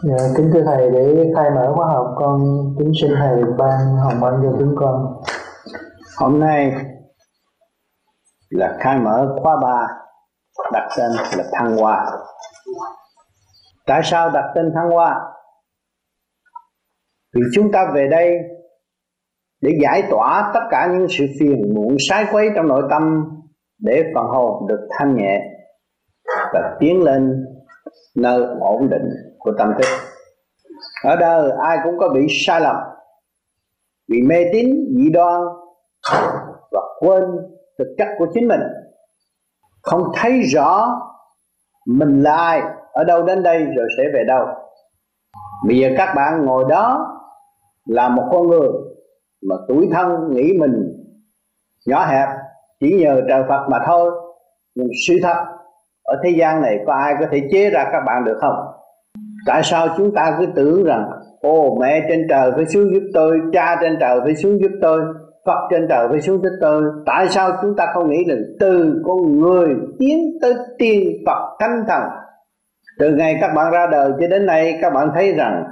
Dạ, kính thưa thầy để khai mở khóa học con kính xin thầy ban hồng ân cho chúng con. Hôm nay là khai mở khóa ba đặt tên là thăng hoa. Tại sao đặt tên thăng hoa? Vì chúng ta về đây để giải tỏa tất cả những sự phiền muộn sai quấy trong nội tâm để phần hồn được thanh nhẹ và tiến lên nơi ổn định của tâm thức ở đời, ai cũng có bị sai lầm, bị mê tín, dị đoan và quên thực chất của chính mình. Không thấy rõ mình là ai, ở đâu đến đây rồi sẽ về đâu. Bây giờ các bạn ngồi đó là một con người mà tuổi thân nghĩ mình nhỏ hẹp, chỉ nhờ trời Phật mà thôi. Nhưng sự thật ở thế gian này có ai có thể chế ra các bạn được không? Tại sao chúng ta cứ tưởng rằng, ô, mẹ trên trời phải xuống giúp tôi, cha trên trời phải xuống giúp tôi, Phật trên trời phải xuống giúp tôi? Tại sao chúng ta không nghĩ là từ con người tiến tới tiên Phật thánh thần? Từ ngày các bạn ra đời cho đến nay, các bạn thấy rằng,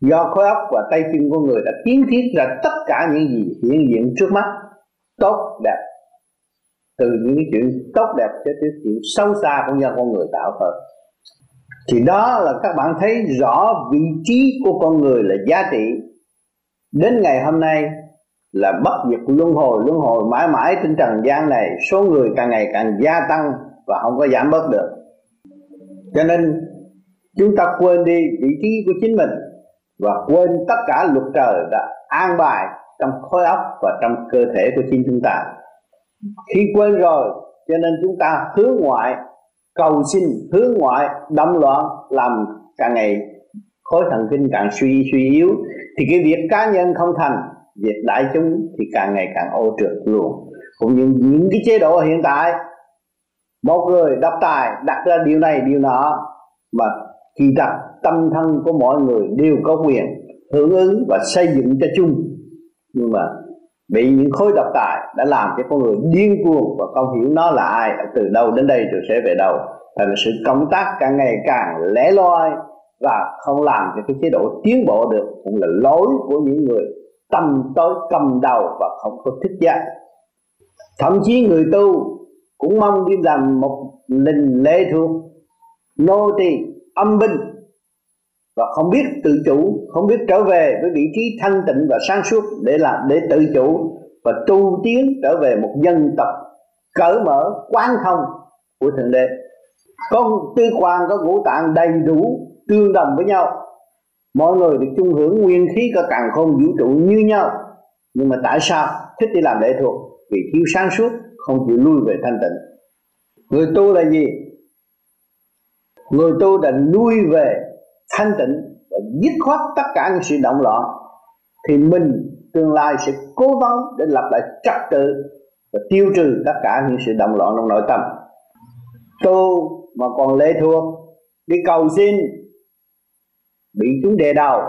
Do khối óc và tay chân của người đã kiến thiết ra tất cả những gì hiện diện trước mắt, Tốt, đẹp. Từ những cái chuyện tốt, đẹp cho tới chuyện sâu xa cũng do con người tạo thôi thì đó là các bạn thấy rõ vị trí của con người là giá trị. Đến ngày hôm nay là bất diệt luân hồi luân hồi mãi mãi trên trần gian này, số người càng ngày càng gia tăng và không có giảm bớt được. Cho nên, chúng ta quên đi vị trí của chính mình và quên tất cả luật trời đã an bài trong khối óc và trong cơ thể của chính chúng ta. Khi quên rồi, cho nên chúng ta hướng ngoại cầu xin hướng ngoại đâm loạn làm càng ngày. Khối thần kinh càng suy suy yếu, thì cái việc cá nhân không thành, việc đại chúng thì càng ngày càng ô trượt luôn. Cũng như những cái chế độ hiện tại, một người độc tài đặt ra điều này, điều nọ, mà kỳ thật tâm thân của mọi người đều có quyền hưởng ứng và xây dựng cho chung. Nhưng mà bị những khối độc tài đã làm cho con người điên cuồng và không hiểu nó là ai từ đâu đến đây rồi sẽ về đâu. Thành sự công tác càng ngày càng lẻ loi và không làm cho cái chế độ tiến bộ được, cũng là lỗi của những người tâm tối cầm đầu và không có thức giác. Thậm chí người tu cũng mong đi làm một linh lệ thuộc, nô tỳ, âm binh và không biết tự chủ, không biết trở về với vị trí thanh tịnh và sáng suốt để làm, để tự chủ và tu tiến trở về một dân tộc cởi mở, quán thông của thượng đế. Có tư quan có ngũ tạng đầy đủ, tương đồng với nhau. Mọi người được chung hưởng nguyên khí cả càng không vũ trụ như nhau. Nhưng mà tại sao thích đi làm lệ thuộc? Vì thiếu sáng suốt, không chịu lui về thanh tịnh. Người tu là gì? Người tu là lui về thanh tịnh và dứt khoát tất cả những sự động loạn thì mình tương lai sẽ cố gắng để lập lại trật tự và tiêu trừ tất cả những sự động loạn trong nội tâm. Tu mà còn lệ thuộc đi cầu xin bị chúng đè đầu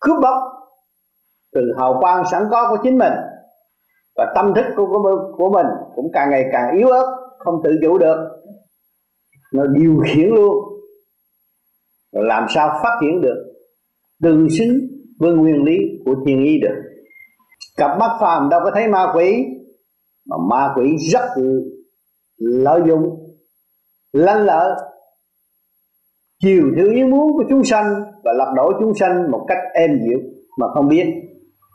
cướp bóc từ hào quang sẵn có của chính mình và tâm thức của, của, của mình cũng càng ngày càng yếu ớt không tự chủ được. Nó điều khiển luôn rồi làm sao phát triển được? Tương xứng với nguyên lý của thiên ý được. Cặp mắt phàm đâu có thấy ma quỷ, mà ma quỷ rất lợi dụng, lanh lợi, chiều theo ý muốn của chúng sanh và lật đổ chúng sanh một cách êm dịu mà không biết.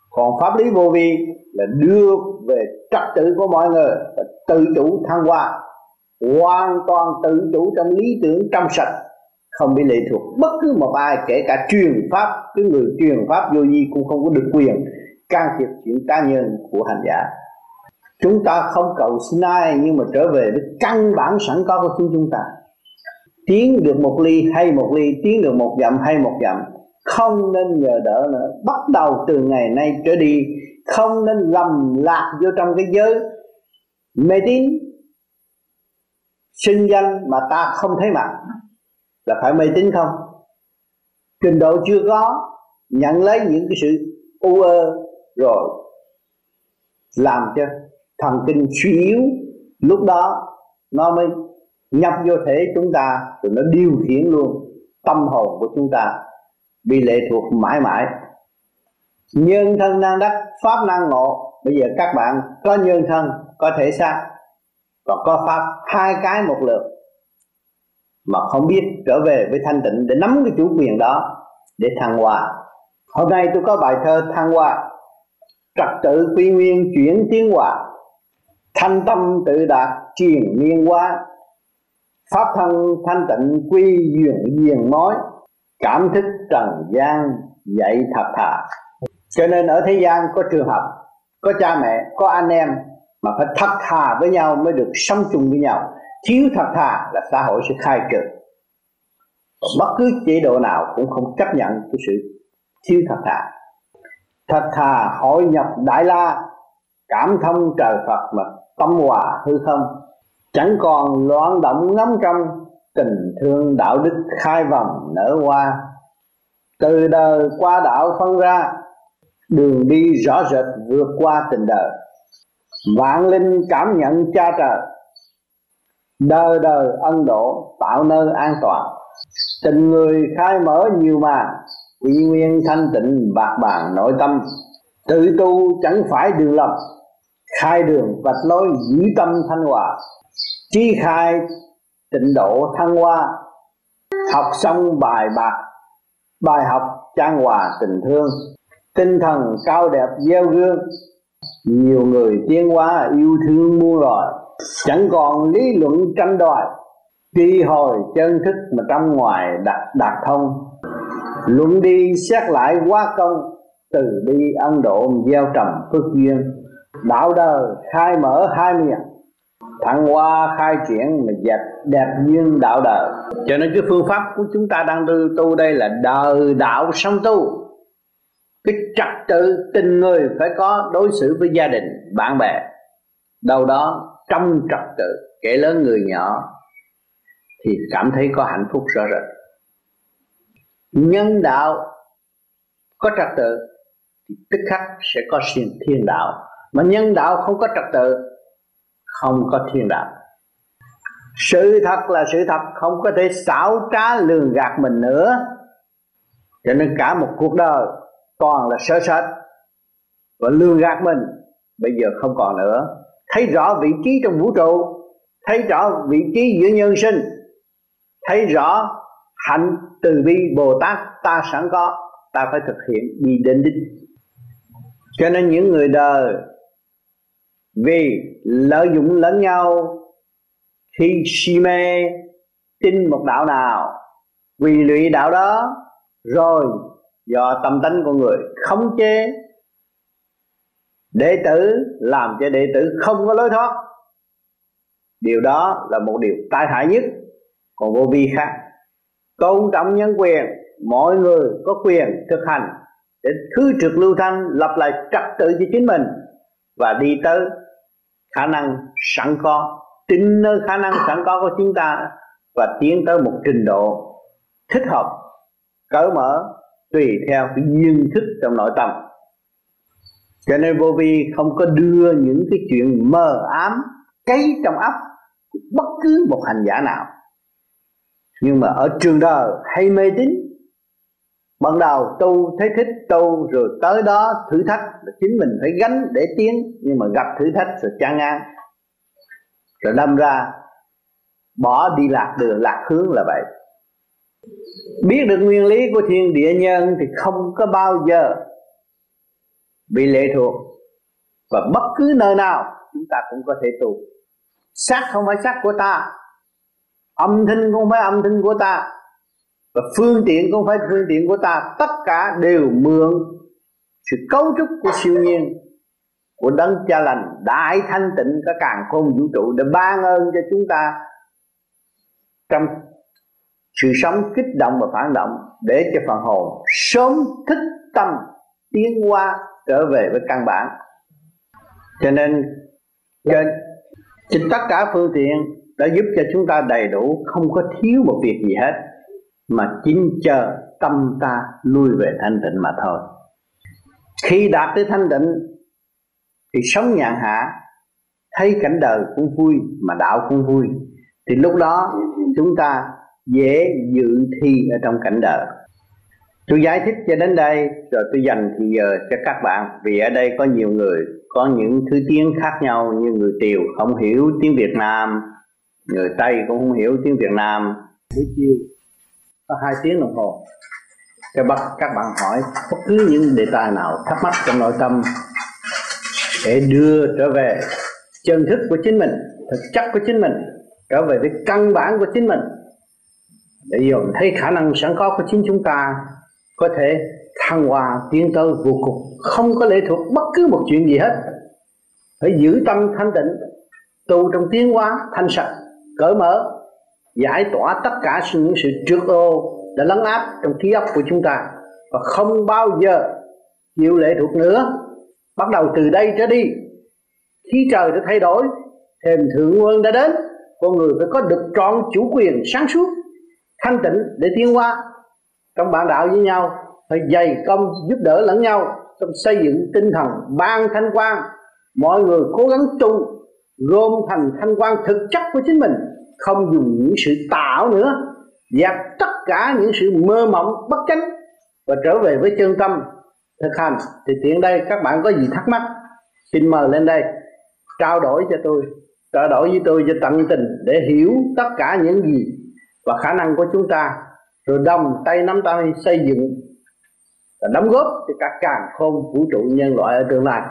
Còn pháp lý vô vi là đưa về trật tự của mọi người và tự chủ thăng hoa, hoàn toàn tự chủ trong lý tưởng trong sạch không bị lệ thuộc. Bất cứ một ai, kể cả truyền pháp, cái người truyền pháp vô vi cũng không có được quyền can thiệp chuyện cá nhân của hành giả. Chúng ta không cầu xin ai, nhưng mà trở về với căn bản sẵn có của chính chúng ta. Tiến được một ly hay một ly, tiến được một dặm hay một dặm, không nên nhờ đỡ nữa. Bắt đầu từ ngày nay trở đi, không nên lầm lạc vô trong cái giới mê tín, sinh danh mà ta không thấy mặt là phải mê tín không? Trình độ chưa có, nhận lấy những cái sự u ơ rồi làm cho thần kinh suy yếu. Lúc đó nó mới nhập vô thể chúng ta, rồi nó điều khiển luôn tâm hồn của chúng ta, bị lệ thuộc mãi mãi. Nhân thân năng đắc, pháp năng ngộ. Bây giờ các bạn có nhân thân, có thể xác và có pháp, hai cái một lượt mà không biết trở về với thanh tịnh để nắm cái chủ quyền đó để thăng hoa. Hôm nay tôi có bài thơ thăng hoa, trật tự quy nguyên chuyển tiến hòa thanh tâm tự đạt truyền miên hóa. Pháp thân thanh tịnh quy duyên duyên mối. Cảm thức trần gian dạy thật thà. Cho nên ở thế gian có trường hợp, có cha mẹ, có anh em mà phải thật thà với nhau mới được sống chung với nhau thiếu thật thà là xã hội sẽ khai trừ. Bất cứ chế độ nào cũng không chấp nhận cái sự thiếu thật thà. Thật thà hội nhập đại la, cảm thông trời phật mà tâm hòa hư không. Chẳng còn loạn động ngắm trong tình thương đạo đức khai vòng nở hoa. Từ đời qua đạo phân ra, đường đi rõ rệt vượt qua tình đời. Vạn linh cảm nhận cha trời đời đời ân độ tạo nơi an toàn. Tình người khai mở nhiều mà, quy nguyên thanh tịnh, bạc bàn nội tâm. Tự tu chẳng phải đường lầm, khai đường vạch lối giữ tâm thanh hòa. Chi khai, tịnh độ thăng hoa. Học xong bài bạc, bài học trang hòa tình thương. Tinh thần cao đẹp gieo gương, nhiều người tiến hóa yêu thương muôn loài chẳng còn lý luận tranh đoạt kỳ hồi chân thức mà trong ngoài đạt đạt thông. Luận đi xét lại quá công từ đi ân độ gieo trầm phước duyên. Đạo đời khai mở hai miệng thăng hoa khai triển mà dẹp đẹp duyên đạo đời. Cho nên cái phương pháp của chúng ta đang tu, tu đây là đời đạo song tu. Cái trật tự tình người phải có đối xử với gia đình bạn bè. Đâu đó trong trật tự, kẻ lớn người nhỏ, thì cảm thấy có hạnh phúc rõ rệt. Nhân đạo có trật tự, thì tức khắc sẽ có thiên đạo. Mà nhân đạo không có trật tự, không có thiên đạo. Sự thật là sự thật, không có thể xảo trá lường gạt mình nữa. Cho nên cả một cuộc đời toàn là sơ sệt và lường gạt mình, bây giờ không còn nữa thấy rõ vị trí trong vũ trụ, thấy rõ vị trí giữa nhân sinh, thấy rõ hạnh từ bi bồ tát ta sẵn có, ta phải thực hiện đi đến đích. Cho nên những người đời vì lợi dụng lẫn nhau, khi si mê, tin một đạo nào, vì lụy đạo đó, rồi do tâm tánh của người khống chế đệ tử làm cho đệ tử không có lối thoát. Điều đó là một điều tai hại nhất, còn vô vi khác. Tôn trọng nhân quyền, mọi người có quyền thực hành để thứ trực lưu thanh, lập lại trật tự cho chính mình và đi tới khả năng sẵn có tính nơi khả năng sẵn có của chúng ta và tiến tới một trình độ thích hợp, cởi mở tùy theo cái duyên thức trong nội tâm cho nên vô vi không có đưa những cái chuyện mờ ám cấy trong ấp bất cứ một hành giả nào. Nhưng mà ở trường đời hay mê tín, ban đầu tu thấy thích, tu rồi tới đó thử thách là chính mình phải gánh để tiến, nhưng mà gặp thử thách rồi chán ngang rồi đâm ra bỏ đi lạc đường, lạc hướng là vậy. Biết được nguyên lý của thiên địa nhân thì không có bao giờ bị lệ thuộc. Và bất cứ nơi nào chúng ta cũng có thể tu xác không phải xác của ta. Âm thanh không phải âm thanh của ta. Và phương tiện không phải phương tiện của ta. Tất cả đều mượn sự cấu trúc của siêu nhiên, của đấng cha lành, đại thanh tịnh cả càng khôn vũ trụ để ban ơn cho chúng ta trong sự sống kích động và phản động để cho phần hồn sớm thức tâm tiến qua trở về với căn bản. Cho nên trên, tất cả phương tiện đã giúp cho chúng ta đầy đủ không có thiếu một việc gì hết mà chính chờ tâm ta lui về thanh tịnh mà thôi. Khi đạt tới thanh tịnh thì sống nhàn hạ thấy cảnh đời cũng vui mà đạo cũng vui thì lúc đó chúng ta dễ dự thi ở trong cảnh đời tôi giải thích cho đến đây, rồi tôi dành thì giờ cho các bạn. Vì ở đây có nhiều người, có những thứ tiếng khác nhau như người tiều không hiểu tiếng việt nam, người tây cũng không hiểu tiếng việt nam. Buổi chiều có hai tiếng đồng hồ. Cho bắt các bạn hỏi bất cứ những đề tài nào thắc mắc trong nội tâm để đưa trở về chân thức của chính mình, thực chất của chính mình, trở về với căn bản của chính mình. Để dồn thấy khả năng sẵn có của chính chúng ta có thể thăng hoa tiến tới vô cùng. Không có lệ thuộc bất cứ một chuyện gì hết. Phải giữ tâm thanh tịnh, tu trong tiến hóa, thanh sạch, cởi mở, giải tỏa tất cả những sự trước ô đã lấn áp trong trí óc của chúng ta. Và không bao giờ chịu lệ thuộc nữa. Bắt đầu từ đây trở đi, khi trời đã thay đổi, thềm thượng quân đã đến, con người phải có được trọn chủ quyền sáng suốt, thanh tịnh để tiến hóa trong bạn đạo với nhau, phải dày công giúp đỡ lẫn nhau trong xây dựng tinh thần ban thanh quan. Mọi người cố gắng tu, gom thành thanh quan thực chất của chính mình, không dùng những sự tạo nữa, dẹp tất cả những sự mơ mộng bất chánh và trở về với chân tâm. Thực hành thì tiện đây, các bạn có gì thắc mắc, xin mời lên đây, trao đổi cho tôi, trao đổi với tôi cho tận tình để hiểu tất cả những gì và khả năng của chúng ta rồi đồng tay nắm tay xây dựng và đóng góp cho các càng khôn vũ trụ nhân loại ở tương lai.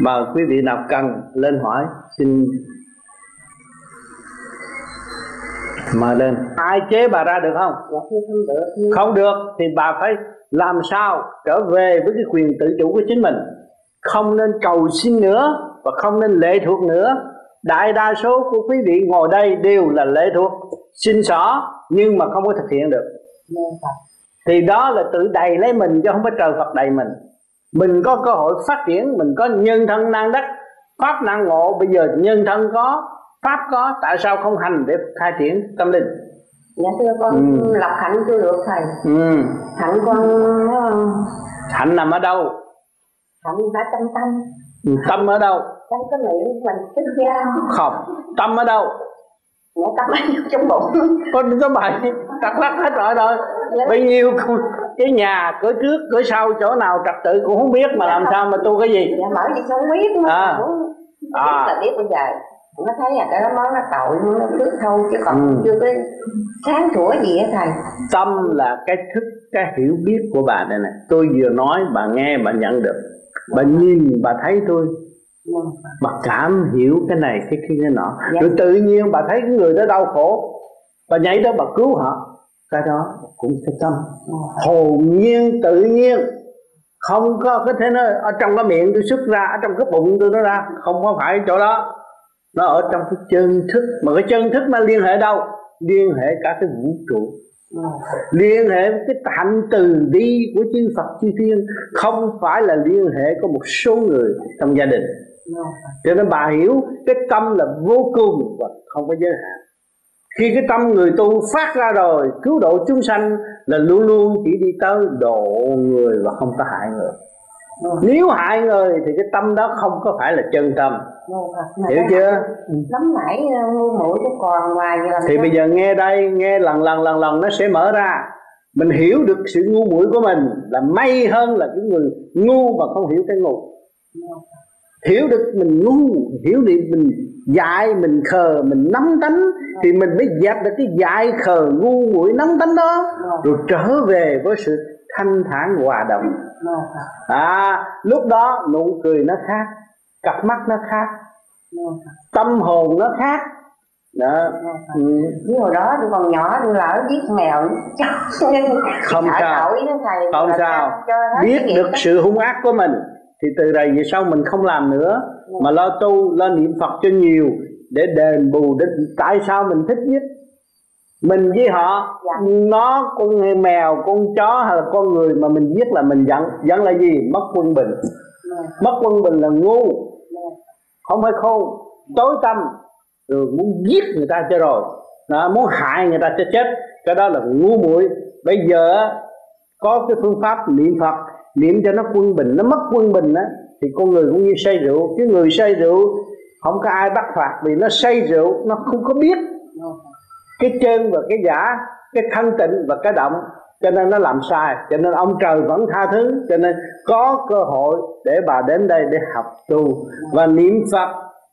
Mời quý vị nào cần lên hỏi xin mời lên. Ai chế bà ra được không? Dạ không được. Không được thì bà phải làm sao trở về với cái quyền tự chủ của chính mình? Không nên cầu xin nữa và không nên lệ thuộc nữa. Đại đa số của quý vị ngồi đây đều là lệ thuộc xin xỏ nhưng mà không có thực hiện được. Thì đó là tự đầy lấy mình chứ không phải trời Phật đầy mình. Mình có cơ hội phát triển mình có nhân thân năng đắc pháp năng ngộ. Bây giờ nhân thân có pháp có tại sao không hành để khai triển tâm linh? Dạ thưa con ừ. lập hạnh chưa được thầy? Ừ. hạnh con hạnh nằm ở đâu? hạnh phải trong tâm. Ừ, tâm ở đâu? Trong cái miệng mình thích ra không tâm ở đâu Dạ tâm ở trong bụng Con có bài trật lắc hết rồi rồi. Dạ. Bao nhiêu cái nhà cửa trước cửa sau chỗ nào trật tự cũng không biết mà làm sao mà tu cái gì. Dạ mở gì không biết mà à. à. là biết bây giờ. Nó thấy là cái đó món nó tội nó trước thôi chứ còn ừ. chưa có sáng sủa gì hết thầy. Tâm là cái thức cái hiểu biết của bà đây này. Tôi vừa nói bà nghe bà nhận được. Bà nhìn bà thấy tôi bà cảm hiểu cái này cái kia cái nọ. Dạ. rồi tự nhiên bà thấy cái người đó đau khổ bà nhảy đó bà cứu họ. Cái đó cũng cái tâm. Hồn nhiên tự nhiên. Không có cái thế nó ở trong cái miệng tôi xuất ra ở trong cái bụng tôi nó ra không có phải chỗ đó. Nó ở trong cái chân thức. Mà cái chân thức nó liên hệ đâu? Liên hệ cả cái vũ trụ. Liên hệ với cái hạnh từ bi của chư Phật chư Thiên. Không phải là liên hệ có một số người trong gia đình cho nên bà hiểu cái tâm là vô cùng và không có giới hạn. Khi cái tâm người tu phát ra rồi cứu độ chúng sanh là luôn luôn chỉ đi tới độ người và không có hại người. Nếu hại người thì cái tâm đó không có phải là chân tâm. Hiểu chưa? Nắm nảy ờ, ngu mũi cái còn ngoài thì bây giờ nghe đây nghe lần lần lần lần nó sẽ mở ra. Mình hiểu được sự ngu muội của mình là may hơn là cái người ngu mà không hiểu cái ngu hiểu được mình ngu hiểu được mình dại mình khờ mình nắm tánh thì mình mới dẹp được cái dại khờ ngu muội nắm tánh đó. Rồi. Trở về với sự thanh thản hòa đồng. À lúc đó nụ cười nó khác cặp mắt nó khác tâm hồn nó khác. Đó. Ừ. hồi đó tôi còn nhỏ tôi lỡ giết mèo không sao. không sao. biết được sự hung ác của mình thì từ đây về sau mình không làm nữa mà lo tu lo niệm phật cho nhiều để đền bù để tại sao mình thích giết mình với họ dạ. nó con mèo con chó hay là con người mà mình giết là mình giận giận là gì? Mất quân bình. Dạ. mất quân bình là ngu. Dạ. không phải khôn. Tối tâm. Rồi muốn giết người ta cho rồi. Đó, muốn hại người ta cho chết. Cái đó là ngu muội. Bây giờ có cái phương pháp niệm phật niệm cho nó quân bình, nó mất quân bình á, thì con người cũng như say rượu. Cái người say rượu, không có ai bắt phạt vì nó say rượu, nó không có biết. Cái chân và cái giả, cái thanh tịnh và cái động cho nên nó làm sai. Cho nên ông trời vẫn tha thứ. Cho nên có cơ hội để bà đến đây để học tu. Và niệm phật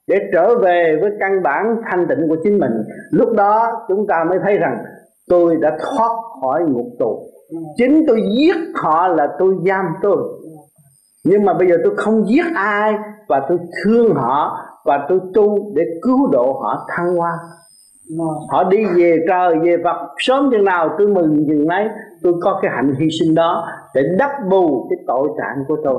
để trở về với căn bản thanh tịnh của chính mình. Lúc đó chúng ta mới thấy rằng, tôi đã thoát khỏi ngục tù chính tôi giết họ là tôi giam tôi. Nhưng mà bây giờ tôi không giết ai và tôi thương họ và tôi tu để cứu độ họ thăng hoa. Họ đi về trời về Phật. Sớm chừng nào tôi mừng chừng nấy tôi có cái hạnh hy sinh đó để đắp bù cái tội trạng của tôi.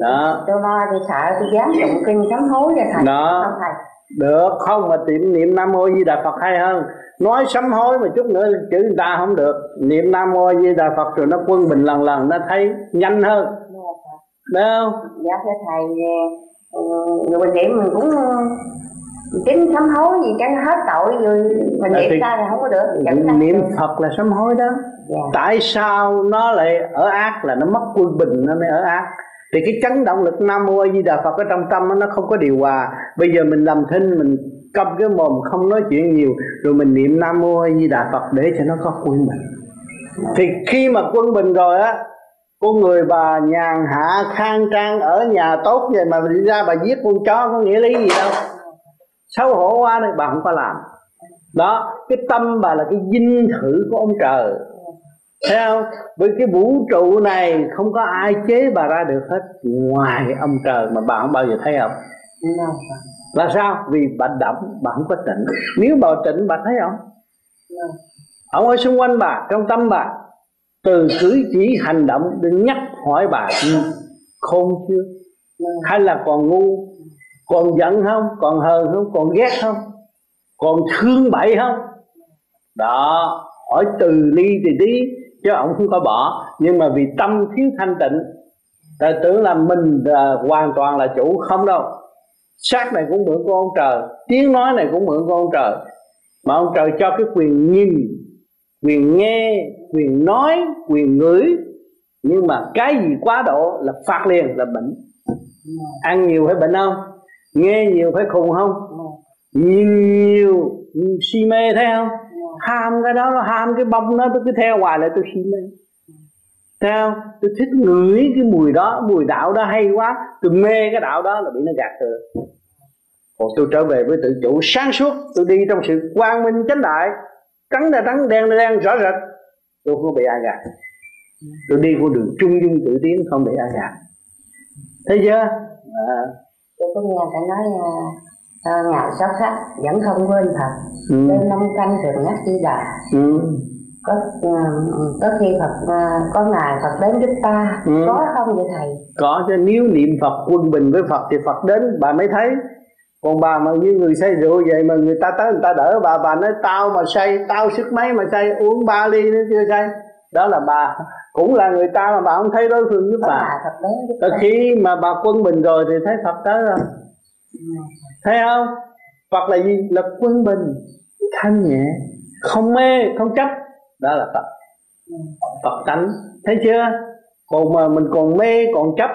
Đó tôi lo tôi sợ tôi dám tụng kinh sám hối cho thầy. Đó. Không thầy được không mà tiệm niệm nam mô di đà phật hay hơn. Nói sám hối mà chút nữa chữ người ta không được. Niệm nam mô di đà phật rồi nó quân bình lần lần nó thấy nhanh hơn. Đúng không? Dạ thưa thầy ừ, người mình niệm mình cũng chính sám hối gì chẳng hết tội rồi mình niệm thì, ra là không có được Chẳng niệm phật là sám hối đó. Dạ. tại sao nó lại ở ác là nó mất quân bình nó mới ở ác thì cái chấn động lực nam mô a di đà phật ở trong tâm nó không có điều hòa. Bây giờ mình làm thinh, mình câm cái mồm không nói chuyện nhiều, rồi mình niệm nam mô a di đà phật để cho nó có quân bình. Thì khi mà quân bình rồi á, con người bà nhàn hạ, khang trang, ở nhà tốt vậy mà đi ra bà giết con chó có nghĩa lý gì đâu. Xấu hổ quá này bà không có làm. Đó, cái tâm bà là cái dinh thử của ông trời thấy không? Với cái vũ trụ này không có ai chế bà ra được hết. Ngoài ông trời mà bà không bao giờ thấy không là sao? Vì bà động bà không có tịnh nếu bà tịnh bà thấy không? Ông ở xung quanh bà, trong tâm bà, từ cử chỉ hành động để nhắc hỏi bà, khôn chưa? Hay là còn ngu? Còn giận không? Còn hờn không? Còn ghét không? Còn thương bậy không? Đó, hỏi từ ly từ tí chứ ông không có bỏ. Nhưng mà vì tâm thiếu thanh tịnh ta tưởng là mình à, hoàn toàn là chủ. Không đâu. Sát này cũng mượn của ông trời. Tiếng nói này cũng mượn của ông trời. Mà ông trời cho cái quyền nhìn quyền nghe quyền nói quyền ngửi. Nhưng mà cái gì quá độ là phạt liền là bệnh. Ăn nhiều phải bệnh không? Nghe nhiều phải khùng không? Nhìn nhiều si mê thấy không ham cái đó, nó ham cái bông nó tôi cứ theo hoài lại tôi xin lên theo tôi thích ngửi cái mùi đó, mùi đạo đó hay quá. Tôi mê cái đạo đó là bị nó gạt rồi còn tôi trở về với tự chủ sáng suốt, tôi đi trong sự quang minh chánh đại. Trắng là trắng, đen là đen, rõ rệt. Tôi không bị ai gạt. Tôi đi con đường trung dung tự tiến, không bị ai gạt. Thấy chưa? À. tôi có nghe phải nói à, ngày sáu khách vẫn không quên thật ừ. nên năm canh thường nhắc đi đà. Ừ. có uh, có khi phật uh, có ngày phật đến giúp ta. Ừ. có không vậy thầy? Có chứ nếu niệm phật quân bình với phật thì phật đến bà mới thấy. Còn bà mà như người say rượu vậy mà người ta tới người ta đỡ bà bà nói tao mà say tao sức mấy mà say uống ba ly nó chưa say? Đó là bà. Cũng là người ta mà bà không thấy đối phương giúp bà. Tới khi mà bà quân bình rồi thì thấy Phật tới rồi thấy không? Phật là gì? Là quân bình, thanh nhẹ, không mê, không chấp. Đó là Phật. Phật tánh. Thấy chưa? Còn mà mình còn mê, còn chấp,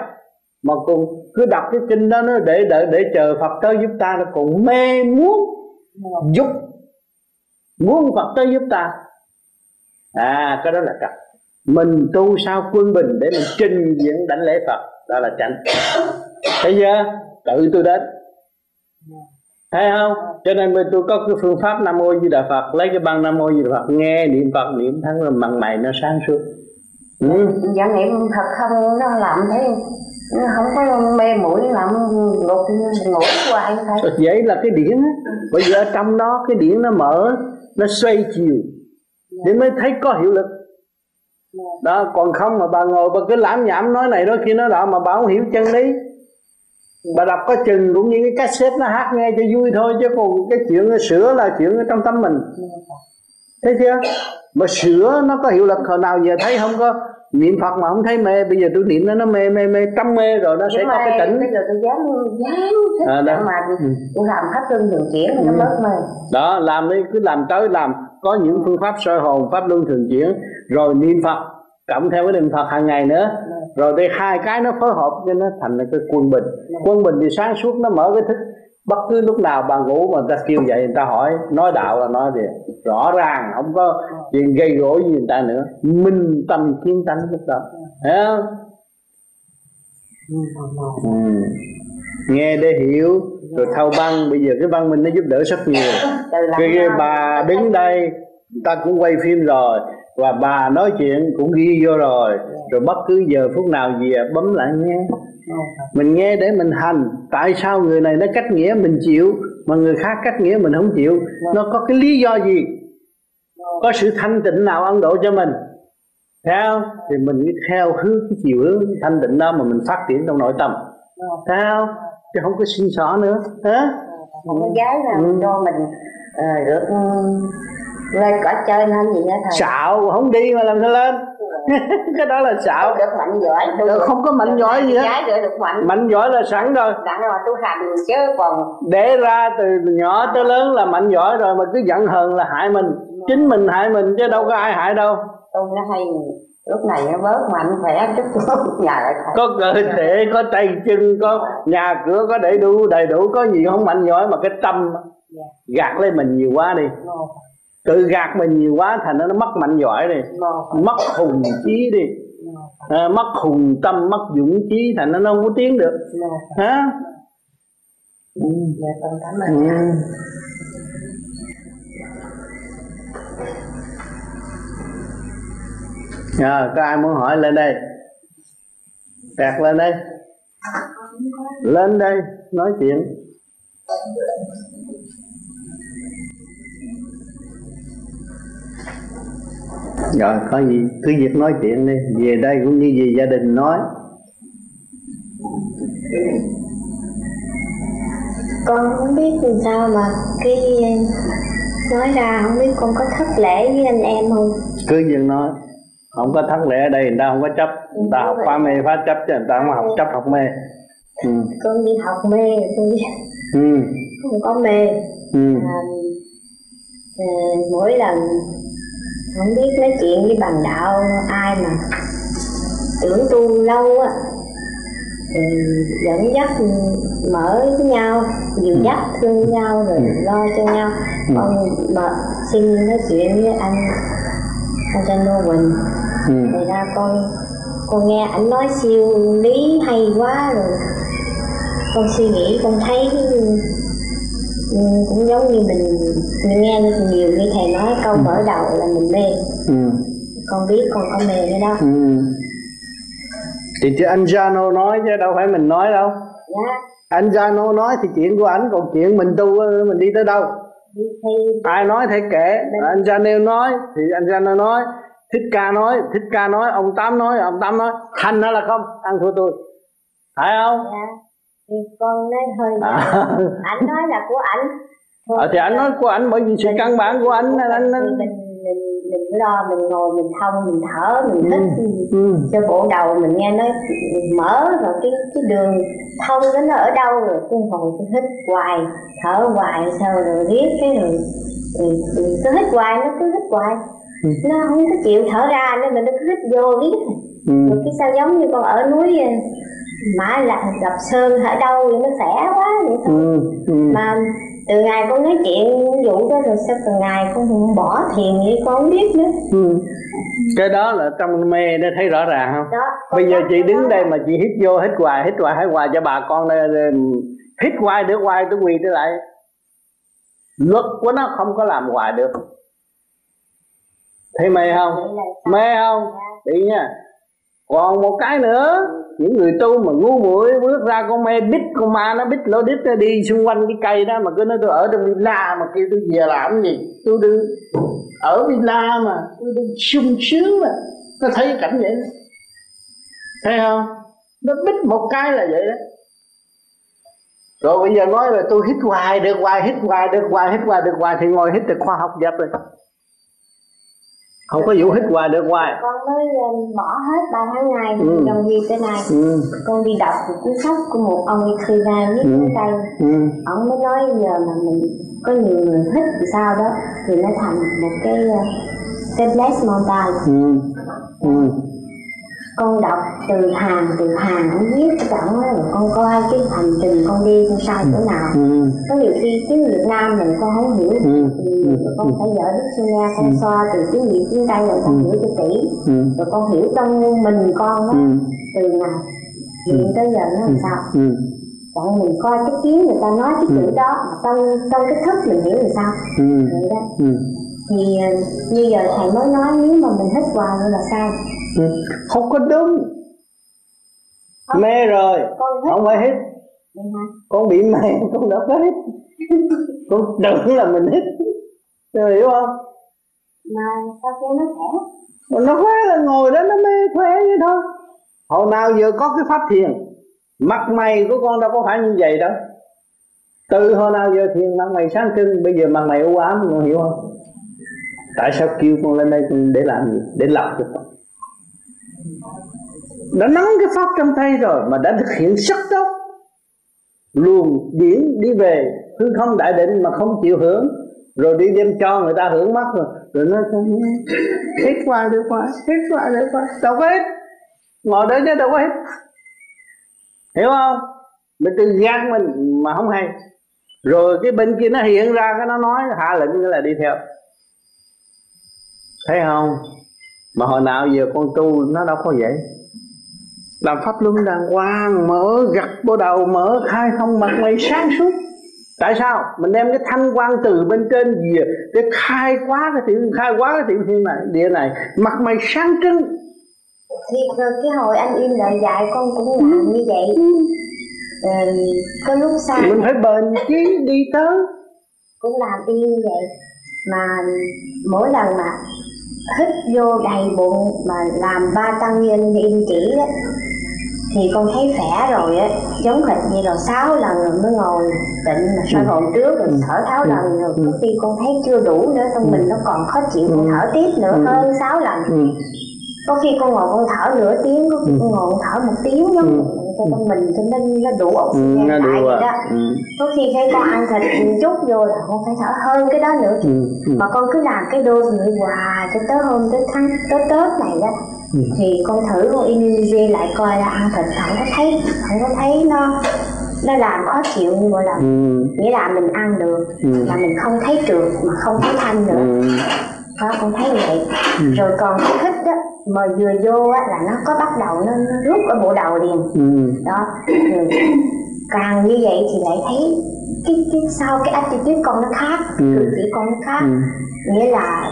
mà còn cứ đọc cái kinh đó, nó để đợi, để chờ Phật tới giúp ta, nó còn mê muốn giúp. Muốn Phật tới giúp ta. À cái đó là trật mình tu sao quân bình để mình trình diễn đánh lễ Phật. Đó là chánh. Thấy chưa? Tự tôi đến thấy không? Cho nên tôi có cái phương pháp nam mô di đà phật. Lấy cái băng nam mô di đà phật nghe niệm phật niệm thắng là mặt mày nó sáng suốt. Ừ. dạ niệm thật không nó làm thấy nó không có mê mũi làm ngục ngủ hoài thôi. Vậy là cái điển bây giờ trong đó cái điển nó mở nó xoay chiều. Để mới thấy có hiệu lực. Đó còn không mà bà ngồi bà cứ lãm nhảm nói này nói kia nói đó mà bà không hiểu chân lý bà đọc có chừng cũng như cái cassette nó hát nghe cho vui thôi chứ còn cái chuyện nó sửa là chuyện ở trong tâm mình thấy chưa mà sửa nó có hiệu lực hồi nào giờ thấy không có niệm phật mà không thấy mê bây giờ tôi niệm nó nó mê mê mê trăm mê rồi nó sẽ có cái tỉnh bây giờ tôi dám dám thích à, đó. mà ừ. tôi làm hết luân thường chuyển ừ. nó bớt mê đó làm đi cứ làm tới làm có những phương pháp soi hồn pháp luân thường chuyển rồi niệm phật cộng theo cái niệm phật hàng ngày nữa rồi đây hai cái nó phối hợp cho nó thành là cái quân bình. Quân bình thì sáng suốt nó mở cái thức. Bất cứ lúc nào bà ngủ mà người ta kêu dậy người ta hỏi nói đạo là nói gì rõ ràng không có chuyện gây gỗ gì người ta nữa. Minh tâm kiến tánh lúc đó. Thấy không? Ừ. nghe để hiểu rồi thâu băng. Bây giờ cái văn minh nó giúp đỡ rất nhiều. Cái, bà đứng đây ta cũng quay phim rồi và bà nói chuyện cũng ghi vô rồi. Rồi bất cứ giờ phút nào gì bấm lại nghe. Mình nghe để mình hành. Tại sao người này nó cách nghĩa mình chịu mà người khác cách nghĩa mình không chịu? Nó có cái lý do gì? Có sự thanh tịnh nào ấn độ cho mình? Theo thì mình cứ theo hướng cái chiều hướng thanh tịnh đó mà mình phát triển trong nội tâm. Theo chứ không có xin xỏ nữa. Hả? Không có gái là ừ. cho mình uh, được lên cõi chơi lên gì nữa thầy? Xạo không đi mà làm sao lên? Cái đó là xạo. Được mạnh giỏi được không có mạnh giỏi gì hết. Được, được mạnh. Mạnh giỏi là sẵn rồi. Đặng mà tu hành chứ còn để ra từ nhỏ tới lớn là mạnh giỏi rồi mà cứ giận hờn là hại mình. Chính mình hại mình chứ đâu có ai hại đâu. Tôi nó hay lúc này nó bớt mạnh khỏe chút nhà có cơ thể có tay chân có nhà cửa có đầy đủ đầy đủ. Có gì không mạnh giỏi mà cái tâm dạ. gạt lên mình nhiều quá đi tự gạt mình nhiều quá thành nó mất mạnh giỏi đi. Mất hùng chí đi. À, mất hùng tâm mất dũng chí thành nó không có tiến được. Hả? Ừ. ừ. à, có ai muốn hỏi lên đây? Đạt lên đây. Lên đây nói chuyện rồi có gì? Cứ việc nói chuyện đi. Về đây cũng như về gia đình nói. Con không biết làm sao mà cái nói ra không biết con có thất lễ với anh em không? Cứ việc nói không có thất lễ ở đây người ta không có chấp. Người ta học phá mê phá chấp chứ người ta không học chấp học mê. Ừ. con đi học mê tôi ừ. không có mê. Ừ. à, à, mỗi lần không biết nói chuyện với bằng đạo ai mà tưởng tu lâu á thì dẫn dắt mở với nhau dìu ừ. dắt thương nhau rồi ừ. lo cho nhau ừ. con mà xin nói chuyện với anh anh Trần Đô Quỳnh ừ. thì ra con con nghe ảnh nói siêu lý hay quá rồi con suy nghĩ con thấy Ừ, cũng giống như mình mình nghe nhiều như thầy nói câu ừ. mở đầu là mình mê ừ. con biết con có mê nữa đó ừ. thì chứ anh Jano nói chứ đâu phải mình nói đâu dạ. anh Jano nói thì chuyện của anh còn chuyện mình tu mình đi tới đâu thì, ai nói thấy kể Đấy. anh Jano nói thì anh Jano nói thích ca nói thích ca nói ông tám nói ông tám nói thành nó là không ăn thua tôi phải không dạ thì con nói hơi à. anh nói là của anh à, thì anh nói của anh bởi vì sự căn bản của anh anh, anh, mình mình mình lo mình ngồi mình thông mình thở mình hít ừ. ừ. cho bộ đầu mình nghe nói mở rồi cái cái đường thông đó nó ở đâu rồi tôi ngồi tôi hít hoài thở hoài sao rồi riết cái rồi cứ hít hoài nó cứ hít hoài ừ. nó không có chịu thở ra nên mình nó cứ hít vô riết ừ. rồi cái sao giống như con ở núi mã là gặp sơn ở đâu vậy nó khỏe quá vậy thôi. Ừ, ừ. mà từ ngày con nói chuyện vụ đó rồi sao từ ngày con không bỏ thiền vậy con không biết nữa. Ừ. cái đó là trong mê nó thấy rõ ràng không? Đó, bây giờ chị đứng đây mà chị hít vô hít hoài hít hoài hít hoài cho bà con đây hít hoài để hoài tôi quỳ trở lại. Luật của nó không có làm hoài được. Thấy mê không? Mê không? Đi dạ. nha còn một cái nữa, những người tu mà ngu muội bước ra con mê bít, con ma nó bít lô đít nó đi xung quanh cái cây đó mà cứ nói tôi ở trong villa mà kêu tôi về làm gì? Tôi đi ở villa mà tôi đi sung sướng mà nó thấy cảnh vậy đó. Thấy không? Nó bít một cái là vậy đó. Rồi bây giờ nói là tôi hít hoài, được hoài, hít hoài, được hoài, hít hoài, được hoài thì ngồi hít được khoa học dập rồi không có vụ hít hoài được hoài con mới bỏ hết ba tháng ngày ừ. trong gì tới nay ừ. con đi đọc một cuốn sách của một ông Ikira viết ừ. đây ừ. ông mới nói giờ mà mình có nhiều người hít thì sao đó thì nó thành một cái cái blessed mountain ừ. ừ. Con đọc từ hàng từ hàng con viết cái đó rồi con coi cái hành trình con đi con sai chỗ nào ừ. có nhiều khi tiếng Việt Nam mình con không hiểu ừ. thì ừ. con phải dở đức xin nghe con ừ. xoa từ tiếng Việt tiếng Tây rồi con ừ. hiểu cho kỹ ừ. rồi con hiểu trong mình con đó ừ. từ nào hiện ừ. tới giờ nó làm sao ừ. Còn mình coi cái tiếng người ta nói cái chữ đó trong trong cái thức mình hiểu làm sao ừ. vậy đó ừ. thì như giờ thầy mới nói nếu mà mình hít vào nữa là sai ừ. không có đúng. Không. mê rồi. Không phải hít. Con bị mê con đâu có hít. Con tưởng là mình hít. Rồi hiểu không? Mà sao kêu nó khỏe? Nó khỏe là ngồi đó nó mê khỏe vậy thôi. Hồi nào giờ có cái pháp thiền mặt mày của con đâu có phải như vậy đâu. Từ hồi nào giờ thiền mặt mày sáng trưng bây giờ mặt mày u ám con hiểu không? Tại sao kêu con lên đây để làm gì? Để lập cho con đã nắm cái pháp trong tay rồi mà đã thực hiện sắc tốc. Luồng điển đi về, hư không đại định mà không chịu hưởng. Rồi đi đem cho người ta hưởng mất rồi. Rồi nó hết qua, được qua, hết qua, được qua. Đâu có hết. Ngồi đấy chứ đâu có hết. Hiểu không? Mình tự gian mình mà không hay. Rồi cái bên kia nó hiện ra, cái nó nói, hạ lệnh là đi theo. Thấy không? Mà hồi nào giờ con tu nó đâu có vậy. Làm pháp luân đàng hoàng mở gặt bộ đầu mở khai thông mặt mày sáng suốt. Tại sao? Mình đem cái thanh quan từ bên trên về để khai quá cái tiểu khai quá cái tiểu thiên này địa này mặt mày sáng trưng. Thì cái hồi anh im lời dạy con cũng làm như vậy. Ừ, có lúc sai mình phải bền chí đi tới. Cũng làm y như vậy. Mà mỗi lần mà hít vô đầy bụng mà làm ba tăng nhân yên chỉ đó thì con thấy khỏe rồi á giống hệt như là sáu lần rồi mới ngồi tịnh mà soi hồn ừ. trước rồi ừ. thở sáu lần ừ. rồi có khi con thấy chưa đủ nữa trong mình nó còn khó chịu con thở tiếp nữa hơn sáu lần. Có khi con ngồi con thở nửa tiếng có khi con ngồi con thở một tiếng giống cho con mình cho nên nó đủ oxygen ừ, lại vậy đó ừ. có khi thấy con ăn thịt chút vô là con phải thở hơn cái đó nữa ừ, ừ. mà con cứ làm cái đôi như hoài cho tới hôm tới tháng tới tết này đó ừ. thì con thử con Indonesia lại coi là ăn thịt không có thấy không có thấy nó nó làm khó chịu như mọi lần ừ. nghĩa là mình ăn được ừ. mà mình không thấy trượt mà không thấy thanh nữa ừ. đó con thấy vậy ừ. rồi còn thích mà vừa vô á là nó có bắt đầu nó, nó rút ở bộ đầu liền ừ. đó rồi càng như vậy thì lại thấy cái cái sau cái attitude con nó khác ừ. cử chỉ con nó khác ừ. nghĩa là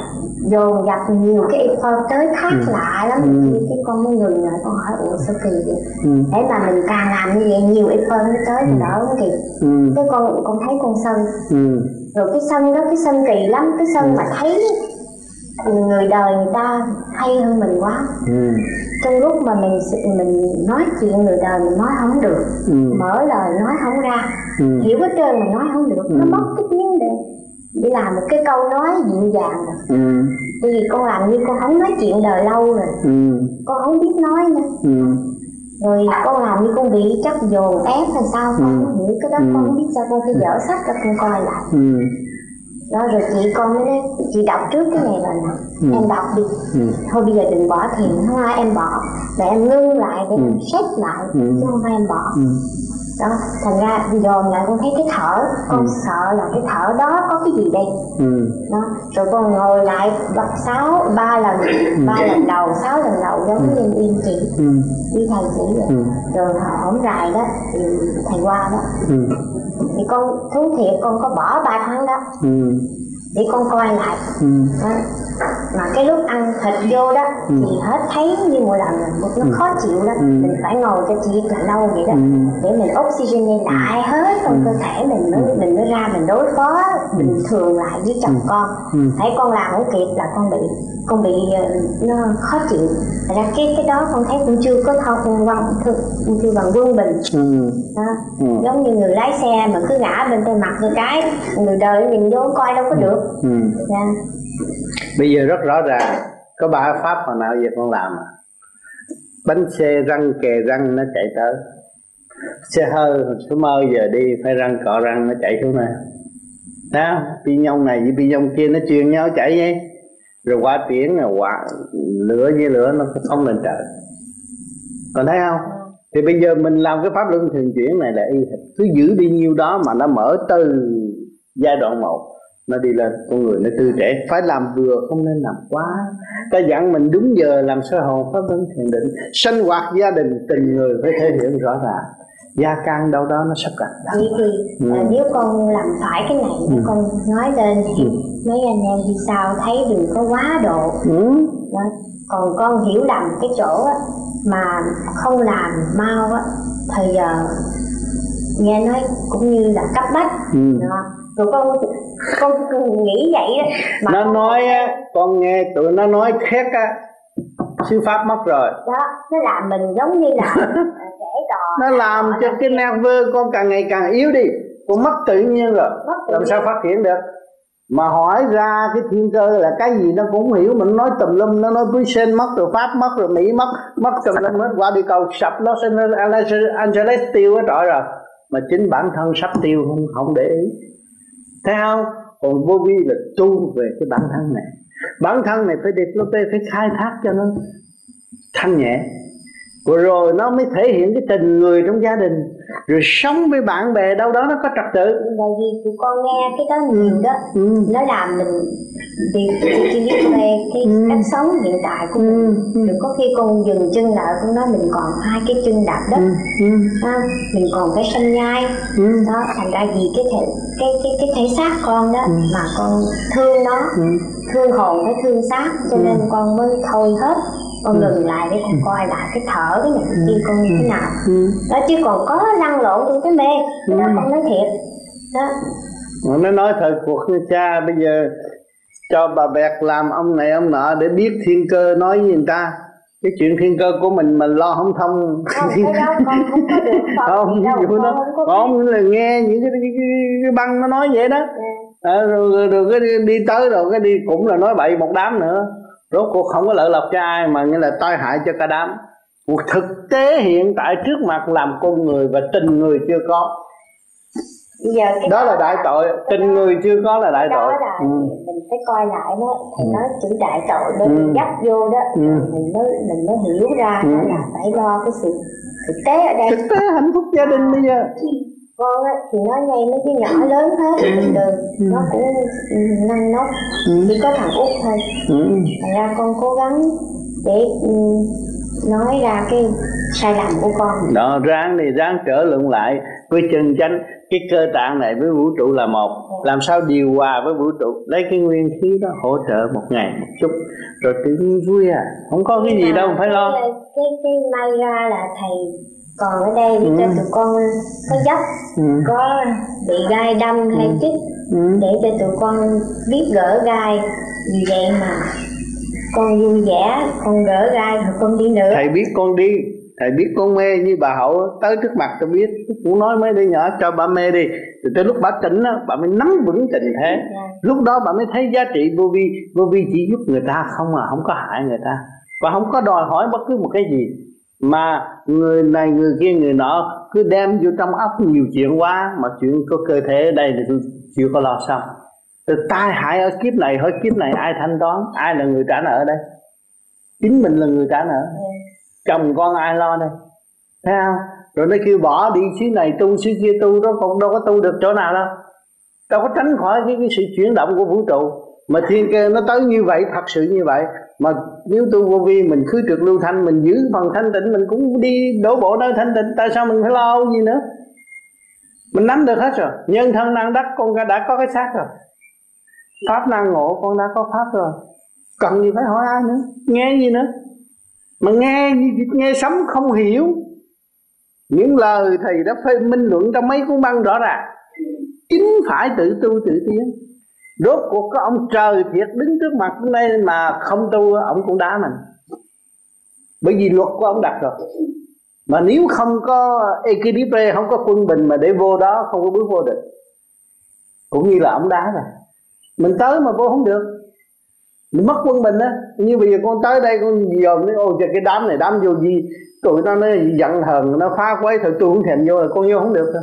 dồn dập nhiều cái effort tới khác ừ. lạ lắm ừ. thì cái con mới ngừng lại con hỏi ủa sao kỳ vậy ừ. thế mà mình càng làm như vậy nhiều effort mới tới thì ừ. đỡ nó kỳ ừ. cái con con thấy con sân ừ. rồi cái sân đó cái sân kỳ lắm cái sân ừ. mà thấy người đời người ta hay hơn mình quá ừ. trong lúc mà mình mình nói chuyện người đời mình nói không được ừ. mở lời nói không ra ừ. hiểu hết trơn mà nói không được ừ. nó mất cái tiếng để để làm một cái câu nói dịu dàng rồi ừ. bởi vì con làm như con không nói chuyện đời lâu rồi ừ. con không biết nói nữa ừ. rồi con làm như con bị chắc dồn ép hay sao con ừ. không hiểu cái đó ừ. con không biết sao con phải dở sách ra con coi lại ừ đó rồi chị con mới nói chị đọc trước cái này rồi nè ừ. em đọc đi ừ. thôi bây giờ đừng bỏ thiền không ai em bỏ để em ngưng lại để ừ. em xét lại ừ. chứ không phải em bỏ ừ. Đó thành ra dồn lại con thấy cái thở con ừ. sợ là cái thở đó có cái gì đây ừ. đó rồi con ngồi lại đọc sáu ba lần ừ. ba lần đầu sáu lần đầu giống như ừ. yên chị ừ. đi thầy chỉ rồi ừ. rồi hổng dài đó thì thầy qua đó ừ thì con thú thiệt con có bỏ ba tháng đó ừ. Để con coi lại ừ. đó. mà cái lúc ăn thịt vô đó ừ. thì hết thấy như một lần nó ừ. khó chịu lắm ừ. mình phải ngồi cho chị là lâu vậy đó ừ. để mình oxygen lại hết trong ừ. cơ thể mình mới ừ. mình mới ra mình đối phó bình thường lại với chồng ừ. con ừ. thấy con làm không kịp là con bị con bị ờ, nó khó chịu Thật ra cái cái đó con thấy cũng chưa có thông văn chưa bằng quân bình ừ. đó. Ừ. giống như người lái xe mà cứ ngã bên tay mặt một cái người đời nhìn vô coi đâu có ừ. được ừ. yeah. Dạ. bây giờ rất rõ ràng có ba pháp hồi nào giờ con làm. Bánh xe răng kề răng nó chạy tới. Xe hơi số mơ giờ đi phải răng cọ răng nó chạy xuống này. Đó pi nhông này với pi nhông kia nó truyền nhau chạy vậy. Rồi qua tiếng là quả lửa với lửa nó không lên trời. Còn thấy không? Thì bây giờ mình làm cái pháp luân thường chuyển này là y cứ giữ đi nhiêu đó mà nó mở từ giai đoạn một nó đi lên con người nó tư trẻ phải làm vừa không nên làm quá ta dặn mình đúng giờ làm sơ hồn pháp luân thiền định sinh hoạt gia đình tình người phải thể hiện rõ ràng gia căn đâu đó nó sắp đặt vậy thì ừ. à, nếu con làm phải cái này ừ. con nói lên thì ừ. mấy anh em đi sau thấy đừng có quá độ ừ. đó. còn con hiểu lầm cái chỗ á, mà không làm mau á thời giờ nghe nói cũng như là cấp bách ừ. đó. Con con nghĩ vậy đó. Mà nó nói á con nghe tụi nó nói khác á sư pháp mất rồi. Đó nó làm mình giống như là nó làm cho cái nerve con càng ngày càng yếu đi. Con mất tự nhiên rồi. Mất tự làm nhiên. sao phát triển được? Mà hỏi ra cái thiên cơ là cái gì nó cũng hiểu mình nói tùm lum nó nói quý sinh mất rồi pháp mất rồi mỹ mất mất tùm lum hết. Qua đi cầu sập nó Los Angeles tiêu hết trọi rồi. Mà chính bản thân sắp tiêu không không để ý theo còn vô vi là tu về cái bản thân này. Bản thân này phải develop phải khai thác cho nó thanh nhẹ rồi, rồi nó mới thể hiện cái tình người trong gia đình rồi sống với bạn bè đâu đó nó có trật tự bởi vì tụi con nghe cái đó nhiều đó ừ. nó làm mình vì chỉ biết về cái ừ. cách sống hiện tại của mình ừ. rồi có khi con dừng chân lại con nói mình còn hai cái chân đạp đất ừ. Ừ. À, mình còn phải sanh nhai ừ. đó thành ra vì cái thể cái cái cái thể xác con đó ừ. mà con thương nó ừ. thương hồn phải thương xác cho ừ. nên con mới thôi hết con ừ. ngừng lại để con ừ. coi lại cái thở cái này kia con như thế nào. Ừ. đó chứ còn có lăn lộn trong cái mê ừ. đó con nói thiệt. Đó. Nó nói thời cuộc như cha bây giờ cho bà bẹt làm ông này ông nọ để biết thiên cơ nói với người ta. Cái chuyện thiên cơ của mình mình lo không thông. Không không không đó. con là nghe những cái, cái, cái, cái băng nó nói vậy đó. À, rồi, rồi, rồi cái đi tới rồi cái đi cũng là nói bậy một đám nữa rốt cuộc không có lợi lộc cho ai mà nghĩa là tai hại cho cả đám cuộc thực tế hiện tại trước mặt làm con người và tình người chưa có giờ cái đó, đó là đại tội tình đó, người chưa có là đại tội là ừ. mình phải coi lại đó thì ừ. nói chữ đại tội đó ừ. dắt vô đó ừ. mình mới mình mới hiểu ra ừ. là phải lo cái sự thực tế ở đây thực tế hạnh phúc gia đình bây giờ con á thì nó nhây mấy cái nhỏ lớn hết ừ. thường ừ. nó cũng năng nốc ừ. chỉ có thằng út thôi. Ừ. thành ra con cố gắng để ừ, nói ra cái sai lầm của con. Đó ráng thì ráng trở lượng lại với chân chánh. Cái cơ tạng này với vũ trụ là một. Làm sao điều hòa với vũ trụ? Lấy cái nguyên khí đó hỗ trợ một ngày một chút. Rồi tự nhiên vui à. Không có cái gì đâu phải lo. cái cái may ra là thầy còn ở đây ừ. cho tụi con có dốc ừ. có bị gai đâm hay ừ. chích ừ. để cho tụi con biết gỡ gai vì vậy mà con vui vẻ con gỡ gai rồi con đi nữa thầy biết con đi thầy biết con mê như bà hậu tới trước mặt tôi biết cũng nói mấy đứa nhỏ cho bà mê đi rồi tới lúc bà tỉnh đó bà mới nắm vững tình thế yeah. Dạ. lúc đó bà mới thấy giá trị vô vi vô vi chỉ giúp người ta không à không có hại người ta và không có đòi hỏi bất cứ một cái gì mà người này người kia người nọ cứ đem vô trong óc nhiều chuyện quá mà chuyện có cơ thể ở đây thì tôi chưa có lo xong tai hại ở kiếp này hỏi kiếp này ai thanh toán? Ai là người trả nợ ở đây? Chính mình là người trả nợ. Chồng con ai lo đây? Thấy không? Rồi nó kêu bỏ đi xứ này tu xứ kia tu đó còn đâu có tu được chỗ nào đâu. Đâu có tránh khỏi cái, cái sự chuyển động của vũ trụ. Mà thiên cơ nó tới như vậy thật sự như vậy mà nếu tu vô vi, mình khứ trực lưu thanh, mình giữ phần thanh tịnh, mình cũng đi đổ bộ nơi thanh tịnh, tại sao mình phải lo gì nữa? Mình nắm được hết rồi. Nhân thân năng đắc, con đã có cái xác rồi. Pháp năng ngộ, con đã có pháp rồi. Cần gì phải hỏi ai nữa? Nghe gì nữa? Mà nghe nghe sấm không hiểu. Những lời thầy đã phê minh luận trong mấy cuốn băng rõ ràng. Chính phải tự tu, tự tiến rốt cuộc có ông trời thiệt đứng trước mặt hôm nay mà không tu, ông cũng đá mình. Bởi vì luật của ông đặt rồi. Mà nếu không có equilibre không có quân bình mà để vô đó, không có bước vô được, cũng như là ông đá rồi. Mình tới mà vô không được. Mình mất quân bình á. Như bây giờ con tới đây, con dòm nói, ôi cái đám này, đám vô gì tụi nó nó giận hờn, nó phá quấy thôi, tôi không thèm vô là con vô không được thôi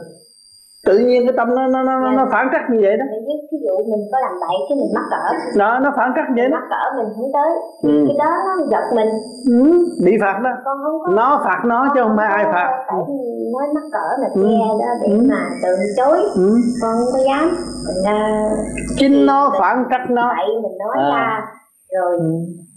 tự nhiên cái tâm nó nó nó, dạ. nó phản trắc như vậy đó ví dụ mình có làm bậy cái mình mắc cỡ đó nó phản trắc như vậy đó mắc cỡ mình không tới ừ. cái đó nó giật mình ừ. bị phạt đó con không có nó phạt nó chứ không phải ai phạt phải nói mắc cỡ che ừ. đó để ừ. mà từ chối ừ. con không có dám mình ra chính nó phản trắc nó bậy mình nói à. ra rồi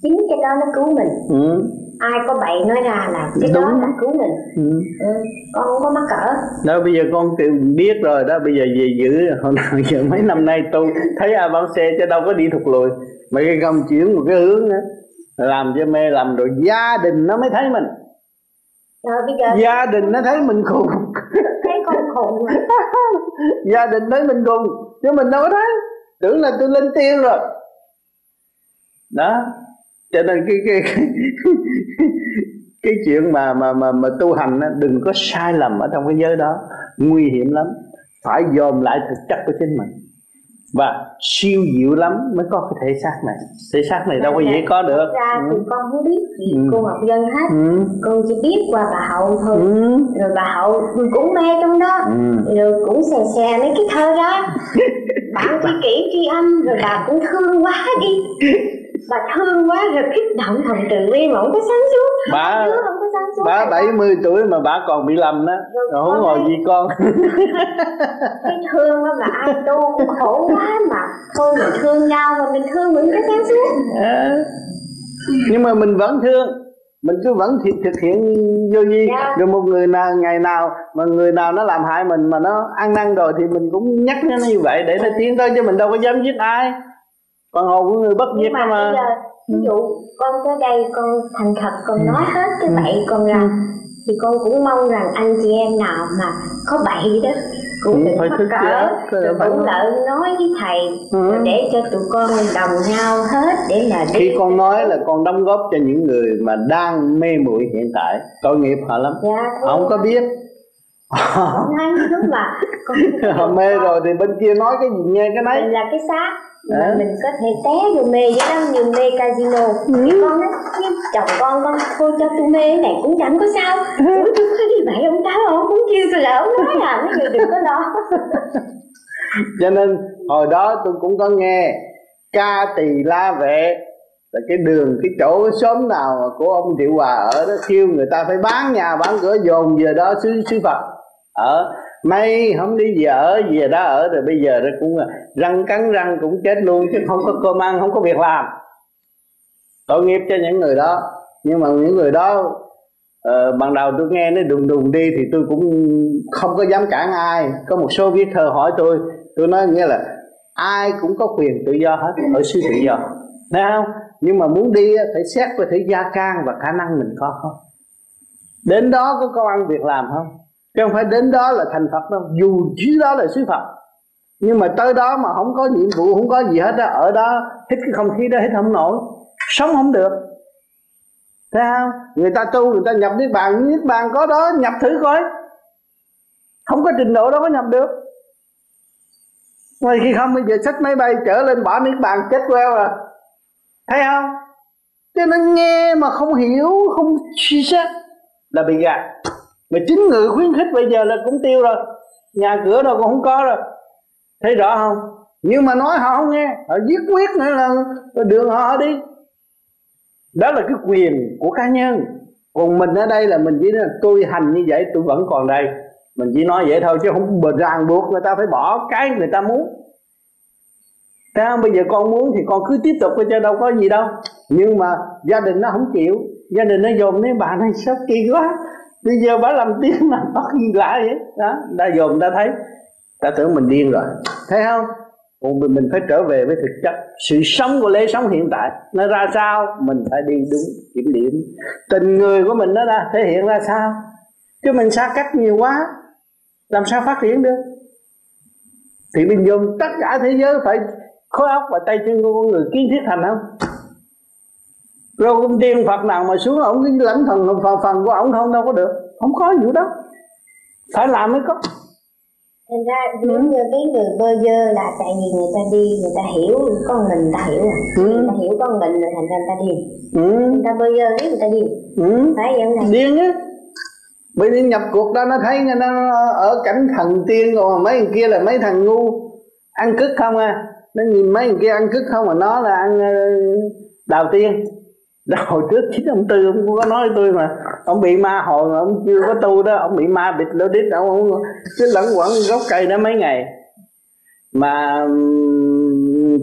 chính cái đó nó cứu mình. Ừ. Ai có bậy nói ra là cái Đúng. đó là cứu mình. Ừ. Ừ, con không có mắc cỡ. Đó bây giờ con tự biết rồi đó bây giờ về giữ hồi nào giờ mấy năm nay tôi thấy ai bán xe chứ đâu có đi thụt lùi. Mấy cái công chuyển một cái hướng đó làm cho mê làm rồi gia đình nó mới thấy mình. Rồi bây giờ gia đình nó thấy mình khùng. Thấy con khùng gia đình thấy mình khùng chứ mình đâu có thấy. Tưởng là tôi lên tiên rồi đó. Cho nên cái cái cái chuyện mà mà mà mà tu hành á, đừng có sai lầm ở trong cái giới đó. Nguy hiểm lắm. Phải dòm lại thực chất của chính mình. Và siêu diệu lắm mới có cái thể xác này. Thể xác này đâu có dễ có được. ra ừ. thì con không biết. Gì ừ. cô ngọc dân hết ừ. con chỉ biết qua bà hậu thôi. Ừ. rồi bà hậu cũng mê trong đó. Ừ. rồi cũng xè xè mấy cái thơ đó. Bạn tri kỷ tri âm rồi bà cũng thương quá đi bà thương quá rồi kích động thầm từ bi mà không có sáng suốt. Bà không có sáng suốt bà bảy mươi tuổi mà bà còn bị lầm đó. Rồi, rồi không ngồi gì con. Cái thương đó mà ai tu cũng khổ quá mà thôi mình thương nhau mà mình thương mình có sáng suốt. À. nhưng mà mình vẫn thương. Mình cứ vẫn thực, thực hiện vô vi. Yeah. Dạ. rồi một người nào ngày nào mà người nào nó làm hại mình mà nó ăn năn rồi thì mình cũng nhắc nó như vậy để nó tiến tới chứ mình đâu có dám giết ai con hồn của người bất diệt mà, mà. Bây giờ, ví dụ con tới đây con thành thật con nói ừ. hết cái bậy con ra ừ. thì con cũng mong rằng anh chị em nào mà có bậy đó cũng đừng mắc cỡ rồi cũng lợi nói với thầy ừ. để cho tụi con đồng nhau hết để mà khi con nói là con đóng góp cho những người mà đang mê muội hiện tại tội nghiệp họ lắm dạ, họ không có biết thấy đúng mà họ mê rồi thì bên kia nói cái gì nghe cái nấy. Mình là cái xác mà mình có thể té vô mê với lắm như mê casino. Ừ. cái con nói với chồng con con thôi cho tôi mê cái này cũng chẳng có sao. Ừ. ủa tôi có đi vậy ông táo ông cũng kêu tôi là ông nói à nó người đừng có lo. Cho nên hồi đó tôi cũng có nghe ca tỳ la vệ là cái đường cái chỗ xóm nào của ông Triệu Hòa ở đó kêu người ta phải bán nhà bán cửa dồn về đó xứ xứ Phật. Ở may không đi về ở về đó ở rồi bây giờ nó cũng à, răng cắn răng cũng chết luôn chứ không có cơm ăn không có việc làm. Tội nghiệp cho những người đó. Nhưng mà những người đó uh, ban đầu tôi nghe nó đùng đùng đi thì tôi cũng không có dám cản ai. Có một số viết thơ hỏi tôi tôi nói nghĩa là ai cũng có quyền tự do hết ở xứ tự do. Thấy không? Nhưng mà muốn đi phải xét về thể gia can và khả năng mình có không? Đến đó có công ăn việc làm không? Chứ không phải đến đó là thành phật đâu. Dù chứ đó là sứ phật. Nhưng mà tới đó mà không có nhiệm vụ, không có gì hết đó ở đó hít cái không khí đó hít không nổi. Sống không được. Thấy không? Người ta tu, người ta nhập niết bàn niết bàn có đó, nhập thử coi. Không có trình độ đó có nhập được. Ngoài khi không, bây giờ xách máy bay trở lên, bỏ niết bàn, chết queo à. Thấy không? Cho nên nghe mà không hiểu, Không suy xét Là bị gạt. Mà chính người khuyến khích bây giờ là cũng tiêu rồi. Nhà cửa đâu cũng không có rồi. Thấy rõ không? Nhưng mà nói họ không nghe. Họ giết quyết nữa là đường họ đi. Đó là cái quyền của cá nhân. Còn mình ở đây là mình chỉ là tôi hành như vậy, tôi vẫn còn đây. Mình chỉ nói vậy thôi chứ không bờ ràng buộc người ta phải bỏ cái người ta muốn. Thấy không? Bây giờ con muốn thì con cứ tiếp tục cho đâu có gì đâu. Nhưng mà gia đình nó không chịu. Gia đình nó dồn mấy bà này sao kỳ quá. Bây giờ bà làm tiếng mà bắt gì lạ vậy. Đó đã dồn ta thấy. Ta tưởng mình điên rồi. Thấy không? Còn mình, mình phải trở về với thực chất. Sự sống của lễ sống hiện tại nó ra sao? Mình phải đi đúng kiểm điểm. Tình người của mình nó ra thể hiện ra sao? Chứ mình xa cách nhiều quá làm sao phát triển được? Thì mình dùng tất cả thế giới phải khối óc và tay chân của con người kiến thiết thành không? Rồi ông tiên phật nào mà xuống ổng cái lãnh thần phần phần của ổng không đâu có được. Không có vụ đó phải làm mới có. Thành ra giống như cái người bơ vơ là tại vì người ta đi người ta hiểu con mình người ta hiểu à? Ừ. người ta hiểu con mình rồi thành ra người ta đi ừ. người ta bơ vơ biết người ta đi ừ. phải vậy không điên á. Bởi vì nhập cuộc đó nó thấy nó ở cảnh thần tiên còn mấy thằng kia là mấy thằng ngu ăn cứt không à nó nhìn mấy người kia ăn cứt không mà nó là ăn ờ, đào tiên. Đó, hồi trước chín ông tư ông cũng có nói với tôi mà. Ông bị ma hồi mà ông chưa có tu đó ông bị ma bịt lỗ đít ông, ông cứ lẫn quẩn gốc cây đó mấy ngày. Mà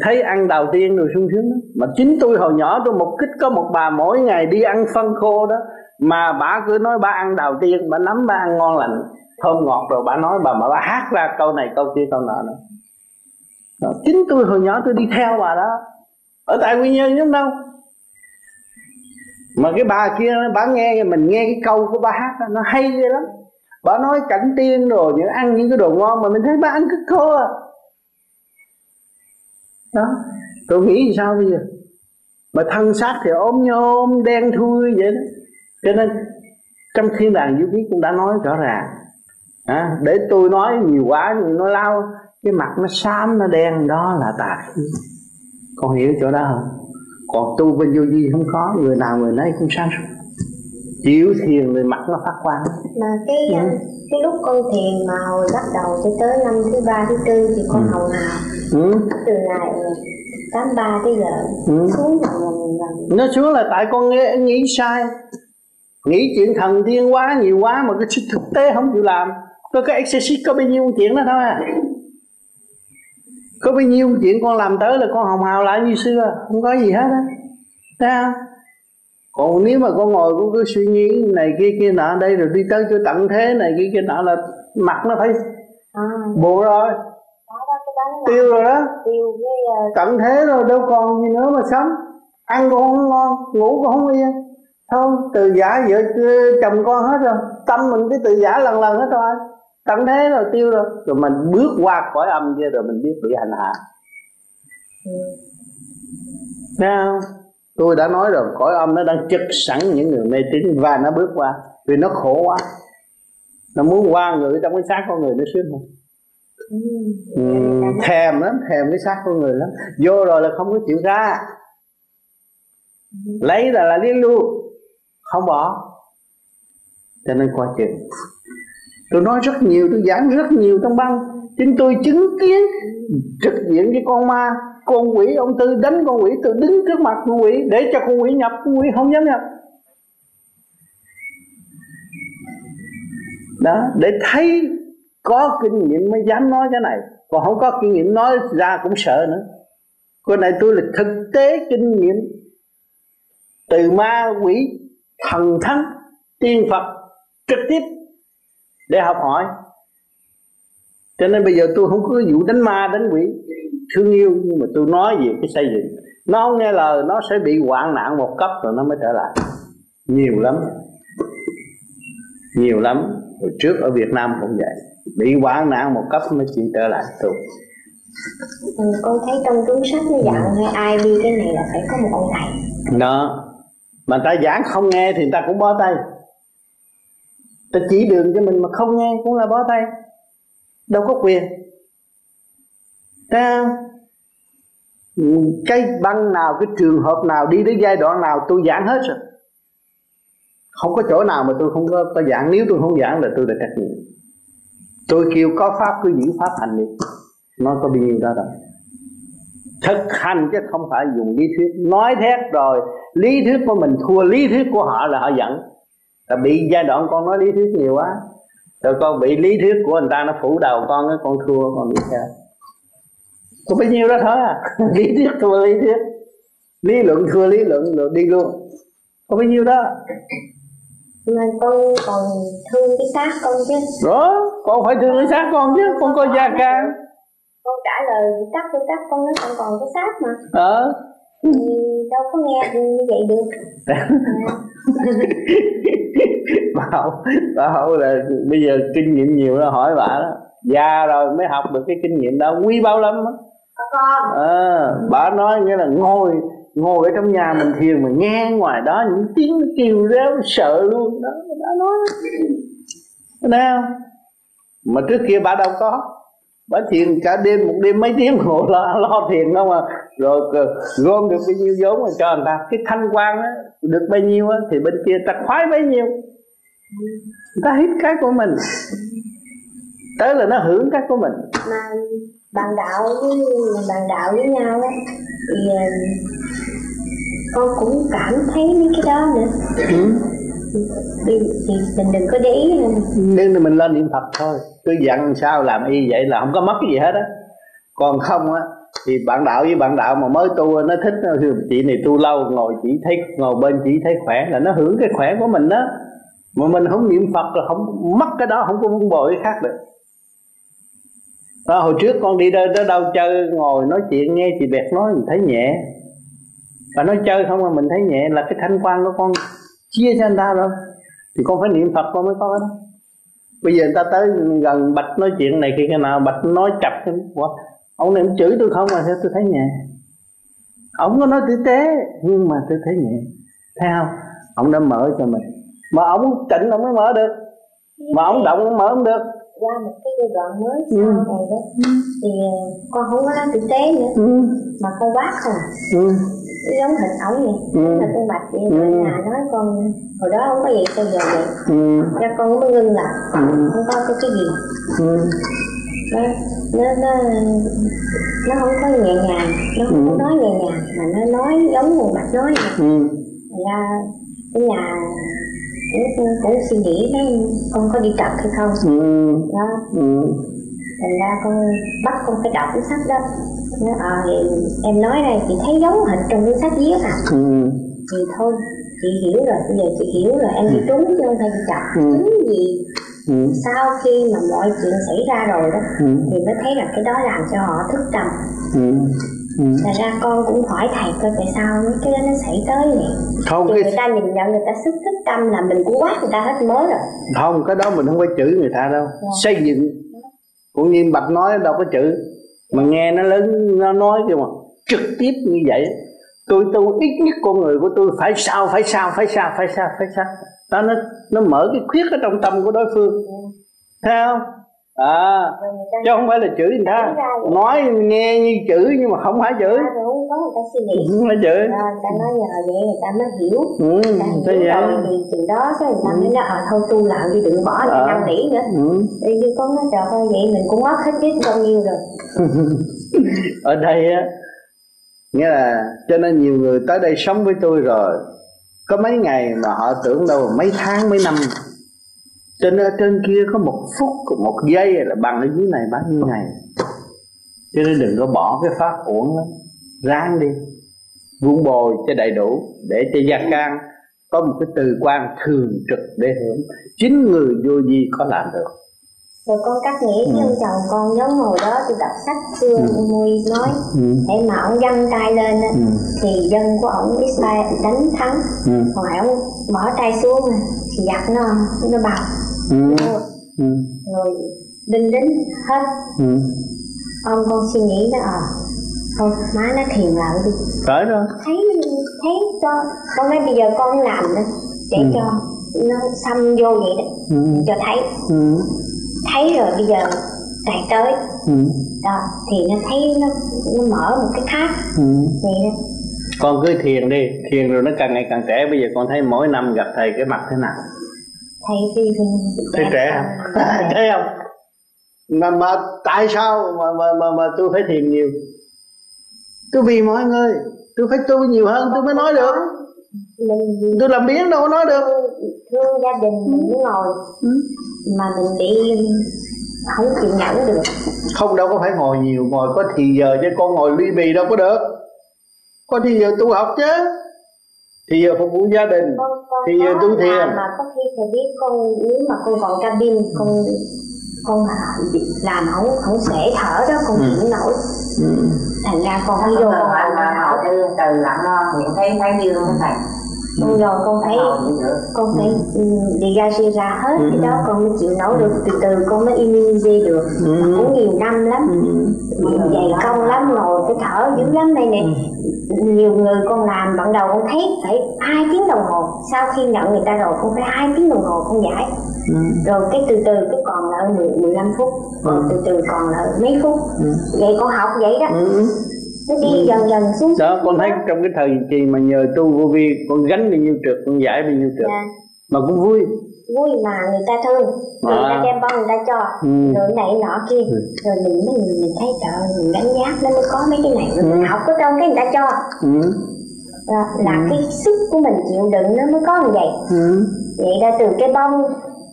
thấy ăn đầu tiên rồi sung sướng mà chính tôi hồi nhỏ tôi một kích có một bà mỗi ngày đi ăn phân khô đó. Mà bà cứ nói bà ăn đầu tiên bà nắm bà ăn ngon lành. Thơm ngọt rồi bà nói bà mà bà hát ra câu này câu kia câu nọ nữa đó. chính tôi hồi nhỏ tôi đi theo bà đó. Ở tại quy nhơn giống đâu. Mà cái bà kia bà nghe mình nghe cái câu của bà hát đó, nó hay ghê lắm. Bà nói cảnh tiên rồi những ăn những cái đồ ngon mà mình thấy bà ăn cứ khô à đó tôi nghĩ sao bây giờ? Mà thân xác thì ốm nhôm đen thui vậy đó. Cho nên trong thiên đàng du ký cũng đã nói rõ ràng. À, để tôi nói nhiều quá nhưng nó lao cái mặt nó xám nó đen đó là tà khí con hiểu chỗ đó không? Còn tu bên vô vi không có người nào người nấy cũng sáng suốt. Chịu thiền rồi mặt nó phát quang. Mà cái ừ. cái lúc con thiền mà hồi bắt đầu cho tới năm thứ ba thứ tư thì con ừ. hầu hào. Ừ. từ ngày tám ba tới giờ ừ. xuống lần lần. Nó xuống là tại con nghe nghĩ sai. Nghĩ chuyện thần tiên quá nhiều quá mà cái thực tế không chịu làm. Có cái exercise có bao nhiêu chuyện đó thôi à có bao nhiêu chuyện con làm tới là con hồng hào lại như xưa không có gì hết á. Thấy không? Còn nếu mà con ngồi con cứ suy nghĩ này kia kia nọ đây rồi đi tới cho tận thế này kia kia nọ là mặt nó phải à. rồi. Tiêu rồi đó. Tận thế rồi đâu còn gì nữa mà sống. Ăn cũng không ngon ngủ cũng không yên. Không? Từ giả vợ chồng con hết rồi. Tâm mình cái từ giả lần lần hết rồi tận thế rồi tiêu rồi. Rồi mình bước qua cõi âm kia rồi mình biết bị hành hạ. Không? Tôi đã nói rồi cõi âm nó đang chực sẵn những người mê tín và nó bước qua vì nó khổ quá. Nó muốn qua người trong cái xác con người nó sướng không ừ, thèm lắm thèm cái xác con người lắm. Vô rồi là không có chịu ra. Lấy là là liên luôn không bỏ. Cho nên qua chừng tôi nói rất nhiều, tôi giảng rất nhiều trong băng. Chính tôi chứng kiến trực diện với con ma. Con quỷ, ông tư đánh con quỷ, tôi đứng trước mặt con quỷ để cho con quỷ nhập. Con quỷ không dám nhập. Đó, để thấy có kinh nghiệm mới dám nói cái này. Còn không có kinh nghiệm nói ra cũng sợ nữa. Cái này tôi là thực tế kinh nghiệm. Từ ma quỷ thần thánh, tiên phật trực tiếp để học hỏi. Cho nên bây giờ tôi không có vụ đánh ma đánh quỷ thương yêu nhưng mà tôi nói về cái xây dựng. Nó không nghe lời nó sẽ bị hoạn nạn một cấp rồi nó mới trở lại. Nhiều lắm. Nhiều lắm. Hồi trước ở Việt Nam cũng vậy. Bị hoạn nạn một cấp mới chịu trở lại tu ừ, con thấy trong cuốn sách nó dặn hay ai đi cái này là phải có một ông thầy. Đó. Mà ta giảng không nghe thì ta cũng bó tay ta chỉ đường cho mình mà không nghe cũng là bó tay. Đâu có quyền. Ta cái băng nào cái trường hợp nào đi đến giai đoạn nào tôi giảng hết rồi. Không có chỗ nào mà tôi không có, có giảng. Nếu tôi không giảng là tôi đã trách nhiệm. Tôi kêu có pháp cứ giữ pháp hành đi. Nó có bao nhiêu đó rồi thực hành chứ không phải dùng lý thuyết. Nói thét rồi lý thuyết của mình thua lý thuyết của họ là họ giận là bị giai đoạn con nói lý thuyết nhiều quá. Rồi con bị lý thuyết của người ta nó phủ đầu con cái con thua con bị theo có bấy nhiêu đó thôi à. Lý thuyết thua lý thuyết. Lý luận thua lý luận rồi đi luôn. Có bấy nhiêu đó. Mà con còn thương cái xác con chứ. Đó con phải thương cái xác con chứ con có gia can. Con trả lời chắc tôi chắc con nói con còn cái xác mà. Ờ. Thì đâu có nghe như vậy được bảo bảo là bây giờ kinh nghiệm nhiều đó hỏi bà đó. Già rồi mới học được cái kinh nghiệm đó. Quý bao lắm á. À, bà nói nghĩa là ngồi ngồi ở trong nhà mình thiền mà nghe ngoài đó những tiếng kêu réo sợ luôn. Đó bà nói. Không? Mà trước kia bà đâu có. Bà thiền cả đêm một đêm mấy tiếng ngồi lo, lo thiền không mà rồi gom được bao nhiêu vốn mà cho người ta. Cái thanh quan á được bao nhiêu á thì bên kia ta khoái bấy nhiêu. Người ta hít cái của mình. Tới là nó hưởng cái của mình. Mà bạn đạo với bạn đạo với nhau á thì ờ, con cũng cảm thấy mấy cái đó nữa. Ừ. thì, thì mình đừng có để ý nên là mình lên niệm phật thôi. Cứ dặn sao làm y vậy là không có mất cái gì hết á. Còn không á thì bạn đạo với bạn đạo mà mới tu nó thích nó chị này tu lâu ngồi chỉ thấy ngồi bên chỉ thấy khỏe là nó hưởng cái khỏe của mình đó. Mà mình không niệm phật là không mất cái đó không có vun bồi cái khác được. Đó, hồi trước con đi đâu, đâu chơi ngồi nói chuyện nghe chị bẹt nói mình thấy nhẹ. Và nói chơi không mà mình thấy nhẹ là cái thanh quan của con chia cho anh ta đâu thì con phải niệm phật con mới có cái đó. Bây giờ người ta tới gần bạch nói chuyện này khi cái nào bạch nói chập quá ông này ông chửi tôi không mà tôi thấy nhẹ ông có nói tử tế nhưng mà tôi thấy nhẹ thấy không ông đã mở cho mình mà ông chỉnh ông mới mở được mà ông động ông mở không được qua một cái giai đoạn mới sau ừ. này đó thì ờ, con không có tử tế nữa ừ. mà con quát thôi ừ. giống thịt ổng vậy ừ. là con bạch vậy ừ. nhà nói con hồi đó không có vậy bây giờ vậy ừ. cho con mới ngưng là ừ. không có cái gì ừ. Nó nó nó nó không có nhẹ nhàng nó không ừ. nói nhẹ nhàng mà nó nói giống người bạch nói vậy ừ. ra cái nhà cũng, cũng suy nghĩ đó con có đi tập hay không ừ. đó ừ. thành ra con bắt con phải đọc cái sách đó nó à, thì em nói đây chị thấy giống hệt trong cái sách viết à ừ. thì thôi chị hiểu rồi bây giờ chị hiểu rồi em đi ừ. trúng chứ không phải đi tập ừ. trúng gì ừ. sau khi mà mọi chuyện xảy ra rồi đó ừ. thì mới thấy là cái đó làm cho họ thức tâm ừ ừ. ra con cũng hỏi thầy coi tại sao cái đó nó xảy tới vậy không cái... người ta nhìn nhận người ta sức thức tâm là mình cũng quát người ta hết mới rồi không cái đó mình không phải chửi người ta đâu yeah. Dạ. xây dựng cũng như bạch nói đâu có chữ mà nghe nó lớn nó nói kêu mà trực tiếp như vậy tôi tu ít nhất con người của tôi phải sao phải sao phải sao phải sao phải sao đó nó nó mở cái khuyết ở trong tâm của đối phương. Thấy không? À chứ không phải là chửi người ta. Nói nghe như chửi nhưng mà không phải chửi. Đúng có người ta suy nghĩ. Không phải chửi. À, ta nói nhờ vậy người ta mới hiểu. Ừ, ta hiểu rồi thì từ đó cái người ta mới nói ờ thôi tu lại đi đừng bỏ lại năn nỉ nữa. Ừ. thì như con nói trời ơi vậy mình cũng mất hết biết bao nhiêu rồi. Ở đây á nghĩa là cho nên nhiều người tới đây sống với tôi rồi có mấy ngày mà họ tưởng đâu mấy tháng mấy năm trên ở trên kia có một phút một giây là bằng ở dưới này bao nhiêu ngày. Cho nên đừng có bỏ cái pháp uổng lắm ráng đi vun bồi cho đầy đủ để cho gia can có một cái từ quan thường trực để hưởng. Chính người vô gì có làm được rồi con cắt nghĩ ừ. trong chồng con nhớ hồi đó tôi đọc sách xưa ừ. mui nói ừ. để mà ông dâng tay lên ừ. thì dân của ông Israel đánh thắng ừ. còn ông bỏ tay xuống thì giặc nó nó bào ừ. ừ. rồi đinh đính hết ừ. ông con suy nghĩ đó à thôi má nó thiền lại đi phải rồi thấy thấy cho con nói bây giờ con làm đó để ừ. cho nó xăm vô vậy đó ừ. cho thấy ừ. Thấy rồi bây giờ chạy tới. Ừ. đó thì nó thấy nó nó mở một cái khác ừ. vậy đó con cứ thiền đi thiền rồi nó càng ngày càng trẻ. Bây giờ con thấy mỗi năm gặp thầy cái mặt thế nào? Thầy thì thấy trẻ không? Thấy không? Mà mà tại sao mà mà mà, mà tôi phải thiền nhiều? Tôi vì mọi người. Tôi phải tu nhiều hơn tôi mới nói được. Tôi làm biến đâu có nói được. thương gia đình mình ngồi. Ừ. mà mình bị không chịu nhẫn được. Không đâu có phải ngồi nhiều ngồi có thì giờ chứ con ngồi ly bì đâu có được. Có thì giờ tu học chứ. Thì giờ phục vụ gia đình con, con thì giờ tu thiền. mà có khi thầy biết con nếu mà con còn cabin con con làm không không sẽ thở đó con ừ. chịu nổi. Ừ. thành ra con đi vô mà từ từ lặng lo thì thấy thấy như thầy ừ. rồi con thấy con phải ừ. đi ra ra ra hết ừ. cái đó con mới chịu nổi được từ từ con mới immunize được ừ. cũng nhiều năm lắm ừ. dày công lắm rồi cái thở dữ lắm đây nè nhiều người con làm ban đầu con thấy phải hai tiếng đồng hồ sau khi nhận người ta rồi con phải hai tiếng đồng hồ con giải ừ. rồi cái từ từ cái còn lại 10, 15 phút rồi ừ. từ từ còn lại mấy phút ừ. vậy con học vậy đó ừ nó đi dần dần xuống đó con thấy trong cái thời kỳ mà nhờ tu vô vi con gánh bao nhiêu trượt con giải bao nhiêu trượt yeah. mà cũng vui vui mà người ta thương người à. ta đem bông người ta cho ừ. rồi này nọ kia ừ. rồi mình mình, mình thấy trời mình đánh giá nó mới có mấy cái này rồi ừ. mình học ở trong cái người ta cho ừ. đó, là ừ. cái sức của mình chịu đựng nó mới có như vậy ừ. vậy ra từ cái bông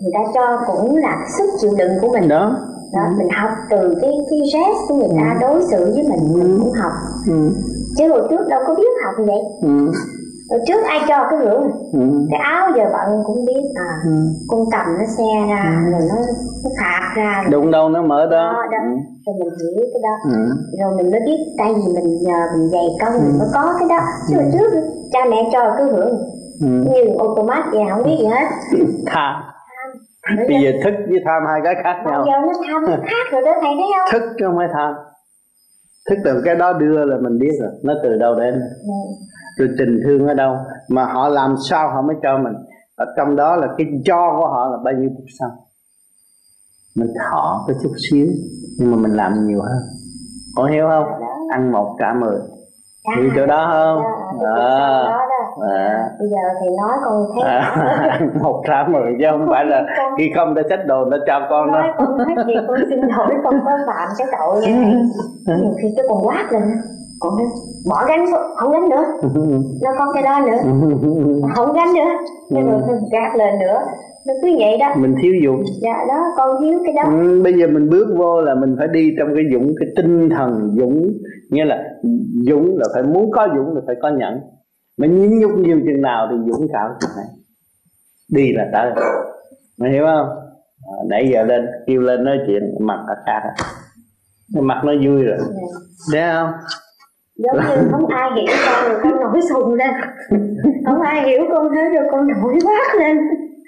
người ta cho cũng là sức chịu đựng của mình đó đó ừ. mình học từ cái cái rest của người ta ừ. đối xử với mình ừ. mình cũng học ừ. chứ hồi trước đâu có biết học vậy ừ rồi trước ai cho cái hưởng ừ. cái áo giờ bạn cũng biết à ừ. con cầm nó xe ra ừ. rồi nó nó khạc ra đụng đâu nó mở đó, đó, đó. Ừ. rồi mình hiểu cái đó ừ. rồi mình mới biết tại vì mình nhờ mình dày công ừ. mình mới có cái đó chứ ừ. trước cha mẹ cho cái hưởng ừ. như automat vậy không biết gì hết tham bây giờ thức với tham hai cái khác nhau. Giờ nó tham khác rồi đó thầy thấy không? Thức chứ không phải tham. Thức từ cái đó đưa là mình biết rồi nó từ đâu đến. Ừ. Rồi tình thương ở đâu mà họ làm sao họ mới cho mình. Ở trong đó là cái cho của họ là bao nhiêu phút sau? Mình thọ cái chút xíu nhưng mà mình làm nhiều hơn. Có hiểu không? Ăn một trả mười. Hiểu chỗ đó không? À, à. bây giờ thì nói con thấy à, một trả mười chứ không phải là khi không đã xách đồ nó cho con đó con nói gì con xin lỗi con có phạm cái tội này nhiều khi cái con quát lên. Con nói bỏ gánh xuống không gánh nữa. Nó có cái đó nữa. Không gánh nữa. Cái rồi gạt lên nữa. Nó cứ vậy đó. Mình thiếu dũng dạ đó con thiếu cái đó. Ừ, bây giờ mình bước vô là mình phải đi trong cái dũng cái tinh thần dũng. Nghĩa là dũng là phải muốn có dũng là phải có nhẫn mà nhín nhúc nhiều chừng nào thì dũng cảm chừng này đi là tới. Mày hiểu không? À, nãy giờ lên kêu lên nói chuyện mặt là khác cái mặt nó vui rồi. Yeah. Dạ. thấy không? Giống như không ai hiểu con rồi con nổi sùng lên. Không ai hiểu con hết rồi con nổi quát lên.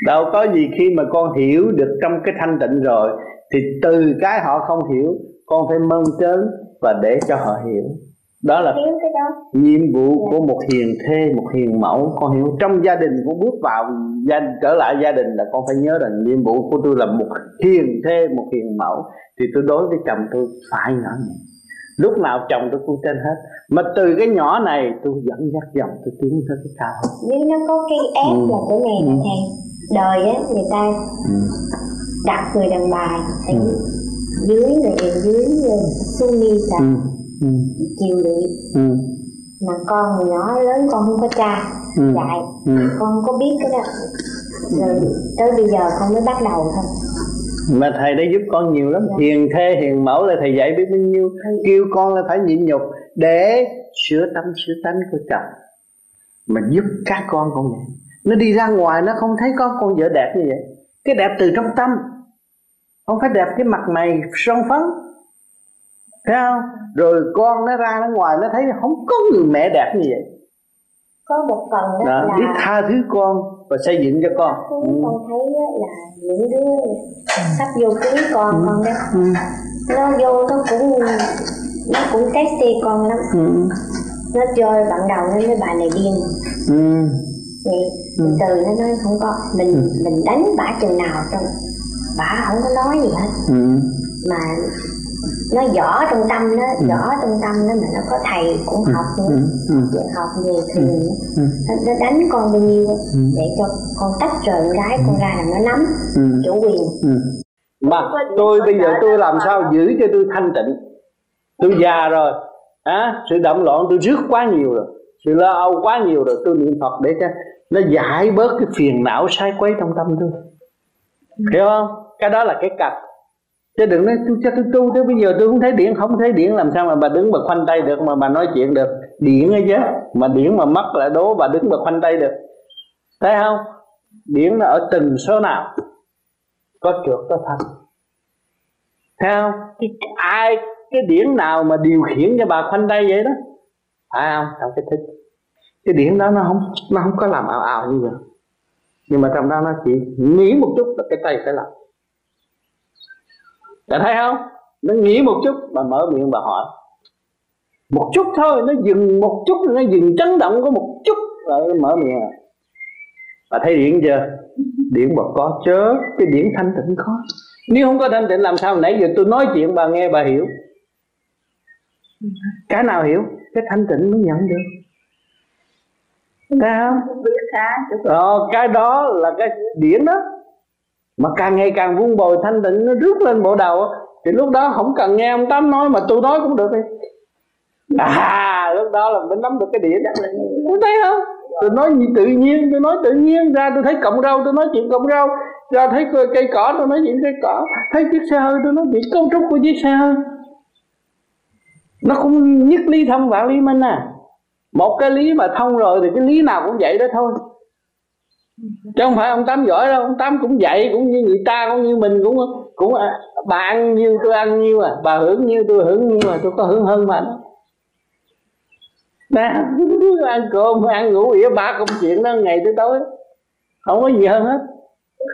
Đâu có gì khi mà con hiểu được trong cái thanh tịnh rồi thì từ cái họ không hiểu con phải mơn trớn và để cho họ hiểu đó là nhiệm vụ yeah. của một hiền thê một hiền mẫu con hiểu trong gia đình con bước vào gia trở lại gia đình là con phải nhớ rằng nhiệm vụ của tôi là một hiền thê một hiền mẫu thì tôi đối với chồng tôi phải nhỏ nhẹ lúc nào chồng tôi cũng trên hết mà từ cái nhỏ này tôi dẫn dắt dòng tôi tiến tới cái cao nếu nó có cái ép ừ. là cái này ừ. thầy đời á người ta ừ. đặt người đàn bà ừ. dưới người dưới xuống đi là ừ. Ừ. chiều lụy ừ. mà con hồi nhỏ lớn con không có cha. Ừ. dạy. Ừ. con không có biết cái đó. Rồi tới bây giờ con mới bắt đầu thôi. Mà thầy đã giúp con nhiều lắm. Hiền thê hiền mẫu là thầy dạy biết bao nhiêu. Kêu con là phải nhịn nhục để sửa tâm sửa tánh của chồng. Mà giúp các con cũng vậy. Nó đi ra ngoài nó không thấy có con vợ đẹp như vậy. Cái đẹp từ trong tâm. Không phải đẹp cái mặt mày son phấn thấy không rồi con nó ra nó ngoài nó thấy không có người mẹ đẹp như vậy có một phần đó, đó là biết tha thứ con và xây dựng cho con ừ. con thấy là những đứa sắp vô cưới con ừ. con đó ừ. nó vô nó cũng nó cũng taxi con lắm ừ. nó chơi bạn đầu nó nói bà này điên ừ. vậy ừ. từ nó nói không có mình ừ. mình đánh bả chừng nào trong bả không có nói gì hết ừ. mà nó rõ trong tâm nó ừ. rõ trong tâm nó mà nó có thầy cũng ừ. học nữa ừ. ừ. học về thì ừ. nó đánh con bao nhiêu ừ. để cho con tách rời con gái con ra là nó nắm ừ. chủ quyền ừ. mà tôi bây giờ tôi làm sao giữ cho tôi thanh tịnh tôi già rồi à, sự động loạn tôi rước quá nhiều rồi sự lo âu quá nhiều rồi tôi niệm phật để cho nó giải bớt cái phiền não sai quấy trong tâm tôi hiểu không cái đó là cái cặp chứ đừng nói tôi chắc tôi tu tới bây giờ tôi không thấy điện không thấy điện làm sao mà bà đứng mà khoanh tay được mà bà nói chuyện được? Điện ấy chứ mà điện mà mất là đố bà đứng mà khoanh tay được. Thấy không? Điện là ở từng số nào có trượt có thanh thấy không? Cái, ai cái điển nào mà điều khiển cho bà khoanh tay vậy đó? Phải không? Trong cái thích. Cái điển đó nó không nó không có làm ảo ảo như vậy. Nhưng mà trong đó nó chỉ nghĩ một chút là cái tay phải làm. Đã thấy không? Nó nghĩ một chút mà mở miệng bà hỏi Một chút thôi, nó dừng một chút Nó dừng chấn động có một chút Rồi mở miệng à Bà thấy điện chưa? Điện bật có chớ Cái điện thanh tịnh có Nếu không có thanh tịnh làm sao nãy giờ tôi nói chuyện bà nghe bà hiểu Cái nào hiểu? Cái thanh tịnh mới nhận được Thấy không? Ờ, cái đó là cái điển đó mà càng ngày càng vun bồi thanh tịnh, nó rước lên bộ đầu thì lúc đó không cần nghe ông tám nói mà tôi nói cũng được đi. À lúc đó là mình nắm được cái điển có thấy không tôi nói gì tự nhiên, tôi nói tự nhiên, ra tôi thấy cọng rau, tôi nói chuyện cọng rau. Ra thấy cây cỏ, tôi nói chuyện cây cỏ. Thấy chiếc xe hơi, tôi nói chuyện cấu trúc của chiếc xe hơi. Nó cũng nhất lý thông vạn lý minh à. Một cái lý mà thông rồi thì cái lý nào cũng vậy đó thôi chứ không phải ông tám giỏi đâu ông tám cũng vậy cũng như người ta cũng như mình cũng cũng à, bà ăn nhiêu tôi ăn nhiêu à bà hưởng nhiêu tôi hưởng nhiêu à tôi có hưởng hơn đó. Nè ăn cơm ăn ngủ ỉa ba công chuyện đó ngày tới tối không có gì hơn hết.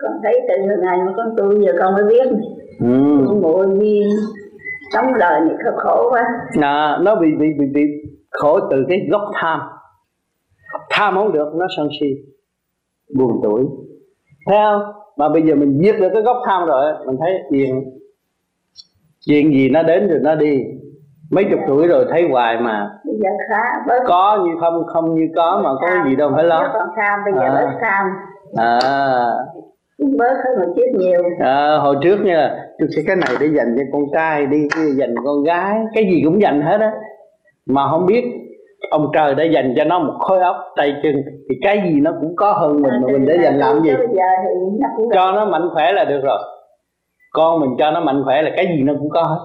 Con thấy từ ngày mà con tu giờ con mới biết. Ừ. ngồi đi sống đời này khổ, khổ quá. À, nó bị bị bị bị khổ từ cái gốc tham. Tham không được nó sân si buồn tuổi. Thấy không? Mà bây giờ mình giết được cái gốc tham rồi mình thấy chuyện chuyện gì nó đến rồi nó đi. Mấy chục tuổi rồi thấy hoài mà. Bây giờ khá bớt. Có như không không như có mà có tham. gì đâu phải lo. Còn tham bây giờ à. bớt tham. À. Bớt hơn hồi trước nhiều. À, hồi trước nha tôi sẽ cái này để dành cho con trai đi dành con gái. Cái gì cũng dành hết á. Mà không biết ông trời đã dành cho nó một khối óc tay chân thì cái gì nó cũng có hơn mình mà mình để dành làm gì? Cho nó mạnh khỏe là được rồi. Con mình cho nó mạnh khỏe là cái gì nó cũng có hết.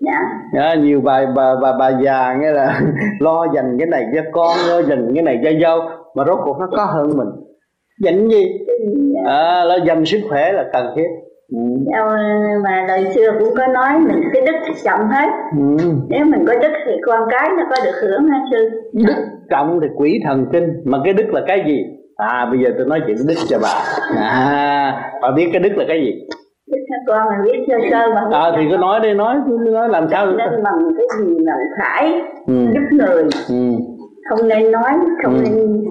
Dạ. À, nhiều bà bà bà bà già nghe là lo dành cái này cho con lo dành cái này cho dâu mà rốt cuộc nó có hơn mình. Dành gì? À, lo dành sức khỏe là cần thiết Ừ. mà đời xưa cũng có nói mình cái đức trọng hết ừ. nếu mình có đức thì con cái nó có được hưởng ha sư đức trọng thì quỷ thần kinh mà cái đức là cái gì à bây giờ tôi nói chuyện đức cho bà à bà biết cái đức là cái gì đức con mình biết sơ sơ mà à thì cứ nói đi nói cứ nói làm sao nên bằng cái gì mà phải ừ. giúp người ừ. không nên nói không ừ. nên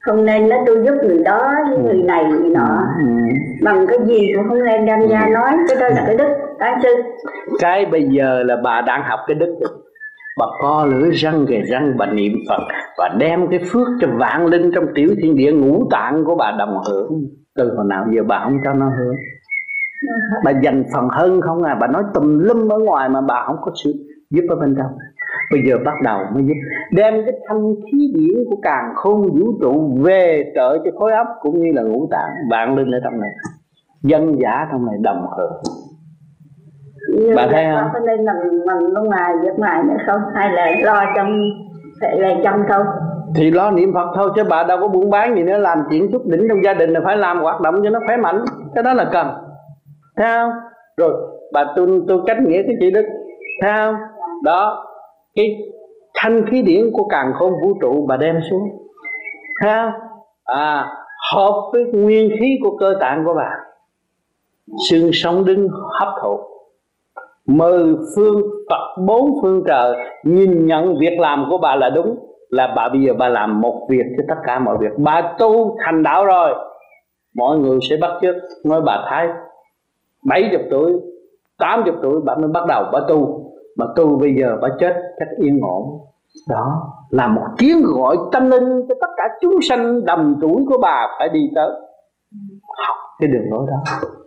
không nên nói tôi giúp người đó với người này người nọ. Ừ. bằng cái gì cũng không nên đem ra nói cái đó là cái đức cái sư. Cái bây giờ là bà đang học cái đức. Bà co lưỡi răng kề răng bà niệm phật và đem cái phước cho vạn linh trong tiểu thiên địa ngũ tạng của bà đồng hưởng. Từ hồi nào giờ bà không cho nó hưởng? Bà dành phần hơn không à? Bà nói tùm lum ở ngoài mà bà không có sự giúp ở bên trong bây giờ bắt đầu mới giúp đem cái thanh khí điển của càng khôn vũ trụ về trợ cho khối óc cũng như là ngũ tạng. Bạn lên ở trong này. Dân giả trong này đồng hưởng bạn thấy không? có nên nằm nằm ở ngoài giấc ngoài nữa không? Hay là lo trong là trong thôi? Thì lo niệm phật thôi chứ bà đâu có buôn bán gì nữa. Làm chuyện chút đỉnh trong gia đình là phải làm hoạt động cho nó khỏe mạnh. Cái đó là cần. Thấy không? Rồi bà tôi tôi cách nghĩa cái chị đức thấy không? Đó cái thanh khí điển của càng khôn vũ trụ bà đem xuống. Ha? À hợp với nguyên khí của cơ tạng của bà xương sống đứng hấp thụ. Mời phương Phật, bốn phương trời, nhìn nhận việc làm của bà là đúng, là bà bây giờ bà làm một việc cho tất cả mọi việc. Bà tu thành đạo rồi, mọi người sẽ bắt chước. Nói bà thái, bảy chục tuổi, tám chục tuổi bà mới bắt đầu bà tu mà tu bây giờ bà chết cách yên ổn. Đó là một tiếng gọi tâm linh cho tất cả chúng sanh đầm tuổi của bà phải đi tới. Học cái đường lối đó.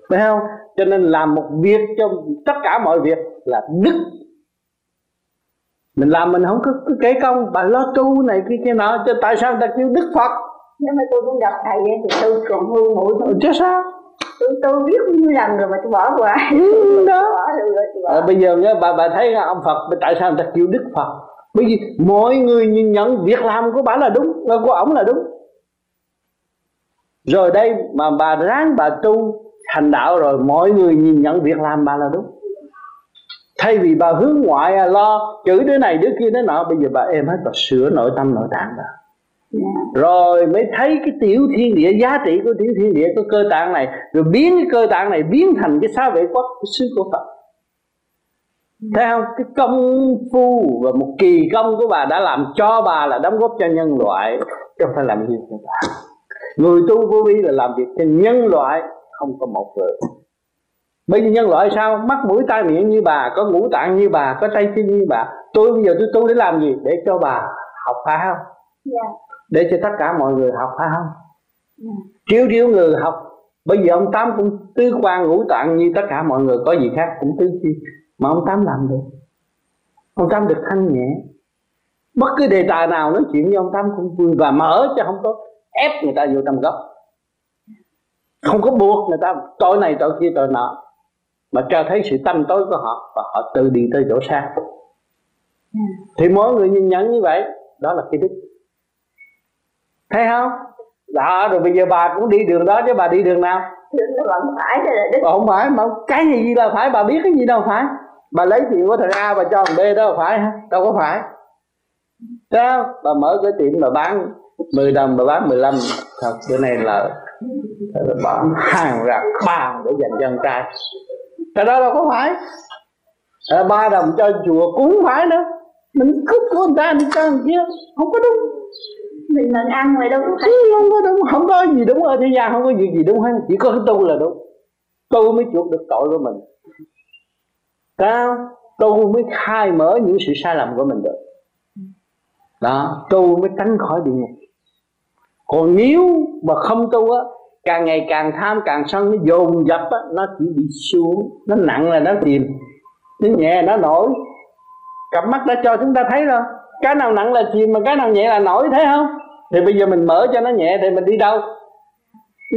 Phải không? Cho nên làm một việc cho tất cả mọi việc là đức. Mình làm mình không có cứ kể công bà lo tu này kia kia nọ cho tại sao người ta kêu đức phật? Nếu mà tôi cũng gặp thầy thì tôi còn hư mũi thôi. Chứ sao tôi tôi biết bao nhiêu lần rồi mà tôi bỏ qua. Ừ, đó. Bỏ rồi, tôi bỏ. À, bây giờ nhá bà bà thấy ông phật tại sao người ta kêu đức phật? Bởi vì mọi người nhìn nhận việc làm của bà là đúng của ổng là đúng. Rồi đây mà bà ráng bà tu thành đạo rồi mọi người nhìn nhận việc làm bà là đúng. Thay vì bà hướng ngoại à, lo chửi đứa này đứa kia đứa nọ bây giờ bà em hết bà sửa nội tâm nội tạng bà rồi mới thấy cái tiểu thiên địa, giá trị của tiểu thiên địa của cơ tạng này, rồi biến cái cơ tạng này biến thành cái xá vệ quốc của sư của phật. Thấy không? Cái công phu và một kỳ công của bà đã làm cho bà là đóng góp cho nhân loại, chứ không phải làm gì cho bà. Người tu vô vi là làm việc cho nhân loại, không có một người. Bây giờ nhân loại sao? Mắt mũi tai miệng như bà, có ngũ tạng như bà, có tay chân như bà. Tôi bây giờ tôi tu để làm gì? Để cho bà học phải không? Yeah. Dạ để cho tất cả mọi người học phải không? Chiếu chiếu người học. Bây giờ ông tám cũng tứ quan ngũ tạng như tất cả mọi người có gì khác cũng tứ chi. Mà ông tám làm được. Ông tám được thanh nhẹ. Bất cứ đề tài nào nói chuyện với ông tám cũng vui và mở cho không có ép người ta vô trong góc. Không có buộc người ta tội này tội kia tội nọ. Mà cho thấy sự tâm tối của họ và họ tự đi tới chỗ xa. Thì mỗi người nhìn nhận như vậy đó là cái đức thấy không? Đó rồi bây giờ bà cũng đi đường đó chứ bà đi đường nào? Nó vẫn phải đó là đức không phải mà cái gì là phải? Bà biết cái gì đâu phải. Bà lấy tiền của thằng A bà cho thằng B đó là phải hả? Đâu có phải. Sao bà mở cái tiệm bà bán 10 đồng bà bán 15 thật bữa này là bán hàng rạc bàn để dành cho con trai. Cái đó đâu có phải. À, ba đồng cho chùa cũng phải nữa. Mình cướp của người ta đi cho người kia. Không có đúng mình mình ăn rồi đâu có không có đúng, không có gì đúng ở thế gian không có gì gì đúng hết. Chỉ có cái tu là đúng. Tu mới chuộc được tội của mình. Sao? Tu mới khai mở những sự sai lầm của mình được. Đó tu mới tránh khỏi địa ngục còn nếu mà không tu á, càng ngày càng tham, càng sân, nó dồn dập á, nó chỉ bị xuống, nó nặng là nó chìm nó nhẹ, nó nổi. Cặp mắt đã cho chúng ta thấy rồi. Cái nào nặng là chìm mà cái nào nhẹ là nổi, thấy không? Thì bây giờ mình mở cho nó nhẹ thì mình đi đâu?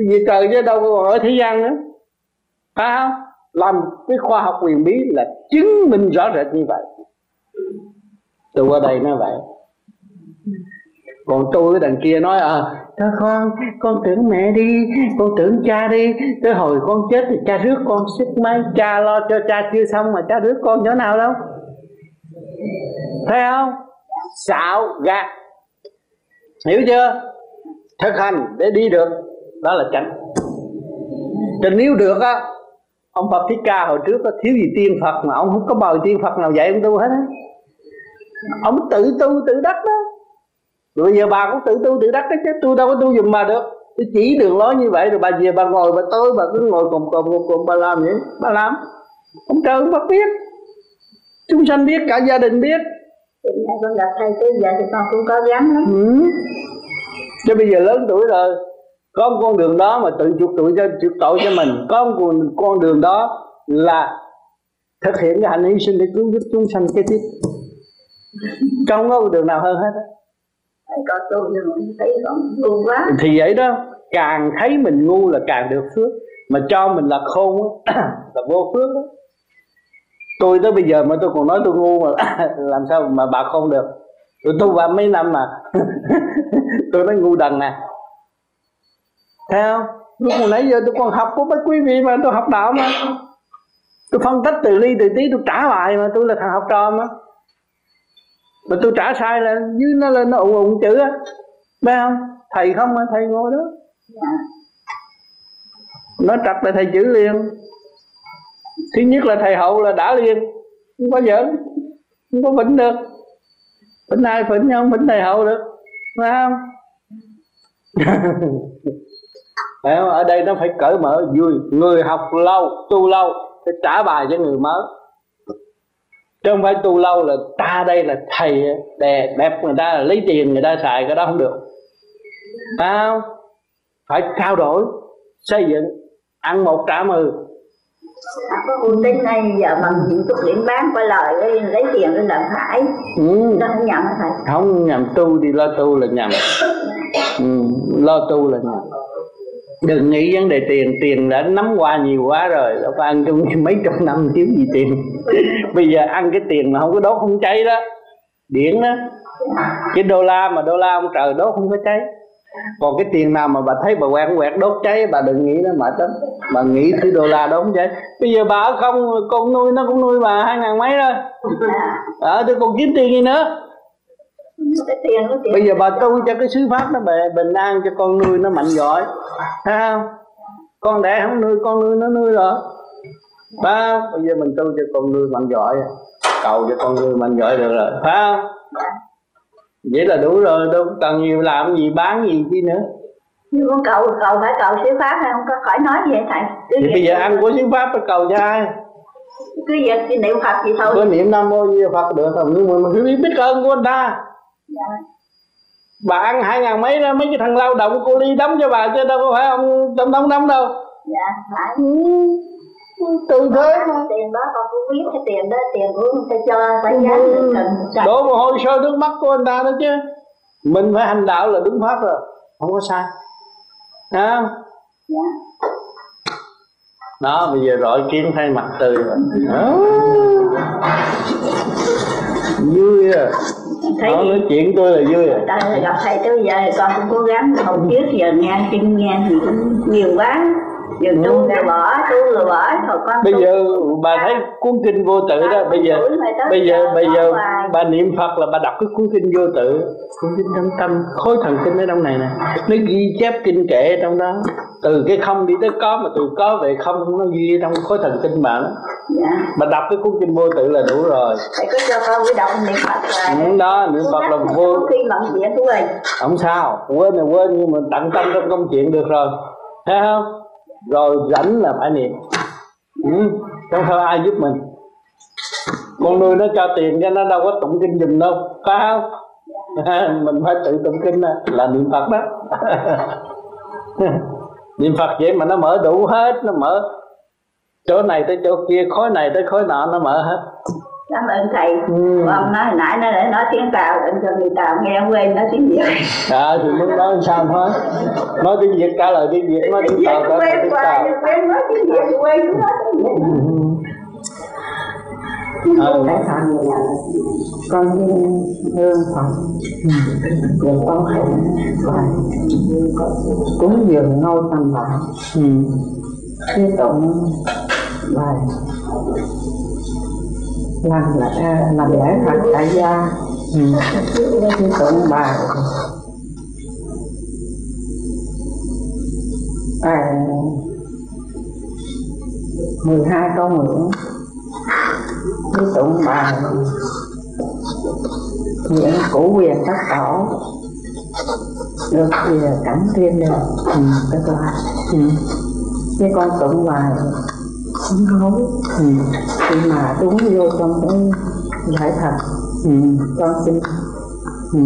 Gì trời chứ đâu còn ở thế gian nữa. Phải không? Làm cái khoa học quyền bí là chứng minh rõ rệt như vậy. Tôi qua đây nói vậy. Còn tôi cái đằng kia nói à thôi con con tưởng mẹ đi, con tưởng cha đi. Tới hồi con chết thì cha rước con sức mấy cha lo cho cha chưa xong mà cha rước con chỗ nào đâu. Thấy không? Xạo gạt hiểu chưa? Thực hành để đi được đó là chánh. Cho nếu được á ông Phật Thích Ca hồi trước có thiếu gì tiên Phật mà ông không có mời tiên Phật nào dạy ông tu hết á. Ông tự tu tự đắc đó. Rồi bây giờ bà cũng tự tu tự đắc đó chứ tôi đâu có tu dùm bà được. Tôi chỉ đường lối như vậy rồi bà về bà ngồi bà tối bà cứ ngồi cùng cùng cùng, cùng bà làm vậy. Bà làm. Ông trời ông Phật biết. Chúng sanh biết cả gia đình biết. Ngày con gặp thầy tới giờ thì con cũng có gắng lắm. Ừ. chứ bây giờ lớn tuổi rồi có một con đường đó mà tự chuộc tội cho chuộc tội cho mình. Có một con, con đường đó là thực hiện cái hành hy sinh để cứu giúp chúng sanh kế tiếp. Không có đường nào hơn hết thì vậy đó càng thấy mình ngu là càng được phước. Mà cho mình là khôn là vô phước đó tôi tới bây giờ mà tôi còn nói tôi ngu mà làm sao mà bà không được? Tôi tu ba mấy năm mà tôi nói ngu đần nè. Thấy không? Lúc hồi nãy giờ tôi còn học của mấy quý vị mà, tôi học đạo mà. Tôi phân tích từ ly từ tí, tôi trả lại mà, tôi là thằng học trò mà. Mà tôi trả sai là dưới nó lên nó ụng ụng chữ á. Biết không? Thầy không mà, thầy ngồi đó. Nó trật là thầy chữ liền thứ nhất là thầy hậu là đã liền, không có giỡn, không có vĩnh được. Vĩnh ai vĩnh không vĩnh thầy hậu được, phải không? Phải không? Ở đây nó phải cởi mở, vui. Người học lâu, tu lâu, phải trả bài cho người mới. Chứ không phải tu lâu là ta đây là thầy đẹp đẹp người ta là lấy tiền người ta xài, cái đó không được. Phải không? Phải trao đổi, xây dựng, ăn một trả mười à, có uy tín này giờ mà những chút điểm bán qua lời lấy, lấy tiền lên làm phải. Ừ. nó không nhầm hả thầy? Không nhầm tu thì lo tu là nhầm. Ừ. lo tu là nhầm. Đừng nghĩ vấn đề tiền. Tiền đã nắm qua nhiều quá rồi. Đâu phải ăn trong mấy chục năm thiếu gì tiền. Bây giờ ăn cái tiền mà không có đốt không cháy đó. Điện đó. Cái đô la mà đô la ông trời đốt không có cháy còn cái tiền nào mà bà thấy bà quẹt quẹt đốt cháy bà đừng nghĩ nó mệt lắm. Bà nghĩ thứ đô la đốt cháy bây giờ bà không con nuôi nó cũng nuôi bà hai ngàn mấy rồi ờ à, tôi còn kiếm tiền gì nữa? Bây giờ bà tu cho cái sứ pháp nó bề bình an cho con nuôi nó mạnh giỏi. Thấy không? Con đẻ không nuôi con nuôi nó nuôi rồi. Không? Bây giờ mình tu cho con nuôi mạnh giỏi. Cầu cho con nuôi mạnh giỏi được rồi. Phải không vậy là đủ rồi đâu cần nhiều làm gì bán gì chi nữa. Nhưng con cầu cầu phải cầu sứ pháp hay không? Có khỏi nói gì hết thầy? Cứ thì việc- bây giờ ăn của sứ pháp phải cầu cho ai? Cứ việc chỉ niệm phật gì thôi. Có niệm nam mô di Đà phật được rồi nhưng mà mình biết biết ơn của anh ta. Bà ăn hai ngàn mấy đó mấy cái thằng lao động cô ly đóng cho bà chứ đâu có phải ông tổng thống đóng đâu. Dạ phải từ thế mà tiền đó còn cũng biết cái tiền đó tiền của người ta cho phải giá ừ. đổ mồ hôi sôi nước mắt của anh ta đó chứ. Mình phải hành đạo là đúng pháp rồi. Không có sai. À. dạ. Đó bây giờ rọi kiến thay mặt từ rồi. Vui à. Thấy đó, nói chuyện tôi là vui à. Tại gặp thầy tới giờ con cũng cố gắng hồi trước giờ nghe kinh nghe thì cũng nhiều quá giờ tu ừ. rồi bỏ tu rồi bỏ rồi con bây giờ bà thấy cuốn kinh vô tự đó bây giờ bây giờ bây giờ bà niệm phật là bà đọc cái cuốn kinh vô tự cuốn kinh trong tâm khối thần kinh ở trong này nè. Nó ghi chép kinh kệ trong đó. Từ cái không đi tới có mà từ có về không nó ghi trong khối thần kinh bạn dạ. mà đọc cái cuốn kinh vô tự là đủ rồi. Thầy có cho con với đọc niệm phật là ừ, đó niệm phật là vô. khi bận chuyện mình không sao quên là quên nhưng mà tận tâm trong công chuyện được rồi. Thấy không rồi rảnh là phải niệm. Ừ. không thơ ai giúp mình? Con nuôi nó cho tiền cho nó đâu có tụng kinh dùm đâu, phải không? Mình phải tự tụng kinh là niệm phật đó. Niệm phật vậy mà nó mở đủ hết, nó mở chỗ này tới chỗ kia, khối này tới khối nọ, nó mở hết cảm ơn thầy. Ừ. ông nói hồi nãy nó để nói tiếng tàu định cho người tàu nghe quên nói tiếng việt. À thì muốn nói sao thôi? Nói tiếng việt trả lời tiếng việt nói tiếng tàu trả lời tiếng tàu. quên nói tiếng việt quên nói tiếng việt. Ừ. Tại sao vậy? Con hương Phật. Rồi con hãy và cúng dường ngôi tâm bảo ừ. Khi tụng bài làm lễ làm lễ phật tại gia. Ừ. tụng bài à, 12 câu nguyện khi tụng bài. Nguyện củ quyền các tổ. Được về cảnh thiên được ừ. cái là ừ. khi con tụng bài không hối ừ. khi mà đúng vô trong cái giải thật ừ. con xin ừ.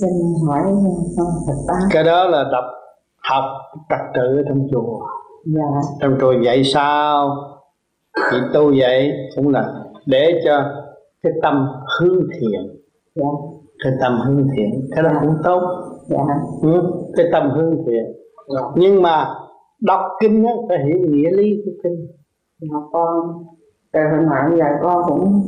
xin hỏi con Phật Pháp cái đó là đọc học trật tự trong chùa dạ. trong chùa dạy sao chị tu vậy cũng là để cho cái tâm hư thiện dạ. cái tâm hư thiện cái đó cũng tốt dạ. ừ, cái tâm hư thiện dạ. nhưng mà đọc kinh á phải hiểu nghĩa lý của kinh. Mà con từ hồi nãy giờ con cũng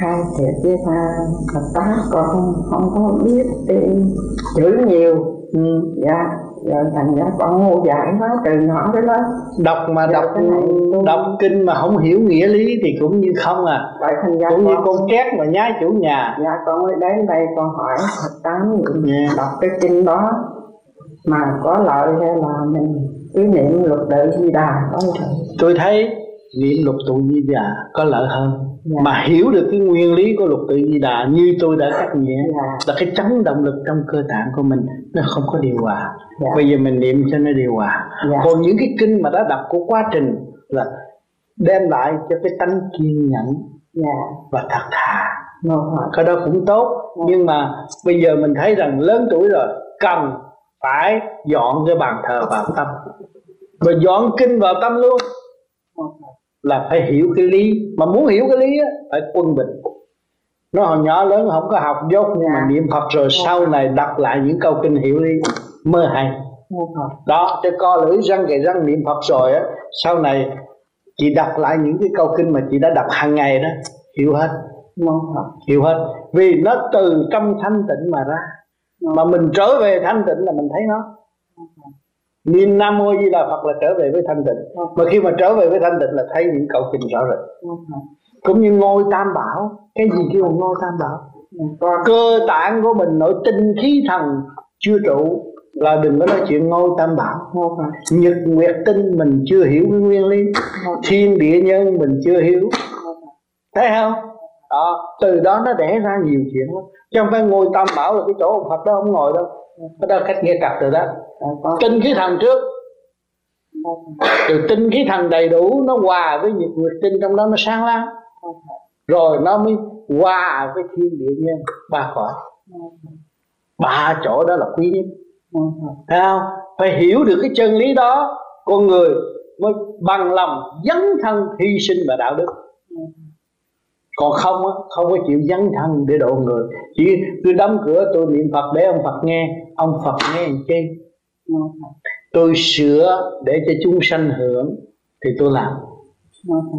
khai thiệt với tha. Phật pháp con không, không có biết tiền chữ nhiều. Ừ. dạ giờ thành ra con ngu dại quá từ nhỏ tới lớn. Đọc mà giờ đọc đọc kinh mà không hiểu nghĩa lý thì cũng như không à. Vậy thành ra cũng con, như con két mà nhái chủ nhà. Dạ con mới đến đây con hỏi Phật tám yeah. đọc cái kinh đó mà có lợi hay là mình cứ niệm lục tự di đà có lợi tôi thấy niệm lục tự di đà có lợi hơn dạ. mà hiểu được cái nguyên lý của lục tự di đà như tôi đã cắt nghĩa dạ. là cái chấn động lực trong cơ tạng của mình nó không có điều hòa dạ. bây giờ mình niệm cho nó điều hòa dạ. còn những cái kinh mà đã đọc của quá trình là đem lại cho cái tánh kiên nhẫn dạ. và thật thà cái đó cũng tốt dạ. nhưng mà bây giờ mình thấy rằng lớn tuổi rồi cần phải dọn cái bàn thờ vào tâm. Và dọn kinh vào tâm luôn. Là phải hiểu cái lý. Mà muốn hiểu cái lý á, phải quân bình. Nó hồi nhỏ lớn không có học dốt, nhưng mà niệm phật rồi sau này đọc lại những câu kinh hiểu lý. Mơ hay. Đó cho co lưỡi răng cái răng niệm phật rồi á, sau này chị đọc lại những cái câu kinh mà chị đã đọc hàng ngày đó, hiểu hết. Hiểu hết. Vì nó từ trong thanh tịnh mà ra mà mình trở về thanh tịnh là mình thấy nó. Niệm nam mô di đà phật là trở về với thanh tịnh. Mà khi mà trở về với thanh tịnh là thấy những câu kinh rõ rệt. Cũng như ngôi tam bảo. Cái gì kêu là ngôi tam bảo? Cơ tạng của mình nội tinh khí thần chưa trụ là đừng có nói chuyện ngôi tam bảo. Nhật nguyệt tinh mình chưa hiểu cái nguyên lý. Thiên địa nhân mình chưa hiểu. Thấy không? Đó từ đó nó đẻ ra nhiều chuyện lắm chứ không phải ngồi tam bảo là cái chỗ ông phật đó không ngồi đâu. Cái đó cách nghe cặp rồi đó. Tinh khí thần trước. Từ tinh khí thần đầy đủ nó hòa với nhiệt nguyệt tinh trong đó nó sáng láng. Rồi nó mới hòa với thiên địa nhân ba cõi. Ba chỗ đó là quý nhất. Thấy không? Phải hiểu được cái chân lý đó con người mới bằng lòng dấn thân hy sinh và đạo đức còn không á, không có chịu dấn thân để độ người. Chỉ cứ đóng cửa, tôi niệm phật để ông phật nghe. Ông phật nghe làm chi? Tôi sửa để cho chúng sanh hưởng, thì tôi làm.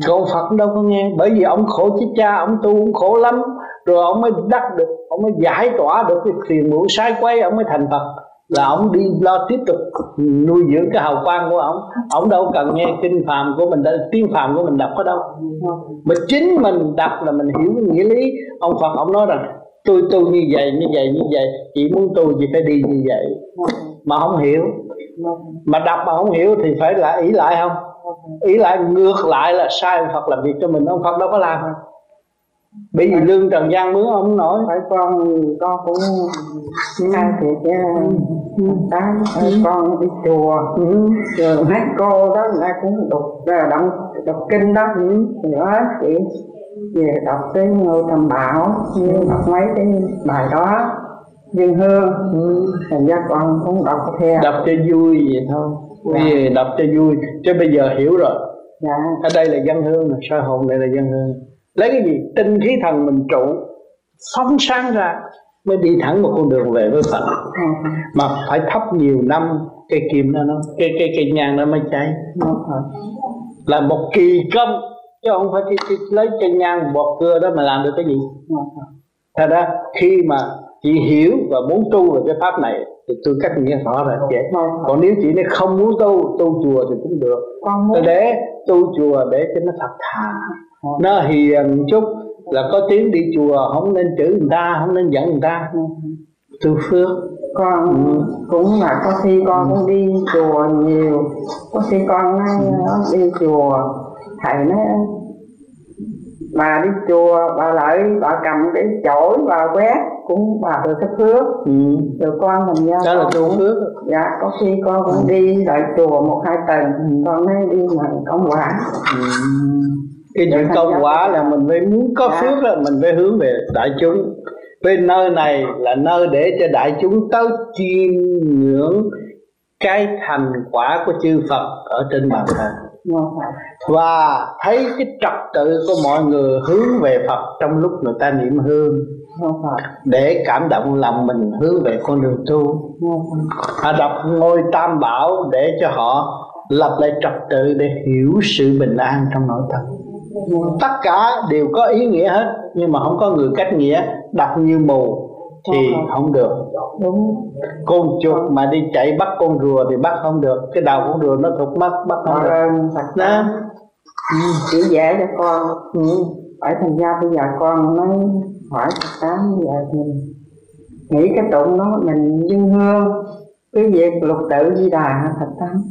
Còn Phật đâu có nghe. Bởi vì ông khổ chứ cha, Ông tu cũng khổ lắm. Rồi ông mới đắc được, Ông mới giải tỏa được cái phiền muộn, sai quay, Ông mới thành Phật. Là ông đi lo tiếp tục nuôi dưỡng cái hào quang của ông. Ông đâu cần nghe kinh phàm của mình Tiếng phàm của mình đọc có đâu. Mà chính mình đọc là mình hiểu cái nghĩa lý. Ông Phật, ông nói rằng, tôi tu như vậy như vậy như vậy, chỉ muốn tu thì phải đi như vậy. Mà không hiểu. Mà đọc mà không hiểu thì phải là ý lại không? Ý lại ngược lại là sai Phật làm việc cho mình. Ông Phật đâu có làm bởi vì lương trần gian mướn ông nói phải con con cũng ai thì chứ tám. Con đi chùa. Trường hết cô đó người cũng đọc đọc đọc kinh đó. Nữa chị. Về đọc cái ngô tam bảo đọc mấy cái bài đó. Dương hương. Thành ra con cũng đọc theo. Đọc cho vui vậy thôi. Vì đọc cho vui. Chứ bây giờ hiểu rồi. Dạ. ở đây là dân hương soi hồn đây là dân hương lấy cái gì? Tinh khí thần mình trụ phóng sáng ra mới đi thẳng một con đường về với Phật. Mà phải thắp nhiều năm cây kim nó nó cây cây cây nhang nó mới cháy. Là một kỳ công chứ không phải cái, cái, lấy cây nhang bọt cưa đó mà làm được cái gì. Thật ra khi mà chị hiểu và muốn tu về cái pháp này thì tôi cách nghĩa rõ là dễ còn nếu chị này không muốn tu tu chùa thì cũng được. Tôi để tu chùa để cho nó thật thà nó hiền chút là có tiếng đi chùa không nên chửi người ta không nên giận người ta tu phước con ừ. cũng là có khi con cũng đi chùa nhiều có khi con nó đi chùa thầy nó bà đi chùa bà lại bà cầm cái chổi bà quét cũng bà được cái phước ừ. rồi con mình ra đó là tu phước dạ có khi con cũng ừ. đi lại chùa một hai tuần ừ. con mới đi mà công quả ừ. Cái chuyện công quả là mình phải muốn có dạ. phước là mình phải hướng về đại chúng. Bên nơi này là nơi để cho đại chúng tới chiêm ngưỡng cái thành quả của chư Phật ở trên bàn thờ. Và thấy cái trật tự của mọi người hướng về Phật trong lúc người ta niệm hương. Để cảm động lòng mình hướng về con đường tu. Họ đọc ngôi tam bảo để cho họ lập lại trật tự để hiểu sự bình an trong nội tâm tất cả đều có ý nghĩa hết nhưng mà không có người cách nghĩa đọc như mù thì không được. Đúng. Con chuột mà đi chạy bắt con rùa thì bắt không được cái đầu con rùa nó thụt mất bắt không được. Đó. Chỉ dễ cho con. Ừ. phải thành ra bây giờ con nói hỏi Phật tám giờ mình nghĩ cái tụng đó mình dân hương. Cái việc lục tự di đà Phật tám?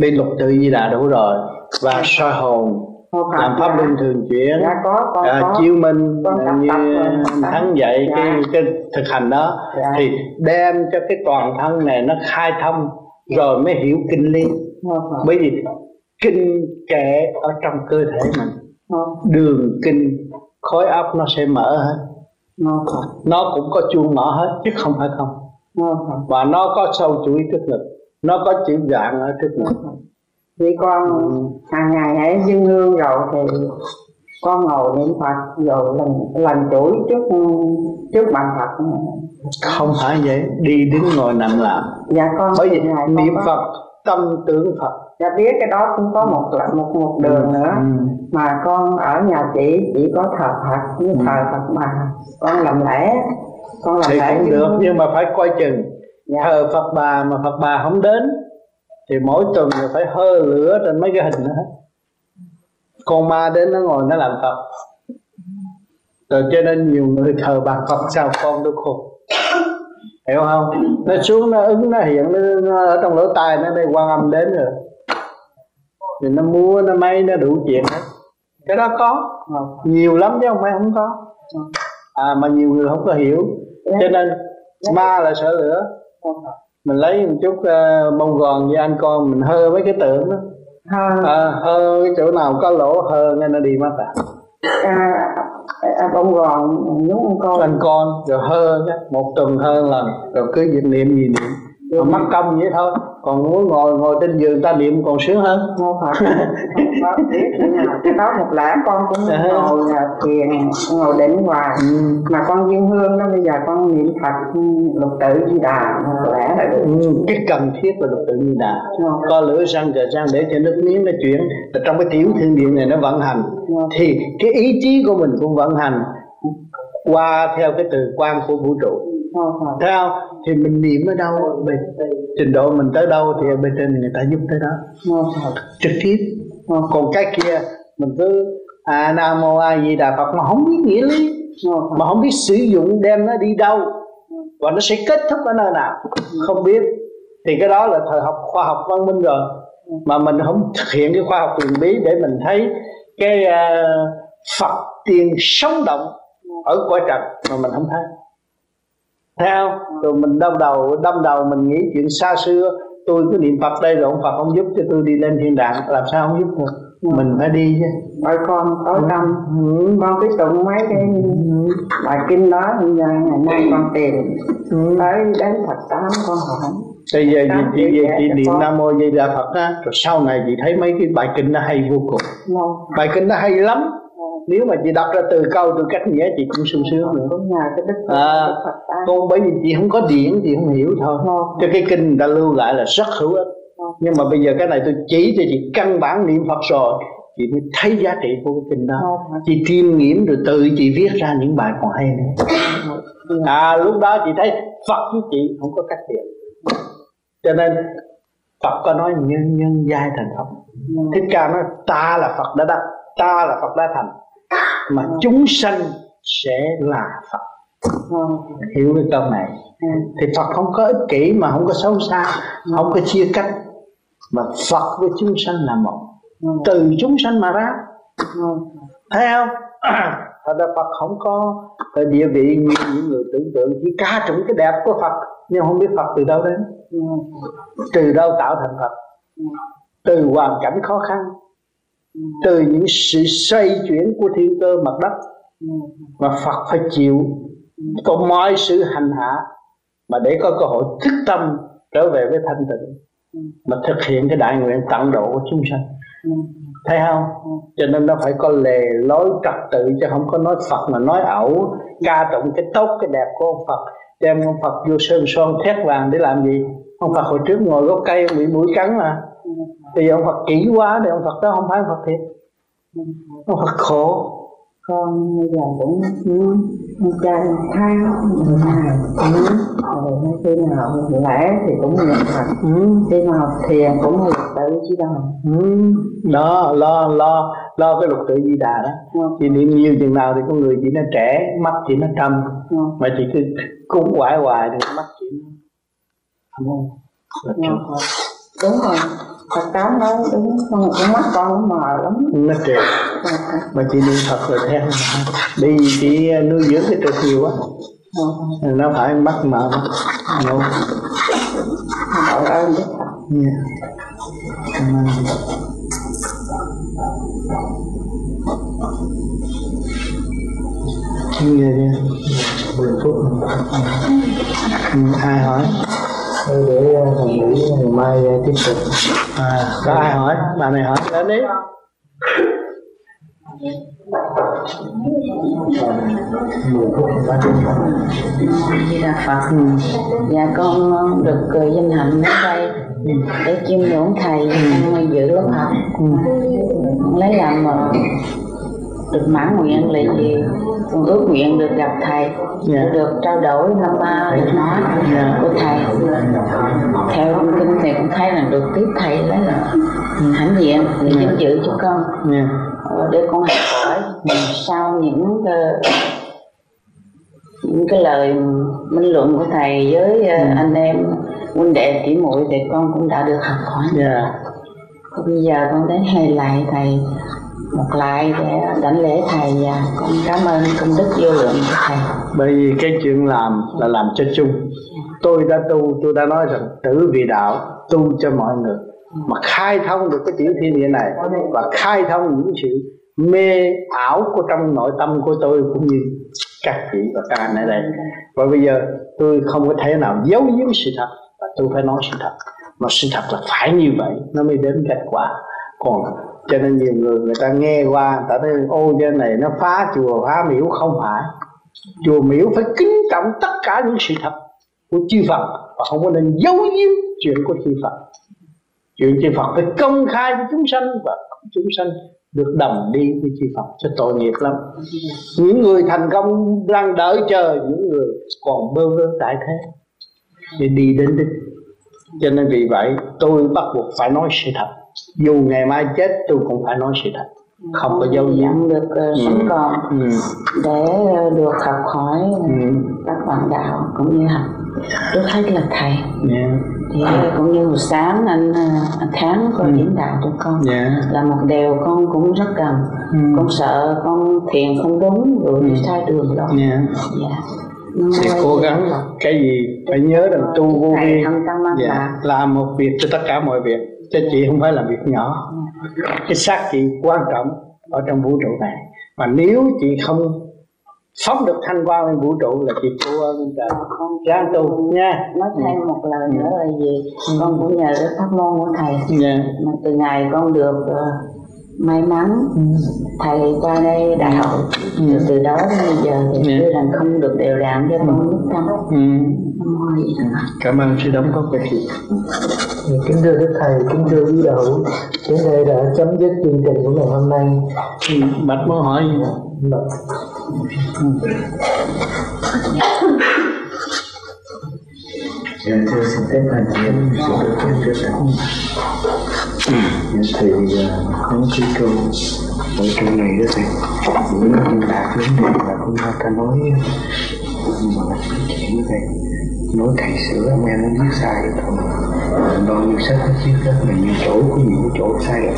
Bên lục tự di đà đủ rồi và soi hồn làm pháp luân thường chuyển dạ, có, con à, có. chiêu minh con như thắng dạy dạ. cái, cái thực hành đó dạ. thì đem cho cái toàn thân này nó khai thông rồi mới hiểu kinh lý dạ. bởi vì kinh kệ ở trong cơ thể mình dạ. đường kinh khối óc nó sẽ mở hết dạ. nó cũng có chuông mở hết chứ không phải không và nó có sâu chuỗi trước ngực nó có chữ dạng ở trước ngực vì con hàng ngày hãy dâng hương rồi thì con ngồi niệm phật rồi lần lần chuỗi trước trước bàn phật không phải vậy đi đứng ngồi nằm làm dạ con bởi vì niệm có... phật tâm tưởng phật dạ biết cái đó cũng có một một một đường ừ. nữa ừ. mà con ở nhà chị chỉ có thờ phật với ừ. thờ phật mà con làm lễ con làm thì lễ cũng được nhưng mà phải coi chừng dạ. thờ phật bà mà phật bà không đến thì mỗi tuần là phải hơ lửa trên mấy cái hình đó con ma đến nó ngồi nó làm phật rồi cho nên nhiều người thờ bạc phật sao con đâu khôn hiểu không? Nó xuống nó ứng nó hiện nó, nó ở trong lỗ tai nó đây quan âm đến rồi. Thì nó mua nó may nó đủ chuyện hết. Cái đó có. Ờ, nhiều lắm chứ không phải không có. À mà nhiều người không có hiểu. Cho nên ma là sợ lửa mình lấy một chút uh, bông gòn với anh con mình hơ mấy cái tượng đó. À, hơ cái chỗ nào có lỗ hơ nghe nó đi mất à. à à, bông gòn nhúng con. Ăn con rồi hơ một tuần hơn lần rồi cứ niệm gì niệm mà mắc công vậy thôi. Còn muốn ngồi ngồi trên giường ta niệm còn sướng hơn. Ngồi đó một lẽ con cũng ngồi thiền ngồi định hoài. Ừ. mà con duyên hương đó bây giờ con niệm phật lục tự di đà lẽ là được. Ừ. cái cần thiết là lục tự di đà. Ừ. co lửa sang trời sang để cho nước miếng nó chuyển. Trong cái tiểu thiên địa này nó vận hành. Ừ. thì cái ý chí của mình cũng vận hành qua theo cái từ quan của vũ trụ thấy không? Thì mình niệm ở đâu bên trình độ mình tới đâu thì bên trên người ta giúp tới đó. Trực tiếp. Còn cái kia mình cứ à nam mô a di đà phật mà không biết nghĩa lý mà không biết sử dụng đem nó đi đâu và nó sẽ kết thúc ở nơi nào không biết. Thì cái đó là thời học khoa học văn minh rồi. Mà mình không thực hiện cái khoa học quyền bí để mình thấy cái uh, Phật tiền sống động ở cõi trần mà mình không thấy không rồi mình đâm đầu đâm đầu mình nghĩ chuyện xa xưa. Tôi cứ niệm phật đây rồi ông phật không giúp cho tôi đi lên thiên đàng. Làm sao không giúp được? Mình phải đi chứ. Bởi con có tâm. Ừ. con cứ tụng mấy cái bài kinh đó. Ngày nay con tìm ừ. tới đến phật tám con hỏi. Bây giờ chị chị về chị niệm nam mô di đà phật á rồi sau này chị thấy mấy cái bài kinh nó hay vô cùng. Bài kinh nó hay lắm nếu mà chị đọc ra từ câu từ cách nghĩa chị cũng sung sướng nữa. À, còn bởi vì chị không có điển chị không hiểu thôi. Cho cái kinh người ta lưu lại là rất hữu ích. Nhưng mà bây giờ cái này tôi chỉ cho chị căn bản niệm phật rồi chị mới thấy giá trị của cái kinh đó. Chị chiêm nghiệm rồi tự chị viết ra những bài còn hay nữa. À lúc đó chị thấy phật với chị không có cách biệt. Cho nên Phật có nói nhân nhân giai thành Phật. Thích Ca nói ta là Phật đã đắc Ta là Phật đã thành mà chúng sanh sẽ là Phật. Hiểu cái câu này. Thì Phật không có ích kỷ mà không có xấu xa, không có chia cách mà Phật với chúng sanh là một. Từ chúng sanh mà ra. Thấy không? Thật ra Phật không có địa vị như những người tưởng tượng, chỉ ca tụng cái đẹp của Phật. Nhưng không biết Phật từ đâu đến. Từ đâu tạo thành Phật? Từ hoàn cảnh khó khăn từ những sự xoay chuyển của thiên cơ mặt đất mà Phật phải chịu. Có mọi sự hành hạ mà để có cơ hội thức tâm trở về với thanh tịnh, mà thực hiện cái đại nguyện tận độ của chúng sanh. Thấy không? Cho nên nó phải có lề lối trật tự, chứ không có nói Phật mà nói ẩu, ca tụng cái tốt, cái đẹp của ông Phật, đem ông Phật vô sơn son thét vàng để làm gì? Ông Phật hồi trước ngồi gốc cây bị mũi cắn mà thì ông Phật kỹ quá thì ông Phật đó không phải ông Phật thiệt. Ông Phật khổ. Con bây giờ cũng con trai tháng mười ngày rồi khi nào lễ thì cũng niệm phật. Ừ. khi nào thiền cũng lục tự chi đà ừ. đó lo lo lo cái lục tự di đà đó. Ừ. chị niệm nhiều chừng nào thì con người chị nó trẻ mắt chị nó trầm. Ừ. mà chị cứ cúng hoài hoài thì mắt chị nó không không đúng rồi Phật giáo nói đúng con con mắt con mờ lắm. Nó trượt mà chị niệm Phật rồi theo đi chị nuôi dưỡng cái trượt nhiều quá. Ừ. nó phải mắt mờ. Ngon đội ơn đức cảm ơn nghe đi. 10 phút. Ừ, ai hỏi để thằng nghĩ ngày mai tiếp tục. À, có ai hỏi? Bà này hỏi đến đi. Di Đà Phật. Dạ con được cười danh hạnh đến đây để chiêm ngưỡng thầy đang giữ lớp học. Lấy làm được mãn nguyện là gì con ước nguyện được gặp thầy yeah. Dạ. được trao đổi năm ba được nói yeah. Dạ. của thầy theo kinh thì cũng thấy là được tiếp thầy đấy là hãnh diện để yeah. vinh dự cho con yeah. Dạ. để con học hỏi sau những những cái lời minh luận của thầy với yeah. anh em huynh đệ tỷ muội thì con cũng đã được học hỏi yeah. bây giờ con đến hay lại thầy một lại để đảnh lễ thầy và con cảm ơn công đức vô lượng của thầy. Bởi vì cái chuyện làm là làm cho chung. Tôi đã tu, tôi đã nói rằng tử vì đạo, tu cho mọi người. Mà khai thông được cái tiểu thiên địa này và khai thông những sự mê ảo của trong nội tâm của tôi cũng như các vị và các anh ở đây. Và bây giờ tôi không có thể nào giấu giếm sự thật và tôi phải nói sự thật. Mà sự thật là phải như vậy, nó mới đến kết quả. Còn cho nên nhiều người người ta nghe qua, người ta thấy ô, cái này nó phá chùa, phá miếu, không phải. Chùa, miếu phải kính trọng tất cả những sự thật của chư Phật và không có nên giấu giếm chuyện của chư Phật. Chuyện chư Phật phải công khai với chúng sanh và chúng sanh được đồng đi với chư Phật cho tội nghiệp lắm. Những người thành công đang đợi chờ những người còn bơ vơ tại thế để đi đến đích. Cho nên vì vậy, tôi bắt buộc phải nói sự thật dù ngày mai chết tôi cũng phải nói sự thật không có dấu giếm được uh, sống ừ. còn ừ. để được học hỏi ừ. các bạn đạo cũng như học trước hết là thầy yeah. thì yeah. cũng như một sáng anh anh tháng có ừ. diễn đạo cho con yeah. là một điều con cũng rất cần ừ. con sợ con thiền không đúng rồi ừ. sai đường rồi yeah. yeah thì cố gắng cái gì phải nhớ rằng tu vô vi dạ, làm một việc cho tất cả mọi việc cho chị không phải là việc nhỏ cái xác chị quan trọng ở trong vũ trụ này mà nếu chị không phóng được thanh quan lên vũ trụ là chị thua bên trời ráng tu nha nói thêm một lời nữa là gì ừ. con cũng nhờ cái pháp môn của thầy yeah. Dạ. mà từ ngày con được uh, may mắn ừ. thầy qua đây đại hội ừ. từ đó đến bây giờ thì yeah. rằng không được đều đặn cho con nhất tâm ừ. cảm ơn sự đóng góp của chị kính thưa đức thầy kính thưa quý đạo. Hữu đến đây đã chấm dứt chương trình của ngày hôm nay. Ừ, bạch muốn hỏi Bạch. Dạ, thưa xin phép thành chị em sự được trên cơ sở thì có cái câu ở trong này đó thì những con đạt đến đây là con ta ta nói mà chuyện vậy nói thầy sửa nghe nó biết sai rồi. Thôi bao nhiêu sách nó viết rất là nhiều chỗ có nhiều chỗ sai lầm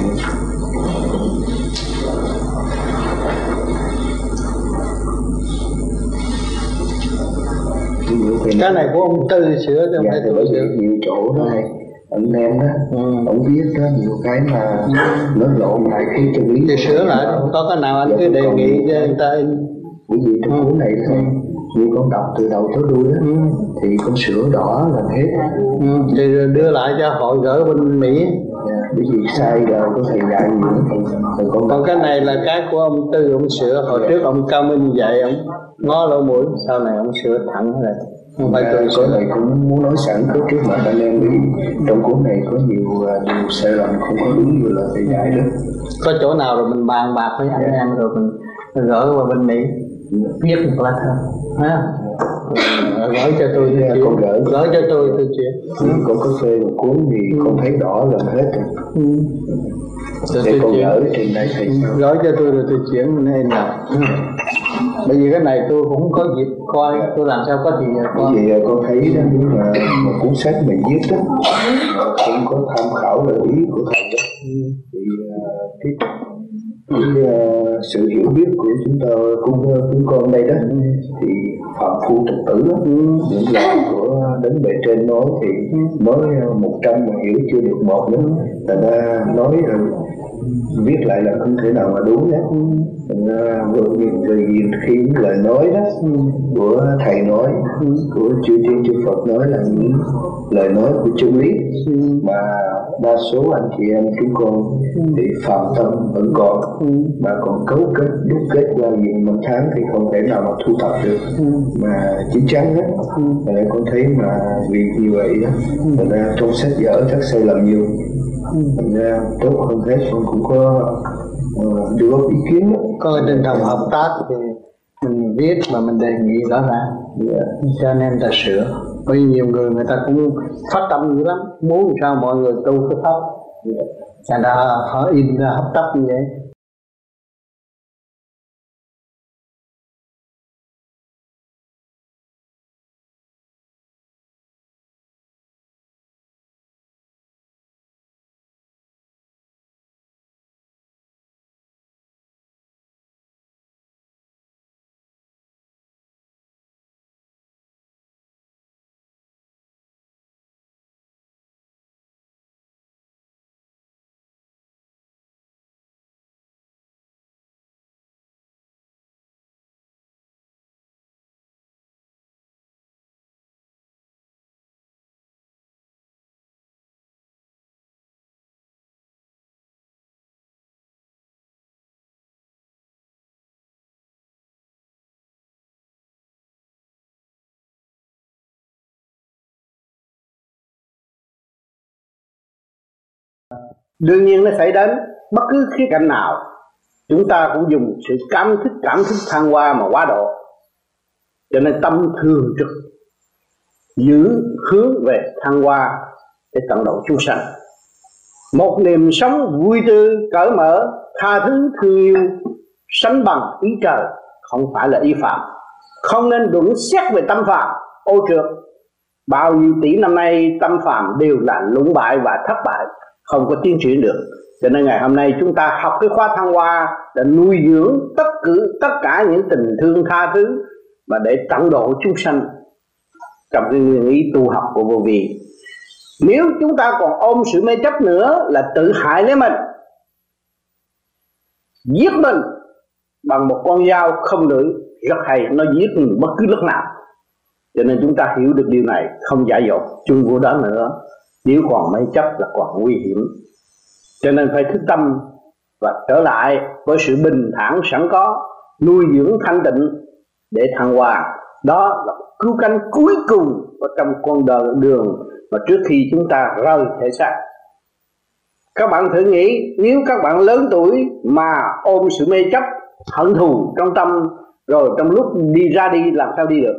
cái này của ông tư sửa cho dạ, tôi sửa. nhiều chỗ đó này ông em đó ừ. ông biết đó nhiều cái mà ừ. nó lộn lại khi chân lý thì sửa lại có cái nào anh dạ, cứ đề nghị cho người ta bởi vì trong ừ. cuốn này thôi như con đọc từ đầu tới đuôi đó ừ. thì con sửa đỏ là hết. Ừ. thì đưa lại cho hội gửi bên mỹ. Yeah, dạ, bởi vì sai rồi có thầy dạy nhiều thì con còn cái này là cái của ông tư ông sửa. Hồi yeah. trước ông cao minh dạy ông ngó lỗ mũi sau này ông sửa thẳng lại không phải tôi số này cũng muốn nói sẵn trước trước mặt anh em vì trong cuốn này có nhiều à, nhiều sai lầm không có đúng như là thầy dạy đó. Có chỗ nào rồi mình bàn bạc với anh em rồi mình gửi qua bên mỹ viết một lá thơ ha gửi cho tôi yeah, con gửi. Gửi cho tôi tôi chuyện ừ, con có thuê một cuốn thì ừ. con thấy rõ là hết rồi. Ừ. để con gửi trên đây thì gửi cho tôi rồi tôi chuyển nên nào bởi vì cái này tôi cũng có dịp coi tôi làm sao có gì coi. Bởi vì con thấy đó nếu mà một cuốn sách mình viết đó cũng có tham khảo lời ý của thầy đó. Thì uh, cái cái uh, sự hiểu biết của chúng ta cũng chúng con đây đó. Thì phạm phu trật tử đó, những lời của đến bề trên nói thì nói một trăm mà hiểu chưa được một nữa. Người ta nói rồi viết lại là không thể nào mà đúng hết. Vừa nhìn thời khi những lời nói đó, của thầy nói, của chư tiên chư Phật nói là những lời nói của chân lý. Mà đa số anh chị em, chúng con thì phạm tâm vẫn còn. Mà còn cấu kết, đúc kết qua nhiều năm tháng thì không thể nào mà thu thập được. Mà chính chắn hết lại con thấy mà vì như vậy đó. Thành ra trong sách vở chắc sai lầm nhiều thành ra tốt hơn hết con cũng có uh, đưa góp ý kiến có tinh thần hợp tác thì mình viết mà mình đề nghị rõ ràng. Yeah. cho nên ta sửa. Bởi nhiều người người ta cũng phát tâm dữ lắm. Muốn sao mọi người tu cái pháp. Yeah. thành ra họ in ra hấp tấp như vậy đương nhiên nó xảy đến bất cứ khía cạnh nào. Chúng ta cũng dùng sự cảm thức cảm thức thăng hoa mà quá độ. Cho nên tâm thường trực, giữ hướng về thăng hoa để tận độ chúng sanh. Một niềm sống vui tươi, cởi mở, tha thứ, thương yêu, sánh bằng ý trời không phải là ý phạm. Không nên đụng xét về tâm phạm. Ô trượt, bao nhiêu tỷ năm nay tâm phạm đều là lũng bại và thất bại không có tiến triển được. Cho nên ngày hôm nay chúng ta học cái khóa thăng hoa để nuôi dưỡng tất cứ, tất cả những tình thương tha thứ mà để tận độ chúng sanh trong cái nguyên ý tu học của vô vi. Nếu chúng ta còn ôm sự mê chấp nữa là tự hại lấy mình, giết mình bằng một con dao không lưỡi, rất hay, nó giết mình bất cứ lúc nào. Cho nên chúng ta hiểu được điều này, không giả dột, chung vô đó nữa nếu còn mê chấp là còn nguy hiểm. Cho nên phải thức tâm và trở lại với sự bình thản sẵn có, nuôi dưỡng thanh tịnh để thăng hoa. Đó là cứu cánh cuối cùng ở trong con đường đường mà trước khi chúng ta rời thể xác. Các bạn thử nghĩ, nếu các bạn lớn tuổi mà ôm sự mê chấp, hận thù trong tâm, rồi trong lúc đi ra đi, làm sao đi được?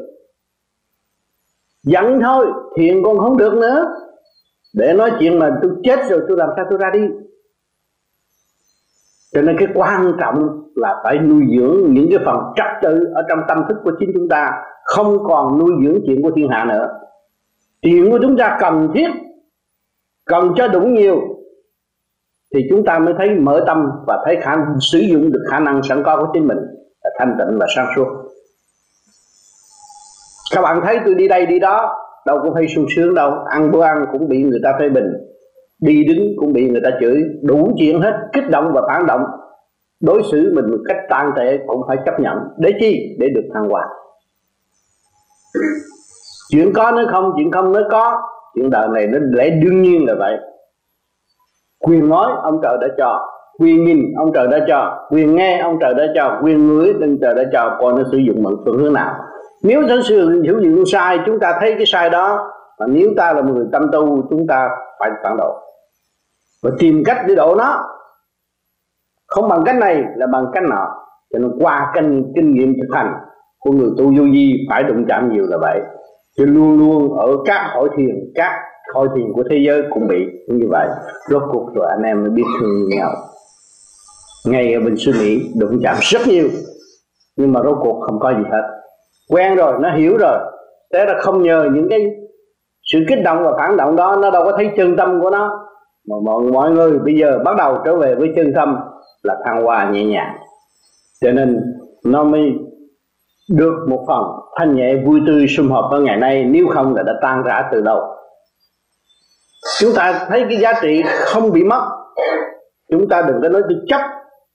Giận thôi thiền con không được nữa để nói chuyện mà tôi chết rồi tôi làm sao tôi ra đi. Cho nên cái quan trọng là phải nuôi dưỡng những cái phần trật tự ở trong tâm thức của chính chúng ta, không còn nuôi dưỡng chuyện của thiên hạ nữa. Chuyện của chúng ta cần thiết, cần cho đủ nhiều, thì chúng ta mới thấy mở tâm và thấy khả, sử dụng được khả năng sẵn có của chính mình là thanh tịnh và sáng suốt. Các bạn thấy tôi đi đây đi đó đâu có phải sung sướng đâu. Ăn bữa ăn cũng bị người ta phê bình. Đi đứng cũng bị người ta chửi. Đủ chuyện hết. Kích động và phản động. Đối xử mình một cách tàn tệ cũng phải chấp nhận. Để chi? Để được thăng hoa chuyện có nó không, chuyện không nó có. Chuyện đời này nó lẽ đương nhiên là vậy. Quyền nói ông trời đã cho. Quyền nhìn ông trời đã cho. Quyền nghe ông trời đã cho. Quyền ngửi ông trời đã cho. Coi nó sử dụng bằng phương hướng nào nếu thật sự hiểu những sai, chúng ta thấy cái sai đó, và nếu ta là một người tâm tu, chúng ta phải phản độ. Và tìm cách để độ nó. Không bằng cách này là bằng cách nọ. Cho nên qua kinh kinh nghiệm thực hành của người tu vô vi, phải đụng chạm nhiều là vậy. Chứ luôn luôn ở các hội thiền, các hội thiền của thế giới cũng bị như vậy. Rốt cuộc rồi anh em mới biết thương nhau. Ngay ở bên suy nghĩ đụng chạm rất nhiều. Nhưng mà rốt cuộc không có gì hết quen rồi nó hiểu rồi. Thế là không nhờ những cái sự kích động và phản động đó nó đâu có thấy chân tâm của nó. Mà mọi, mọi người bây giờ bắt đầu trở về với chân tâm là thăng hoa nhẹ nhàng. Cho nên nó mới được một phần thanh nhẹ vui tươi sum họp ở ngày nay nếu không là đã tan rã từ đầu. chúng ta thấy cái giá trị không bị mất. Chúng ta đừng có nói tôi chấp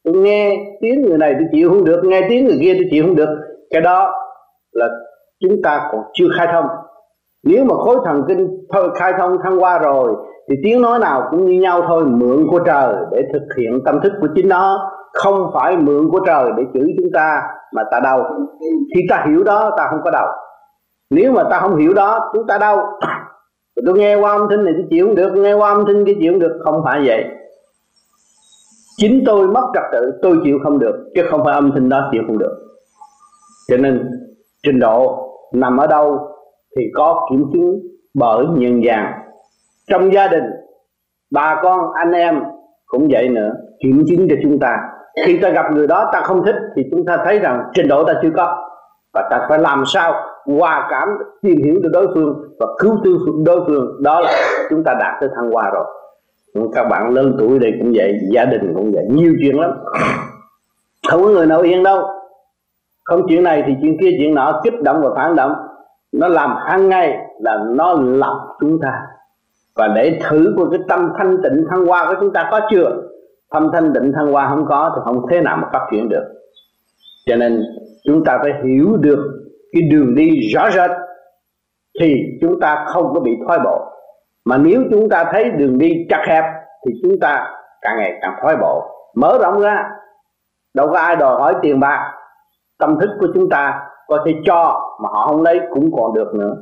tôi nghe tiếng người này tôi chịu không được nghe tiếng người kia tôi chịu không được. Cái đó là chúng ta còn chưa khai thông. Nếu mà khối thần kinh thôi, khai thông, thăng qua rồi, thì tiếng nói nào cũng như nhau thôi, mượn của trời để thực hiện tâm thức của chính nó. Không phải mượn của trời để chửi chúng ta mà ta đau. Khi ta hiểu đó, ta không có đau. Nếu mà ta không hiểu đó, chúng ta đau. Tôi nghe qua âm thanh này tôi chịu không được, nghe qua âm thanh kia chịu không được, không phải vậy. Chính tôi mất trật tự, tôi chịu không được, chứ không phải âm thanh đó chịu không được. Cho nên trình độ nằm ở đâu thì có kiểm chứng bởi nhân gian. Trong gia đình, bà con, anh em cũng vậy nữa, kiểm chứng cho chúng ta. Khi ta gặp người đó ta không thích thì chúng ta thấy rằng trình độ ta chưa có. Và ta phải làm sao hòa cảm, tìm hiểu được đối phương và cứu tư đối phương. Đó là chúng ta đạt tới thăng hoa rồi. Các bạn lớn tuổi đây cũng vậy, gia đình cũng vậy, nhiều chuyện lắm. Không có người nào yên đâu không, chuyện này thì chuyện kia, chuyện nọ, kích động và phản động, nó làm hàng ngày là nó lọc chúng ta. Và để thử của cái tâm thanh tịnh, thăng hoa của chúng ta có chưa? Tâm thanh tịnh, thăng hoa không có thì không thế nào mà phát triển được. Cho nên chúng ta phải hiểu được cái đường đi rõ rệt thì chúng ta không có bị thoái bộ. Mà nếu chúng ta thấy đường đi chặt hẹp thì chúng ta càng ngày càng thoái bộ. Mở rộng ra. Đâu có ai đòi hỏi tiền bạc tâm thức của chúng ta có thể cho mà họ không lấy cũng còn được nữa.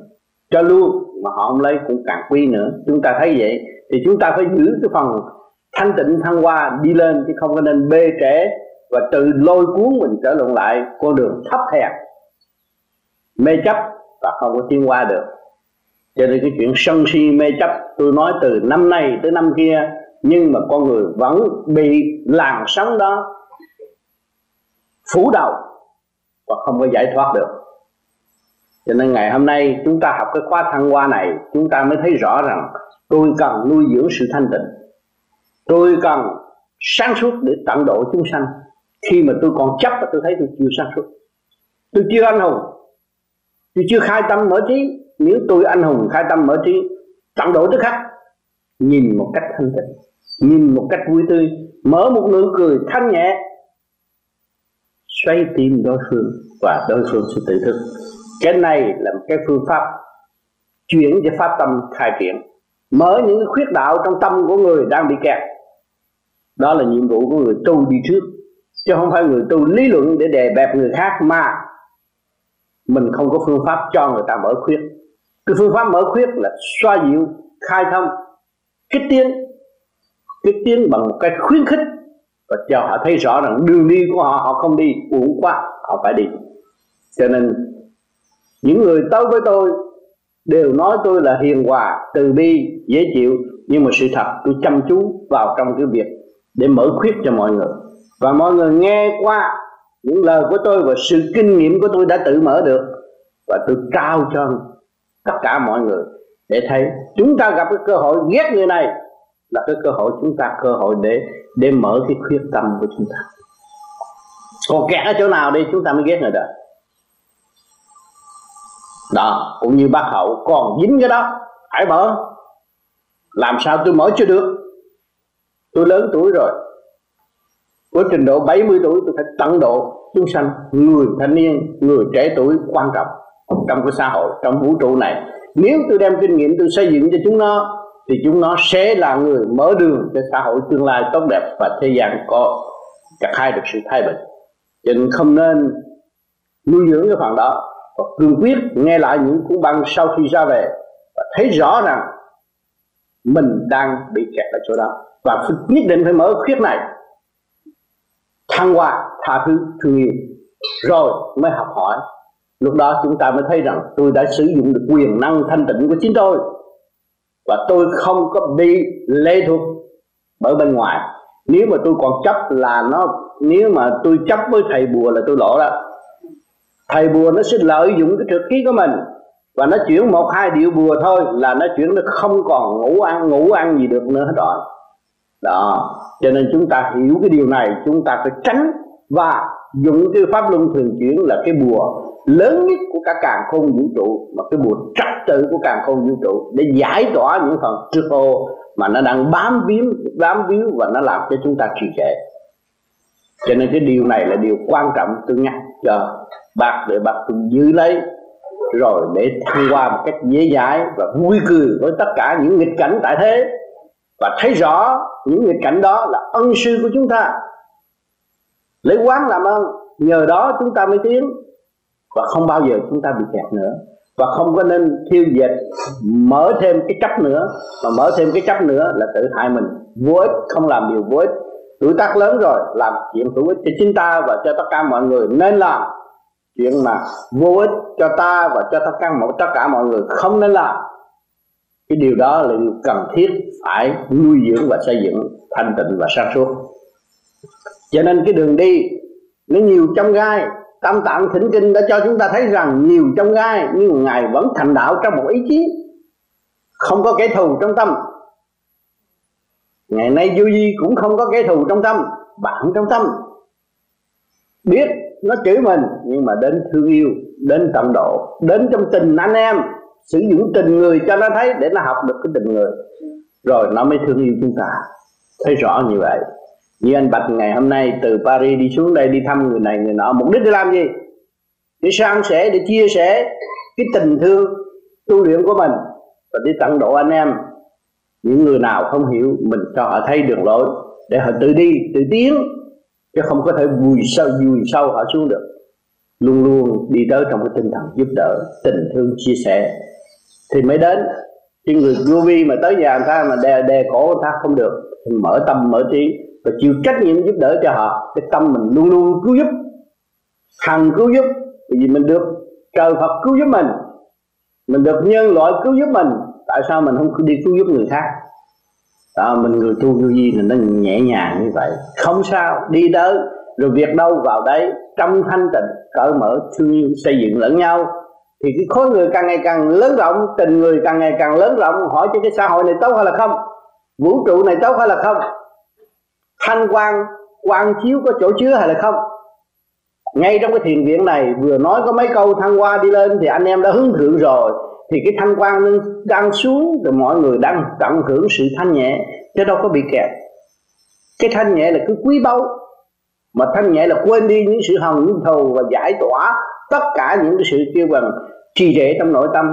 Cho luôn mà họ không lấy cũng càng quý nữa. Chúng ta thấy vậy thì chúng ta phải giữ cái phần thanh tịnh, thăng hoa đi lên chứ không có nên bê trễ và tự lôi cuốn mình trở lộn lại con đường thấp hèn mê chấp và không có tiến qua được. Cho nên cái chuyện sân si mê chấp, tôi nói từ năm này tới năm kia, nhưng mà con người vẫn bị làn sóng đó phủ đầu và không có giải thoát được. Cho nên ngày hôm nay chúng ta học cái khóa thăng hoa này, chúng ta mới thấy rõ rằng tôi cần nuôi dưỡng sự thanh tịnh. Tôi cần sáng suốt để tận độ chúng sanh. Khi mà tôi còn chấp và tôi thấy tôi chưa sáng suốt. Tôi chưa anh hùng. Tôi chưa khai tâm mở trí. Nếu tôi anh hùng, khai tâm mở trí, tận độ tức khắc, nhìn một cách thanh tịnh, nhìn một cách vui tươi, mở một nụ cười thanh nhẹ xoay tim đối phương và đối phương sẽ tự thức cái này là một cái phương pháp chuyển cho pháp tâm khai triển. Mở những cái khuyết đạo trong tâm của người đang bị kẹt. Đó là nhiệm vụ của người tu đi trước, chứ không phải người tu lý luận để đè bẹp người khác mà mình không có phương pháp cho người ta mở khuyết. Cái phương pháp mở khuyết là xoa dịu, khai thông, kích tiến. Kích tiến bằng một cái khuyến khích và cho họ thấy rõ rằng đường đi của họ họ không đi uổng quá, họ phải đi. Cho nên, những người tới với tôi đều nói tôi là hiền hòa, từ bi, dễ chịu. Nhưng mà sự thật, tôi chăm chú vào trong cái việc để mở khuyết cho mọi người. Và mọi người nghe qua những lời của tôi và sự kinh nghiệm của tôi đã tự mở được. Và tôi trao cho tất cả mọi người để thấy chúng ta gặp cái cơ hội ghét người này là cái cơ hội chúng ta, cơ hội để để mở cái khuyết tâm của chúng ta. Còn kẹt ở chỗ nào đi, chúng ta mới ghét người đó. Đó, cũng như bác hậu, còn dính cái đó hãy mở. Làm sao tôi mở chưa được? Tôi lớn tuổi rồi. Với trình độ 70 tuổi, tôi phải tận độ chúng sanh, người thanh niên, người trẻ tuổi quan trọng trong cái xã hội, trong vũ trụ này. Nếu tôi đem kinh nghiệm tôi xây dựng cho chúng nó thì chúng nó sẽ là người mở đường cho xã hội tương lai tốt đẹp và thế gian có cả hai được sự thay bình. Cho nên không nên nuôi dưỡng cái phần đó và cương quyết nghe lại những cuốn băng sau khi ra về và thấy rõ rằng mình đang bị kẹt ở chỗ đó. Và nhất định phải mở khuyết này. Thăng hoa, tha thứ, thương yêu. Rồi mới học hỏi. Lúc đó chúng ta mới thấy rằng tôi đã sử dụng được quyền năng thanh tịnh của chính tôi và tôi không có bị lệ thuộc bởi bên ngoài. Nếu mà tôi còn chấp là nó, nếu mà tôi chấp với thầy bùa là tôi lỗ đó. Thầy bùa nó sẽ lợi dụng cái trực khí của mình. Và nó chuyển một, hai điệu bùa thôi là nó chuyển, nó không còn ngủ ăn ngủ ăn gì được nữa hết rồi. Đó. Cho nên chúng ta hiểu cái điều này. Chúng ta phải tránh và dụng cái pháp luân thường chuyển là cái bùa lớn nhất của cả càng khôn vũ trụ, mà cái bùa trật tự của càng khôn vũ trụ để giải tỏa những phần trực ô mà nó đang bám víu bám víu và nó làm cho chúng ta trì trệ. Cho nên cái điều này là điều quan trọng, tôi nhắc cho bạc để bạc cùng giữ lấy, rồi để thăng qua một cách dễ dãi và vui cười với tất cả những nghịch cảnh tại thế. Và thấy rõ những nghịch cảnh đó là ân sư của chúng ta. Lấy quán làm ơn, nhờ đó chúng ta mới tiến và không bao giờ chúng ta bị kẹt nữa. Và không có nên thiêu diệt mở thêm cái chấp nữa. Mà mở thêm cái chấp nữa là tự hại mình. Vô ích, không làm điều vô ích. Tuổi tác lớn rồi, làm chuyện hữu ích cho chính ta và cho tất cả mọi người. Nên làm chuyện mà vô ích cho ta và cho tất cả mọi, tất cả mọi người. Không nên làm. Cái điều đó là điều cần thiết phải nuôi dưỡng và xây dựng thanh tịnh và sáng suốt. Cho nên cái đường đi, nó nhiều trong gai tam tạng thỉnh kinh đã cho chúng ta thấy rằng nhiều trong gai nhưng ngài vẫn thành đạo trong một ý chí. Không có kẻ thù trong tâm. Ngày nay vô di cũng không có kẻ thù trong tâm, bạn trong tâm. Biết nó chửi mình, nhưng mà đến thương yêu, đến tận độ, đến trong tình anh em, sử dụng tình người cho nó thấy để nó học được cái tình người. Rồi nó mới thương yêu chúng ta. Thấy rõ như vậy như anh Bạch ngày hôm nay từ Paris đi xuống đây đi thăm người này, người nọ, mục đích để làm gì? Để san sẻ để chia sẻ cái tình thương, tu luyện của mình và để tận độ anh em. Những người nào không hiểu, mình cho họ thấy đường lối để họ tự đi, tự tiến, chứ không có thể vùi sâu vùi sâu họ xuống được. Luôn luôn đi tới trong cái tinh thần giúp đỡ, tình thương, chia sẻ. Thì mới đến chứ người vô vi mà tới nhà người ta mà đè đè cổ người ta không được, thì mở tâm, mở trí và chịu trách nhiệm giúp đỡ cho họ cái tâm mình luôn luôn cứu giúp thằng cứu giúp. Vì mình được trời Phật cứu giúp mình mình được nhân loại cứu giúp mình tại sao mình không đi cứu giúp người khác? Đó, mình người tu vô vi mình nó nhẹ nhàng như vậy không sao đi tới rồi việc đâu vào đấy trong thanh tịnh cởi mở thương yêu xây dựng lẫn nhau. Thì cái khối người càng ngày càng lớn rộng tình người càng ngày càng lớn rộng hỏi cho cái xã hội này tốt hay là không? Vũ trụ này tốt hay là không? Thanh quan quan chiếu có chỗ chứa hay là không? Ngay trong cái thiền viện này, vừa nói có mấy câu thăng hoa đi lên thì anh em đã hứng thượng rồi. Thì cái thanh quan đang xuống rồi mọi người đang tận hưởng sự thanh nhẹ, chứ đâu có bị kẹt. Cái thanh nhẹ là cứ quý báu, mà thanh nhẹ là quên đi những sự hồng, những thù và giải tỏa tất cả những cái sự tiêu bằng trì trệ trong nội tâm.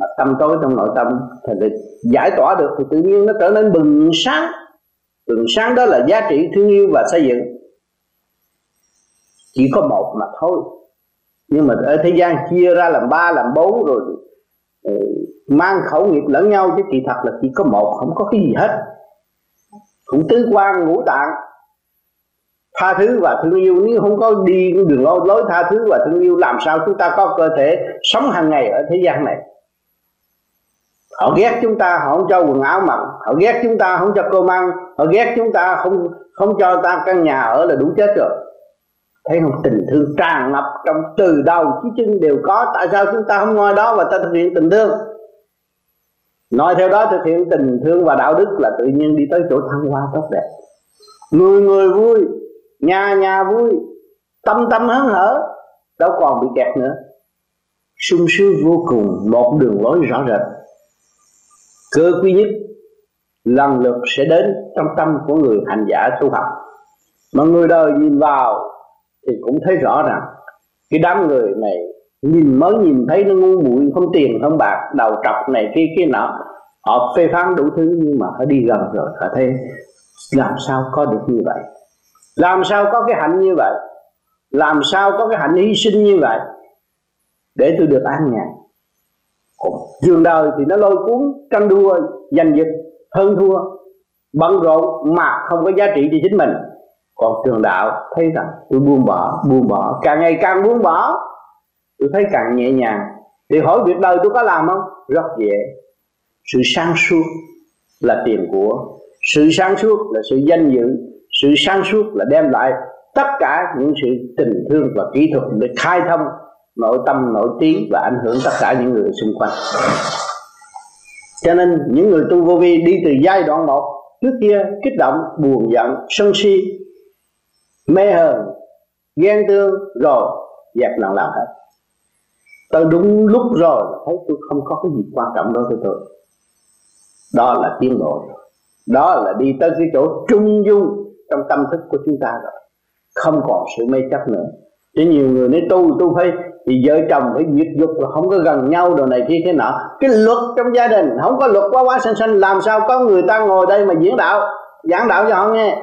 Mà tâm tối trong nội tâm thì giải tỏa được thì tự nhiên nó trở nên bừng sáng từng sáng đó là giá trị thương yêu và xây dựng. Chỉ có một mà thôi. Nhưng mà ở thế gian chia ra làm ba, làm bốn rồi ừ, mang khẩu nghiệp lẫn nhau chứ kỳ thật là chỉ có một, không có cái gì hết. Cũng tứ quan ngũ tạng. Tha thứ và thương yêu. Nếu không có đi đường lối tha thứ và thương yêu, làm sao chúng ta có cơ thể sống hàng ngày ở thế gian này? Họ ghét chúng ta, họ không cho quần áo mặc. Họ ghét chúng ta, không cho cơm ăn. Họ ghét chúng ta, không không cho ta căn nhà ở là đủ chết rồi. Thấy không? Tình thương tràn ngập trong từ đầu chí chân đều có. Tại sao chúng ta không ngồi đó và ta thực hiện tình thương? Nói theo đó thực hiện tình thương và đạo đức là tự nhiên đi tới chỗ thăng hoa tốt đẹp. Người người vui, nhà nhà vui, tâm tâm hớn hở, đâu còn bị kẹt nữa. Sung sướng vô cùng, một đường lối rõ rệt cơ quý nhất lần lượt sẽ đến trong tâm của người hành giả tu học. Mà người đời nhìn vào thì cũng thấy rõ rằng cái đám người này nhìn mới nhìn thấy nó ngu muội, không tiền, không bạc, đầu trọc này kia kia nọ. Họ phê phán đủ thứ nhưng mà họ đi gần rồi, họ thấy làm sao có được như vậy? Làm sao có cái hạnh như vậy? Làm sao có cái hạnh hy sinh như vậy? Để tôi được an nhàn dường đời thì nó lôi cuốn tranh đua, giành giật, hơn thua, bận rộn mà không có giá trị cho chính mình. Còn trường đạo thấy rằng, tôi buông bỏ buông bỏ. Càng ngày càng buông bỏ, tôi thấy càng nhẹ nhàng. Thì hỏi việc đời tôi có làm không? Rất dễ. Sự sáng suốt là tiền của, sự sáng suốt là sự danh dự, sự sáng suốt là đem lại tất cả những sự tình thương và kỹ thuật để khai thông nội tâm, nội trí và ảnh hưởng tất cả những người xung quanh. Cho nên những người tu vô vi đi từ giai đoạn một, trước kia kích động, buồn giận, sân si, mê hờn, ghen tương rồi dẹp lần làm hết. Tới đúng lúc rồi thấy tôi không có cái gì quan trọng đối với tôi. Đó là tiến bộ đó là đi tới cái chỗ trung dung trong tâm thức của chúng ta rồi. Không còn sự mê chấp nữa. Chứ nhiều người nói tu tu phải thì vợ chồng phải diệt dục là không có gần nhau đồ này kia thế nọ. Cái luật trong gia đình, không có luật quá quá xanh xanh làm sao có người ta ngồi đây mà diễn đạo, giảng đạo cho họ nghe?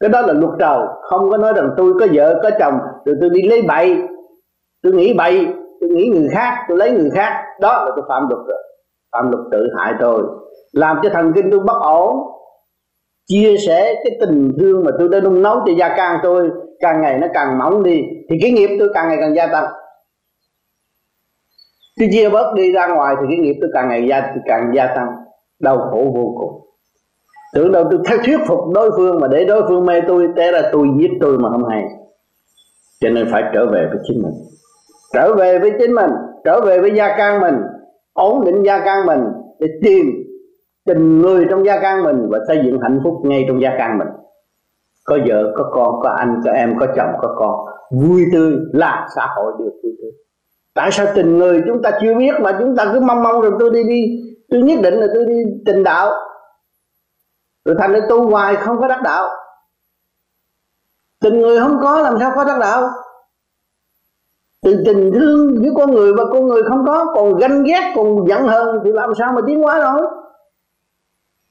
Cái đó là luật trầu không có nói rằng tôi có vợ, có chồng, rồi tôi đi lấy bậy. Tôi nghĩ bậy, tôi nghĩ người khác, tôi lấy người khác. Đó là tôi phạm luật rồi. Phạm luật tự hại tôi. Làm cho thần kinh tôi bất ổn. Chia sẻ cái tình thương mà tôi đã nung nấu cho gia can tôi càng ngày nó càng mỏng đi, thì cái nghiệp tôi càng ngày càng gia tăng. Tôi chia bớt đi ra ngoài thì cái nghiệp tôi càng ngày gia, càng gia tăng. Đau khổ vô cùng. Tưởng đâu tôi theo thuyết phục đối phương mà để đối phương mê tôi, té là tôi giết tôi mà không hay. Cho nên phải trở về với chính mình. Trở về với chính mình, trở về với gia can mình, ổn định gia can mình để tìm tình người trong gia can mình và xây dựng hạnh phúc ngay trong gia can mình có vợ, có con, có anh, có em, có chồng, có con. Vui tươi là xã hội đều vui tươi. Tại sao tình người chúng ta chưa biết mà chúng ta cứ mong mong rồi tôi đi đi. Tôi nhất định là tôi đi tình đạo. Rồi thành ra tu hoài không có đắc đạo. Tình người không có làm sao có đắc đạo? Từ tình thương với con người và con người không có, còn ganh ghét, còn giận hờn thì làm sao mà tiến hóa nổi?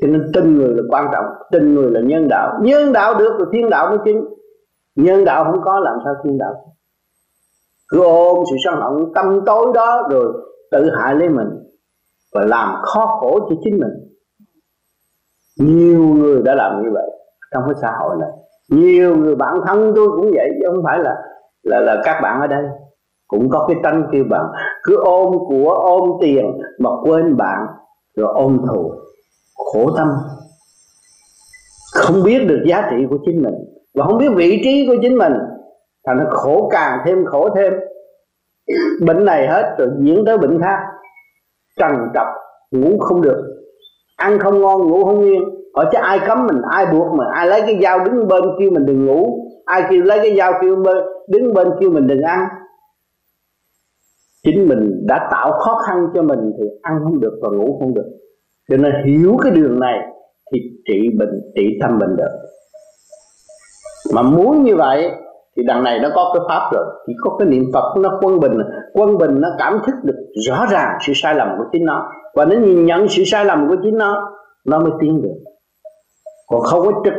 Cho nên tin người là quan trọng. Tin người là nhân đạo. Nhân đạo được rồi thiên đạo mới chính nhân đạo không có làm sao thiên đạo. Cứ ôm sự sân hận, tâm tối đó rồi tự hại lấy mình và làm khó khổ cho chính mình. Nhiều người đã làm như vậy trong cái xã hội này. Nhiều người bạn thân tôi cũng vậy, chứ không phải là là là các bạn ở đây. Cũng có cái tranh kêu bạn cứ ôm của, ôm tiền mà quên bạn, rồi ôm thù khổ tâm. Không biết được giá trị của chính mình và không biết vị trí của chính mình, thành nó khổ càng thêm khổ thêm. Bệnh này hết rồi, diễn tới bệnh khác. Trần trọc, ngủ không được. Ăn không ngon, ngủ không yên. Hỏi chứ ai cấm mình, ai buộc mình, ai lấy cái dao đứng bên kêu mình đừng ngủ. Ai kêu lấy cái dao kêu bên, đứng bên kêu mình đừng ăn. Chính mình đã tạo khó khăn cho mình thì ăn không được và ngủ không được cho nên hiểu cái đường này thì trị bệnh, trị tâm bệnh được. Mà muốn như vậy thì đằng này nó có cái pháp rồi. Chỉ có cái niệm phật nó quân bình quân bình nó cảm thức được rõ ràng sự sai lầm của chính nó. Và nó nhìn nhận sự sai lầm của chính nó nó mới tiến được. Còn không có trực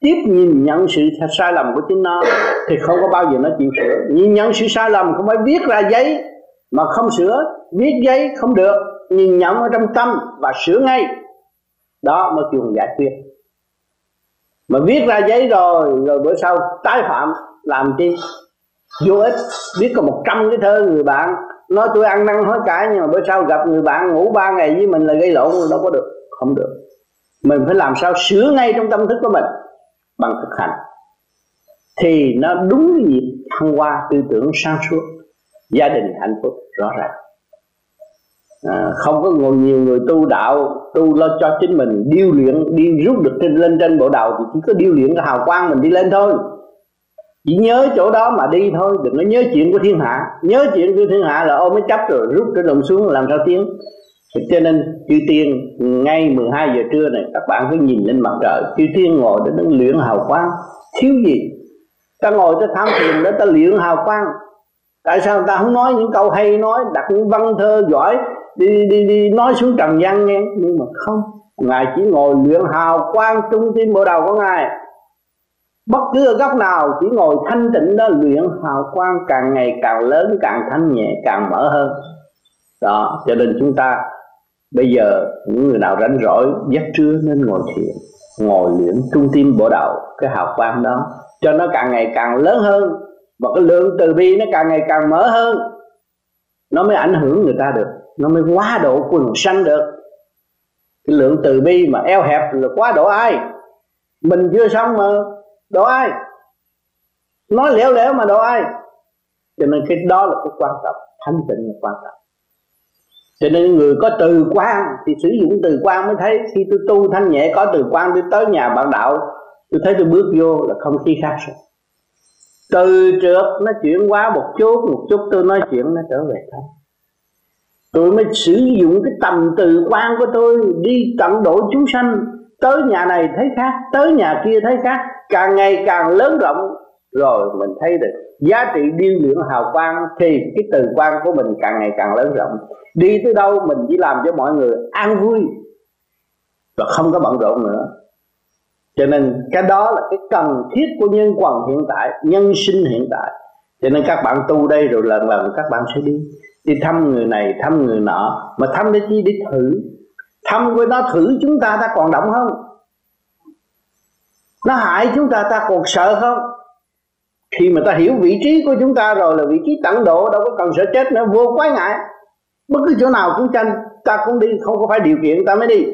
tiếp nhìn nhận sự sai lầm của chính nó thì không có bao giờ nó chịu sửa. Nhìn nhận sự sai lầm không phải viết ra giấy, mà không sửa, viết giấy không được nhìn nhận ở trong tâm và sửa ngay. Đó mới kêu giải quyết. Mà viết ra giấy rồi rồi bữa sau tái phạm, làm chi? Vô ích. Biết có một trăm cái thơ người bạn. Nói tôi ăn năn hối cải, nhưng mà bữa sau gặp người bạn ngủ ba ngày với mình là gây lộn đâu có được. Không được. Mình phải làm sao sửa ngay trong tâm thức của mình bằng thực hành. Thì nó đúng cái nhịp thăng hoa, tư tưởng sáng suốt, gia đình hạnh phúc rõ ràng à, không có ngồi nhiều người tu đạo tu lo cho chính mình điêu luyện đi rút được trên lên trên bộ đầu thì chỉ có điêu luyện cái hào quang mình đi lên thôi. Chỉ nhớ chỗ đó mà đi thôi đừng có nhớ chuyện của thiên hạ. Nhớ chuyện của thiên hạ là ôm mới chấp rồi rút cái đồng xuống làm sao tiến. Cho nên chư tiên ngay 12 giờ trưa này các bạn cứ nhìn lên mặt trời. Chư tiên ngồi để nó luyện hào quang. Thiếu gì? Ta ngồi ta tham thiền để ta luyện hào quang. Tại sao ta không nói những câu hay nói đặt những văn thơ giỏi đi đi đi, nói xuống trần gian nghe. Nhưng mà không. Ngài chỉ ngồi luyện hào quang trung tim bộ đầu của ngài. Bất cứ ở góc nào, chỉ ngồi thanh tịnh đó, luyện hào quang càng ngày càng lớn, càng thanh nhẹ, càng mở hơn. Đó, cho nên chúng ta bây giờ, những người nào rảnh rỗi, giấc trưa nên ngồi thiền, ngồi luyện trung tim bộ đầu, cái hào quang đó, cho nó càng ngày càng lớn hơn. Và cái lượng từ bi nó càng ngày càng mở hơn. Nó mới ảnh hưởng người ta được nó mới quá độ quần sanh được. Cái lượng từ bi mà eo hẹp là quá độ ai? Mình chưa xong mà, độ ai? Nói lẻo lẻo mà độ ai? Cho nên cái đó là cái quan trọng, thanh tịnh là quan trọng. Cho nên người có từ quan thì sử dụng từ quan mới thấy. Khi tôi tu thanh nhẹ có từ quan, tôi tới nhà bạn đạo, tôi thấy tôi bước vô là không khí khác rồi. Từ trượt nó chuyển qua một chút một chút tôi nói chuyện nó trở về thôi tôi mới sử dụng cái tầm từ quan của tôi đi tận độ chúng sanh. Tới nhà này thấy khác, tới nhà kia thấy khác. Càng ngày càng lớn rộng, rồi mình thấy được giá trị điêu luyện hào quang thì cái từ quan của mình càng ngày càng lớn rộng. Đi tới đâu mình chỉ làm cho mọi người an vui và không có bận rộn nữa. Cho nên cái đó là cái cần thiết của nhân quần hiện tại, nhân sinh hiện tại. Cho nên các bạn tu đây rồi lần lần các bạn sẽ đi đi thăm người này, thăm người nọ, mà thăm để chi? Để thử. Thăm với nó thử chúng ta ta còn động không? Nó hại chúng ta ta còn sợ không? Khi mà ta hiểu vị trí của chúng ta rồi là vị trí tận độ, đâu có cần sợ chết nữa, vô quái ngại. Bất cứ chỗ nào cũng tranh, ta cũng đi, không có phải điều kiện, ta mới đi.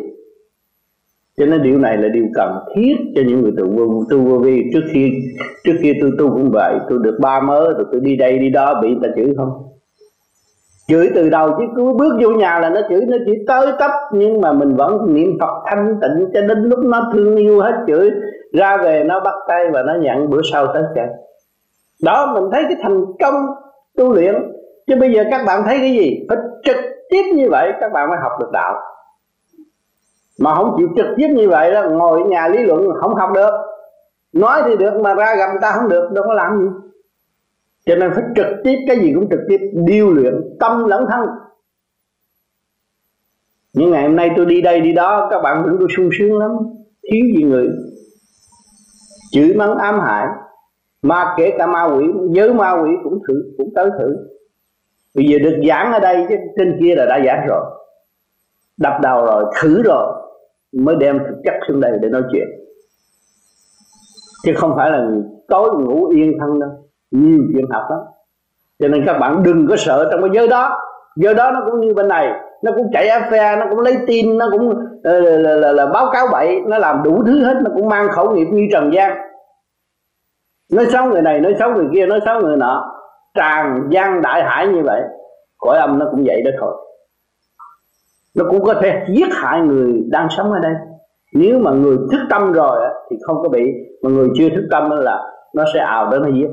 Cho nên điều này là điều cần thiết cho những người tu vô tu vô vi. Trước khi trước khi tôi tu cũng vậy, tôi được ba mớ, rồi tôi đi đây, đi đó, bị người ta chửi không? Chửi từ đầu chứ cứ bước vô nhà là nó chửi, nó chỉ tới tấp, nhưng mà mình vẫn niệm phật thanh tịnh cho đến lúc nó thương yêu hết chửi, ra về nó bắt tay và nó nhận bữa sau tới chạy đó, mình thấy cái thành công tu luyện. Chứ bây giờ các bạn thấy cái gì? Phải trực tiếp như vậy, các bạn mới học được đạo. Mà không chịu trực tiếp như vậy đó ngồi ở nhà lý luận không học được. Nói thì được mà ra gặp người ta không được, đâu có làm gì cho nên phải trực tiếp, cái gì cũng trực tiếp, điêu luyện, tâm lẫn thân. Những ngày hôm nay tôi đi đây, đi đó, các bạn tưởng tôi sung sướng lắm. Thiếu gì người. Chửi mắng ám hại. Mà kể cả ma quỷ, nhớ ma quỷ cũng thử, cũng tới thử. Bây giờ được giảng ở đây, chứ trên kia là đã giảng rồi. Đập đầu rồi, thử rồi, mới đem thực chất xuống đây để nói chuyện. Chứ không phải là tối ngủ yên thân đâu nhiều chuyện học lắm. Cho nên các bạn đừng có sợ trong cái giới đó. Giới đó nó cũng như bên này. Nó cũng chạy phe nó cũng lấy tin nó cũng là, là, là, là, là báo cáo bậy nó làm đủ thứ hết nó cũng mang khẩu nghiệp như trần gian. Nói xấu người này nói xấu người kia nói xấu người nọ. Tràn gian đại hải như vậy cõi âm nó cũng vậy đó thôi. Nó cũng có thể giết hại người đang sống ở đây. Nếu mà người thức tâm rồi thì không có bị mà người chưa thức tâm là nó sẽ ào đến nó giết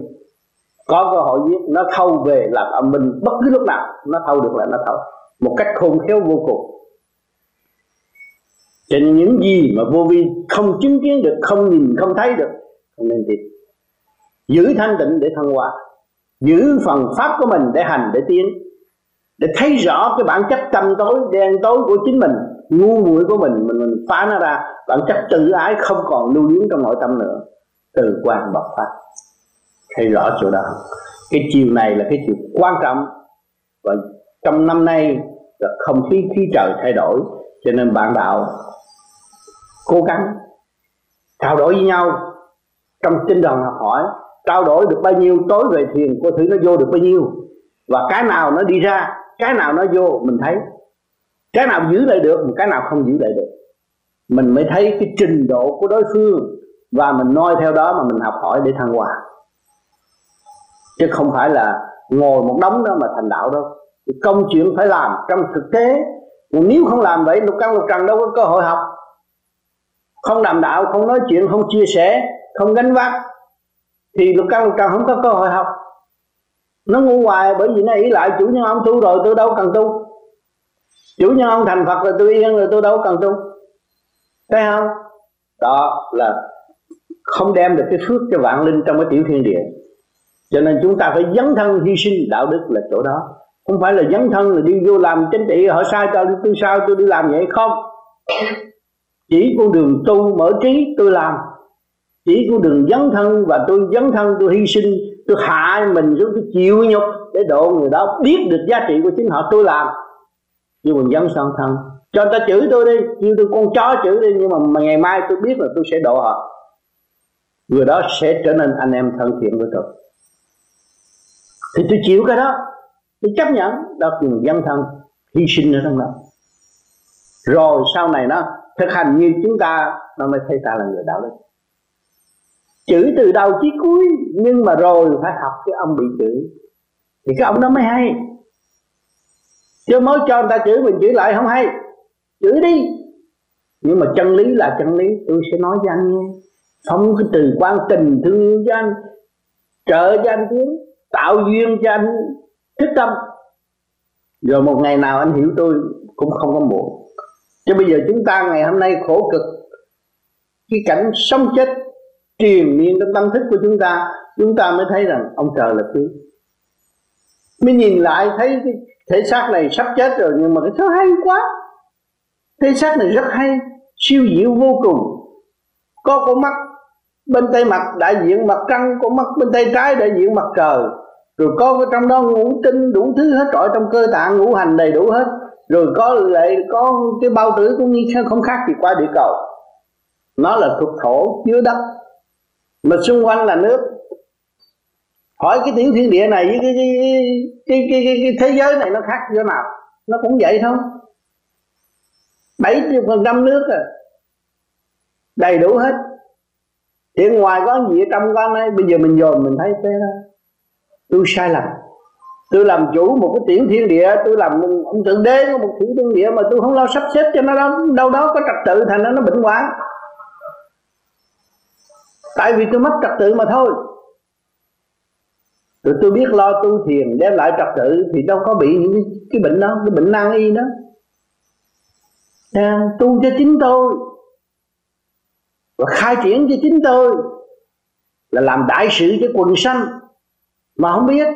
có cơ hội giết, nó thâu về làm âm minh bất cứ lúc nào, nó thâu được là nó thâu. Một cách khôn khéo vô cùng. Cho nên những gì mà vô vi không chứng kiến được, không nhìn, không thấy được, không nên tin. Giữ thanh tịnh để thăng hoa, giữ phần pháp của mình để hành, để tiến, để thấy rõ cái bản chất tâm tối, đen tối của chính mình, ngu muội của mình mình mình phá nó ra. Bản chất tự ái không còn lưu luyến trong nội tâm nữa, từ quan bộc phát thấy rõ chỗ đó cái chiều này là cái chiều quan trọng và trong năm nay là không khí khí trời thay đổi, cho nên bạn đạo cố gắng trao đổi với nhau trong tinh thần học hỏi, trao đổi được bao nhiêu, tối về thiền cô thử nó vô được bao nhiêu và cái nào nó đi ra, cái nào nó vô mình thấy. Cái nào giữ lại được, cái nào không giữ lại được. Mình mới thấy cái trình độ của đối phương và mình noi theo đó mà mình học hỏi để thăng hoa chứ không phải là ngồi một đống đó mà thành đạo đâu. Công chuyện phải làm trong thực tế. Nếu không làm vậy lục căn lục trần đâu có cơ hội học. Không làm đạo, không nói chuyện, không chia sẻ, không gánh vác, thì lục căn lục trần không có cơ hội học. Nó ngu hoài bởi vì nó ý lại, chủ nhân ông tu rồi, tôi đâu cần tu. Chủ nhân ông thành phật rồi, tôi yên rồi, tôi đâu cần tu. Thấy không? Đó là không đem được cái phước cho vạn linh trong cái tiểu thiên địa cho nên chúng ta phải dấn thân hy sinh đạo đức là chỗ đó. Không phải là dấn thân là đi vô làm chính trị họ sai cho tôi sao tôi đi làm vậy? Không. Chỉ con đường tu mở trí tôi làm. Chỉ con đường dấn thân và tôi dấn thân tôi hy sinh tôi hạ mình xuống tôi chịu nhục để độ người đó biết được giá trị của chính họ tôi làm. Nhưng mà dấn sang thân. Cho người ta chửi tôi đi kêu tôi con chó chửi đi nhưng mà, mà ngày mai tôi biết là tôi sẽ độ họ. Người đó sẽ trở nên anh em thân thiện với tôi thì tôi chịu cái đó. Tôi chấp nhận đó là dân thân hy sinh ở trong đó. Rồi sau này nó thực hành như chúng ta, nó mới thấy ta là người đạo đức. Chữ từ đầu chí cuối, nhưng mà rồi phải học cái ông bị chửi thì cái ông đó mới hay. Chứ mới cho người ta chửi mình chửi lại không hay. Chửi đi. Nhưng mà chân lý là chân lý. Tôi sẽ nói cho anh nghe. Không cái từ quan tình thương yêu cho anh, trợ cho anh tiếng tạo duyên cho anh thích tâm. Rồi một ngày nào anh hiểu tôi cũng không có muộn chứ bây giờ chúng ta ngày hôm nay khổ cực. Cái cảnh sống chết triền miên trong tâm thức của chúng ta chúng ta mới thấy rằng ông trời là thứ. Mới nhìn lại thấy cái thể xác này sắp chết rồi, nhưng mà cái thứ hay quá. Thể xác này rất hay, siêu diệu vô cùng. Có con mắt bên tay mặt đại diện mặt trăng con mắt bên tay trái đại diện mặt trời. Rồi có cái trong đó ngũ tinh đủ thứ hết trọi trong cơ tạng ngũ hành đầy đủ hết. Rồi có lại có cái bao tử cũng như không khác gì qua địa cầu. Nó là thuộc thổ chứa đất. Mà xung quanh là nước. Hỏi cái tiểu thiên địa này với cái cái, cái, cái, cái, cái thế giới này nó khác chỗ nào? Nó cũng vậy thôi. Bảy phần trăm nước à đầy đủ hết hiện ngoài có gì ở trong có ấy bây giờ mình dồn mình thấy thế đó. Tôi sai lầm. Tôi làm chủ một cái tiểu thiên địa tôi làm ông thượng đế của một tiểu thiên địa mà tôi không lo sắp xếp cho nó đâu, đâu đó có trật tự thành nó nó bệnh hoạn. Tại vì tôi mất trật tự mà thôi. Rồi tôi biết lo tu thiền đem lại trật tự thì đâu có bị những cái bệnh đó cái bệnh nan y đó. À, tu cho chính tôi và khai triển cho chính tôi là làm đại sự cho quần sanh. Mà không biết.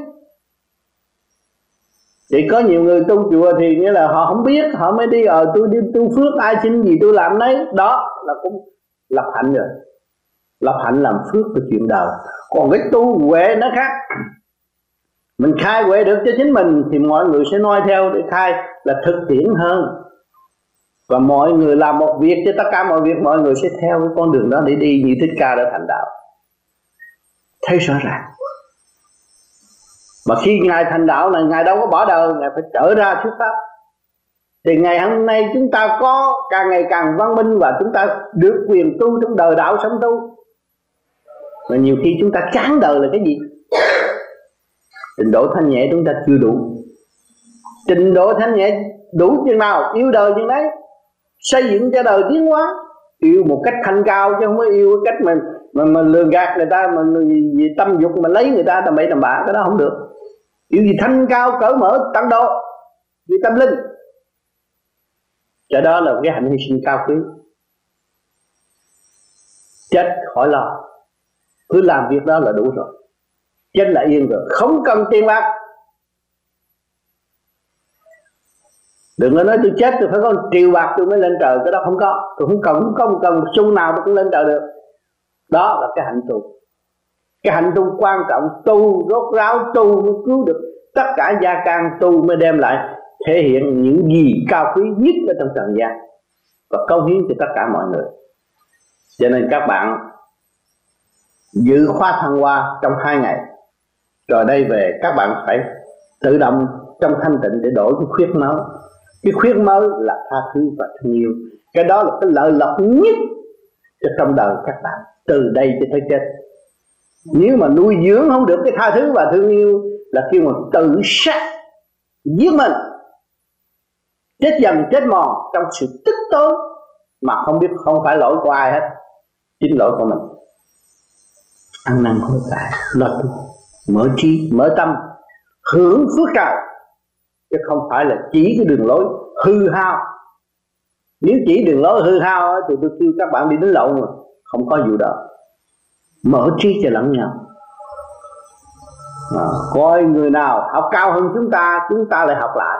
Thì có nhiều người tu chùa thì nghĩa là họ không biết họ mới đi ở ờ, tôi đi tu phước ai xin gì tôi làm đấy đó là cũng lập hạnh rồi. Lập hạnh làm phước cho chuyện đời. Còn cái tu huệ nó khác. Mình khai huệ được cho chính mình thì mọi người sẽ noi theo để khai là thực tiễn hơn và mọi người làm một việc cho tất cả mọi việc, mọi người sẽ theo cái con đường đó để đi. Như thích ca đã thành đạo. Thấy rõ ràng. Mà khi ngài thành đạo là ngài đâu có bỏ đời, ngài phải trở ra thuyết pháp. Thì ngày hôm nay chúng ta có càng ngày càng văn minh và chúng ta được quyền tu trong đời đạo sống tu. Mà nhiều khi chúng ta chán đời là cái gì? Trình độ thanh nhẹ chúng ta chưa đủ. Trình độ thanh nhẹ đủ chừng nào, yêu đời chừng đấy xây dựng cho đời tiến hóa. Yêu một cách thanh cao chứ không có yêu cái cách mà mà, mà lừa gạt người ta mà vì, tâm dục mà lấy người ta tầm bậy tầm bạ cái đó không được. Yêu gì thanh cao cởi mở tăng độ vì tâm linh. Cho đó là cái hạnh hy sinh cao quý. Chết khỏi lo. Cứ làm việc đó là đủ rồi. Chết là yên rồi. Không cần tiền bạc. Đừng có nói tôi chết, tôi phải có một triệu bạc tôi mới lên trời. Cái đó không có. Tôi không cần, không có một cần xu nào tôi cũng lên trời được. Đó là cái hạnh tu cái hạnh tu quan trọng. Tu, rốt ráo tu mới cứu được tất cả gia can, tu mới đem lại thể hiện những gì cao quý nhất ở trong trần gian. Và cống hiến cho tất cả mọi người. Cho nên các bạn dự khóa thăng hoa trong hai ngày. Rồi đây về, các bạn phải tự động trong thanh tịnh để đổi cái khuyết máu cái khuyết mới là tha thứ và thương yêu. Cái đó là cái lợi lộc nhất cho trong đời các bạn, từ đây cho tới chết. Nếu mà nuôi dưỡng không được cái tha thứ và thương yêu là khi mà tự sát, giết mình. Chết dần, chết mòn trong sự tích tối mà không biết, không phải lỗi của ai hết, chính lỗi của mình. Ăn năn hối cải lo tu mở trí, mở tâm, hưởng phước trời chứ không phải là chỉ cái đường lối hư hao. Nếu chỉ đường lối hư hao thì tôi kêu các bạn đi đến lộn rồi không có vụ đó. Mở trí cho lẫn nhau. À, coi người nào học cao hơn chúng ta chúng ta lại học lại.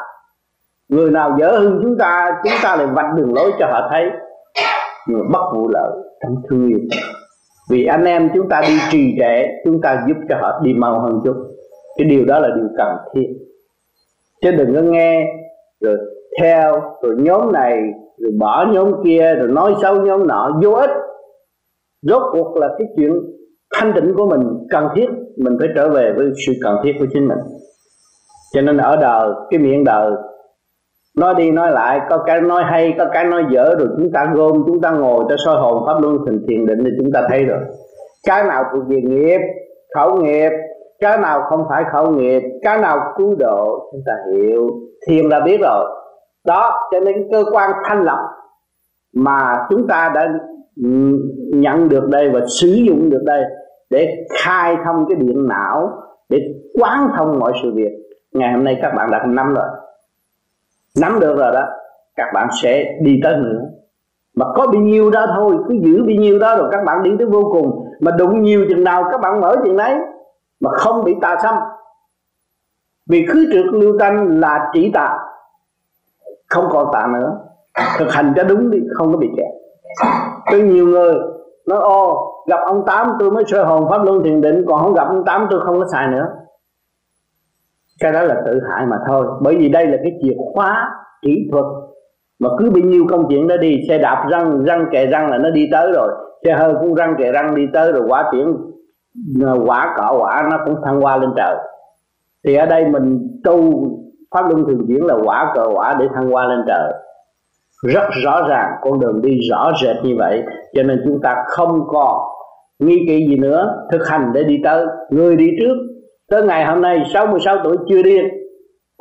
Người nào dở hơn chúng ta chúng ta lại vạch đường lối cho họ thấy. Người bất vụ lợi trong thương yêu. Vì anh em chúng ta đi trì trệ chúng ta giúp cho họ đi mau hơn chút. Cái điều đó là điều cần thiết chứ đừng có nghe, rồi theo, rồi nhóm này, rồi bỏ nhóm kia, rồi nói xấu nhóm nọ, vô ích. Rốt cuộc là cái chuyện thanh tịnh của mình cần thiết, mình phải trở về với sự cần thiết của chính mình. Cho nên ở đời, cái miệng đời, nói đi nói lại, có cái nói hay, có cái nói dở, rồi chúng ta gom, chúng ta ngồi ta soi hồn pháp luân thành thiền định thì chúng ta thấy rồi. Cái nào thuộc về nghiệp khẩu nghiệp cái nào không phải khẩu nghiệp, cái nào cứu độ, chúng ta hiểu. Thiền là biết rồi. Đó, cho nên cơ quan thanh lọc mà chúng ta đã nhận được đây và sử dụng được đây để khai thông cái điện não, để quán thông mọi sự việc. Ngày hôm nay các bạn đã nắm rồi. Nắm được rồi đó. Các bạn sẽ đi tới nữa mà có bao nhiêu đó thôi, cứ giữ bao nhiêu đó rồi các bạn đi tới vô cùng. Mà đụng nhiều chừng nào các bạn mở chừng đấy mà không bị tà xâm. Vì khứ trượt lưu tanh là chỉ tà, không còn tà nữa. Thực hành cho đúng đi, không có bị kẹt. Tôi nhiều người nói ô gặp ông tám tôi mới soi hồn pháp luân thiền định, còn không gặp ông tám tôi không có xài nữa. Cái đó là tự hại mà thôi. Bởi vì đây là cái chìa khóa kỹ thuật mà cứ bị nhiêu công chuyện đó đi, xe đạp răng răng kề răng là nó đi tới rồi. Xe hơi cũng răng kề răng đi tới rồi quá tiễn quả cọ quả nó cũng thăng hoa lên trời. Thì ở đây mình tu pháp luân thường chuyển là quả cờ, quả để thăng hoa lên trời. Rất rõ ràng, con đường đi rõ rệt như vậy. Cho nên chúng ta không còn nghi kỵ gì nữa, thực hành để đi tới. Người đi trước, tới ngày hôm nay 66 tuổi chưa điên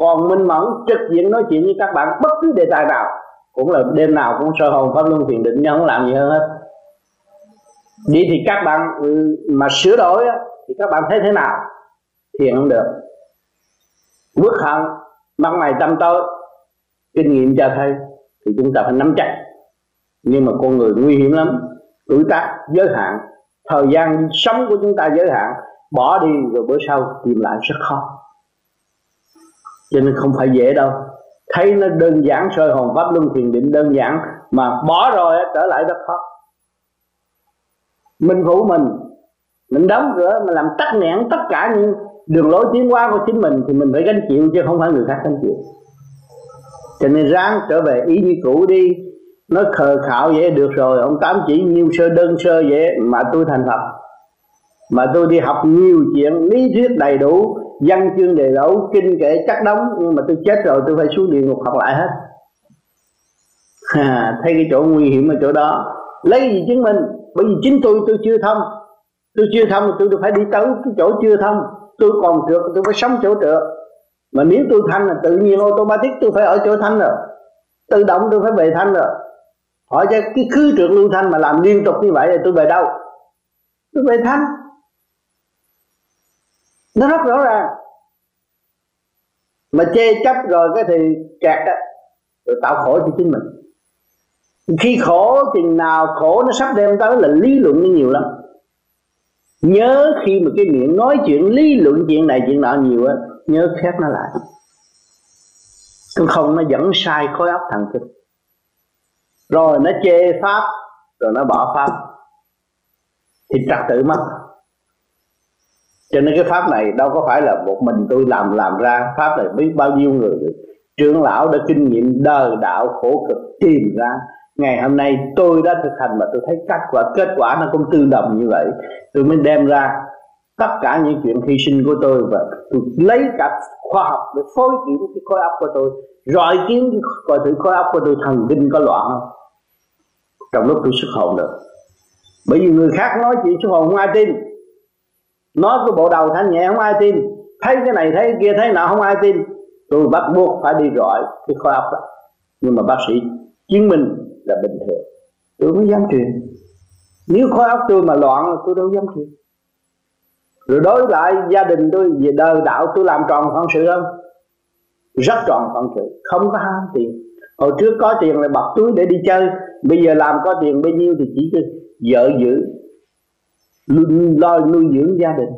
còn minh mẫn, trực diện nói chuyện với các bạn, bất cứ đề tài nào, cũng là đêm nào cũng sơ hồn, pháp luân thiền định nhưng không làm gì hơn hết vậy thì các bạn ừ, mà sửa đổi thì các bạn thấy thế nào? Thiền không được. Quốc hận mặt mày tâm tối, kinh nghiệm cho thấy thì chúng ta phải nắm chắc. Nhưng mà con người nguy hiểm lắm, tuổi tác, giới hạn, thời gian sống của chúng ta giới hạn, bỏ đi rồi bữa sau tìm lại rất khó. Cho nên không phải dễ đâu. Thấy nó đơn giản soi hồn, pháp luân thiền định đơn giản, mà bỏ rồi trở lại rất khó mình phụ mình. Mình đóng cửa mình làm tắc nghẽn tất cả những đường lối tiến hóa của chính mình thì mình phải gánh chịu chứ không phải người khác gánh chịu. Cho nên ráng trở về ý như cũ đi. Nó khờ khạo vậy được rồi ông tám chỉ nhiêu sơ đơn sơ vậy mà tôi thành Phật. Mà tôi đi học nhiều chuyện lý thuyết đầy đủ văn chương đầy đủ kinh kệ chắc đóng nhưng mà tôi chết rồi tôi phải xuống địa ngục học lại hết. À, thấy cái chỗ nguy hiểm ở chỗ đó. Lấy gì chứng minh? Bởi vì chính tôi tôi chưa thông tôi chưa thông tôi phải đi tới cái chỗ chưa thông tôi còn trượt tôi phải sống chỗ trượt mà nếu tôi thanh là tự nhiên automatic tôi phải ở chỗ thanh rồi. Tự động tôi phải về thanh rồi. Hỏi cho cái khứ trượt lưu thanh mà làm liên tục như vậy thì tôi về đâu? Tôi về thanh. Nó rất rõ ràng. Mà chê chấp rồi cái thì kẹt đó rồi tạo khổ cho chính mình khi khổ, chừng nào khổ nó sắp đem tới là lý luận nó nhiều lắm. Nhớ khi mà cái miệng nói chuyện, lý luận chuyện này, chuyện nọ nhiều á, nhớ khép nó lại. Còn không, nó dẫn sai khối óc thần kinh rồi nó chê pháp, rồi nó bỏ pháp. Thì trật tự mất. Cho nên cái pháp này đâu có phải là một mình tôi làm làm ra. Pháp này biết bao nhiêu người trưởng lão đã kinh nghiệm đời đạo khổ cực tìm ra ngày hôm nay tôi đã thực hành và tôi thấy kết quả kết quả nó cũng tương đồng như vậy. Tôi mới đem ra tất cả những chuyện hy sinh của tôi và tôi lấy cả khoa học để phối kiểm cái khối óc của tôi, rọi kiếm coi thử khối óc của tôi thần kinh có loạn không? Trong lúc tôi xuất hồn được. Bởi vì người khác nói chuyện xuất hồn không ai tin. Nói cái bộ đầu thanh nhẹ không ai tin. Thấy cái này, thấy cái kia, thấy nọ không ai tin. Tôi bắt buộc phải đi rọi cái khối óc đó. Nhưng mà bác sĩ chứng minh là bình thường. Tôi mới dám truyền. Nếu khối óc tôi mà loạn, tôi đâu dám truyền. Rồi đối lại gia đình tôi, về đời đạo, tôi làm tròn phận sự không? Rất tròn phận sự, không có ham tiền. Hồi trước có tiền là bọc túi để đi chơi, bây giờ làm có tiền bao nhiêu thì chỉ cho vợ giữ. Lo nuôi dưỡng gia đình.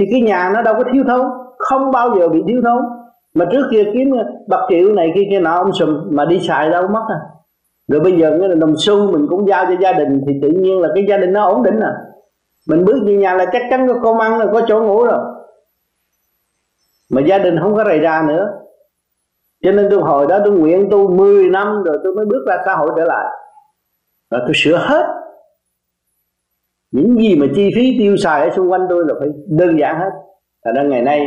Thì cái nhà nó đâu có thiếu thốn, không bao giờ bị thiếu thốn. Mà trước kia kiếm bạc triệu này, kia kia nọ, ông sùm mà đi xài đâu, mất à rồi bây giờ cái là đồng xu mình cũng giao cho gia đình thì tự nhiên là cái gia đình nó ổn định à. Mình bước về nhà là chắc chắn có cơm ăn rồi có chỗ ngủ rồi. Mà gia đình không có rầy ra nữa. Cho nên tôi hồi đó tôi nguyện tu 10 năm rồi tôi mới bước ra xã hội trở lại. Và tôi sửa hết. Những gì mà chi phí tiêu xài ở xung quanh tôi là phải đơn giản hết. Thành ra ngày nay,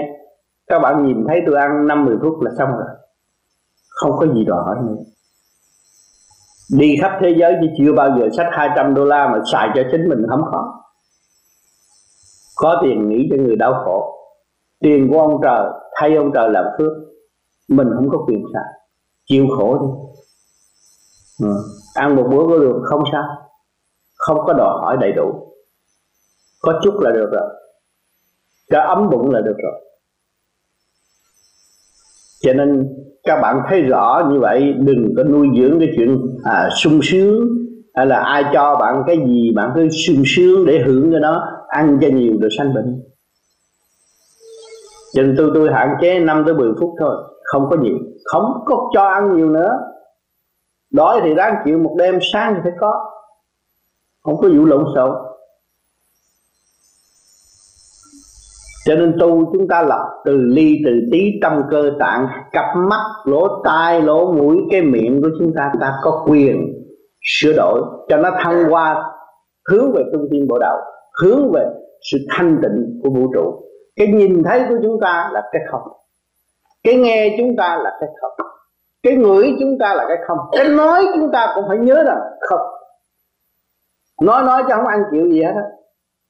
các bạn nhìn thấy tôi ăn năm mười phút là xong rồi. Không có gì đòi hỏi nữa. Đi khắp thế giới chứ chưa bao giờ sách 200 đô la mà xài cho chính mình không có Có tiền nghĩ cho người đau khổ. Tiền của ông trời, thay ông trời làm phước. Mình không có quyền xài. Chịu khổ đi. Ừ. Ăn một bữa có được không sao. Không có đòi hỏi đầy đủ. Có chút là được rồi. Cho ấm bụng là được rồi. Cho nên các bạn thấy rõ như vậy đừng có nuôi dưỡng cái chuyện à, sung sướng hay là ai cho bạn cái gì bạn cứ sung sướng để hưởng cái đó ăn cho nhiều rồi sanh bệnh. Cho nên tôi tôi hạn chế 5 tới 10 phút thôi không có nhiều. Không có cho ăn nhiều nữa. Đói thì ráng chịu một đêm sáng thì phải có. Không có vụ lộn xộn. Cho nên tu chúng ta lập từ ly, từ tí tâm cơ tạng, cặp mắt, lỗ tai, lỗ mũi, cái miệng của chúng ta ta có quyền sửa đổi cho nó thăng hoa, hướng về trung tâm bộ đạo, hướng về sự thanh tịnh của vũ trụ. Cái nhìn thấy của chúng ta là cái không. Cái nghe chúng ta là cái không. Cái ngửi chúng ta là cái không. Cái nói chúng ta cũng phải nhớ rằng không. Nói nói cho không ăn chịu gì hết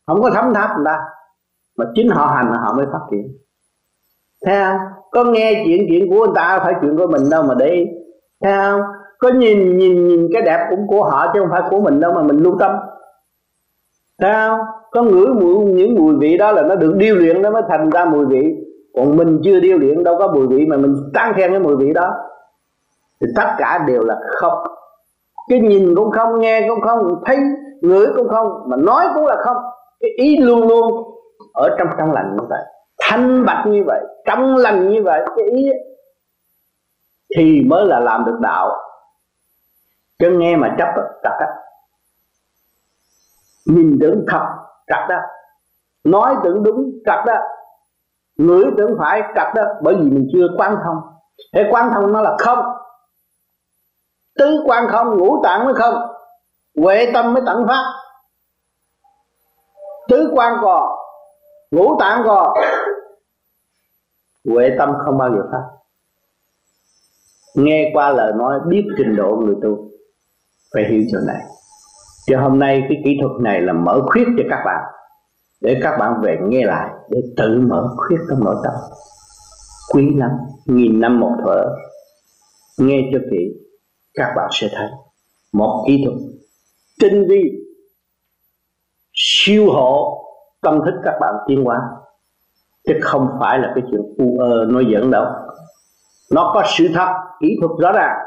không có thấm tháp người ta mà chính họ hành là họ mới phát triển. Thấy không? Có nghe chuyện chuyện của người ta phải chuyện của mình đâu mà để thấy không? Có nhìn nhìn nhìn cái đẹp cũng của họ chứ không phải của mình đâu mà mình lưu tâm. Thấy không? Có ngửi mùi, những mùi vị đó là nó được điêu luyện nó mới thành ra mùi vị. Còn mình chưa điêu luyện đâu có mùi vị mà mình tán khen cái mùi vị đó. Thì tất cả đều là không. Cái nhìn cũng không, nghe cũng không, thấy, ngửi cũng không, mà nói cũng là không. Cái ý luôn luôn ở trong trong lành như vậy thanh bạch như vậy trong lành như vậy cái ý ấy, thì mới là làm được đạo. Chứ nghe mà chấp chặt á. Nhìn tưởng thật chặt đó nói tưởng đúng chặt đó ngửi tưởng phải chặt đó bởi vì mình chưa quan thông. Thế quan thông nó là không. Tứ quan không ngũ tạng mới không. Huệ tâm mới tận phát. Tứ quan còn ngũ tạng còn huệ tâm không bao giờ phát. Nghe qua lời nói, biết trình độ người tu, phải hiểu chỗ này. Cho hôm nay cái kỹ thuật này là mở khuyết cho các bạn, để các bạn về nghe lại, để tự mở khuyết trong nội tâm. Quý lắm, nghìn năm một thở, nghe cho kỹ, các bạn sẽ thấy một kỹ thuật tinh vi, siêu hộ tâm thức các bạn tiến hóa. Chứ không phải là cái chuyện u ơ, nói giỡn đâu. Nó có sự thật, kỹ thuật rõ ràng.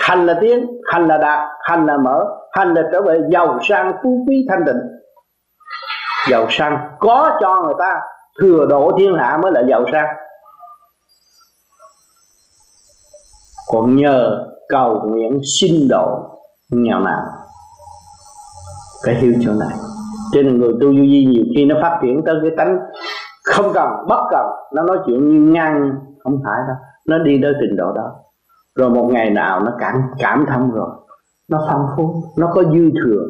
Hành là tiến, hành là đạt, hành là mở, hành là trở về giàu sang, phú quý, thanh tịnh. Giàu sang có cho người ta thừa độ thiên hạ mới là giàu sang. Còn nhờ cầu nguyện xin độ nghèo nàn. Phải hiểu chỗ này cho nên người tu du di nhiều khi nó phát triển tới cái tánh không cần, bất cần. Nó nói chuyện như ngang, không phải đâu. Nó đi tới trình độ đó. Rồi một ngày nào nó cảm cảm thông rồi. Nó phong phú, nó có dư thừa.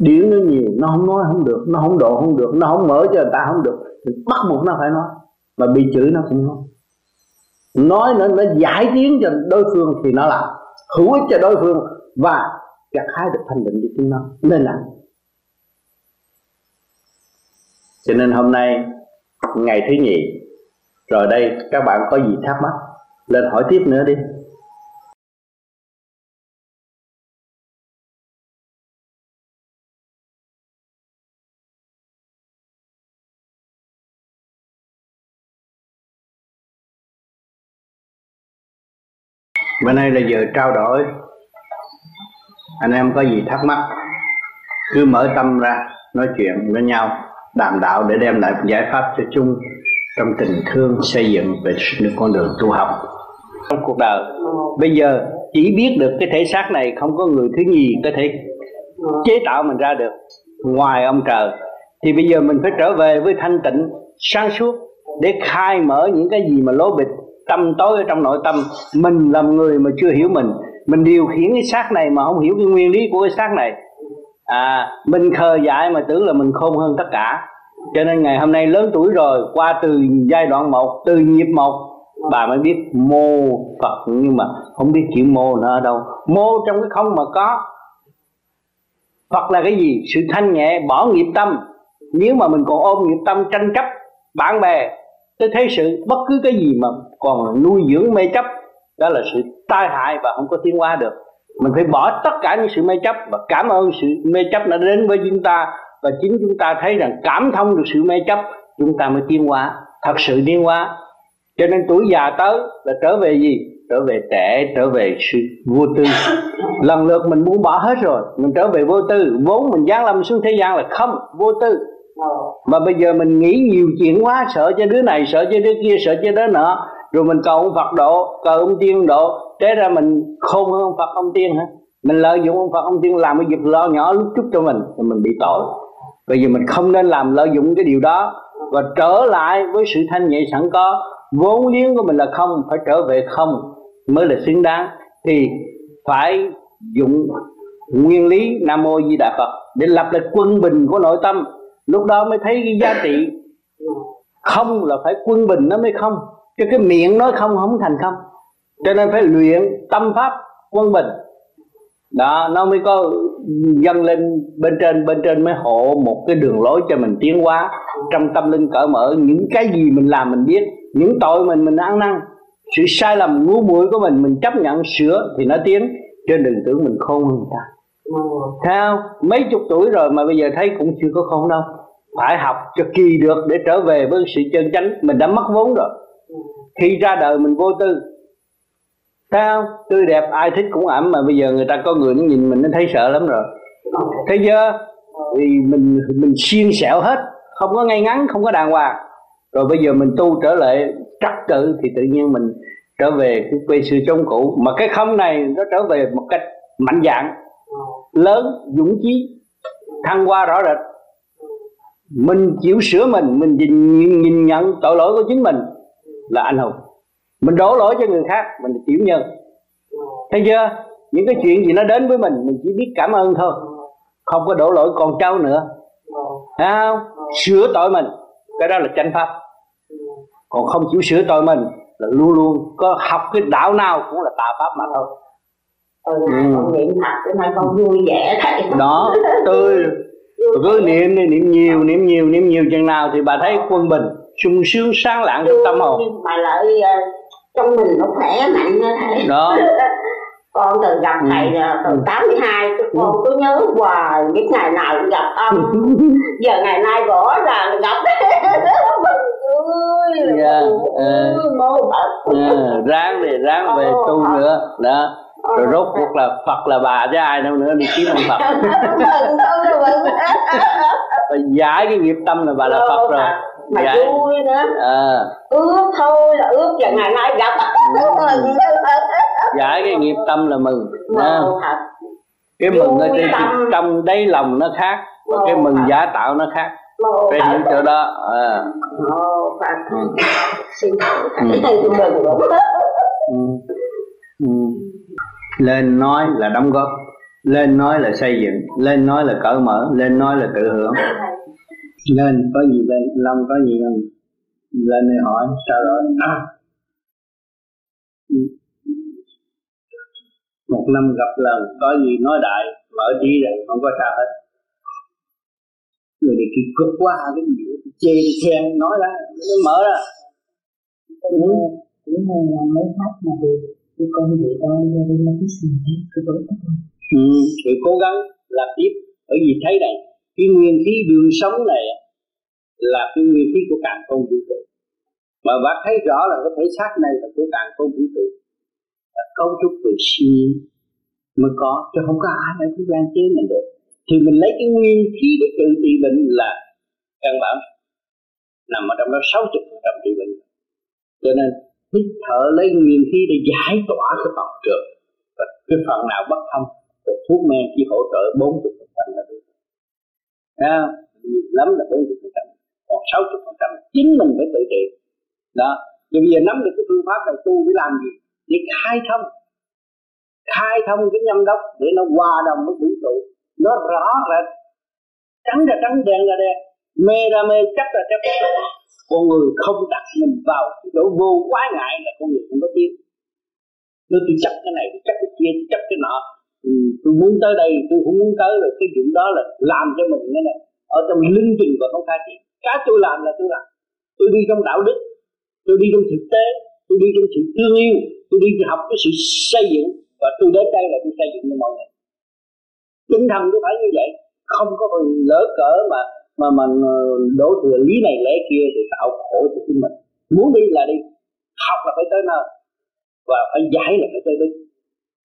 Điển nó nhiều, nó không nói không được, nó không độ không được, nó không mở cho người ta không được. Thì bắt buộc nó phải nói. Mà bị chửi nó cũng nói. Nói nó nó giải tiếng cho đối phương thì nó làm. Hữu ích cho đối phương và gặt hái được thanh định cho chúng nó. Nên làm cho nên hôm nay, ngày thứ nhì, rồi đây các bạn có gì thắc mắc, lên hỏi tiếp nữa đi. Bữa nay là giờ trao đổi. Anh em có gì thắc mắc, cứ mở tâm ra, nói chuyện với nhau đàm đạo để đem lại giải pháp cho chung trong tình thương xây dựng về con đường tu học. Trong cuộc đời, bây giờ chỉ biết được cái thể xác này, không có người thứ nhì có thể chế tạo mình ra được ngoài ông trời. Thì bây giờ mình phải trở về với thanh tịnh, sáng suốt để khai mở những cái gì mà lố bịch, tâm tối ở trong nội tâm. Mình làm người mà chưa hiểu mình. Mình điều khiển cái xác này mà không hiểu cái nguyên lý của cái xác này à mình khờ dại mà tưởng là mình khôn hơn tất cả. Cho nên ngày hôm nay lớn tuổi rồi, qua từ giai đoạn một, từ nhịp một, bà mới biết mô Phật. Nhưng mà không biết chữ mô nó ở đâu. Mô trong cái không mà có. Phật là cái gì? Sự thanh nhẹ, bỏ nghiệp tâm. Nếu mà mình còn ôm nghiệp tâm, tranh chấp, bạn bè tôi thấy sự, bất cứ cái gì mà còn nuôi dưỡng mê chấp, đó là sự tai hại và không có tiến hóa được mình phải bỏ tất cả những sự mê chấp và cảm ơn sự mê chấp đã đến với chúng ta và chính chúng ta thấy rằng cảm thông được sự mê chấp chúng ta mới tiến hóa thật sự tiến hóa. Cho nên tuổi già tới là trở về gì? Trở về trẻ trở về sự vô tư. Lần lượt mình muốn bỏ hết rồi mình trở về vô tư. Vốn mình giáng lâm xuống thế gian là không vô tư. Mà bây giờ mình nghĩ nhiều chuyện quá sợ cho đứa này sợ cho đứa kia sợ cho đứa nọ. Rồi mình cầu ông Phật độ cầu ông tiên độ thế ra mình khôn hơn ông Phật ông tiên hả? Mình lợi dụng ông Phật ông tiên làm cái việc lo nhỏ lúc chút cho mình thì mình bị tội. Bây giờ mình không nên làm lợi dụng cái điều đó. Và trở lại với sự thanh nhẹ sẵn có, vốn liếng của mình là không, phải trở về không mới là xứng đáng. Thì phải dụng nguyên lý nam mô di đà phật để lập lại quân bình của nội tâm. Lúc đó mới thấy cái giá trị không là phải quân bình nó mới không. Chứ cái miệng nói không không thành không cho nên phải luyện tâm pháp quân bình. Đó, nó mới có dâng lên bên trên bên trên mới hộ một cái đường lối cho mình tiến hóa trong tâm linh cởi mở. Những cái gì mình làm mình biết, những tội mình mình ăn năn, sự sai lầm, ngu muội của mình mình chấp nhận, sửa thì nó tiến trên đừng tưởng mình khôn hơn người ta. Theo mấy chục tuổi rồi mà bây giờ thấy cũng chưa có khôn đâu. Phải học cho kỳ được để trở về với sự chân chánh. Mình đã mất vốn rồi. Khi ra đời mình vô tư thấy không? Tươi đẹp ai thích cũng ẩm mà. Bây giờ người ta có người nó nhìn mình nó thấy sợ lắm rồi. Thấy chưa? Vì mình mình xiên xẻo hết. Không có ngay ngắn không có đàng hoàng. Rồi bây giờ mình tu trở lại trắc tự thì tự nhiên mình trở về cái quê xưa chống cũ. Mà cái không này nó trở về một cách mạnh dạng lớn dũng chí thăng hoa rõ rệt. Mình chịu sửa mình mình nhìn, nhìn nhận tội lỗi của chính mình là anh hùng mình đổ lỗi cho người khác mình là tiểu nhân. Thấy chưa? Những cái chuyện gì nó đến với mình mình chỉ biết cảm ơn thôi. Không có đổ lỗi con cháu nữa. Thấy không? Sửa tội mình. Cái đó là chánh pháp. Còn không chịu sửa tội mình là luôn luôn có học cái đạo nào cũng là tà pháp mà thôi. Ừ, ừ. con niệm thật cái này con vui vẻ thấy đó tôi cứ niệm đi niệm nhiều niệm nhiều niệm nhiều chừng nào thì bà thấy quân bình sung sướng sáng lạng trong tâm hồn. Mà lợi uh, trong mình nó khỏe mạnh như thế đó. Con từ gặp ừ. thầy từ 82 ừ. con cứ nhớ hoài biết ngày nào cũng gặp ông. Giờ ngày nay rõ ràng gặp. Vui yeah, uh, yeah, ráng về ráng về tu nữa. Đó. Rồi rốt cuộc là Phật là bà chứ ai đâu nữa đi kiếm ông Phật. Và giải cái nghiệp tâm là bà là Phật rồi mà giải. vui nữa. À. ước thôi là ước và ngày nay gặp. Giải cái nghiệp tâm là mừng cái mừng ở trên trong đáy lòng nó khác và cái mừng giả tạo nó khác. Phải hiểu chỗ đó à. xin lên nói là đóng góp lên nói là xây dựng lên nói là cởi mở lên nói là tự hưởng lên có gì lên long có gì không lên để hỏi sao rồi? À. một năm gặp lần có gì nói đại mở trí rồi không có sao hết. Người này kỳ cực quá cái gì chê khen nói ra nó mở ra. Cũng là mấy pháp mà được cái con vậy đây là cái gì đấy cái tổ tắc ừ, thì cố gắng làm tiếp bởi vì thấy này cái nguyên khí đường sống này là cái nguyên khí của càng không vũ trụ. Mà bác thấy rõ là cái thể xác này là của càng không vũ trụ. Là cấu trúc từ siêu mới có, chứ không có ai ở thế gian chế mình được. Thì mình lấy cái nguyên khí để tự trị bệnh là căn bản nằm ở trong đó sáu chục phần trăm trị bệnh. Cho nên hít thở lấy nguyên khí để giải tỏa cái phần trượt. Và cái phần nào bất thông thì thuốc men chỉ hỗ trợ bốn chục phần trăm là được à, nhiều lắm là bốn chục phần trăm. Còn sáu chục phần trăm chính mình phải tự trị. Đó thì bây giờ nắm được cái phương pháp này tu để làm gì? Để khai thông. Khai thông cái nhâm đốc để nó hòa đồng với vũ trụ. Nó rõ rệt. Trắng là trắng đen là đen. Mê ra mê chắc là chắc con người không đặt mình vào cái chỗ vô quá ngại là con người không có tiếng nó tôi chấp cái này tôi chấp cái kia tôi chấp cái nọ ừ, tôi muốn tới đây tôi cũng muốn tới rồi cái chuyện đó là làm cho mình cái này ở trong linh trình và không khai triển cái tôi làm là tôi làm. Tôi đi trong đạo đức tôi đi trong thực tế tôi đi trong sự thương yêu tôi đi học cái sự xây dựng. Và tôi đến đây là tôi xây dựng cho mọi người. Tinh thần tôi phải như vậy. Không có lỡ cỡ mà mà mà đổ thừa lý này lẽ kia thì tạo khổ cho chính mình. Muốn đi là đi. Học là phải tới nơi. Và phải giải là phải tới đích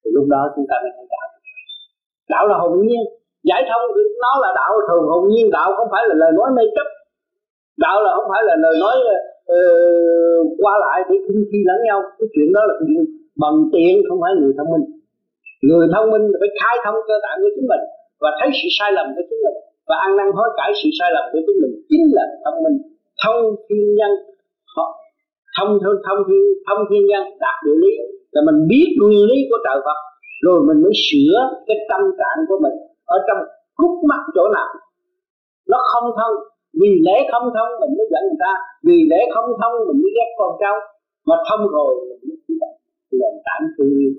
thì lúc đó chúng ta mới thành đạo là hồn nhiên. Giải thông thì nó là đạo thường hồn nhiên. Đạo không phải là lời nói mê chấp. Đạo là không phải là lời nói uh, qua lại để khinh khi lẫn nhau. Cái chuyện đó là chuyện bằng tiền không phải người thông minh. Người thông minh phải khai thông cơ tạng của chính mình và thấy sự sai lầm của chính mình và ăn năn hối cải sự sai lầm của chính mình. Chính là thông minh. Thông thiên nhân. Thông thông thông thiên thông thiên nhân đạt địa lý. Là mình biết nguyên lý của trời Phật rồi mình mới sửa cái tâm trạng của mình ở trong khúc mắt chỗ nào. Nó không thông vì lẽ không thông mình mới giận người ta, vì lẽ không thông mình mới ghét con cháu. Mà thông rồi mình mới chỉ là tạm thương yêu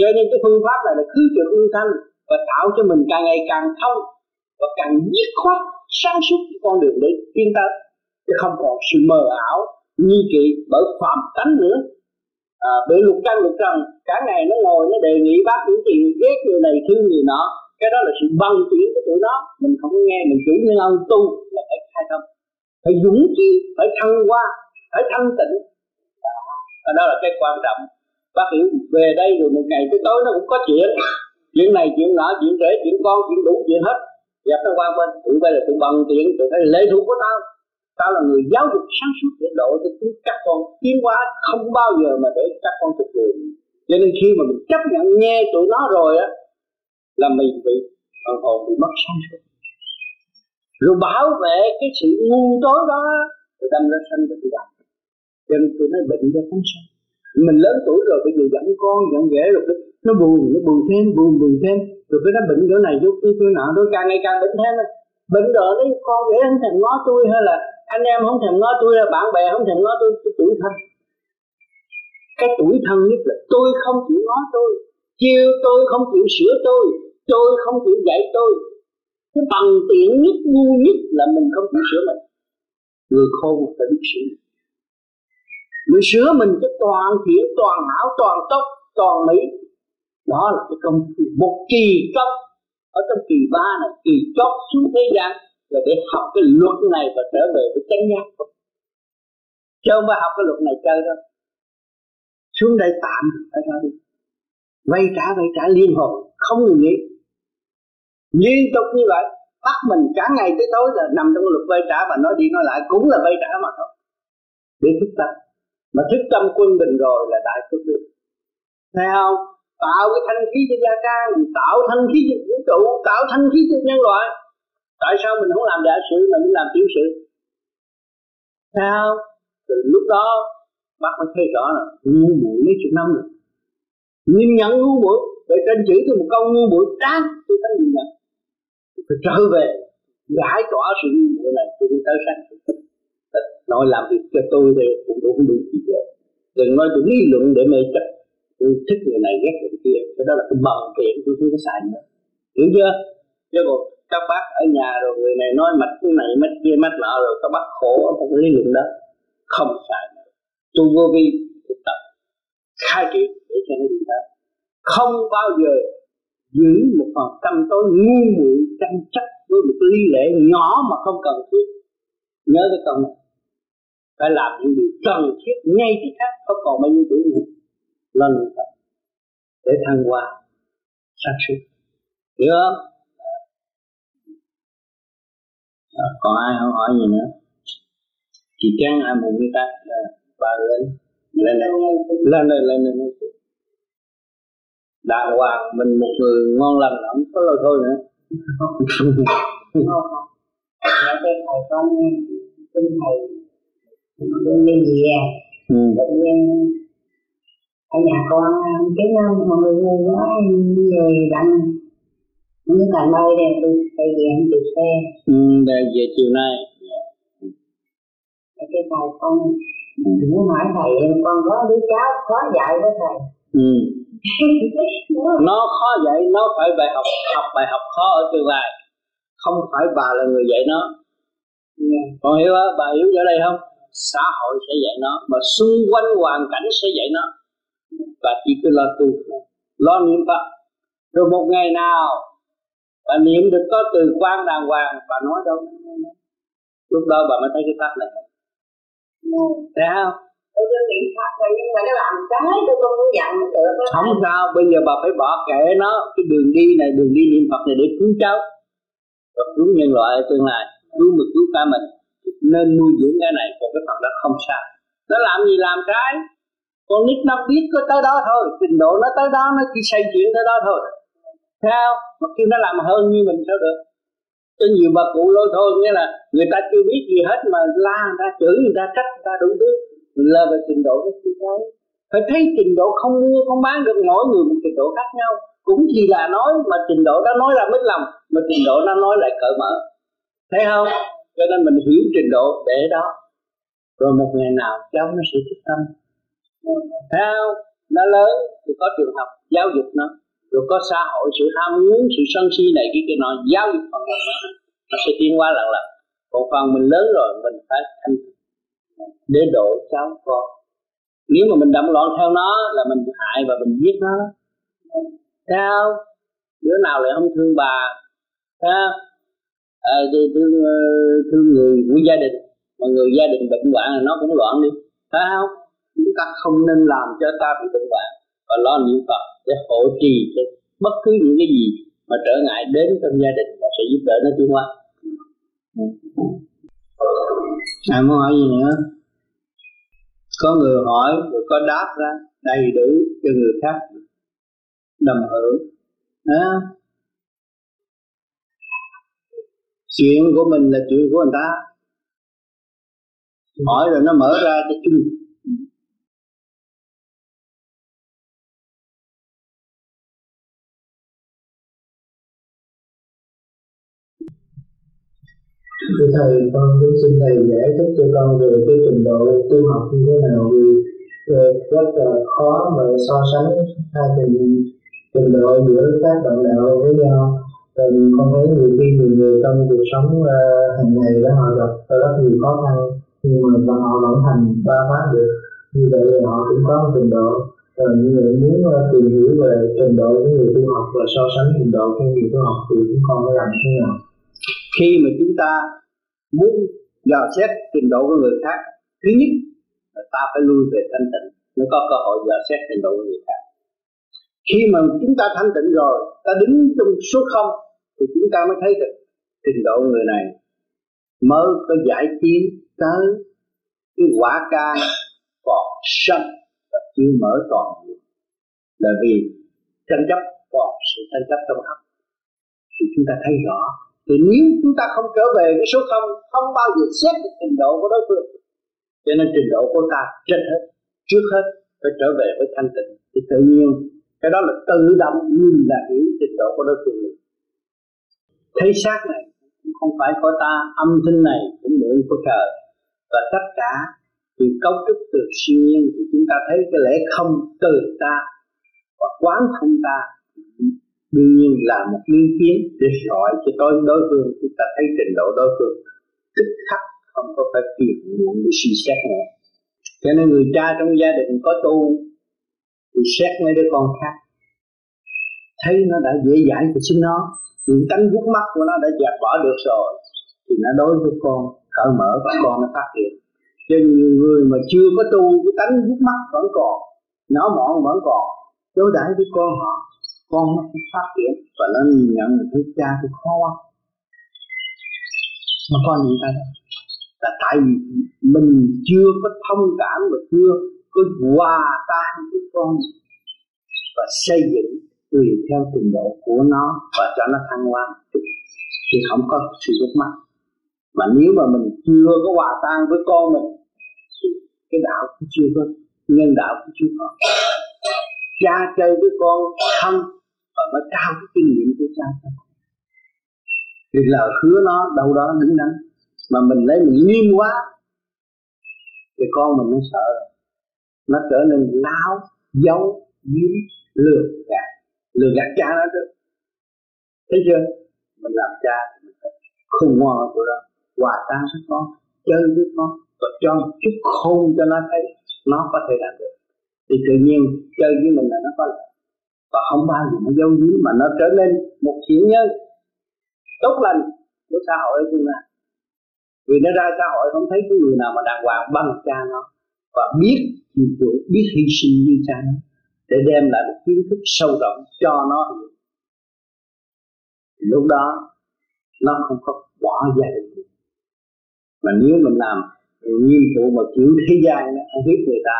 cho nên cái phương pháp này là cứ trừ ưu thanh và tạo cho mình càng ngày càng thông và càng dứt khoát sáng suốt cái con đường để tiến tới. Chứ không còn sự mờ ảo, nghi kỵ bởi phạm tánh nữa à, bị lục căn lục trần cả ngày nó ngồi nó đề nghị bác những chuyện ghét người này thương người nọ. Cái đó là sự băng chuyển của tụi nó. Mình không nghe mình chỉ như ông tu là phải khai thông. Phải dũng chí phải thăng hoa phải thanh tịnh. Đó, đó là cái quan trọng. Bác hiểu về đây rồi một ngày tới tối nó cũng có chuyện. Chuyện này chuyện nọ chuyện rể chuyện con chuyện đủ chuyện hết. Dẹp nó qua bên tụi bây là tụi bằng tiền tụi phải lệ thuộc của tao ta là người giáo dục sáng suốt để độ cho chúng các con tiến hóa không bao giờ mà để các con phục vụ cho nên khi mà mình chấp nhận nghe tụi nó rồi á, là mình bị phần hồn bị mất sáng suốt. Rồi bảo vệ cái sự ngu tối đó, rồi đâm ra sanh cái đạo cho nên tụi nó bệnh ra sáng suốt mình lớn tuổi rồi, bây giờ dẫn con, dẫn ghế rồi nó buồn nó buồn thêm, buồn buồn thêm. Rồi cái nó bệnh chỗ này, chỗ kia, chỗ nọ nó càng ngày càng bệnh thêm. Bệnh rồi đấy con để anh thằng ngó tôi hay là anh em không thèm ngó tôi là bạn bè không thèm ngó tôi tôi tuổi thân. Cái tuổi thân nhất là tôi không chịu nói tôi, chiêu tôi không chịu sửa tôi tôi không chịu dạy tôi. Cái bằng tiện nhất, ngu nhất là mình không chịu sửa mình. Người khôn phải biết sửa. Mình sửa mình cho toàn thiện, toàn hảo, toàn tốt, toàn mỹ. Đó là cái công một kỳ cấp ở trong kỳ ba này, kỳ chót xuống thế gian là để học cái luật này và trở về với chánh giác. Chứ không phải học cái luật này chơi đâu. Xuống đây tạm phải ra đi vay trả vay trả liên hồi, không ngừng nghỉ. Liên tục như vậy, bắt mình cả ngày tới tối là nằm trong luật vay trả và nói đi nói lại cũng là vay trả mà thôi. Để thức tâm. Mà thức tâm quân bình rồi là đại phước được thấy không? Tạo cái thanh khí cho gia can, tạo thanh khí cho vũ trụ, tạo thanh khí cho nhân loại tại sao mình không làm đại sự mà mình làm tiểu sự sao? từ lúc đó, bác mới thấy rõ là ngu muội mấy chục năm rồi. Nhìn nhận ngu muội để trên chữ tôi một câu ngu muội đáng tôi thấy nhìn nhận. Tôi trở về, giải tỏa sự ngu muội này, tôi mới tới sáng nói làm việc cho tôi thì cũng đủ đủ gì vậy đừng nói tôi lý luận để mê chấp. Tôi thích người này ghét người kia, cái đó là cái bằng kiện tôi không có xài nữa. Hiểu chưa? Chứ còn các bác ở nhà rồi, người này nói mạch cái này mạch kia mạch nọ rồi, các bác khổ ở trong lý luận đó. Không sai tu vô vi thực tập, khai triển để cho nó đi tới. Không bao giờ giữ một phần tâm tối ngu muội tranh chấp với một lý lẽ nhỏ mà không cần thiết. Nhớ cái câu này. Phải làm những điều cần thiết ngay thì khác không còn bao nhiêu tuổi nữa. Lần tập để thăng hoa, sáng suốt. Hiểu không? À, còn ai không hỏi gì nữa? Chị trang ai muốn người ta là ba lên lên lên. Lên lên lên lên lên. Đàng hoàng mình một người ngon lành không có lời thôi nữa. Không không là cái thầy con tin thầy đi về ừ. tự nhiên ở nhà con à, cái mọi người nói về lạnh những cả nơi đây tôi về anh từ xe. Ừ, để về chiều nay. Cái thầy con đừng có hỏi thầy con có đứa cháu khó dạy với thầy. Ừ. nó khó dạy nó phải bài học học bài học khó ở tương lai. Không phải bà là người dạy nó. Yeah. con hiểu á bà hiểu ở đây không? Xã hội sẽ dạy nó mà xung quanh hoàn cảnh sẽ dạy nó. Và chỉ cứ lo tu. Lo niệm phật. Rồi một ngày nào bà niệm được có từ quan đàng hoàng bà nói đâu? Lúc đó bà mới thấy cái pháp này. Thấy không? Tôi cứ niệm pháp rồi nhưng mà nó làm trái tôi không muốn dặn được không sao bây giờ bà phải bỏ kệ nó cái đường đi này đường đi niệm phật này để cứu cháu. Và cứu nhân loại ở tương lai cứu mình cứu cả mình. Nên nuôi dưỡng cái này còn cái phật đó không sao. Nó làm gì làm trái? Con nít nó biết có tới đó thôi trình độ nó tới đó nó chỉ xây chuyện tới đó thôi sao? Mà kêu nó làm hơn như mình sao được? Cho nhiều bà cụ lôi thôi, nghĩa là người ta chưa biết gì hết mà la người ta, chửi người ta, trách người ta đủ thứ. Là về trình độ nó chưa thấy phải thấy trình độ không mua, không bán được, mỗi người một trình độ khác nhau. Cũng chỉ là nói mà trình độ đó nói là mất lòng mà trình độ nó nói lại cởi mở. Thấy không? Cho nên mình hiểu trình độ để đó. Rồi một ngày nào cháu nó sẽ thích tâm. Thấy không? Nó lớn, thì có trường học, giáo dục nó rồi có xã hội sự ham muốn sự sân si này kia kia nọ giáo dục phần lần nó sẽ tiến qua lần lần còn phần mình lớn rồi mình phải thanh để độ cháu con. Nếu mà mình động loạn theo nó là mình hại và mình giết nó. Sao đứa nào lại không thương bà? Sao à, ờ, thương, ờ, thương người của gia đình. Mà người gia đình bệnh hoạn là nó cũng loạn đi. Phải không? Chúng ta không nên làm cho ta bị bệnh hoạn và lo niệm phật để hỗ trì cho bất cứ những cái gì mà trở ngại đến trong gia đình là sẽ giúp đỡ nó tiến hóa. Ai muốn hỏi gì nữa? Có người hỏi rồi có đáp ra đầy đủ cho người khác. Đầm hưởng à, chuyện của mình là chuyện của người ta. Hỏi rồi nó mở ra cho chung thưa thầy con kính xin thầy giải thích cho con về cái trình độ tu học như thế nào. Vì ờ, rất là khó mà so sánh hai trình trình độ giữa các bạn đạo với nhau. Rồi con thấy nhiều khi nhiều người trong cuộc sống uh, hàng ngày đó họ gặp rất nhiều khó khăn nhưng mà họ vẫn thành ba phát được. Như vậy họ cũng có một trình độ. Rồi những người muốn uh, tìm hiểu về trình độ của người tu học và so sánh trình độ của người tu học thì chúng con phải làm thế nào khi mà chúng ta muốn dò xét trình độ của người khác, thứ nhất là ta phải lui về thanh tịnh, mới có cơ hội dò xét trình độ của người khác. Khi mà chúng ta thanh tịnh rồi, ta đứng trong số không, thì chúng ta mới thấy được trình độ người này mới có giải tiến tới cái quả ca còn sân và chưa mở toàn diện. Là vì tranh chấp còn sự tranh chấp trong học, thì chúng ta thấy rõ thì nếu chúng ta không trở về cái số không không bao giờ xét được trình độ của đối phương. Cho nên trình độ của ta trên hết, trước hết phải trở về với thanh tịnh. Thì tự nhiên, cái đó là tự động nhìn là hiểu trình độ của đối phương. Mình thấy xác này cũng không phải của ta, âm thanh này cũng mượn của trời. Và tất cả vì cấu trúc từ siêu nhiên thì chúng ta thấy cái lẽ không từ ta và quán không ta đương nhiên là một liên kiến để gọi cho tôi đối phương. Chúng ta thấy trình độ đối phương tức khắc, không có phải phiền muộn để suy xét nữa. Cho nên người cha trong gia đình có tu, thì xét mấy đứa con khác. Thấy nó đã dễ dãi của chính nó. Những tánh gút mắt của nó đã dẹp bỏ được rồi, thì nó đối với con, cởi mở và con nó phát triển cho nhiều người mà chưa có tu, cái tánh gút mắt vẫn còn nó mọn vẫn còn, đối đãi với con họ con nó cũng phát triển và nó nhận được thấy cha thì khó quá mà con nhìn ta là tại vì mình chưa có thông cảm và chưa có hòa tan với con và xây dựng tùy theo trình độ của nó và cho nó thăng hoa thì không có sự giúp mắt mà nếu mà mình chưa có hòa tan với con mình thì cái đạo cũng chưa có, nhân đạo cũng chưa có cha chơi với con không và nó trao cái kinh nghiệm của cha cho thì lời hứa nó đâu đó đứng đắn mà mình lấy mình nghiêm quá, thì con mình nó sợ. Rồi nó trở nên láo, giấu, giếm, lừa gạt. Lừa gạt cha nó chứ. Thấy chưa? Mình làm cha mình phải khôn ngoan của nó, hòa tan với con, chơi với con và cho một chút khôn cho nó thấy nó có thể làm được thì tự nhiên chơi với mình là nó có lợi. Và không bao giờ nó giấu giếm mà nó trở nên một thiện nhân tốt lành của xã hội ở tương lai vì nó ra xã hội không thấy cái người nào mà đàng hoàng bằng cha nó và biết chịu biết hy sinh như cha nó để đem lại một kiến thức sâu rộng cho nó. Thì lúc đó nó không có bỏ gia đình mà nếu mình làm nghiêm tụ mà chịu thế gian nó không biết người ta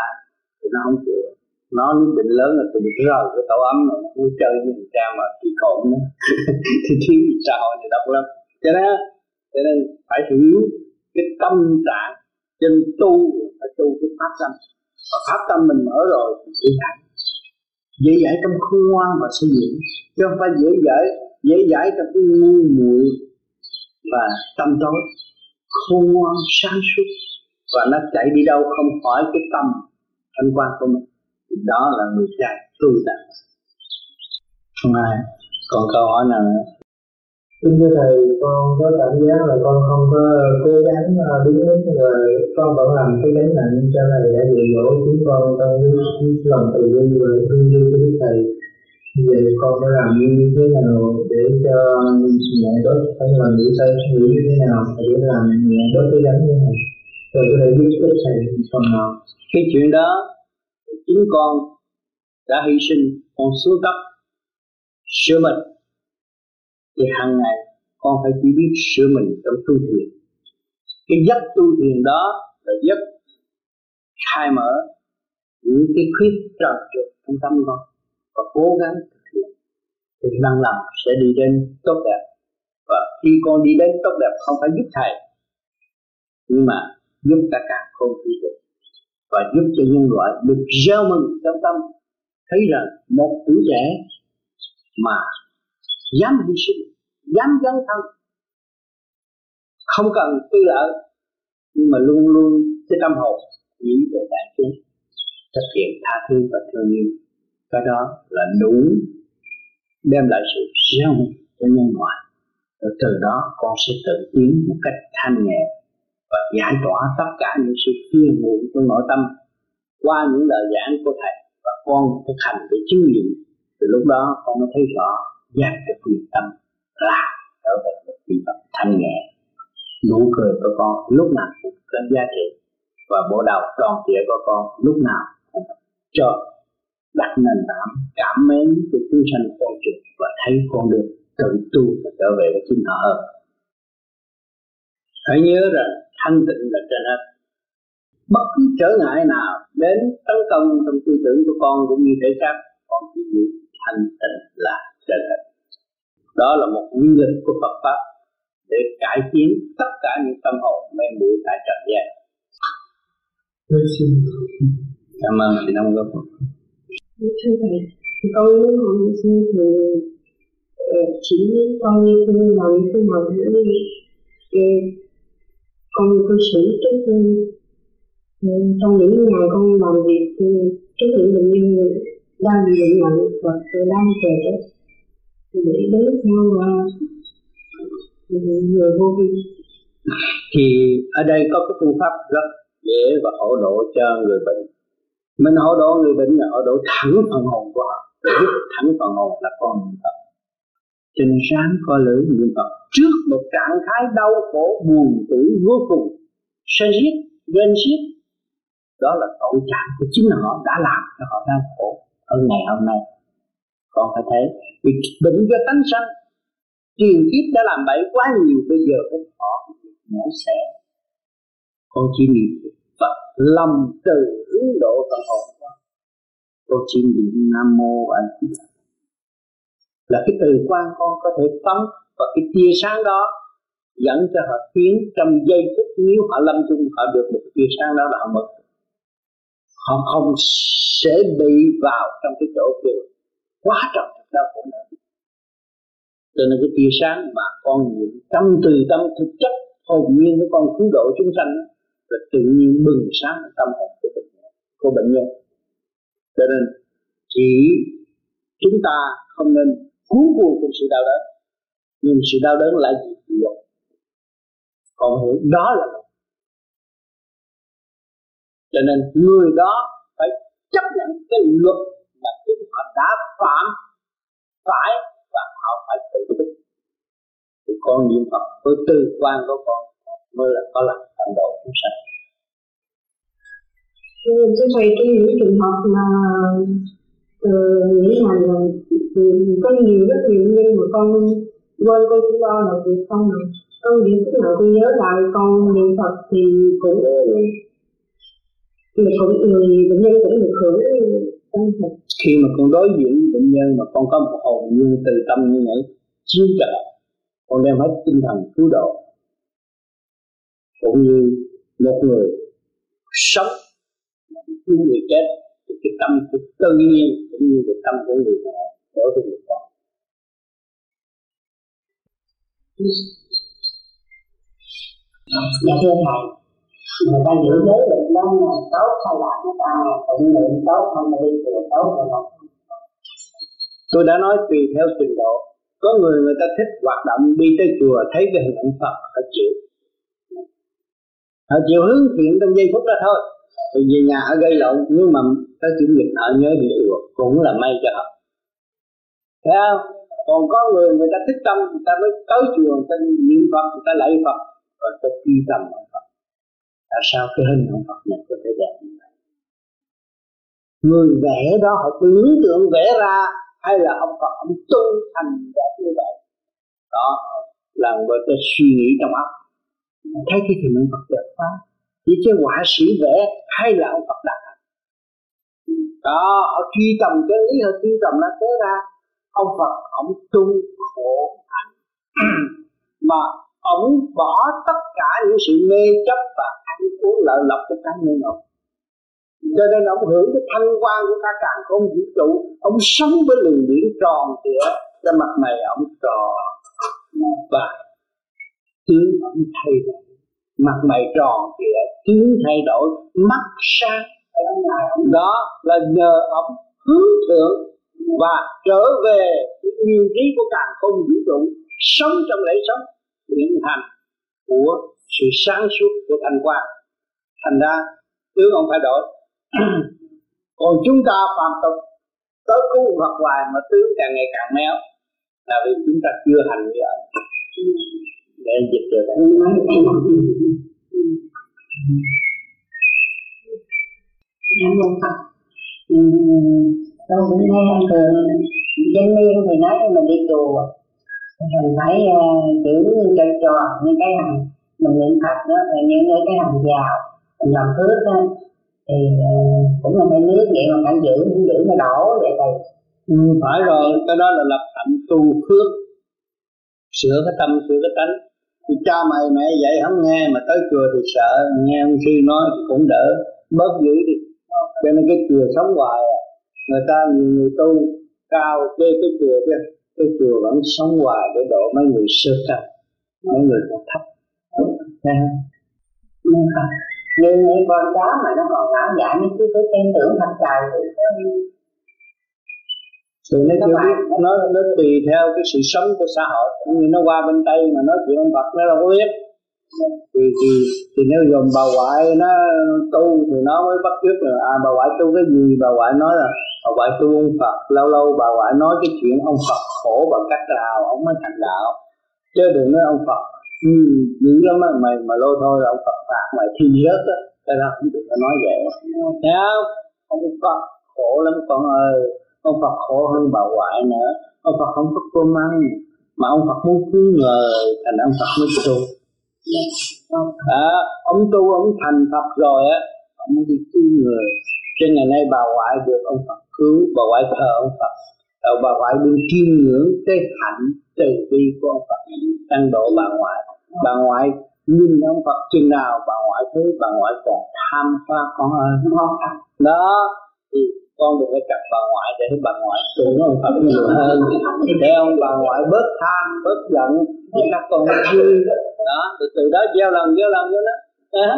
thì nó không chịu. Nó nếu định lớn là tôi được rời cái tổ ấm này nó chơi với người cha mà kỳ cộm nữa. Thì thiếu xã hội thì độc lắm cho nên cho nên phải hiểu cái tâm trạng trên tu, phải tu cái pháp tâm. Và pháp tâm mình mở rồi thì dễ dãi. Dễ dãi trong khôn ngoan và xây dựng chứ không phải dễ dãi dễ dãi trong cái ngu muội và tâm tối. Khôn ngoan, sáng suốt. Và nó chạy đi đâu không khỏi cái tâm thanh quan của mình thì đó là người cha tu tập không ai còn câu hỏi nào nữa Xin thưa Thầy, con có cảm giác là con không có cố gắng à, đúng mức rồi con vẫn làm cái gánh nặng cho Thầy đã dạy dỗ chúng con trong cái lòng từ bi và thương yêu của Đức Thầy. Vậy con phải làm như thế nào để cho nhẹ bớt phải làm nghĩ tay nghĩ như thế nào để làm nhẹ bớt cái gánh như này. Rồi có thể giúp Đức Thầy phần nào. Cái chuyện đó chính con đã hy sinh con xuống cấp sửa mình. Thì hàng ngày, con phải chỉ biết sửa mình trong tu thiền. Cái giấc tu thiền đó là giấc khai mở những cái khuyết trần trượt trong tâm con và cố gắng thực hiện. Thì năng làm sẽ đi đến tốt đẹp. Và khi con đi đến tốt đẹp, không phải giúp thầy, nhưng mà giúp cả cả không vũ được và giúp cho nhân loại được gieo mừng trong tâm. Thấy rằng một tuổi trẻ mà dám hy sinh, dám dấn thân, không cần tư lợi, nhưng mà luôn luôn cái tâm hồn nghĩ về đại chúng, thực hiện tha thứ và thương yêu. Cái đó là đủ đem lại sự sống cho nhân loại. Rồi từ đó con sẽ tự tiến một cách thanh nhẹ và giải tỏa tất cả những sự phiền muộn trong nội tâm qua những lời giảng của thầy. Và con thực hành để chứng nghiệm. Từ lúc đó con mới thấy rõ giác được quyền tâm là trở về một vị Phật thanh nhẹ. Nụ cười của con lúc nào cũng có giá trị. Và bộ đầu tròn trịa của con lúc nào cũng cho đặt nền tảng cảm mến cho chúng sanh con trực và thấy con được tự tu và trở về với chính họ hơn hãy nhớ rằng thanh tịnh là trên hết bất cứ trở ngại nào đến tấn công trong tư tưởng của con cũng như thể xác con chỉ giữ thanh tịnh là trên hết đó là một quy lực của Phật pháp để cải tiến tất cả những tâm hồn mê muội tại trần gian. Cảm ơn chị Đông Góp. Thưa thầy, con muốn hỏi xin thì ờ, chỉ con như phương lòng phương mộng con cư xử trước ừ, ừ, trong những ngày con làm việc ừ, trước những bệnh nhân đang bị bệnh nặng hoặc đang kề để đến theo à, người vô vi. Thì ở đây có cái phương pháp rất dễ và hỗ độ cho người bệnh. Mình hỗ độ người bệnh là hỗ độ thẳng phần hồn của họ. Giúp thẳng phần hồn là con niệm cho nên sáng có lưỡi niệm phật. Trước một trạng thái đau khổ, buồn tủi, vô cùng sân giết, ghen giết đó là tội trạng của chính họ đã làm cho họ đau khổ ở ngày hôm nay. Còn phải thấy, vì bệnh do tánh sanh, truyền kiếp đã làm bậy quá nhiều, bây giờ cái họ mổ xẻ con chỉ niệm Phật lâm từ hướng độ tâm hồn. Con chỉ niệm Nam Mô A Di Đà là cái từ quan con có thể phóng và cái tia sáng đó dẫn cho họ tiến trong giây phút nếu họ lâm chung, họ được một tia sáng đó là họ mất họ không sẽ bị vào trong cái chỗ kia. Quá trọng đau khổ nữa cho nên cái tia sáng mà con niệm tâm từ tâm thực chất, hồn nhiên của con cứu độ chúng sanh là tự nhiên bừng sáng tâm hồn của bệnh nhân, của bệnh nhân. Cho nên chỉ chúng ta không nên cuối cùng trong sự đau đớn. Nhưng sự đau đớn lại gì luật còn hiểu đó là luật cho nên người đó phải chấp nhận cái luật mà chúng họ đã phạm phải và họ phải tự thức thì con niệm Phật với tư quan của con mới là có làm thành độ chúng sanh. Thưa thầy, tôi những trường hợp mà từ nghĩ rằng là có nhiều rất nhiều nhân mà con quên con cũng lo là việc không mà con điểm lúc nào con nhớ lại con niệm Phật thì cũng thì cũng người bệnh nhân cũng được hưởng khi mà con đối diện với bệnh nhân mà con có một hồn như từ tâm như vậy, chiếu trợ con đem hết tinh thần cứu độ. Cũng như một người sống cứu người chết cái tâm của tự nhiên cũng như cái tâm của người mẹ đối với người con. Dạ thưa thầy người ta giữ giới định đó là tốt hay là người ta tụng niệm tốt hay là đi chùa tốt hay là tôi đã nói tùy theo trình độ. Có người người ta thích hoạt động đi tới chùa thấy cái hình ảnh Phật họ chịu. Họ chịu hướng thiện trong giây phút đó thôi thì về nhà họ gây lộn nhưng mà tới chủ nhật họ nhớ đi chùa cũng là may cho họ. Thấy không? Còn có người người ta thích tâm, người ta mới tới chùa, người ta niệm Phật, người ta lạy Phật và ta quy tâm ông Phật. Tại sao cái hình ông Phật này có thể đẹp như vậy? Người vẽ đó, họ tưởng tượng vẽ ra hay là ông Phật ông tu thành đẹp như vậy. Đó, là người ta suy nghĩ trong óc. Thấy cái hình ông Phật đẹp quá chỉ cái họa sĩ vẽ hay là ông Phật đặt đó, họ truy tầm cái lý, họ truy tầm nó thế ra. Ông Phật, ông tu khổ hạnh. Mà ông bỏ tất cả những sự mê chấp và ăn uống lợi lộc của cá nhân ông cho nên ông hưởng cái thanh quan của cả càng không vũ trụ. Ông sống với luồng điển tròn trịa cho mặt mày ông tròn. Và tướng ông thay đổi mặt mày tròn thì tướng thay đổi, mắt sáng. Đó là nhờ ông hướng thượng và trở về nguyên trí của càng không vũ trụ, sống trong lễ sống hiện thành của sự sáng suốt của thanh quan thành ra, tướng ông phải đổi. Còn chúng ta phạm tục, tới cứu Phật hoài mà tướng càng ngày càng méo, là vì chúng ta chưa hành như ông để dịch được đấy Cảm ơn Phật Tôi cũng nghe thường. Danh niên thì nói cho mình đi chùa. Mình phải kiểu cho trò những cái hành Mình niệm Phật đó, là những cái hành vào Mình làm phước đó thì cũng là phải nước vậy mà phải giữ giữ nó đổ vậy thầy ừ, phải rồi. Cái đó là lập hạnh tu phước. Sửa cái tâm sửa cái tánh thì cha mày, mẹ dạy không nghe, mà tới chùa thì sợ. Nghe ông sư nói thì cũng đỡ. Bớt dữ đi. Cho nên cái chùa sống hoài à. Người ta nhiều người tu cao kê cái chùa kia, cái chùa vẫn sống hoài để độ mấy người sơ cao mấy người còn thấp. Nghe không như những con cá mà nó còn ngã dại như chứ cái tên tưởng thật trời thì thì nó chưa biết nó nó tùy theo cái sự sống của xã hội cũng như nó qua bên tây mà nói chuyện ông Phật nó đâu có biết. Thì thì thì nếu dùm bà ngoại nó tu thì nó mới bắt chước là à bà ngoại tu cái gì? Bà ngoại nói là bà ngoại tu ông Phật. Lâu lâu bà ngoại nói cái chuyện ông Phật khổ bằng cách nào ông mới thành đạo. Chứ đừng nói ông Phật ừ, dữ lắm á mày mà lôi thôi là ông Phật phạt mày thi rớt á. Cái đó không được nói vậy. Thấy không? Ông Phật khổ lắm con ơi ông Phật khổ hơn bà ngoại nữa. Ông Phật không có cơm ăn mà ông Phật muốn cứu người thành ông Phật mới tu. À, ông tu ông thành Phật rồi á ông muốn đi cứu người. Cho ngày nay bà ngoại được ông Phật cứu bà ngoại thờ ông Phật. Rồi bà ngoại đừng chiêm ngưỡng cái hạnh từ bi của ông Phật. Tăng độ bà ngoại. Bà ngoại nhìn ông Phật chừng nào bà ngoại thấy bà ngoại còn tham qua con ơi. Đó thì con đừng có chặt bà ngoại để bà ngoại tưởng ông Phật nhiều hơn. Để ông bà ngoại bớt tham bớt giận thì các con vui. Đó từ từ đó gieo lần gieo lần cho nó. À.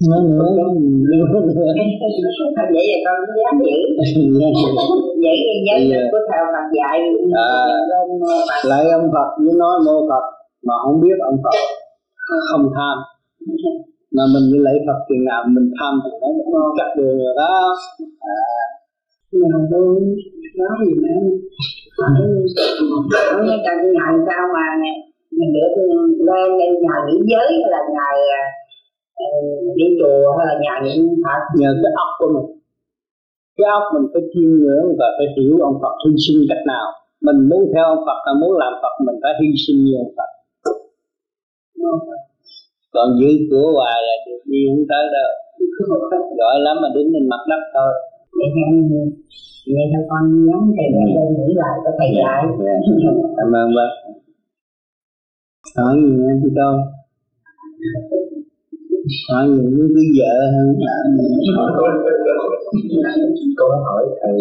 nữa. Nữa. Vậy là con cũng dám giữ. Vậy dục của thầy Phật dạy. À, lại ông Phật với nói mô Phật mà không biết ông Phật không tham. Mà mình đi lấy Phật chừng nào mình tham thì nó chắc được rồi đó. À. mà tôi nói gì nữa? Nói cái ngày sao mà mình được lên lên nhà nghỉ giới hay là ngày Ờ, đi chùa hay là nhà niệm Phật nhờ cái óc của mình. Cái óc mình phải chiêm ngưỡng và phải hiểu ông Phật hy sinh cách nào. Mình muốn theo ông Phật là muốn làm Phật mình phải hy sinh như ông Phật còn giữ của hoài là được đi không tới đâu. Giỏi lắm mà đứng lên mặt đất thôi. Vậy nên vậy cho con nhắn thầy để lên nghĩ lại có thầy dạy cảm ơn bác. Hỏi gì nữa chị con hỏi những cái vợ hơn có hỏi thầy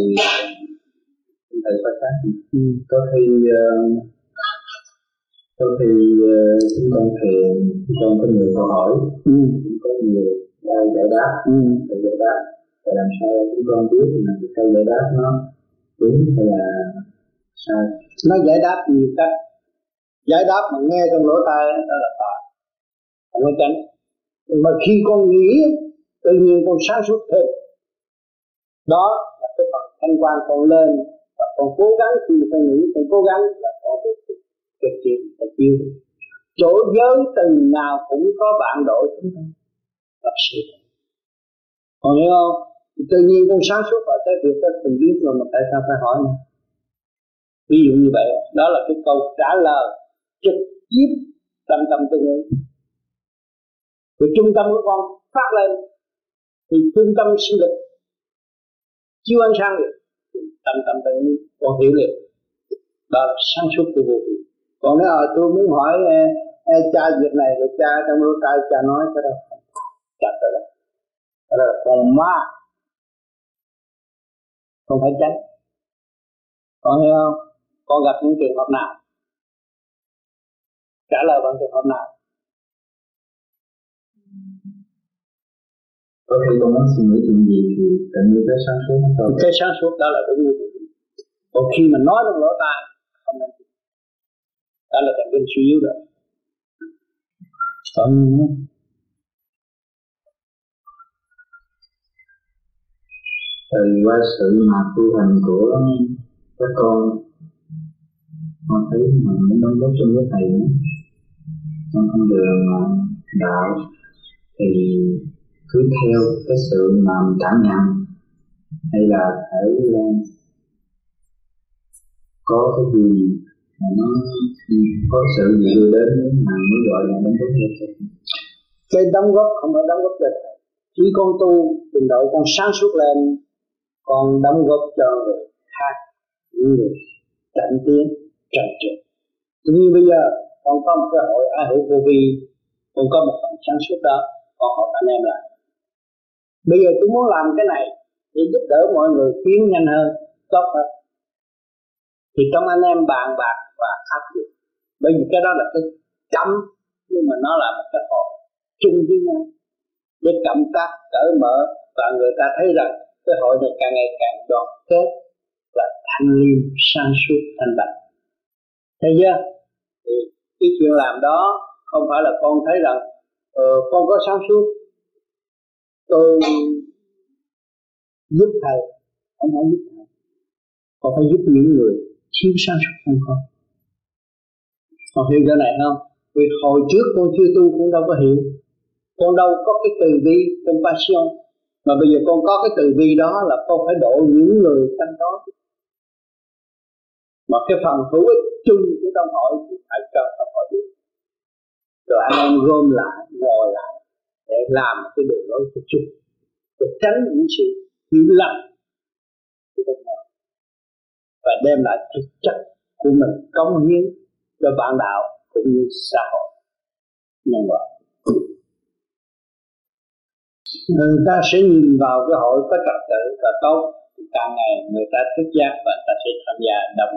thầy phát sáng. Ừ. có khi uh, có khi uh, chúng con thiền chúng con có nhiều câu hỏi ừ. có nhiều giải đáp ừ. giải đáp. Và làm sao chúng con biết là cái giải đáp nó đúng hay là sai? Nó giải đáp nhiều cách. Giải đáp mà nghe trong lỗ tai đó là phải. Không có tránh. Mà khi con nghĩ tự nhiên con sáng suốt thêm. Đó là cái phần thanh quan con lên và con cố gắng khi mà con nghĩ con cố gắng là con được cái chuyện phải chiêu chỗ giới từng nào cũng có bạn đội chúng ta. Thật sự. Còn hiểu không? Thì tự nhiên con sáng suốt ở cái việc đó từng biết rồi mà tại sao phải hỏi nữa? Ví dụ như vậy, đó là cái câu trả lời trực tiếp tâm tâm tương ứng. Thì trung tâm của con phát lên, thì trung tâm sinh lực chiếu ánh sáng được. Tâm tâm tự nhiên con hiểu liền. Đó là sáng suốt của vô vi còn nếu ở tôi muốn hỏi e, e, cha việc này thì cha trong lỗ tai cha nói cái đó. Chặt rồi đó. Đó là con ma. Không phải tránh. Con hiểu không? Con gặp những trường hợp nào? Trả lời bằng trường hợp nào? Có khi con muốn suy nghĩ chuyện gì thì tự nhiên cái sáng suốt. Nó thôi cái sáng suốt đó là đúng như còn khi mà nói trong lỗ tai không nên đó là thần kinh suy yếu rồi còn từ qua sự mà tu hành của các con con thấy mình muốn đóng góp trong cái thầy nữa con con đường đạo thì cứ theo cái sự mà mình cảm nhận hay là phải có cái gì nó có sự gì đưa đến mà mới gọi là đóng góp cho cái đóng góp không phải đóng góp được. Khi chỉ con tu trình độ, con sáng suốt lên, con đóng góp cho người khác, những người cảnh tiến trần trực cũng như bây giờ, con có một cơ hội, ai hữu vô vi, con có một phần sáng suốt đó, con học anh em lại. Bây giờ tôi muốn làm cái này để giúp đỡ mọi người tiến nhanh hơn, tốt hơn. Thì trong anh em bàn bạc và áp dụng. Bởi vì cái đó là cái chấm nhưng mà nó là một cái hội chung với nhau. Để cộng tác cởi mở và người ta thấy rằng cái hội này càng ngày càng đoàn kết và thanh liêm sang suốt thanh bạch. Thấy chưa? Thì cái chuyện làm đó không phải là con thấy rằng ờ, con có sáng suốt. Tôi giúp thầy không phải giúp thầy. Còn phải giúp những người thiếu sáng suốt hơn con còn hiểu cái này không? Vì hồi trước con chưa tu cũng đâu có hiểu. Con đâu có cái từ bi compassion. Mà bây giờ con có cái từ bi đó là con phải độ những người thanh đó. Mà cái phần hữu ích chung của trong hội thì phải cần phải hỏi biết. Rồi anh em gom lại, ngồi lại để làm cái đường lối của chung. Để tránh những sự hiểu lầm của bên ngoài và đem lại thực chất của mình công hiến cho bạn đạo cũng như xã hội. Nhân loại. Người ta sẽ nhìn vào cái hội có trật tự và tốt, thì càng ngày người ta thức giác và ta sẽ tham gia đồng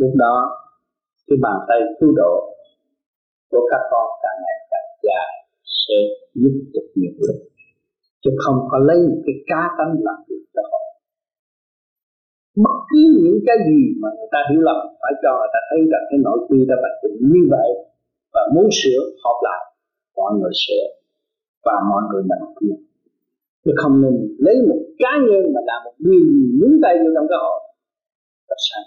lúc đó, cái bàn tay cứu độ của các con càng ngày càng dài sẽ giúp được nhiều lực chứ không có lấy một cái cá tánh làm việc cho họ bất cứ những cái gì mà người ta hiểu lầm, phải cho người ta thấy rằng cái nội quy đã bạch định như vậy và muốn sửa, họp lại, mọi người sửa và mọi người đồng kia chứ không nên lấy một cá nhân mà làm một điều gì nhúng tay vô trong cái hội là sai.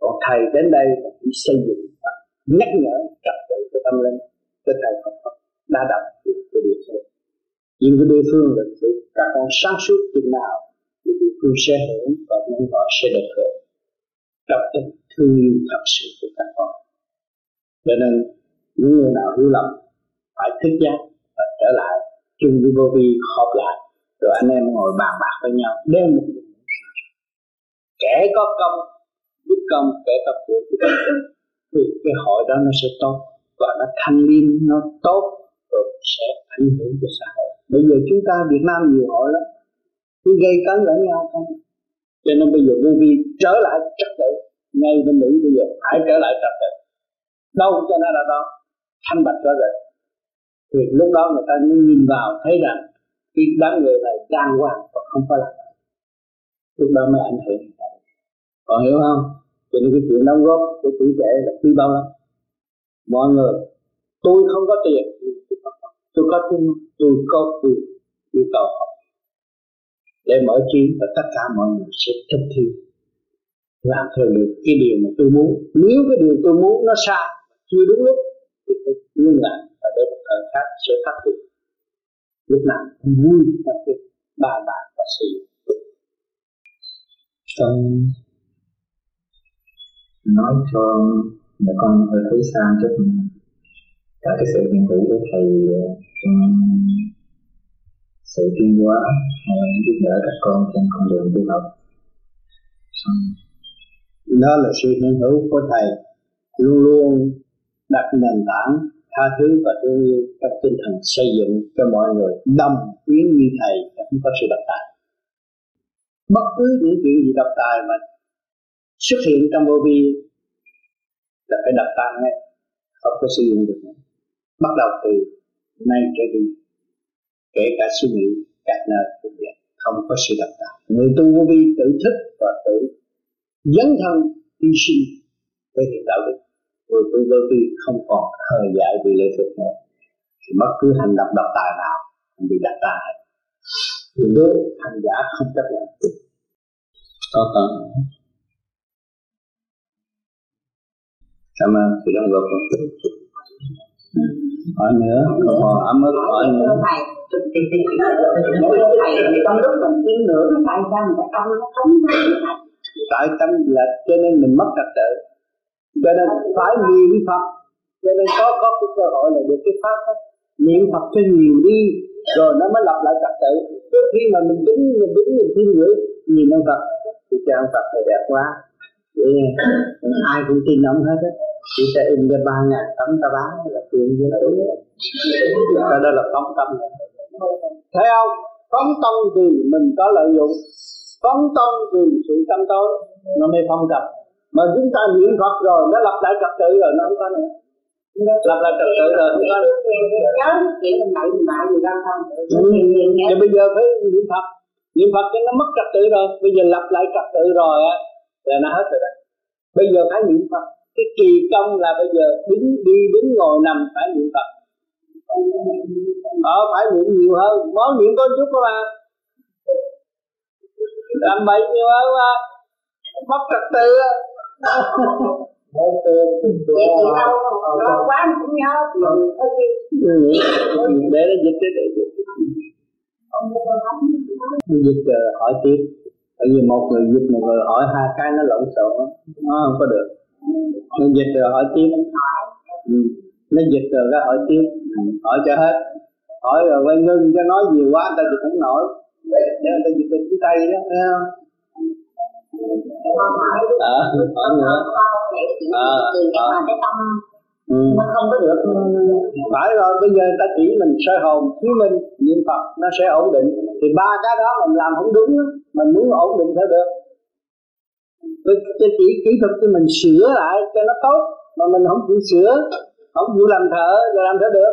Còn thầy đến đây là chỉ xây dựng và nhắc nhở trật tự cho tâm linh, cho thầy không đã đọc chuyện của địa phương. Nhưng cái địa phương là các con sáng suốt chừng nào thì địa phương sẽ hưởng và nhân họ sẽ được hưởng. Trong tình thương yêu thật sự của các con. Cho nên, những người nào hiểu lầm, phải thức giác và trở lại chung với vô vi, họp lại, rồi anh em ngồi bàn bạc với nhau, đem một kẻ có công, giúp công, kẻ có của thì cái hội đó nó sẽ tốt và nó thanh liêm nó tốt, rồi sẽ ảnh hưởng cho xã hội. Bây giờ chúng ta Việt Nam nhiều hội lắm cứ gây cấn lẫn nhau không? Cho nên bây giờ vô vi trở lại trật tự. Ngay bên Mỹ bây giờ phải trở lại trật tự. Đâu cho nó là đó. Thanh bạch rõ rệt thì lúc đó người ta nhìn vào thấy rằng cái đám người này đang hoàng và không phải là lúc đó mới ảnh hưởng. Còn hiểu không? Cho nên cái chuyện đóng góp của tuổi trẻ là quý bao lắm. Mọi người, tôi không có tiền, tôi có tiền, tôi có quyền yêu cầu học để mở trí và tất cả mọi người sẽ thực thi. Làm theo được cái điều mà tôi muốn. Nếu cái điều tôi muốn nó sai, chưa đúng lúc, thì tôi ngưng lại và để một thời khác sẽ phát triển lúc nào cũng vui phát triển bài bản và sử dụng. Con nói cho mẹ con hơi thấy xa chút cả cái sự hiện hữu của thầy ờ, trong sự tiến hóa giúp đỡ các con trên con đường tu học. Đó là sự hiện hữu của thầy, luôn luôn đặt nền tảng tha thứ và thương yêu trong tinh thần xây dựng cho mọi người đồng tiến như thầy không có sự độc tài. Bất cứ những chuyện gì độc tài mà xuất hiện trong vô vi là phải đặt tài ngay, không có sử dụng được nữa. Bắt đầu từ nay trở đi kể cả suy nghĩ các nơi cũng vậy, không có sự độc tạo. Người tu vô vi tự thức và tự dấn thân hy sinh để hiện đạo đức. Người tu vô vi không còn thời dại vì lệ thuộc nữa. Thì bất cứ hành động độc tài nào cũng bị đập tài. Hết thì nếu hành giả không chấp nhận. Có cần cảm ơn sự đóng góp. của hỏi nữa câu hỏi mới hỏi nữa. Trong lúc mình kiếm nữa tại sao mình tâm nó sống tại tâm là cho nên mình mất trật tự. Cho nên phải niệm phật. Cho nên có có cái cơ hội là được cái pháp đó. niệm phật cho nhiều đi rồi nó mới lập lại trật tự. Trước khi mà mình đứng mình đứng mình thiên ngưỡng nhìn ông phật thì cho ông phật này đẹp quá. Yeah. ai cũng tin ông hết á chỉ ta in ra ba ngàn tấm ta bán, là tiền với đúng đó đó là phóng tâm thấy không? Phóng tâm thì mình có lợi dụng. Phóng tâm vì sự tâm tối. Nó mới phong trật mà chúng ta niệm phật rồi, nó lập lại trật tự rồi, nó không có nữa. Lập lại trật tự rồi, không có thì bây giờ phải niệm phật. Niệm phật cho nó mất trật tự rồi. Bây giờ lập lại trật tự rồi á, là nó hết rồi đó. Bây giờ phải niệm phật cái kỳ công là bây giờ đứng đi đứng ngồi nằm phải niệm phật. Ờ phải niệm nhiều hơn. Món niệm có chút đó mà làm bậy nhiều hơn mà mất trật tự Vậy chị đâu lo quá cũng nhớ để nó dịch để dịch dịch rồi hỏi tiếp. Bởi vì một người dịch một người hỏi hai cái nó lộn xộn nó không có được nó dịch rồi hỏi tiếp. Ừ. nó dịch rồi cái hỏi tiếp. Hỏi cho hết. Hỏi rồi quay ngưng cho nói nhiều quá ta dịch không nổi. Để ta dịch từ phía tây đó thấy không? Ờ hỏi nữa? Ờ ờ. Ừ. nó không có được. Phải rồi bây giờ ta chỉ mình soi hồn chiếu minh niệm phật nó sẽ ổn định. Thì ba cái đó mình làm không đúng mình muốn ổn định phải được tôi, tôi chỉ kỹ thuật cho mình sửa lại cho nó tốt. Mà mình không chịu sửa không chịu làm thở rồi làm thở được.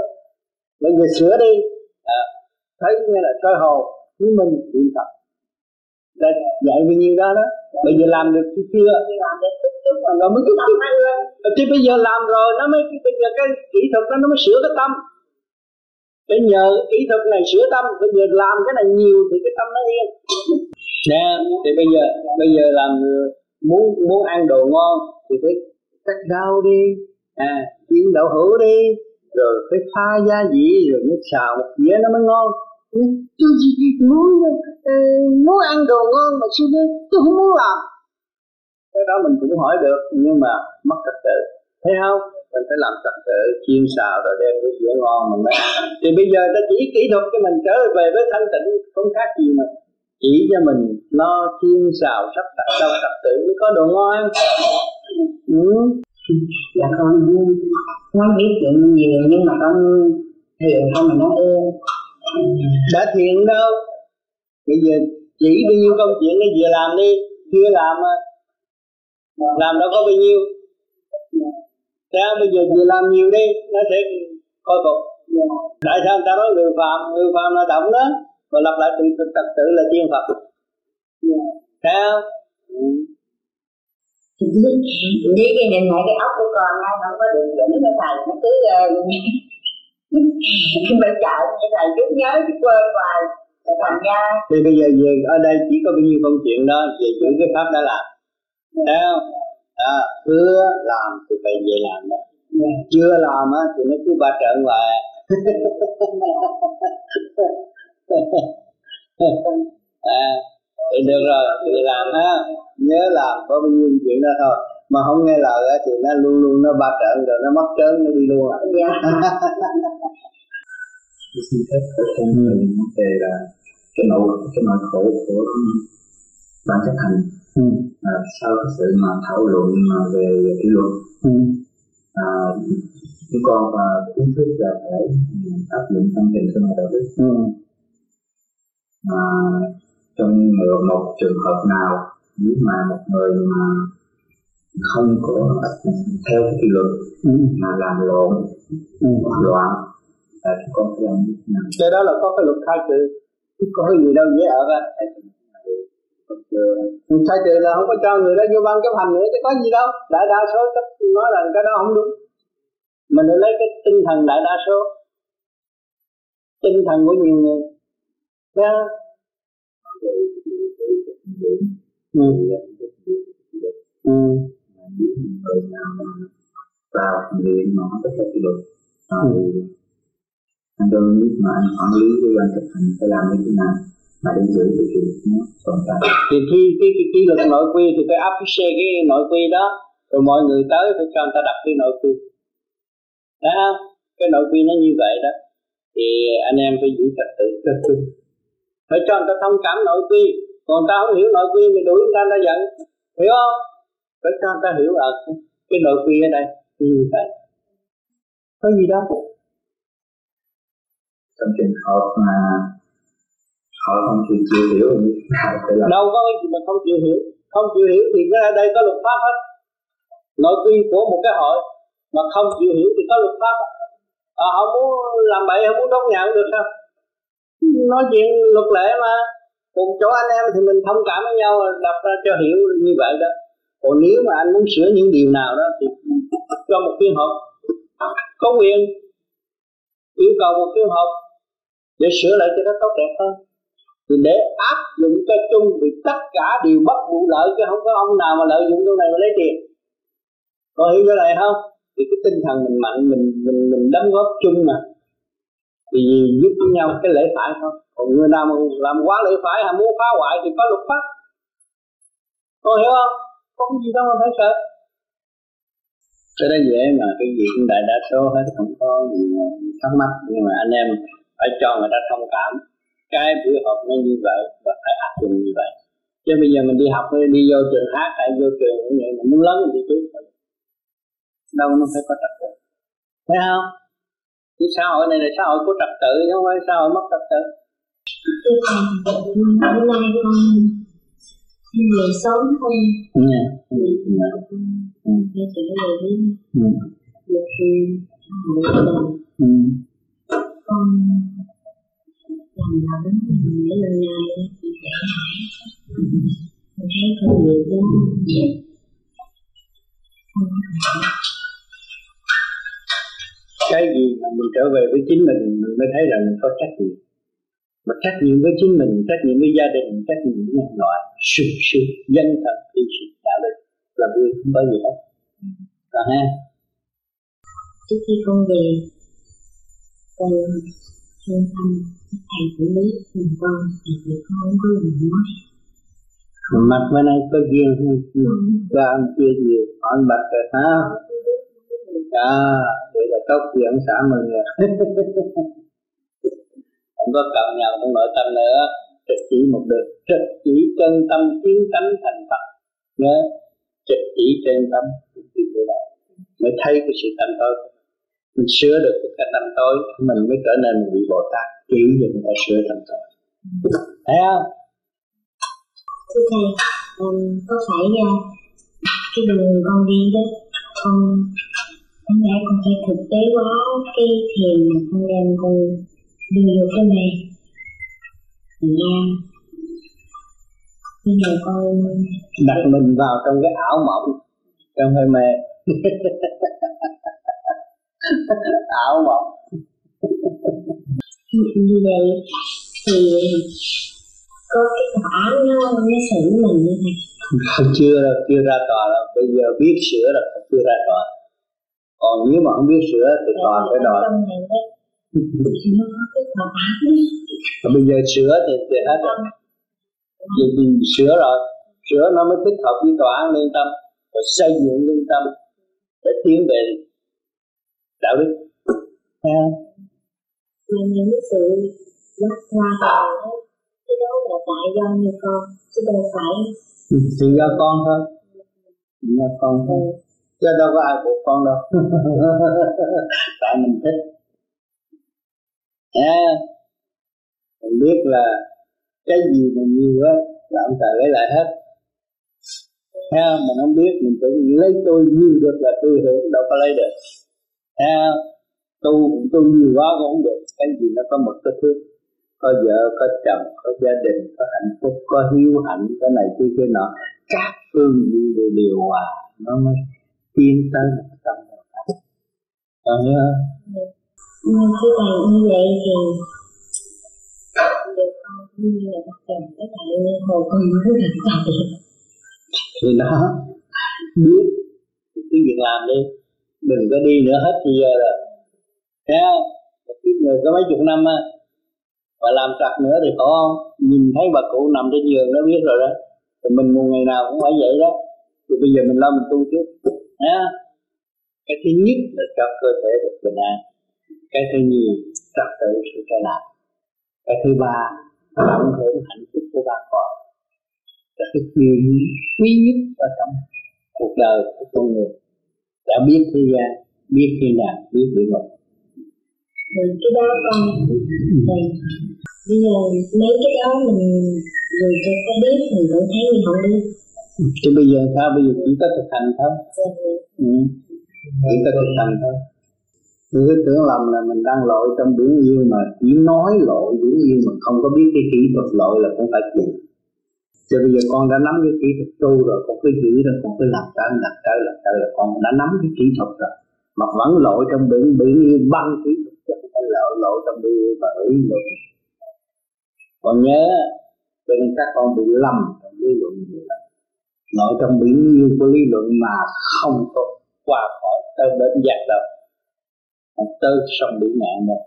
Bây giờ sửa đi. À, thấy như là soi hồ chiếu mình luyện tập. Là dạy bao nhiêu đó đó. Bây giờ làm được chưa? Rồi mới chút chút chứ bây giờ làm rồi nó mới bây giờ cái kỹ thuật đó nó mới sửa cái tâm. Để nhờ kỹ thuật này sửa tâm bây giờ làm cái này nhiều thì cái tâm nó yên nè thì bây giờ bây giờ làm, muốn muốn ăn đồ ngon thì phải cắt rau đi à chiên đậu hũ đi, rồi phải pha gia vị, rồi mới xào một dĩa nó mới ngon. Ừ, tôi chỉ muốn ờ, muốn ăn đồ ngon mà sư tôi không muốn làm. Cái đó mình cũng hỏi được, nhưng mà mất trật tự. Thấy không? Mình phải làm trật tự, chiên xào rồi đem cái dĩa ngon mình mới thì bây giờ ta chỉ kỹ thuật cho mình trở về với thanh tịnh, không khác gì mà chỉ cho mình lo chiên xào sắp đặt đâu trật tự mới có đồ ngon. Ừ. dạ con muốn biết chuyện nhiều nhưng mà con thiền không mà nó ơn đã thiền đâu? Bây giờ chỉ bao nhiêu công chuyện nó vừa làm đi chưa làm mà. Làm đâu có bao nhiêu. Thế bây giờ vừa làm nhiều đi nó sẽ khôi phục. Tại sao người ta nói người phạm người phạm là động đó và lập lại tự trật tự là tiên phật. Thấy không Đi cái nhìn lại cái ốc của con nó không có được dẫn cái thầy nó cứ bây giờ cái thầy cứ nhớ cứ quên hoài. Thành ra thì bây giờ về ở đây chỉ có bao nhiêu công chuyện đó về giữ cái pháp đã làm. Thấy không à, hứa làm thì phải về làm đó. Chưa làm á thì nó cứ ba trận hoài à thì được rồi thì làm ha. Nhớ làm có bao nhiêu chuyện đó thôi. Mà không nghe lời á thì nó luôn luôn nó ba trận rồi nó mất trớn nó đi luôn à. Xin phép của thêm người về là cái nội cái nội khổ của ban chấp hành. Ừ. à, sau cái sự mà thảo luận mà về kỷ luật. Ừ. à, chúng con và ý thức là phải áp dụng tâm tình sinh hoạt đạo đức. Ừ. à, trong một, một trường hợp nào nếu mà một người mà không có theo cái kỷ luật ừ. mà làm lộn ừ. loạn là có cái làm cái đó là có cái luật khai trừ. Có cái gì đâu dễ ở á khai trừ là không có cho người đó vô ban chấp hành nữa chứ có gì đâu. Đại đa số nói là cái đó không đúng. Mình phải lấy cái tinh thần đại đa số tinh thần của nhiều người Thấy không? Ừ. Ừ. Rồi nào vào luyện nó tất cả kỷ luật anh tôi biết mà anh quản lý cái quan thực hành phải làm như thế nào mà để giữ được cái nó tồn tại thì khi cái cái kỷ luật nội quy thì phải appreciate cái nội quy đó, rồi mọi người tới phải cho người ta đặt cái nội quy thấy không cái nội quy nó như vậy đó thì anh em phải giữ trật tự trật tự phải cho người ta thông cảm nội quy. Còn ta không hiểu nội quy thì đuổi người ta người ta giận. Hiểu không? Phải cho người ta hiểu ở à, cái nội quy ở đây. Như vậy có gì đâu trong trường hợp mà họ không chịu chịu hiểu đâu có cái gì mà không chịu hiểu. Không chịu hiểu thì cái đây có luật pháp hết. Nội quy của một cái hội mà không chịu hiểu thì có luật pháp. À, họ muốn làm bậy họ muốn đốt nhà được sao nói chuyện luật lệ mà. Cùng chỗ anh em thì mình thông cảm với nhau đọc ra cho hiểu như vậy đó. Còn nếu mà anh muốn sửa những điều nào đó thì cho một phiên họp. Có quyền yêu cầu một phiên họp để sửa lại cho nó tốt đẹp hơn. Thì để áp dụng cho chung thì tất cả đều bất vụ lợi chứ không có ông nào mà lợi dụng chỗ này mà lấy tiền. Có hiểu cái này không? Thì cái tinh thần mình mạnh, mình mình mình đóng góp chung mà thì giúp với nhau cái lễ phải thôi. Còn người nào mà làm quá lễ phải hay muốn phá hoại thì có luật pháp. Con hiểu không? Có cái gì đâu mà phải sợ. Cái đó dễ mà cái gì cũng đại đa số hết, không có gì thắc mắc. Nhưng mà anh em phải cho người ta thông cảm. Cái buổi học nó như vậy và phải áp dụng như vậy. Chứ bây giờ mình đi học, đi vô trường hát hay vô trường cũng vậy mình muốn lớn thì chứ đâu nó phải có trật tự. Thấy không? Cái xã hội này là xã hội có trật tự chứ không phải xã hội mất trật tự. Hôm nay con về sớm hơn dạ để trở về với được hội con làm lẫn mấy lần này. Thì sẽ mình thấy có nhiều cái cái gì mà mình trở về với chính mình mình mới thấy rằng mình có trách nhiệm. Mà trách nhiệm với chính mình trách nhiệm với gia đình trách nhiệm với nhân loại sự sự dân thật thì sự đạo đức là vui không có gì hết. Còn ha? Trước khi con về con chuyên tâm thầy quản lý cùng con thì con không có lời nói. Mặt bên này có duyên không? Cho anh kia nhiều, hỏi bạch rồi hả? Đó vậy là tốt chuyện xã mừng rồi không có cạo nhau trong nội tâm nữa. Trực chỉ một đường. Trực chỉ chân tâm tiến tánh thành phật. Nhớ trực chỉ chân tâm thì vậy đó. Mới thấy cái sự tâm tối. Mình sửa được cái tâm tối mình mới trở nên một vị bồ tát. Chỉ để người ta sửa tâm tối. Thấy không? Thưa thầy um, có phải uh, cái đường con đi đó con Đáng lẽ con phải thực tế quá? Cái thiền mà con đem con đưa vô cái mê. Thành ra Bây giờ con Đặt mình vào trong cái ảo mộng Trong hơi mê. Ảo mộng. Như vậy thì có cái tòa nó nó xử mình như thế chưa chưa ra tòa đâu. Bây giờ biết sửa rồi chưa ra tòa còn nếu mà không biết sửa thì toàn phải đòi. và bây giờ sửa thì thì hết rồi. Vì, vì sửa rồi. Sửa nó mới thích hợp với tòa án lương tâm. Và xây dựng lương tâm để tiến về đạo đức. Thấy không mà những cái sự mất hoa đó cái đó là tại do như con chứ đâu phải thì do con thôi. Do con thôi. Ừ chứ đâu có ai buộc con đâu. Tại mình thích. À, mình biết là cái gì mình nhiều á là ông trời lấy lại hết. Ha mình không biết mình tự lấy tôi nhiều được là tôi hưởng đâu có lấy được. Ha tu tu nhiều quá cũng không được. Cái gì nó có một cái thứ có vợ có chồng có gia đình có hạnh phúc có hiếu hạnh cái này kia kia nọ. Các phương diện đều điều hòa nó mới tiến tới một tâm còn nhớ nhưng khi thầy như vậy thì được con như là bắt đầu cái thầy hồ con mới được thầy thì nó biết cái việc làm đi. Đừng có đi nữa hết bây giờ rồi. Thấy không? Một kiếp người có mấy chục năm á và làm trật nữa thì không? Nhìn thấy bà cụ nằm trên giường nó biết rồi đó. Thì mình một ngày nào cũng phải vậy đó thì bây giờ mình lo mình tu trước. Ha cái thứ nhất là cho cơ thể được bình an. Cái thứ nhì trật tự sự trở lại cái thứ ba tận hưởng hạnh phúc của ba con. Là cái tư, quý nhất ở trong cuộc đời của con người. Đã biết thế gian, biết thiên đàng biết địa ngục. Rồi cái đó con thầy bây giờ mấy cái đó mình người cho có biết, mình cũng thấy mình không biết chứ bây giờ sao bây giờ chỉ có thực hành thôi ừ. chỉ có thực hành thôi Tôi cứ tưởng lầm là mình đang lội trong biển yêu mà chỉ nói lội biển yêu mà không có biết cái kỹ thuật lội là cũng phải chịu. cho bây giờ con đã nắm cái kỹ thuật tu rồi, con cứ giữ rồi, con cứ làm trái làm trái làm trái là con đã nắm cái kỹ thuật rồi. Mà vẫn lội trong biển biển yêu băng kỹ thuật chứ không phải lội lội trong biển yêu và ủy luận Con nhớ cho nên các con bị lầm trong lý luận như là nội trong biển yêu của lý luận mà không có qua khỏi tới bên giác đâu. Không tới sông biển ngạn đâu.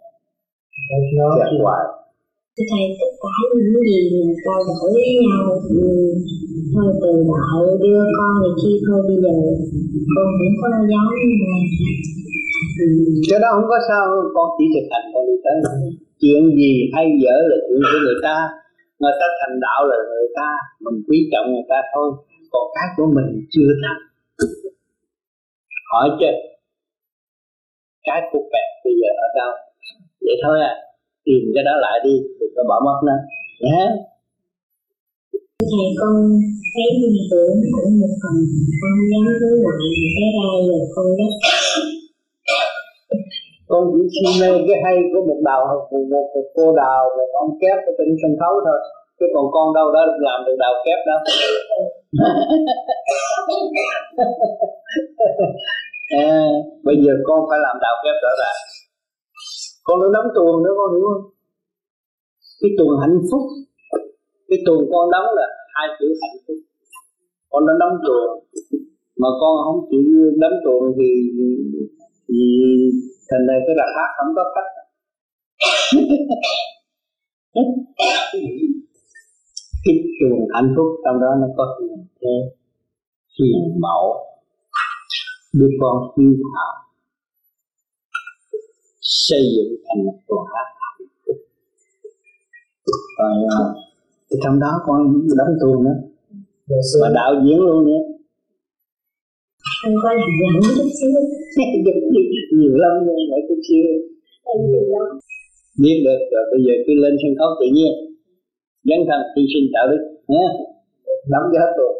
Giác hoài. Thầy tất cả những gì mình trao đổi với nhau thôi từ đạo đưa con này kia thôi bây giờ. Con cũng có dám cái đó không có sao. Con chỉ thực hành con đi tới. Chuyện gì hay dở là chuyện của người ta. Người ta thành đạo là người ta. Mình quý trọng người ta thôi còn cái của mình chưa thành hỏi chứ cái của bẹt bây giờ ở đâu? Vậy thôi à tìm cái đó lại đi đừng có bỏ mất nó. Nhé thầy con thấy mình tưởng cũng một phần con dám với lại cái ra rồi con rất con chỉ si mê cái hay của một đạo một, một, một cô đào một ông kép ở trên sân khấu thôi. Chứ còn con đâu đó làm được đào kép đâu à, bây giờ con phải làm đạo kép rõ ràng. Con nó đóng tuồng nữa con hiểu không? Cái tuồng hạnh phúc cái tuồng con đóng là hai chữ hạnh phúc. Con nó đóng tuồng mà con không chịu đóng tuồng thì thì thành này cái đặt hát không có cách cái tuồng hạnh phúc trong đó nó có hiền thế hiền mẫu. Đứa con hiếu thảo xây dựng thành một tuồng hát hạnh phúc. Rồi thì trong đó con đóng tuồng đó mà đạo diễn luôn nữa anh có làm dẫn chút xíu. Nhiều lắm nhưng mà chút xíu biết được. Rồi bây giờ cứ lên sân khấu tự nhiên dấn thân hy sinh đạo đức. Nhé nắm cho hết rồi.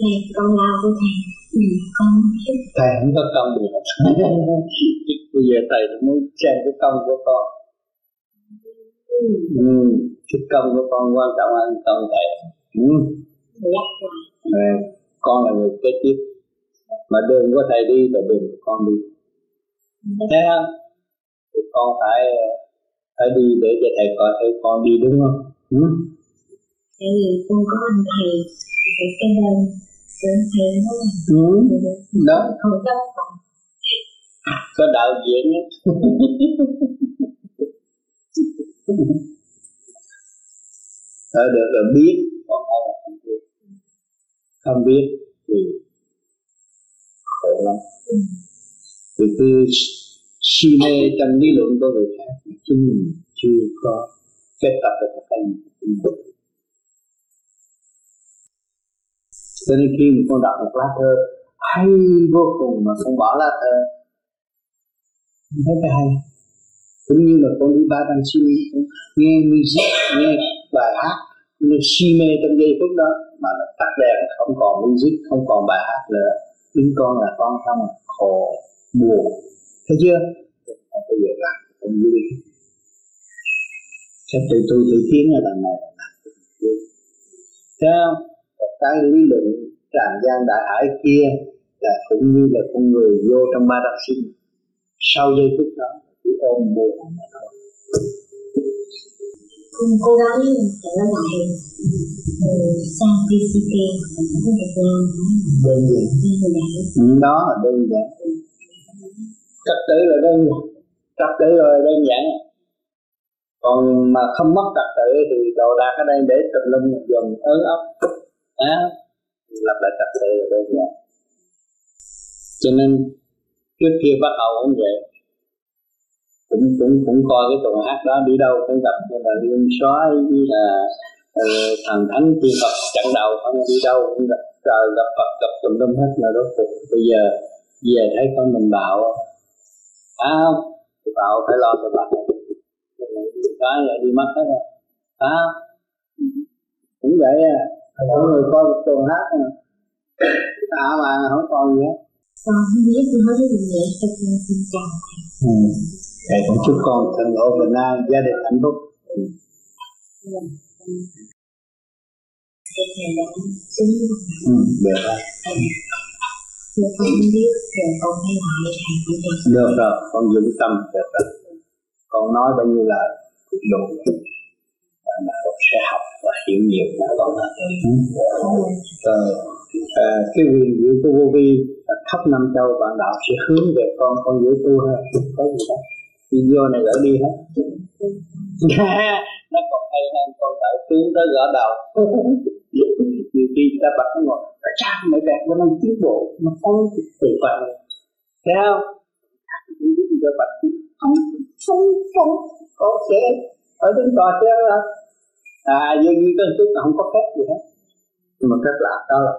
Thầy con lao của thầy ừ, con thầy không có công gì hết. Bây giờ thầy muốn xem cái công của con. Ừ. ừ. cái công của con quan trọng hơn công thầy. Ừ. ừ. con là người kế tiếp. Mà đường của thầy đi là đường của con đi. Thấy không thì con phải phải đi để cho thầy coi thấy con đi đúng không? Ừ? Tại vì con có anh thầy ở cái bên của thầy đó ừ. đó. Không chấp phòng có đạo diễn ở được là biết. Còn không là không biết? Không biết thì khổ lắm. Thì cứ si mê trong lý luận của người khác chứ mình chưa có kết tập được một cái gì cho nên khi mình con đọc một lá thơ hay vô cùng mà không bỏ lá thơ. Không thấy cái hay. Cũng như là con đi ba đăng siêu nghe music nghe bài hát nên si mê trong giây phút đó mà nó tắt đèn không còn music không còn bài hát nữa. Chúng con là con không khổ buồn. Thấy chưa? Không bao giờ làm không vui sẽ tự tu tự tiến ở đằng này Thấy không? Cái lý luận tràn gian đại hải kia là cũng như là con người vô trong ba đặc sinh. Sau giây phút đó chỉ ôm buồn mà thôi. Con cố gắng trở lại ừ, sang và ở Việt Nam đơn giản. Đó là đơn giản. Trật tự là đơn giản. Trật tự là đơn giản. Còn mà không mất trật tự thì đồ đạc ở đây để tùm lum dần ớn ốc á. Lập lại trật tự là đơn giản cho nên trước kia bắt đầu cũng vậy. Cũng cũng cũng coi cái tuần hát đó đi đâu cũng gặp như là liên soái như là uh, thần thánh tiên phật chặn đầu không đi đâu cũng gặp trời gặp phật gặp tùm lum hết là rốt cuộc. Bây giờ về thấy con mình bạo à thì bạo phải lo cho bạn cái đi mất hết rồi. À cũng vậy à có người coi một tuần hát mà. À mà không còn gì hết. Con không biết tôi nói là nhẹ cho con xin chào thầy ừ. thầy cũng chúc con thân hộ bình an gia đình hạnh phúc. Thầy thầy đã xuống ừ, được rồi. Nếu con không biết giờ con hay lại thầy được Được rồi, con giữ tâm được rồi. Con nói bao nhiêu lời cũng đủ mà con sẽ học và hiểu nhiều là con là rồi à, cái quyền diệu của vô vi khắp năm châu bạn đạo sẽ hướng về con con dễ tu hơn có gì đó. Video này gửi đi hết. Nó còn hay hơn con đỡ tướng tới gõ đầu. Nhiều khi ta bật nó ngồi tại sao mày đẹp nó đang tiến bộ? Nó không từ phần thấy không? Biết cho bật không không. Không ok ở trên tòa treo là à như như cái chút không có phép gì hết nhưng mà phép lạ đó là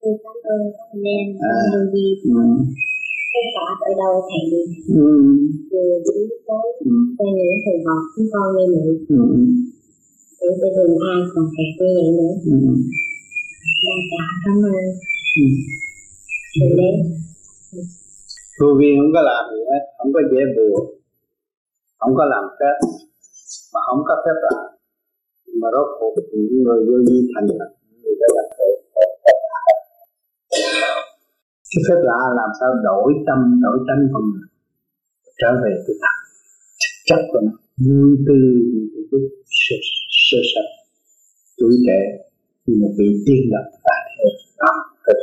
tôi cảm ơn các anh em à. ừ. tất cả ở đâu thầy đi ừ. từ chính tới ừ. quay những thầy học chúng con như vậy ừ. để cho đừng ai còn kẹt như vậy nữa ừ. đa tạ cảm ơn ừ. vô vi không có làm gì hết không có dễ bùa không có làm phép mà không có phép làm mà rốt cuộc những người vô vi thành là người đã làm phép cái phép lạ làm sao đổi tâm, đổi tánh con người trở về cái thật chất của nó. Vui tươi cái sơ sơ sạch tuổi trẻ, như một vị tiên lập tại thế đó thật.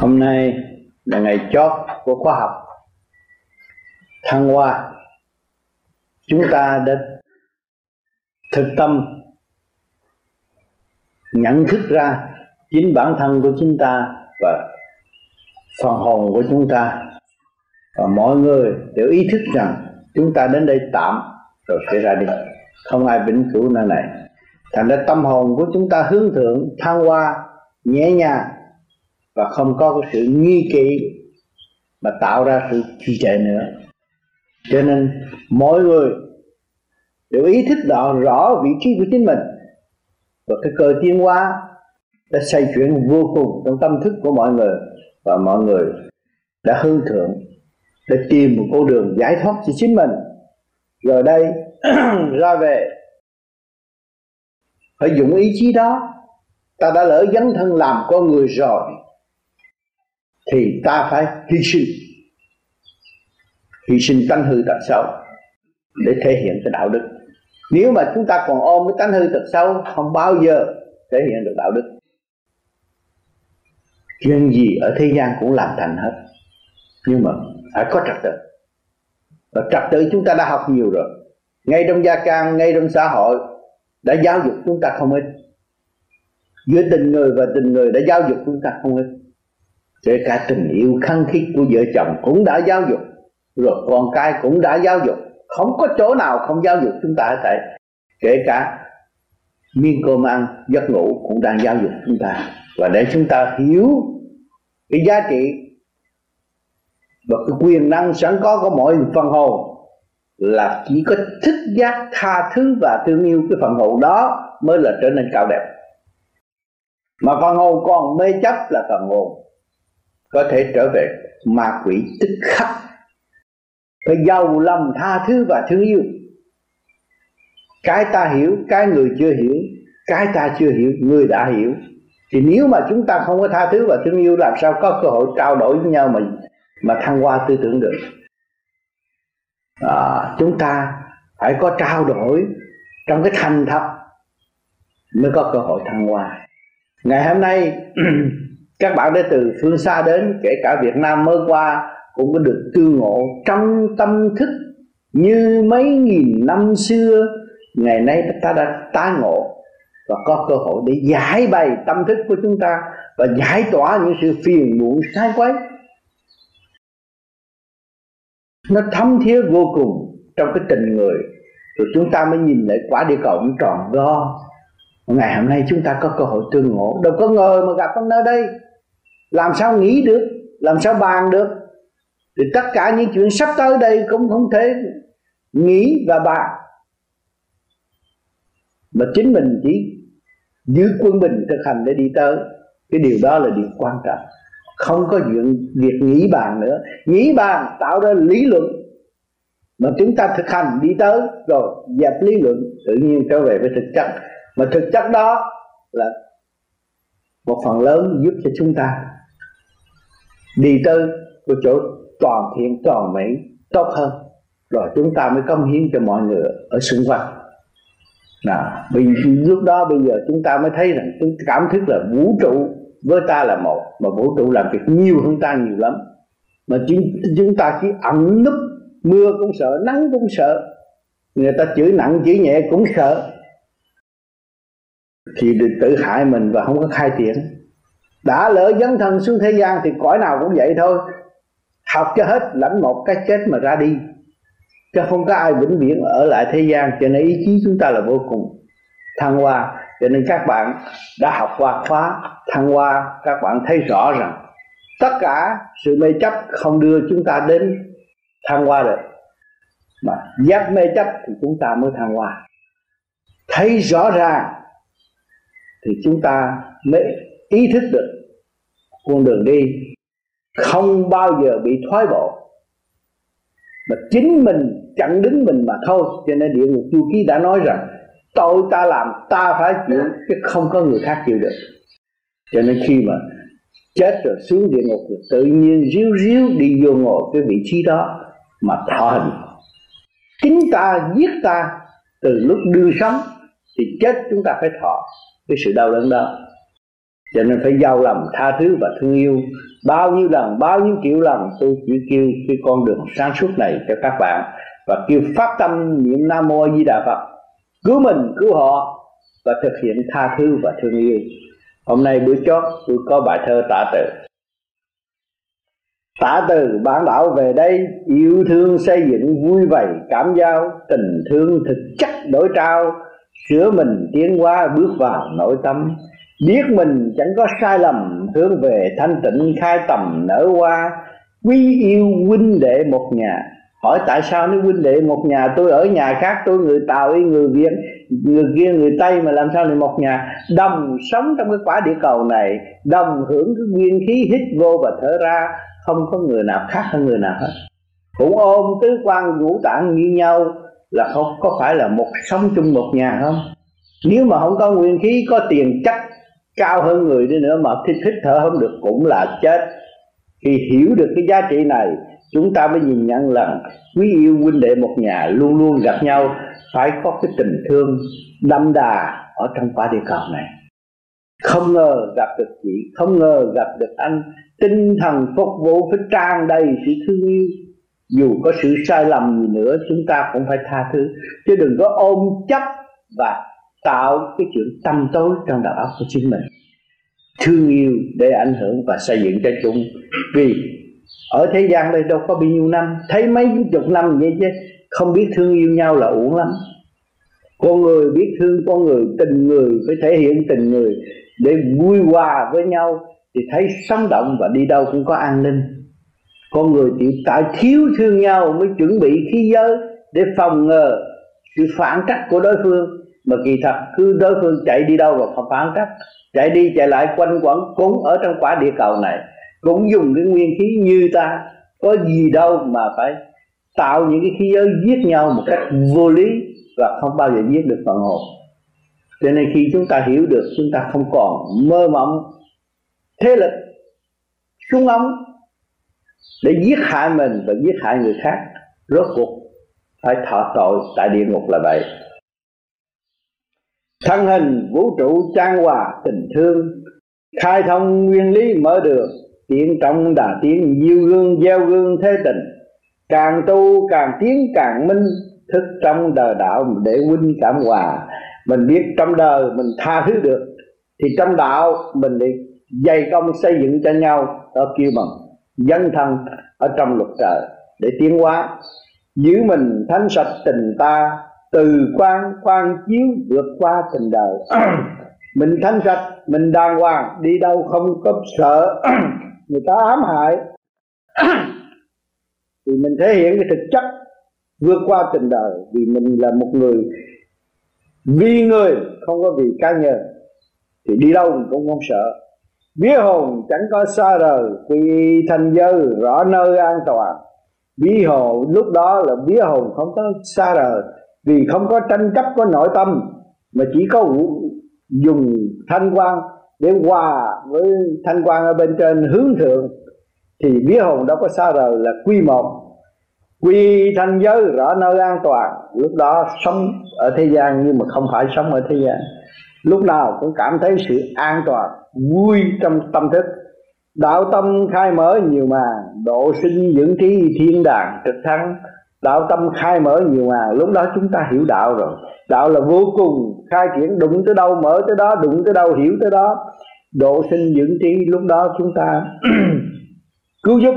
Hôm nay là ngày chót của khoa học. Thăng hoa. Chúng ta đã thực tâm, nhận thức ra chính bản thân của chúng ta và phần hồn của chúng ta. Và mọi người đều ý thức rằng chúng ta đến đây tạm rồi sẽ ra đi. Không ai vĩnh cửu nơi này. Thành ra tâm hồn của chúng ta hướng thượng, thăng hoa, nhẹ nhàng và không có cái sự nghi kỵ mà tạo ra sự trì trệ nữa. Cho nên mỗi người đều ý thức rõ rõ vị trí của chính mình và cái cơ tiến hóa đã xây chuyển vô cùng trong tâm thức của mọi người và mọi người đã hương thượng để tìm một con đường giải thoát cho chính mình. Rồi đây, ra về, phải dùng ý chí đó. Ta đã lỡ dấn thân làm con người rồi thì ta phải hy sinh. Hy sinh tánh hư tật xấu để thể hiện cái đạo đức. Nếu mà chúng ta còn ôm cái tánh hư tật xấu, không bao giờ thể hiện được đạo đức. Chuyện gì ở thế gian cũng làm thành hết. Nhưng mà phải có trật tự. Và trật tự chúng ta đã học nhiều rồi. Ngay trong gia can ngay trong xã hội, đã giáo dục chúng ta không ít. Giữa tình người và tình người đã giáo dục chúng ta không ít kể cả tình yêu khăng khít của vợ chồng cũng đã giáo dục. Rồi con cái cũng đã giáo dục. Không có chỗ nào không giáo dục chúng ta hết kể cả miên cơm ăn, giấc ngủ cũng đang giáo dục chúng ta. Và để chúng ta hiểu cái giá trị và cái quyền năng sẵn có của mỗi phần hồn là chỉ có thích giác, tha thứ và thương yêu cái phần hồn đó mới là trở nên cao đẹp. Mà phần hồn còn mê chấp là phần hồn có thể trở về ma quỷ tức khắc. Phải giàu lòng tha thứ và thương yêu. Cái ta hiểu cái người chưa hiểu cái ta chưa hiểu người đã hiểu. Thì nếu mà chúng ta không có tha thứ và thương yêu làm sao có cơ hội trao đổi với nhau mà mà thăng hoa tư tưởng được? À, chúng ta phải có trao đổi trong cái thành thật mới có cơ hội thăng hoa. Ngày hôm nay các bạn đã từ phương xa đến, kể cả Việt Nam mới qua, cũng có được tư ngộ trong tâm thức như mấy nghìn năm xưa. Ngày nay ta đã tái ngộ và có cơ hội để giải bày tâm thức của chúng ta và giải tỏa những sự phiền muộn, sai quấy. Nó thấm thía vô cùng trong cái tình người, rồi chúng ta mới nhìn lại quả địa cầu tròn go ngày hôm nay chúng ta có cơ hội tương ngộ. Đâu có ngờ mà gặp ở nơi đây làm sao nghĩ được? Làm sao bàn được? Thì tất cả những chuyện sắp tới đây cũng không thể nghĩ và bàn. Mà chính mình chỉ giữ quân bình thực hành để đi tới. Cái điều đó là điều quan trọng. Không có chuyện việc nghĩ bàn nữa. Nghĩ bàn tạo ra lý luận. Mà chúng ta thực hành đi tới rồi dẹp lý luận, tự nhiên trở về với thực chất. Mà thực chất đó là một phần lớn giúp cho chúng ta đi tới của chỗ toàn thiện toàn mỹ tốt hơn. Rồi chúng ta mới công hiến cho mọi người ở xung quanh. Là vì lúc đó bây giờ chúng ta mới thấy rằng chúng cảm thức là vũ trụ với ta là một mà vũ trụ làm việc nhiều hơn ta nhiều lắm. Mà chúng, chúng ta chỉ ẩn núp mưa cũng sợ nắng cũng sợ. Người ta chửi nặng chửi nhẹ cũng sợ. Thì tự hại mình và không có khai triển đã lỡ dấn thân xuống thế gian thì cõi nào cũng vậy thôi. Học cho hết lãnh một cái chết mà ra đi. Chứ không có ai vĩnh viễn ở lại thế gian. Cho nên ý chí chúng ta là vô cùng thăng hoa. Cho nên các bạn đã học qua khóa thăng hoa. Các bạn thấy rõ rằng tất cả sự mê chấp không đưa chúng ta đến thăng hoa được mà giác mê chấp thì chúng ta mới thăng hoa. Thấy rõ ràng thì chúng ta mới ý thức được con đường đi không bao giờ bị thoái bộ. Mà chính mình chặn đứng mình mà thôi. Cho nên địa ngục chu ký đã nói rằng, tội ta làm, ta phải chịu, chứ không có người khác chịu được. Cho nên khi mà chết rồi xuống địa ngục rồi tự nhiên ríu ríu đi vô ngồi cái vị trí đó mà thọ hình. Chính ta giết ta từ lúc đưa sống thì chết chúng ta phải thọ cái sự đau đớn đó cho nên phải giao lòng tha thứ và thương yêu. Bao nhiêu lần, bao nhiêu triệu lần tôi chỉ kêu cái con đường sáng suốt này cho các bạn và kêu phát tâm niệm nam mô di đà phật. Cứu mình, cứu họ và thực hiện tha thứ và thương yêu. Hôm nay buổi chót, tôi có bài thơ tả từ. Tả từ bản đảo về đây, Yêu thương xây dựng vui vầy, cảm giao, Tình thương thực chất đổi trao. Sửa mình tiến qua bước vào nội tâm. Biết mình chẳng có sai lầm, Hướng về thanh tịnh khai tầm nở hoa. Quý yêu huynh đệ một nhà. Hỏi tại sao nếu huynh đệ một nhà, tôi ở nhà khác, tôi người tàu y người việt, người kia, người tây mà làm sao lại một nhà? Đồng sống trong cái quả địa cầu này, đồng hưởng cái nguyên khí hít vô và thở ra, không có người nào khác hơn người nào hết. Cũng ôm tứ quan ngũ tạng như nhau, là không, có phải là một sống chung một nhà không? Nếu mà không có nguyên khí, có tiền chất cao hơn người đi nữa mà thích thở không được cũng là chết. Khi hiểu được cái giá trị này, chúng ta mới nhìn nhận là quý yêu huynh đệ một nhà luôn luôn gặp nhau, phải có cái tình thương đậm đà ở trong quả địa cầu này. Không ngờ gặp được chị, không ngờ gặp được anh. Tinh thần phục vụ phải tràn đầy sự thương yêu. Dù có sự sai lầm gì nữa, chúng ta cũng phải tha thứ. Chứ đừng có ôm chấp và tạo cái chuyện tâm tối trong đầu óc của chính mình. Thương yêu để ảnh hưởng và xây dựng cho chúng. Vì ở thế gian đây đâu có bao nhiêu năm, thấy mấy chục năm vậy chứ, không biết thương yêu nhau là uổng lắm. Con người biết thương, con người tình người, phải thể hiện tình người. Để vui hòa với nhau thì thấy sống động và đi đâu cũng có an ninh. Con người chỉ tại thiếu thương nhau mới chuẩn bị khí giới để phòng ngừa sự phản cách của đối phương mà kỳ thật, cứ đối phương chạy đi đâu và không phản cách. Chạy đi, chạy lại, quanh quẩn cũng ở trong quả địa cầu này. Cũng dùng cái nguyên khí như ta. Có gì đâu mà phải tạo những cái khí giới giết nhau một cách vô lý và không bao giờ giết được phần hồn. Cho nên khi chúng ta hiểu được chúng ta không còn mơ mộng, thế lực súng ống để giết hại mình và giết hại người khác, rốt cuộc phải thọ tội tại địa ngục là vậy thân hình vũ trụ trang hòa tình thương, khai thông nguyên lý mở đường tiến trong đà tiến diêu gương gieo gương thế tình. Càng tu càng tiến càng minh, thức trong đời đạo để huynh cảm hòa. Mình biết trong đời mình tha thứ được, thì trong đạo mình để dày công xây dựng cho nhau đó kêu bằng dân thân ở trong luật trời để tiến hóa. Giữ mình thánh sạch tình ta từ quan quan chiếu vượt qua tình đời. Mình thanh sạch mình đàng hoàng đi đâu không có sợ. Người ta ám hại. Thì mình thể hiện cái thực chất vượt qua tình đời. Vì mình là một người vì người không có vì cá nhân. Thì đi đâu mình cũng không sợ. Vía hồn chẳng có xa rời quy thành dơ rõ nơi an toàn. Vía hồn lúc đó là vía hồn không có xa rời vì không có tranh chấp, có nội tâm, mà chỉ có dùng thanh quan để hòa với thanh quan ở bên trên hướng thượng, thì vía hồn đâu có xa rời là quy một. Quy thanh giới rõ nơi an toàn, lúc đó sống ở thế gian nhưng mà không phải sống ở thế gian. Lúc nào cũng cảm thấy sự an toàn, vui trong tâm thức. Đạo tâm khai mở nhiều màn, độ sinh dưỡng trí thiên đàng, trực thắng đạo tâm khai mở nhiều mà lúc đó chúng ta hiểu đạo rồi. Đạo là vô cùng khai triển, đụng tới đâu mở tới đó, đụng tới đâu hiểu tới đó. Độ sinh dưỡng trí, lúc đó chúng ta cứu giúp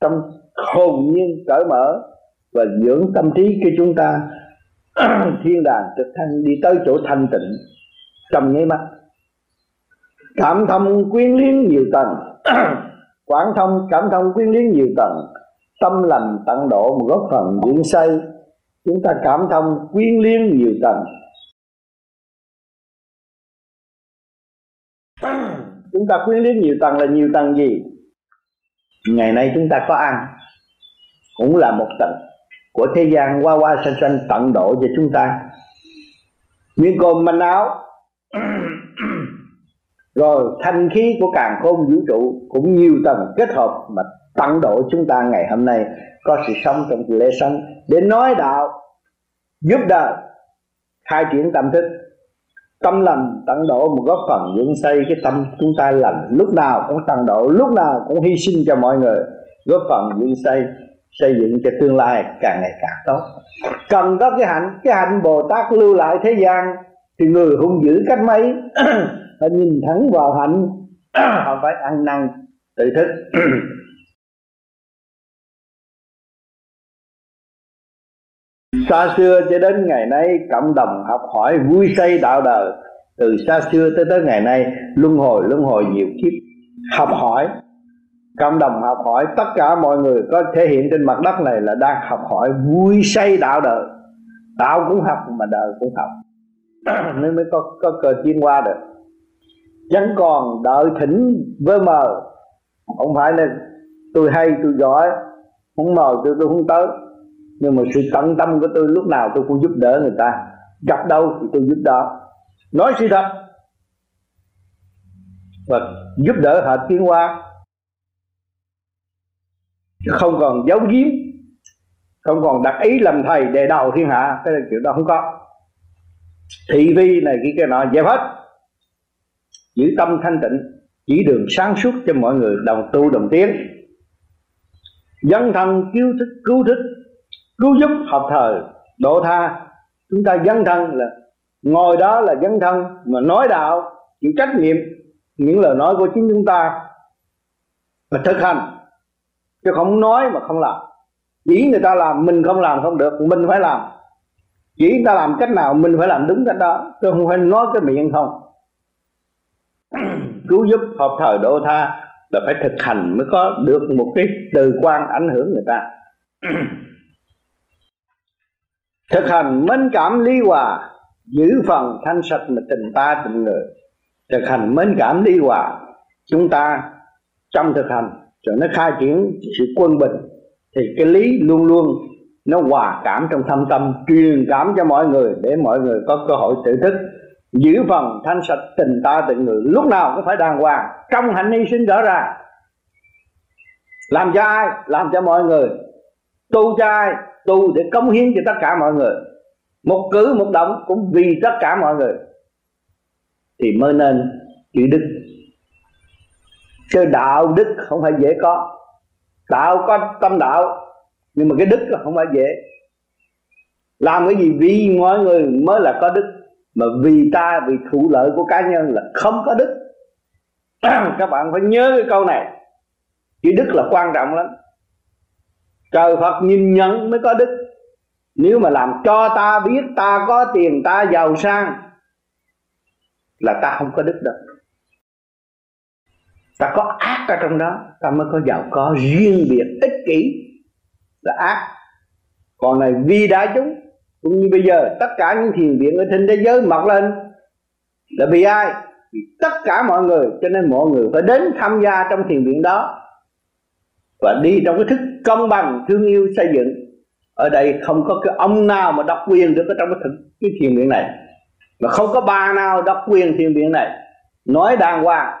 trong hồn nhiên cởi mở và dưỡng tâm trí cho chúng ta. Thiên đàng trực thăng đi tới chỗ thanh tịnh trong nháy mắt. Cảm thông quyến liếng nhiều tầng. Quảng thông, cảm thông quyến liếng nhiều tầng tâm lành tận độ một góp phần diễn xây chúng ta cảm thông quyến liếng nhiều tầng. Chúng ta quyến liếng nhiều tầng là nhiều tầng gì? Ngày nay chúng ta có ăn. Cũng là một tầng của thế gian qua qua sanh sanh tận độ cho chúng ta. Miếng cơm manh áo. Rồi thanh khí của càng khôn vũ trụ cũng nhiều tầng kết hợp mà tận độ chúng ta ngày hôm nay, có sự sống trong lễ sống, để nói đạo, giúp đời khai triển tâm thức. Tâm lành tận độ một góp phần dựng xây cái tâm chúng ta lành, lúc nào cũng tận độ, lúc nào cũng hy sinh cho mọi người, góp phần dựng xây xây dựng cho tương lai càng ngày càng tốt. Cần có cái hạnh cái hạnh bồ tát lưu lại thế gian, thì người hung dữ cách mấy, phải nhìn thẳng vào hạnh họ phải ăn năn, tự thức. xa xưa cho đến ngày nay, cộng đồng học hỏi vui say đạo đời. Từ xa xưa tới tới ngày nay, luân hồi luân hồi nhiều kiếp. Học hỏi, cộng đồng học hỏi, tất cả mọi người có thể hiện trên mặt đất này là đang học hỏi vui say đạo đời. Đạo cũng học mà đời cũng học. Nên mới có có cơ tiến qua được. Chẳng còn đợi thỉnh với mờ. Không phải là tôi hay, tôi giỏi. Không mời tôi tôi không tới nhưng mà sự tận tâm của tôi lúc nào tôi cũng giúp đỡ người ta. Gặp đâu thì tôi giúp đỡ. Nói sự thật. Và giúp đỡ họ tiến hóa không còn giấu giếm. Không còn đặt ý làm thầy đề đầu thiên hạ. Cái kiểu đó không có. Thị vi này cái cái nọ dẹp hết. Giữ tâm thanh tịnh. Chỉ đường sáng suốt cho mọi người đồng tu đồng tiến. Dân thân cứu thích cứu thích cứu giúp hợp thời độ tha. Chúng ta dân thân là, ngồi đó là dân thân mà nói đạo, chịu trách nhiệm những lời nói của chính chúng ta và thực hành. Chứ không nói mà không làm. Chỉ người ta làm, mình không làm không được, mình phải làm. Chỉ người ta làm cách nào, mình phải làm đúng cách đó. Chứ không phải nói cái miệng không. Cứu giúp hợp thời độ tha là phải thực hành mới có được một cái từ quan ảnh hưởng người ta. thực hành mến cảm lý hòa, giữ phần thanh sạch mà tình ta tình người. Thực hành mến cảm lý hòa, chúng ta trong thực hành rồi nó khai triển sự quân bình, thì cái lý luôn luôn nó hòa cảm trong thâm tâm, truyền cảm cho mọi người để mọi người có cơ hội tự thức. Giữ phần thanh sạch tình ta tình người, lúc nào cũng phải đàng hoàng, trong hạnh hy sinh rõ ràng. Làm cho ai? Làm cho mọi người. Tu cho ai? Tu để cống hiến cho tất cả mọi người. Một cử, một động cũng vì tất cả mọi người. Thì mới nên chữ đức chứ đạo đức không phải dễ có. Đạo có tâm đạo, nhưng mà cái đức là không phải dễ. Làm cái gì vì mọi người mới là có đức, mà vì ta, vì thụ lợi của cá nhân là không có đức. Các bạn phải nhớ cái câu này. Chữ đức là quan trọng lắm trời phật nhìn nhận mới có đức. Nếu mà làm cho ta biết ta có tiền, ta giàu sang, là ta không có đức đâu. Ta có ác ở trong đó, ta mới có giàu có. Riêng biệt, ích kỷ là ác. Còn này vì đại chúng, cũng như bây giờ, tất cả những thiền viện ở trên thế giới mọc lên, là vì ai? Vì tất cả mọi người. Cho nên mọi người phải đến tham gia trong thiền viện đó và đi trong cái thức công bằng, thương yêu, xây dựng. Ở đây không có cái ông nào mà độc quyền được ở trong cái thực cái thiền viện này. Mà không có bà nào độc quyền thiền viện này. Nói đàng hoàng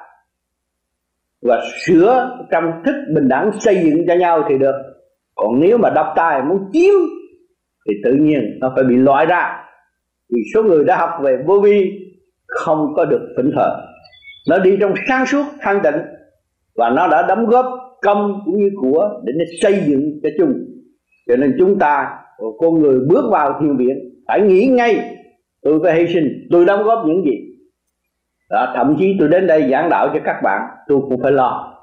và sửa trong thức bình đẳng xây dựng cho nhau thì được. Còn nếu mà độc tài muốn chiếm, thì tự nhiên nó phải bị loại ra. Vì số người đã học về vô vi không có được phỉnh thờ nó đi trong sáng suốt, thanh tịnh và nó đã đóng góp công cũng như của để nó xây dựng cho chung cho nên chúng ta con người bước vào thiền viện phải nghĩ ngay tôi phải hy sinh tôi đóng góp những gì. Đó, thậm chí tôi đến đây giảng đạo cho các bạn tôi cũng phải lo.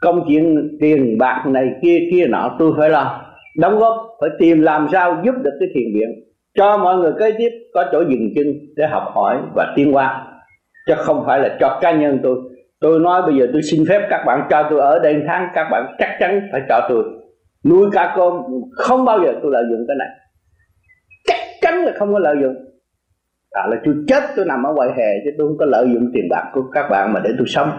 Công chuyện tiền bạc này kia kia nọ tôi phải lo. Đóng góp phải tìm làm sao giúp được cái thiền viện. Cho mọi người kế tiếp có chỗ dừng chân để học hỏi và tiến hóa. Chứ không phải là cho cá nhân tôi tôi nói bây giờ tôi xin phép các bạn cho tôi ở đây tháng, các bạn chắc chắn phải cho tôi. Nuôi cá cơm không bao giờ tôi lợi dụng cái này. Chắc chắn là không có lợi dụng. À là tôi chết, tôi nằm ở ngoài hè chứ tôi không có lợi dụng tiền bạc của các bạn mà để tôi sống.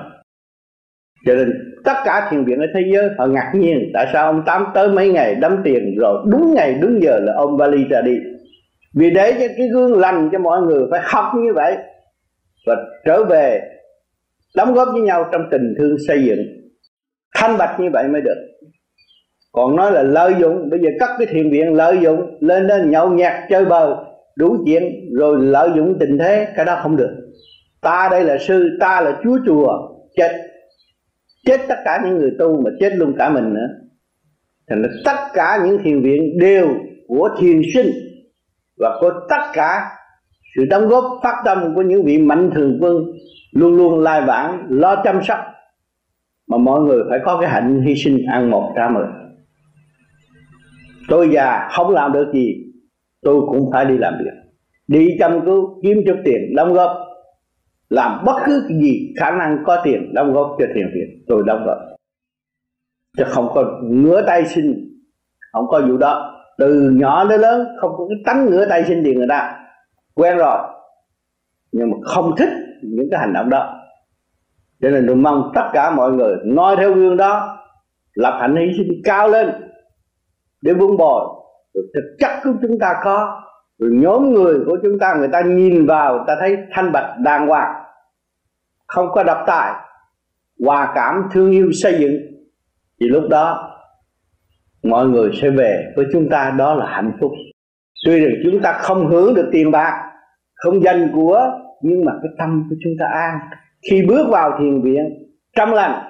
Cho nên tất cả thiền viện ở thế giới, họ ngạc nhiên. Tại sao ông tám tới mấy ngày đóng tiền rồi đúng ngày, đúng giờ là ông vali ra đi? Vì để cho cái gương lành cho mọi người phải học như vậy. Và trở về đóng góp với nhau trong tình thương xây dựng. Thanh bạch như vậy mới được. Còn nói là lợi dụng, bây giờ cắt cái thiền viện lợi dụng, lên đến nhậu nhạt chơi bời, đủ chuyện, rồi lợi dụng tình thế, cái đó không được. Ta đây là sư, ta là chúa chùa, chết. Chết tất cả những người tu mà chết luôn cả mình nữa. Thành ra tất cả những thiền viện đều của thiền sinh và có tất cả sự đóng góp phát tâm của những vị mạnh thường quân luôn luôn lai vãng, lo chăm sóc mà mọi người phải có cái hạnh hy sinh ăn một trả mười tôi già không làm được gì, tôi cũng phải đi làm việc. Đi chăm cứu, kiếm chút tiền, đóng góp. Làm bất cứ cái gì khả năng có tiền, đóng góp cho thiền viện tôi đóng góp. Chứ không có ngửa tay xin, không có vụ đó. Từ nhỏ đến lớn, không có cái tánh ngửa tay xin tiền người ta quen rồi, nhưng mà không thích những cái hành động đó. Cho nên tôi mong tất cả mọi người noi theo gương đó, lập hạnh hy sinh cao lên để vun bồi. Rồi thực chất của chúng ta có, rồi nhóm người của chúng ta, người ta nhìn vào ta thấy thanh bạch, đàng hoàng, không có độc tài, hòa cảm, thương yêu, xây dựng, thì lúc đó mọi người sẽ về với chúng ta, đó là hạnh phúc. Tuy rằng chúng ta không hưởng được tiền bạc không danh của, nhưng mà cái tâm của chúng ta an. Khi bước vào thiền viện, trong lành,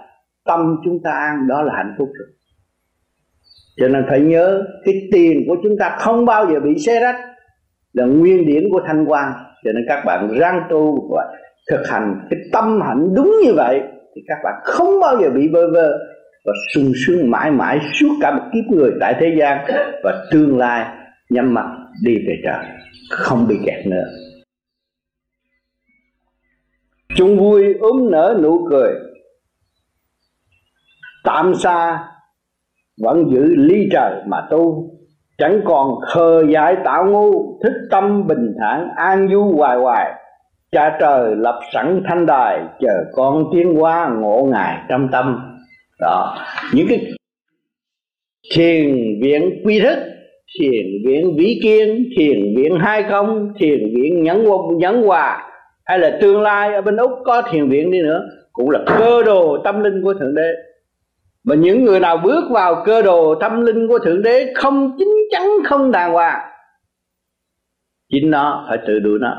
tâm chúng ta an, đó là hạnh phúc rồi. Cho nên phải nhớ, cái tiền của chúng ta không bao giờ bị xé rách, là nguyên điển của thanh quan. Cho nên các bạn răng tu và thực hành cái tâm hạnh đúng như vậy, thì các bạn không bao giờ bị vơ vơ và sung sướng mãi mãi suốt cả một kiếp người tại thế gian. Và tương lai nhắm mặt đi về trời, không bị kẹt nữa chung vui ốm nở nụ cười. Tạm xa vẫn giữ ly trời mà tu, chẳng còn khờ dại tạo ngu, thích tâm bình thản, an du hoài hoài. Cha trời lập sẵn thanh đài, chờ con tiến qua ngộ ngài trong tâm. Đó. Những cái thiền viện quy thức, thiền viện vĩ kiên, thiền viện hai công thiền viện nhẫn nhẫn hòa hay là tương lai ở bên úc có thiền viện đi nữa, cũng là cơ đồ tâm linh của thượng đế. Mà những người nào bước vào cơ đồ tâm linh của thượng đế không chính chắn, không đàng hoàng, chính nó phải tự đuổi nó.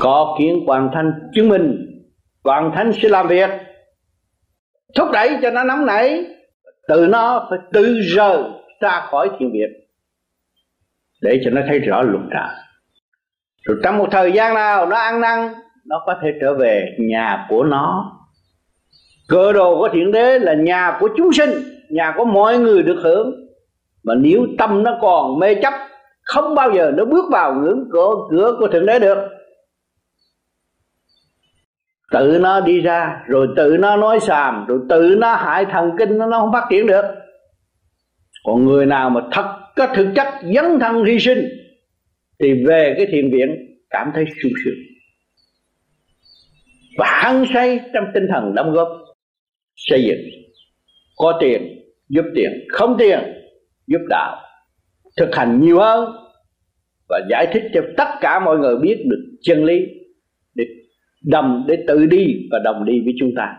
Có kiến hoàn thanh chứng minh hoàn thanh sẽ làm việc. Thúc đẩy cho nó nóng nảy từ nó phải tự rời ra khỏi thiền viện, để cho nó thấy rõ luật trời rồi trong một thời gian nào nó ăn năn nó có thể trở về nhà của nó. Cơ đồ của thiện đế là nhà của chúng sinh nhà của mọi người được hưởng. Mà nếu tâm nó còn mê chấp không bao giờ nó bước vào ngưỡng cửa cửa của thượng đế được. Tự nó đi ra rồi tự nó nói xàm rồi tự nó hại thần kinh nó, nó không phát triển được. Còn người nào mà thật có thực chất dấn thân hy sinh thì về cái thiền viện, cảm thấy sung sướng. Và hăng say trong tinh thần đóng góp, xây dựng. Có tiền, giúp tiền. Không tiền, giúp đạo. Thực hành nhiều hơn và giải thích cho tất cả mọi người biết được chân lý để đồng để tự đi và đồng đi với chúng ta.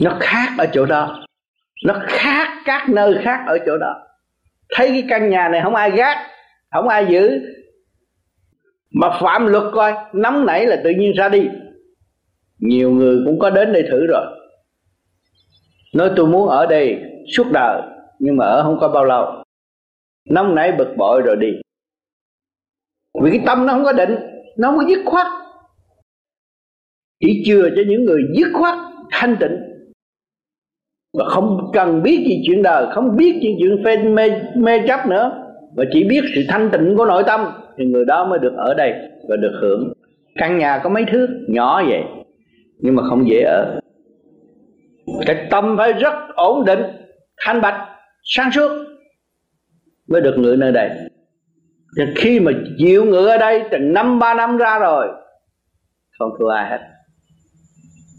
Nó khác ở chỗ đó. Nó khác các nơi khác ở chỗ đó. Thấy cái căn nhà này không ai gác không ai giữ. Mà phạm luật coi nóng nảy là tự nhiên ra đi. Nhiều người cũng có đến đây thử rồi. Nói tôi muốn ở đây suốt đời nhưng mà ở không có bao lâu. Nóng nảy bực bội rồi đi. Vì cái tâm nó không có định nó không có dứt khoát. Chỉ chừa cho những người dứt khoát thanh tịnh. Và không cần biết gì chuyện đời không biết chuyện chuyện phê mê, mê chấp nữa và chỉ biết sự thanh tịnh của nội tâm thì người đó mới được ở đây và được hưởng. Căn nhà có mấy thước? Nhỏ vậy, nhưng mà không dễ ở. Cái tâm phải rất ổn định, thanh bạch, sáng suốt mới được ngự nơi đây. Thì khi mà chịu ngự ở đây từ năm, ba năm ra rồi, không thua ai hết.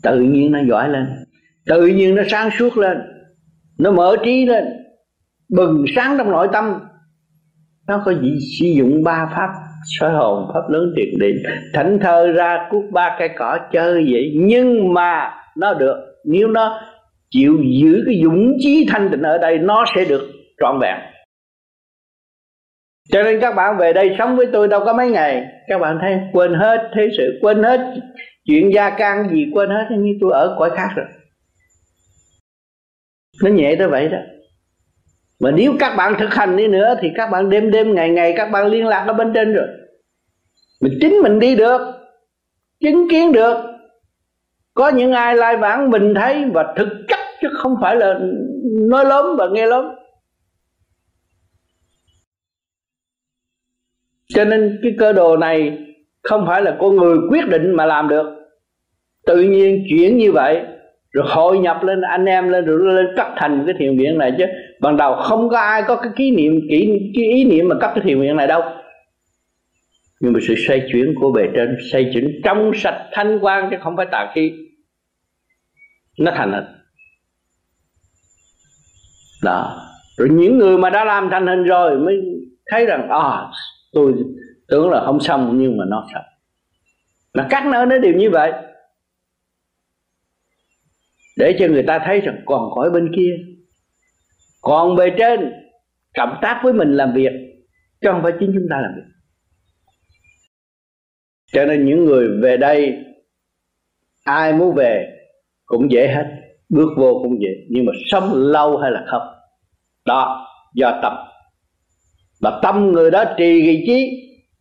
Tự nhiên nó giỏi lên, tự nhiên nó sáng suốt lên, nó mở trí lên, bừng sáng trong nội tâm nó có gì? Sử dụng ba pháp soi hồn, pháp lớn tuyệt định. Thảnh thơ ra cuốc ba cây cỏ chơi vậy, nhưng mà nó được. Nếu nó chịu giữ cái dũng chí thanh tịnh ở đây, nó sẽ được trọn vẹn. Cho nên các bạn về đây sống với tôi đâu có mấy ngày. Các bạn thấy, quên hết thế sự, quên hết chuyện gia can gì, quên hết. Như tôi ở cõi khác rồi. Nó nhẹ tới vậy đó mà nếu các bạn thực hành đi nữa thì các bạn đêm đêm, ngày ngày các bạn liên lạc ở bên trên rồi. Mình chính mình đi được, chứng kiến được. Có những ai lai vãng mình thấy và thực chất chứ không phải là nói lớn và nghe lớn cho nên cái cơ đồ này không phải là con người quyết định mà làm được. Tự nhiên chuyển như vậy, rồi hội nhập lên, anh em lên, rồi lên cắt thành cái thiền viện này chứ ban đầu không có ai có cái kỷ niệm kỹ cái ý niệm mà cắt cái thiền nguyện này đâu. Nhưng mà sự xoay chuyển của bề trên, xoay chuyển trong sạch thanh quan chứ không phải tà khí. Nó thành hình. Đó. Rồi những người mà đã làm thành hình rồi mới thấy rằng à tôi tưởng là không xong nhưng mà nó xong là các nơi nó đều như vậy. Để cho người ta thấy rằng còn khỏi bên kia còn bề trên cộng tác với mình làm việc, chứ không phải chính chúng ta làm việc. Cho nên những người về đây, ai muốn về cũng dễ hết, bước vô cũng dễ, nhưng mà sống lâu hay là không, đó, do tâm. Và tâm người đó trì vị trí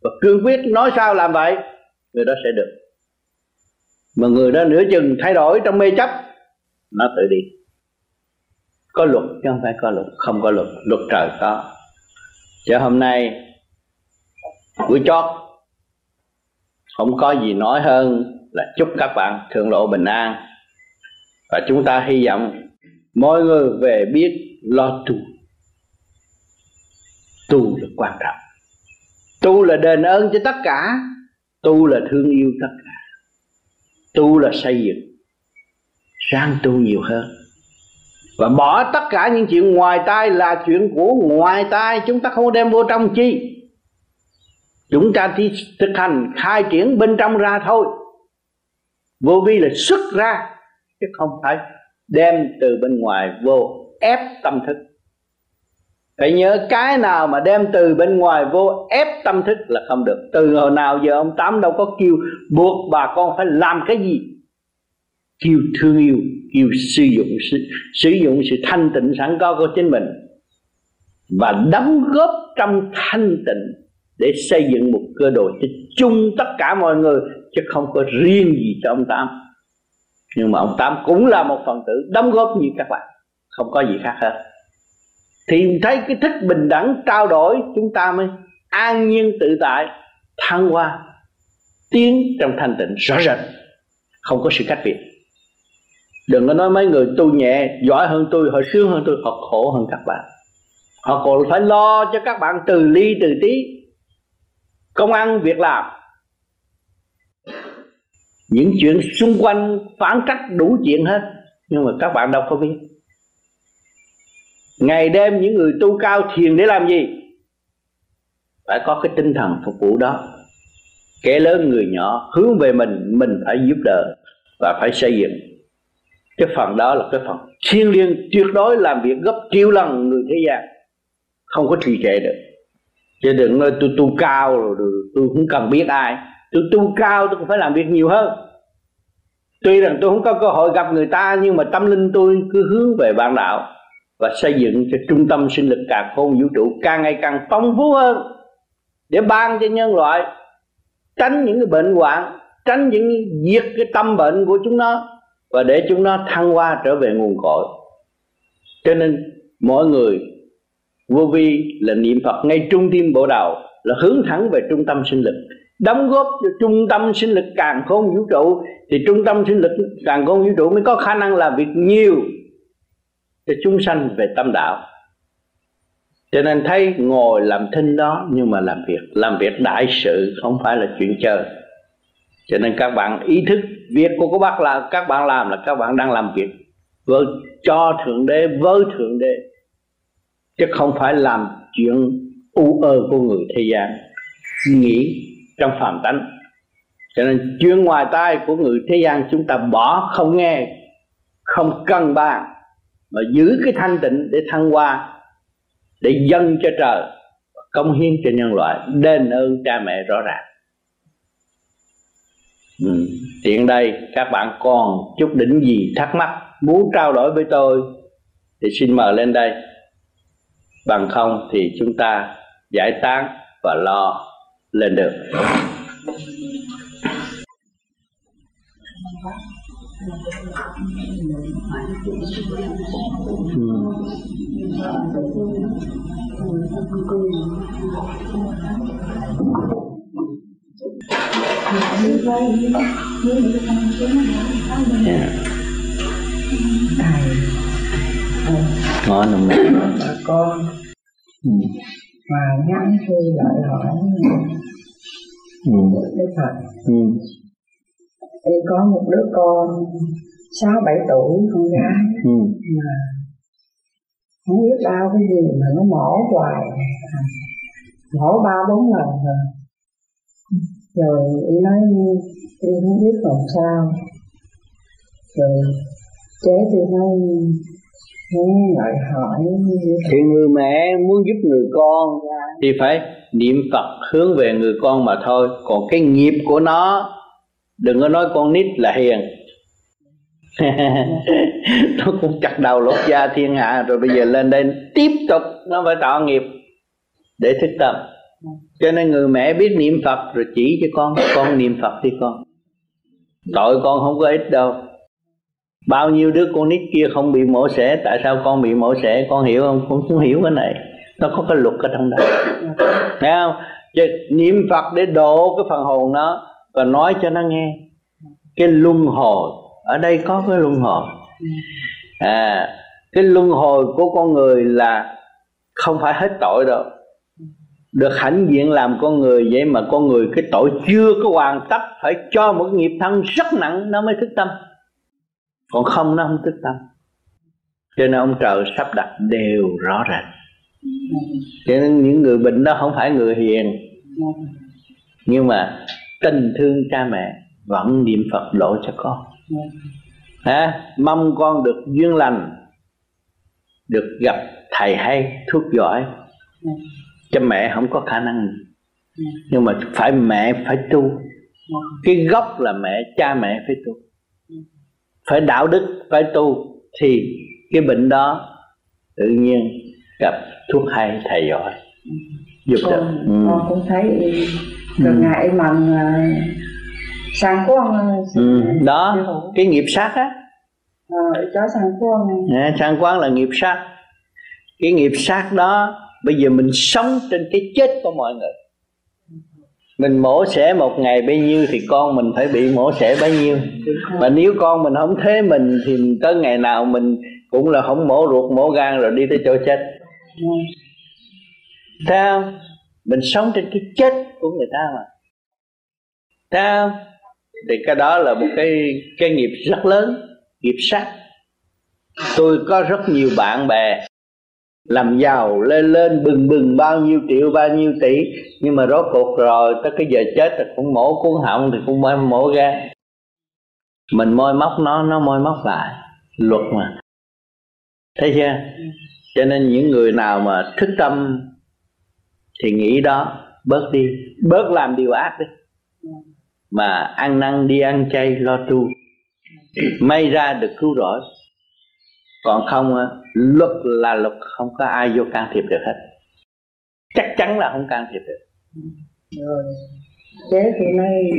và cương quyết nói sao làm vậy, người đó sẽ được. Mà người đó nửa chừng thay đổi trong mê chấp, nó tự đi có luật chứ không phải có luật, không có luật. Luật trời có. Chứ hôm nay buổi chót, không có gì nói hơn là chúc các bạn thượng lộ bình an. Và chúng ta hy vọng mọi người về biết lo tu. Tu là quan trọng. Tu là đền ơn cho tất cả. Tu là thương yêu tất cả. Tu là xây dựng. Sang tu nhiều hơn và bỏ tất cả những chuyện ngoài tai là chuyện của ngoài tai, chúng ta không đem vô trong chi. Chúng ta thi thực hành khai triển bên trong ra thôi. Vô vi là xuất ra, chứ không phải đem từ bên ngoài vô, ép tâm thức. Phải nhớ cái nào mà đem từ bên ngoài vô, ép tâm thức là không được. Từ hồi nào giờ ông tám đâu có kêu buộc bà con phải làm cái gì? Kêu thương yêu kêu sử dụng sử, sử dụng sự thanh tịnh sẵn có của chính mình và đóng góp trong thanh tịnh để xây dựng một cơ đồ cho chung tất cả mọi người chứ không có riêng gì cho ông tám. Nhưng mà ông tám cũng là một phần tử đóng góp như các bạn không có gì khác hết. Thì thấy cái thức bình đẳng trao đổi chúng ta mới an nhiên tự tại thăng hoa tiến trong thanh tịnh rõ rệt không có sự cách biệt đừng có nói mấy người tu nhẹ, giỏi hơn tôi, họ sướng hơn tôi, họ khổ hơn các bạn. Họ còn phải lo cho các bạn từ ly, từ tí. Công ăn, việc làm. Những chuyện xung quanh phản trách đủ chuyện hết, nhưng mà các bạn đâu có biết. Ngày đêm những người tu cao thiền để làm gì? Phải có cái tinh thần phục vụ đó. Kẻ lớn, người nhỏ, hướng về mình mình phải giúp đỡ và phải xây dựng cái phần đó là cái phần thiên liêng, tuyệt đối làm việc gấp triệu lần người thế gian. Không có trì trệ được. Chứ đừng nói tôi tu cao rồi tôi không cần biết ai. Tôi tu cao tôi cũng phải làm việc nhiều hơn. Tuy rằng tôi không có cơ hội gặp người ta, nhưng mà tâm linh tôi cứ hướng về bản đạo và xây dựng cho trung tâm sinh lực cả khôn vũ trụ càng ngày càng phong phú hơn để ban cho nhân loại tránh những cái bệnh hoạn, tránh những diệt cái tâm bệnh của chúng nó và để chúng nó thăng hoa trở về nguồn cội. Cho nên mỗi người, vô vi là niệm phật. Ngay trung tim bộ đầu là hướng thẳng về trung tâm sinh lực. Đóng góp cho trung tâm sinh lực càng khôn vũ trụ, thì trung tâm sinh lực càng khôn vũ trụ mới có khả năng làm việc nhiều cho chúng sanh về tâm đạo. Cho nên thấy ngồi làm thinh đó, nhưng mà làm việc. Làm việc đại sự, không phải là chuyện chơi. Cho nên các bạn ý thức việc của các bác là, các bạn làm là các bạn đang làm việc với cho thượng đế, với thượng đế, chứ không phải làm chuyện u ơ của người thế gian. Nghĩ trong phàm tánh. Cho nên chuyện ngoài tai của người thế gian chúng ta bỏ không nghe, không cân bằng, mà giữ cái thanh tịnh để thăng hoa, để dâng cho trời công hiến cho nhân loại. Đền ơn cha mẹ rõ ràng. Ừ tiện đây, các bạn còn chút đỉnh gì thắc mắc, muốn trao đổi với tôi, thì xin mời lên đây. Bằng không thì chúng ta giải tán và lo lên được. Ừ yeah. ngon không bà con ừ. mà nhắn thư lại hỏi ừ. Đức Phật ừ. Thì có một đứa con sáu bảy tuổi con gái ừ. mà không biết đau cái gì mà nó mổ hoài mổ ba bốn lần rồi rồi ý nói tôi không biết làm sao. Rồi chế tôi nói lại hỏi thì người mẹ muốn giúp người con dạ. thì phải niệm phật hướng về người con mà thôi. Còn cái nghiệp của nó, đừng có nói con nít là hiền. Nó cũng chặt đầu lột da thiên hạ. Rồi bây giờ lên đây tiếp tục, nó phải tạo nghiệp để thức tâm cho nên người mẹ biết niệm phật rồi chỉ cho con con niệm phật đi con. Tội con không có ít đâu. Bao nhiêu đứa con nít kia không bị mổ xẻ, tại sao con bị mổ xẻ? Con hiểu không? Con cũng hiểu cái này. Nó có cái luật ở trong đó. Thấy không? Chứ niệm phật để độ cái phần hồn nó và nói cho nó nghe. Cái luân hồi. Ở đây có cái luân hồi. À cái luân hồi của con người là không phải hết tội đâu được hãnh diện làm con người vậy mà con người cái tội chưa có hoàn tất phải cho một nghiệp thân rất nặng nó mới thức tâm. Còn không nó không thức tâm. Cho nên ông trời sắp đặt đều rõ ràng. Cho nên những người bệnh đó không phải người hiền. Nhưng mà tình thương cha mẹ vẫn niệm phật độ cho con. À, mong con được duyên lành được gặp thầy hay thuốc giỏi cho mẹ không có khả năng. Nhưng mà phải mẹ phải tu. Cái gốc là mẹ cha mẹ phải tu. Phải đạo đức phải tu thì cái bệnh đó tự nhiên gặp thuốc hay thầy giỏi. Giúp đỡ. Ừ. con cũng thấy từ ừ. ngày mà sang quang ừ. đó cái nghiệp sát á. Ờ, cho sang quang. Này sang quang là nghiệp sát. Cái nghiệp sát đó bây giờ mình sống trên cái chết của mọi người. Mình mổ xẻ một ngày bấy nhiêu thì con mình phải bị mổ xẻ bấy nhiêu. Mà nếu con mình không thế mình thì tới ngày nào mình cũng là không mổ ruột, mổ gan rồi đi tới chỗ chết. Sao mình sống trên cái chết của người ta mà. Sao thì cái đó là một cái cái nghiệp rất lớn, nghiệp sát. Tôi có rất nhiều bạn bè làm giàu, lên lên, bừng bừng, bao nhiêu triệu, bao nhiêu tỷ. Nhưng mà rốt cuộc rồi, tới cái giờ chết thì cũng mổ cuốn họng, thì cũng mới mổ ra mình môi móc nó nó môi móc lại. Luật mà. Thấy chưa? Cho nên những người nào mà thức tâm thì nghĩ đó, bớt đi. Bớt làm điều ác đi. Mà ăn năn, đi ăn chay, lo tu. May ra được cứu rỗi còn không luật là luật không có ai vô can thiệp được hết. Chắc chắn là không can thiệp được. Rồi. Thế thì nay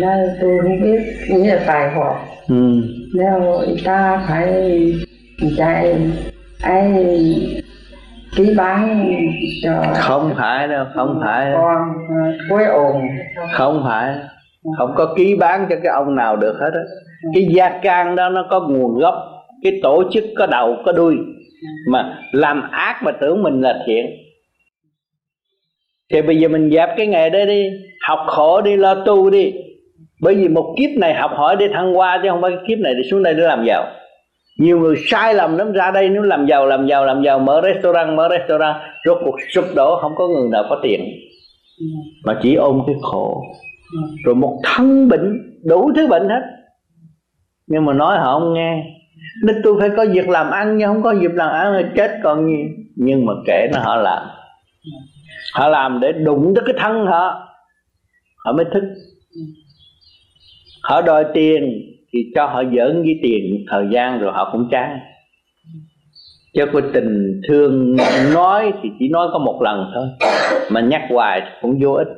nay tôi không biết nghĩa là tài họ ừ. nếu ta phải chạy ai ký bán cho không phải đâu không phải. con cuối ồn. Không phải. Không có ký bán cho cái ông nào được hết á. Cái gia can đó nó có nguồn gốc cái tổ chức có đầu có đuôi. Mà làm ác mà tưởng mình là thiện. Thì bây giờ mình dẹp cái nghề đó đi học khổ đi lo tu đi. Bởi vì một kiếp này học hỏi để thăng hoa chứ không phải kiếp này để xuống đây để làm giàu. Nhiều người sai lầm lắm ra đây nếu làm giàu làm giàu làm giàu mở restaurant mở restaurant rốt cuộc sụp đổ không có người nào có tiền. Mà chỉ ôm cái khổ. Rồi một thân bệnh đủ thứ bệnh hết. Nhưng mà nói họ không nghe nên tôi phải có việc làm ăn nhưng không có việc làm ăn là chết còn gì. Nhưng mà kể nó họ làm. Họ làm để đụng tới cái thân họ. Họ mới thức. Họ đòi tiền thì cho họ giỡn với tiền thời gian rồi họ cũng chán. Cho cái tình thương nói thì chỉ nói có một lần thôi. Mà nhắc hoài cũng vô ích.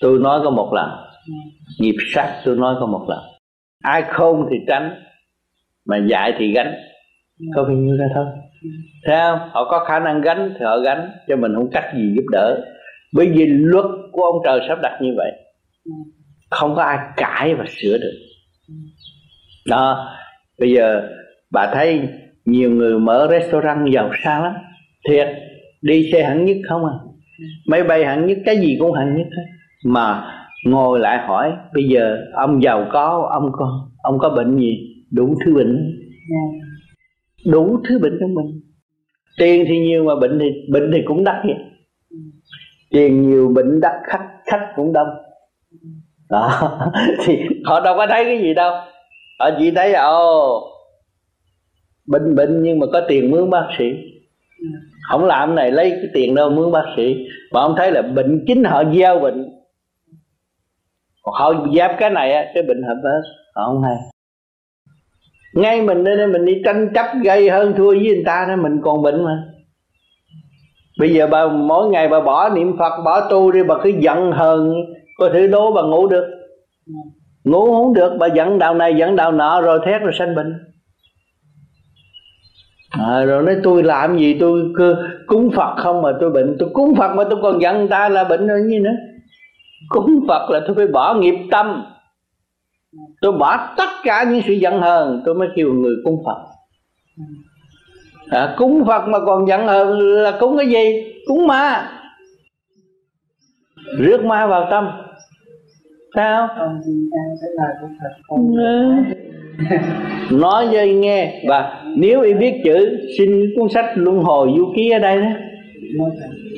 Tôi nói có một lần. Nghiệp sát tôi nói có một lần. Ai không thì tránh mà dạy thì gánh. Có bao nhiêu ra thôi thấy không? Họ có khả năng gánh thì họ gánh cho mình không cách gì giúp đỡ. Bởi vì luật của ông trời sắp đặt như vậy. Không có ai cãi và sửa được. Đó bây giờ bà thấy nhiều người mở restaurant giàu sang lắm. Thiệt đi xe hạng nhất không à. Máy bay hạng nhất cái gì cũng hạng nhất hết. Mà ngồi lại hỏi bây giờ ông giàu có ông có ông có bệnh gì đủ thứ bệnh. Đủ thứ bệnh trong mình. Tiền thì nhiều mà bệnh thì bệnh thì cũng đắt vậy. Tiền nhiều bệnh đắt khách khách cũng đông. Đó. Thì họ đâu có thấy cái gì đâu. Họ chỉ thấy ồ bệnh bệnh nhưng mà có tiền mướn bác sĩ. Không làm này lấy cái tiền đâu mướn bác sĩ. Mà ông thấy là bệnh chính họ gieo bệnh. Họ dẹp cái này á cái bệnh hợp hết. Họ không hay ngay mình nên mình đi tranh chấp gây hơn thua với người ta nên mình còn bệnh mà. Bây giờ bà mỗi ngày bà bỏ niệm phật bỏ tu đi bà cứ giận hờn có thể đố bà ngủ được. Ngủ không được bà giận đạo này giận đạo nọ rồi thét rồi sanh bệnh. À, rồi nói tôi làm gì tôi cứ cúng phật không mà tôi bệnh. Tôi cúng phật mà tôi còn giận người ta là bệnh rồi như nữa. Cúng phật là tôi phải bỏ nghiệp tâm tôi bỏ tất cả những sự giận hờn tôi mới kêu người cúng phật. À, cúng phật mà còn giận hờn là cúng cái gì? Cúng ma. Rước ma vào tâm. Sao ừ. nói cho nghe và nếu y biết chữ xin cuốn sách luân hồi du ký ở đây đó.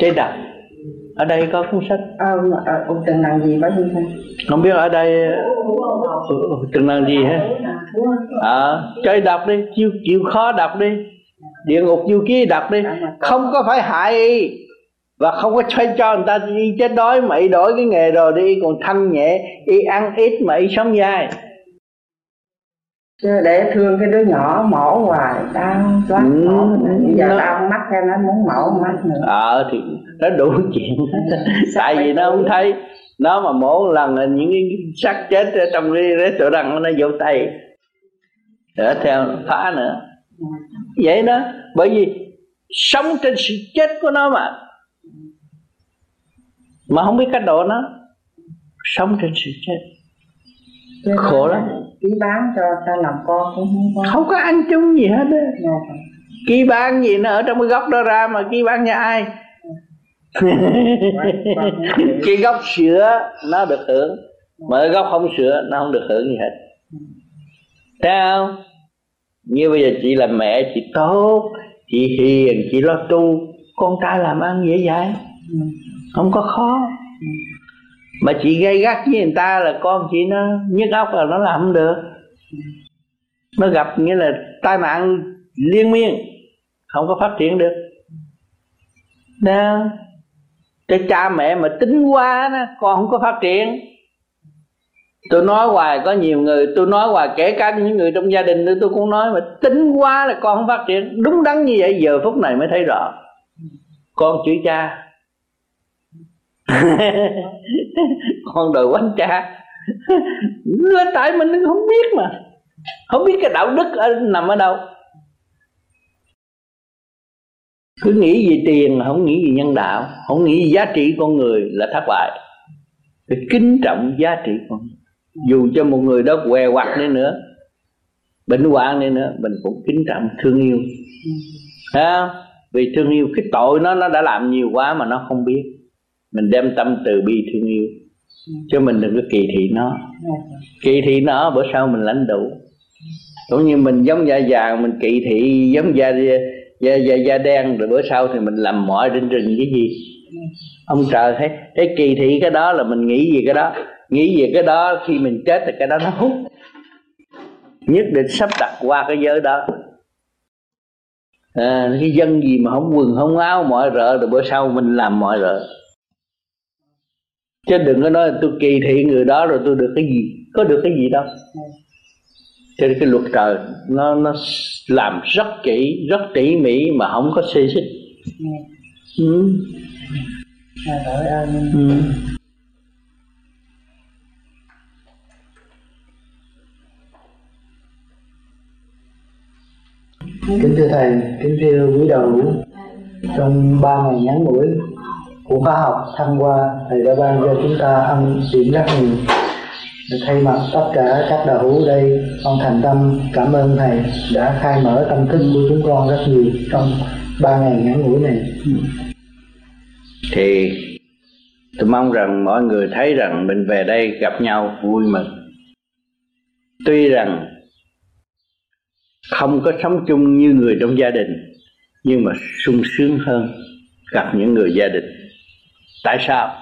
Trên đọc ở đây có cuốn sách? À, ông trần năng gì có gì không không biết ở đây trần năng gì hả? À, chơi đọc đi chịu chịu khó đọc đi. Địa ngục du ký đọc đi. Không có phải hại. Và không có cho cho người ta đi chết đói mà y đổi cái nghề rồi đi còn thanh nhẹ y ăn ít mà y sống dài chứ để thương cái đứa nhỏ mổ hoài tao choáng ừ, mổ giờ nó... tao mắt theo nó muốn mổ mắt nữa. Ờ à, thì nó đủ chuyện. Tại vì nó không thấy. Nó mà mổ lần những cái xác chết ở trong cái rế chỗ răng nó vô tay. Để theo phá nữa. Vậy đó. Bởi vì sống trên sự chết của nó mà. Mà không biết cách độ nó. Sống trên sự chết khổ lắm. ký bán cho ta làm con cũng không có không có ăn chung gì hết á. Ký bán gì nó ở trong cái góc đó ra mà ký bán cho ai? Cái góc sữa nó được hưởng. Mà cái góc không sữa nó không được hưởng gì hết. Thấy không? Như bây giờ chị là mẹ chị tốt chị hiền chị lo tu. Con trai làm ăn dễ dãi. Không có khó mà chị gây gắt với người ta là con chị nó nhức óc là nó làm không được. Nó gặp nghĩa là tai nạn liên miên, không có phát triển được. Đó. Cái cha mẹ mà tính quá đó, con không có phát triển. Tôi nói hoài, có nhiều người, tôi nói hoài, kể cả những người trong gia đình nữa tôi cũng nói mà tính quá là con không phát triển. Đúng đắn như vậy, giờ phút này mới thấy rõ. Con chửi cha. con đòi quánh cha. Là tại mình không biết mà. Không biết cái đạo đức ở, nằm ở đâu. Cứ nghĩ về tiền không nghĩ về nhân đạo. Không nghĩ về giá trị con người là thất bại. Phải kính trọng giá trị con người. Dù cho một người đó què quặt đi nữa bệnh hoạn đi nữa mình cũng kính trọng thương yêu. Ha vì thương yêu cái tội nó nó đã làm nhiều quá mà nó không biết mình đem tâm từ bi thương yêu. Chứ mình đừng có kỳ thị nó. Kỳ thị nó bữa sau mình lãnh đủ. Cũng như mình giống da vàng mình kỳ thị giống da da da, da đen rồi bữa sau thì mình làm mọi trên rừng cái gì? Ông trời thấy thấy kỳ thị cái đó là mình nghĩ gì cái đó. Nghĩ về cái đó khi mình chết thì cái đó nó hút. Nhất định sắp đặt qua cái giới đó. À, cái dân gì mà không quần không áo mọi rợ rồi bữa sau mình làm mọi rợ chứ đừng có nói tôi kỳ thị người đó rồi tôi được cái gì có được cái gì đâu cho nên cái luật trời, nó nó làm rất kỹ, rất tỉ mỉ mà không có xê xích ừ. Ừ. kính thưa thầy, kính thưa quý đạo trong ba ngày ngắn ngủi của khóa học thăng qua thầy đã ban cho chúng ta ăn điểm rất nhiều thay mặt tất cả các đạo hữu đây, con thành tâm cảm ơn thầy đã khai mở tâm thức của chúng con rất nhiều trong ba ngày ngắn ngủi này. Thì tôi mong rằng mọi người thấy rằng mình về đây gặp nhau vui mừng. Tuy rằng không có sống chung như người trong gia đình, nhưng mà sung sướng hơn gặp những người gia đình tại sao?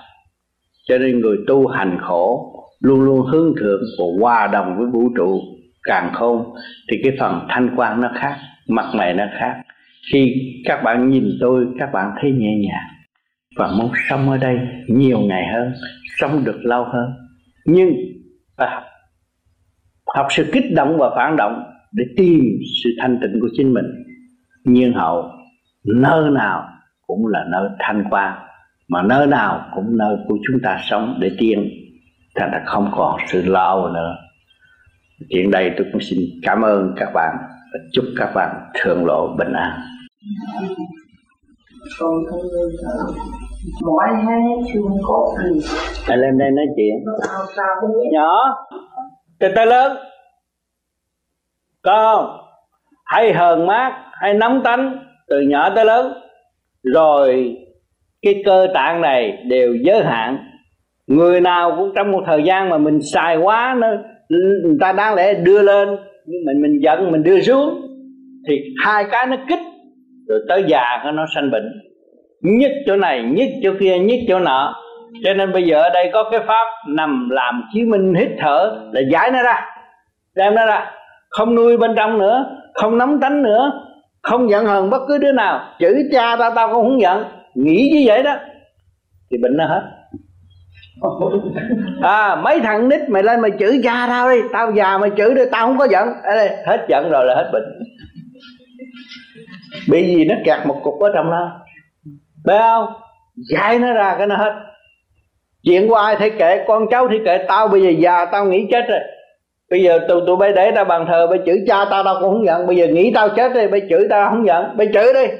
Cho nên người tu hành khổ, luôn luôn hướng thượng và hòa đồng với vũ trụ càng khôn, thì cái phần thanh quan nó khác, mặt mày nó khác. Khi các bạn nhìn tôi, các bạn thấy nhẹ nhàng và muốn sống ở đây nhiều ngày hơn, sống được lâu hơn. Nhưng phải học học sự kích động và phản động để tìm sự thanh tịnh của chính mình, nhiên hậu, nơi nào cũng là nơi thanh quan mà nơi nào cũng nơi của chúng ta sống để tiên thành ra không còn sự lo nữa. Chuyện đây tôi cũng xin cảm ơn các bạn và chúc các bạn thượng lộ bình an. Thấy mỗi hai có gì? Hãy lên đây nói chuyện. Nhỏ từ từ lớn. Con hay hờn mát hay nóng tánh từ nhỏ tới lớn. Rồi cái cơ tạng này đều giới hạn. Người nào cũng trong một thời gian mà mình xài quá, nó, người ta đáng lẽ đưa lên, nhưng mình mình giận, mình đưa xuống, thì hai cái nó kích, rồi tới già nó sanh bệnh. Nhất chỗ này, nhất chỗ kia, nhất chỗ nọ. Cho nên bây giờ ở đây có cái pháp nằm làm chứng minh hít thở là giải nó ra, đem nó ra. Không nuôi bên trong nữa, không nóng tánh nữa, không giận hờn bất cứ đứa nào. Chữ cha ta, tao cũng không giận nghĩ như vậy đó thì bệnh nó hết. À mấy thằng nít mày lên mày chửi cha tao đi tao già mày chửi đi tao không có giận. Đây, hết giận rồi là hết bệnh. Bị gì nó kẹt một cục ở trong đó. Phải không? Giải nó ra cái nó hết. Chuyện của ai thì kệ con cháu thì kệ. Tao bây giờ già tao nghĩ chết rồi. Bây giờ tụi tụi bay để tao bàn thờ bay chửi cha tao tao cũng không giận. Bây giờ nghĩ tao chết đi bay chửi tao không giận. Bay chửi đi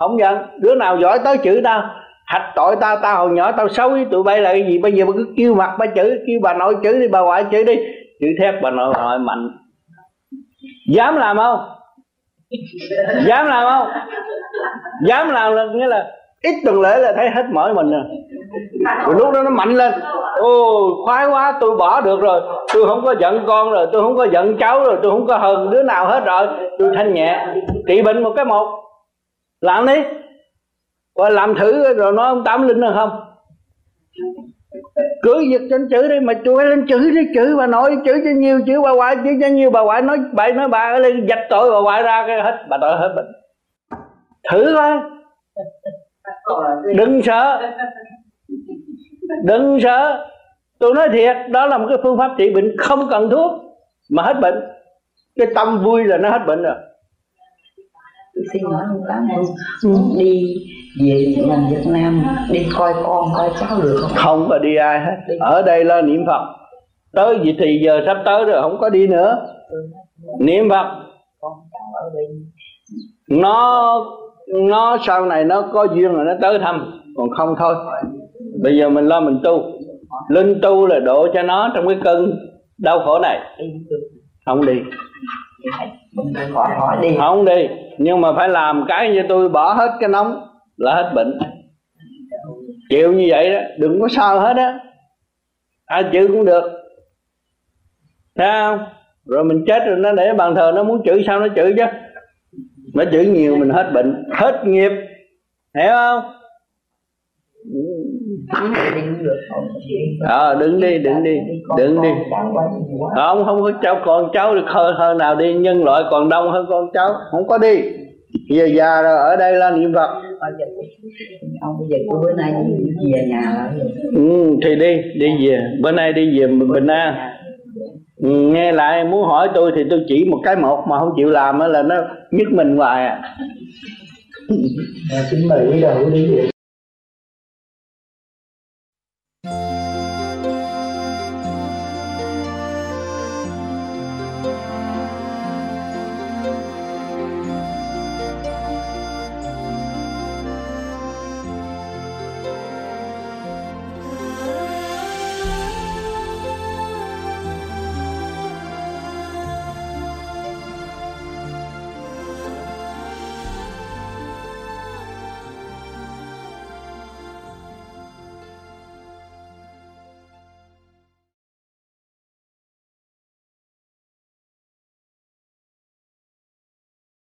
không nhận. Đứa nào giỏi tới chữ tao, hạch tội tao tao hồi nhỏ tao xấu với tụi bay là cái gì? Bây giờ cứ kêu mặt ba chữ, kêu bà nội chữ đi, bà ngoại chữ đi. Chữ thép bà nội bà nội mạnh. Dám làm không? Dám làm không? Dám làm là nghĩa là ít tuần lễ là thấy hết mỏi mình rồi. Rồi lúc đó nó mạnh lên. Ô khoái quá, tôi bỏ được rồi. Tôi không có giận con rồi, tôi không có giận cháu rồi, tôi không có hờn đứa nào hết rồi. Tôi thanh nhẹ. Trị bệnh một cái một làm đi. Và làm thử rồi nói ông tám linh được không? Cứ giật trên chữ đi, mà chú lên chữ đi, chữ bà nói chữ cho nhiều, chữ bà ngoại, chữ cho nhiều, bà ngoại nói bậy nói bà lên đây dạch tội bà ngoại ra cái hết, bà tội hết bệnh. Thử coi. Đừng sợ. Đừng sợ. Tôi nói thiệt, đó là một cái phương pháp trị bệnh không cần thuốc mà hết bệnh. Cái tâm vui là nó hết bệnh rồi xin hỏi ông tám đi về làm Việt Nam đi coi con coi cháu được không? Không có đi ai hết. Ở đây là niệm Phật. Tới gì thì giờ sắp tới rồi không có đi nữa. Niệm Phật. Nó nó sau này nó có duyên rồi nó tới thăm. Còn không thôi. Bây giờ mình lo mình tu. Linh tu là độ cho nó trong cái cơn đau khổ này. Không đi hỏi đi không đi. Nhưng mà phải làm cái như tôi, bỏ hết cái nóng là hết bệnh. Chịu như vậy đó, đừng có sao hết á. Ai chữ cũng được. Thấy không? Rồi mình chết rồi, nó để bàn thờ, nó muốn chửi sao nó chửi chứ? Nó chửi nhiều mình hết bệnh. Hết nghiệp. Hiểu không? Ờ à, đừng đi đừng đi đừng đi. Không không có cháu con cháu được hơn hơn nào đi nhân loại còn đông hơn con cháu. Không có đi. Giờ già rồi ở đây là niệm phật. Ông bây giờ bữa nay về nhà ừ, thì đi đi về. Bữa nay đi về bình an. Ừ, nghe lại muốn hỏi tôi thì tôi chỉ một cái một mà không chịu làm là nó nhức mình hoài à. Chính mày đâu đi về.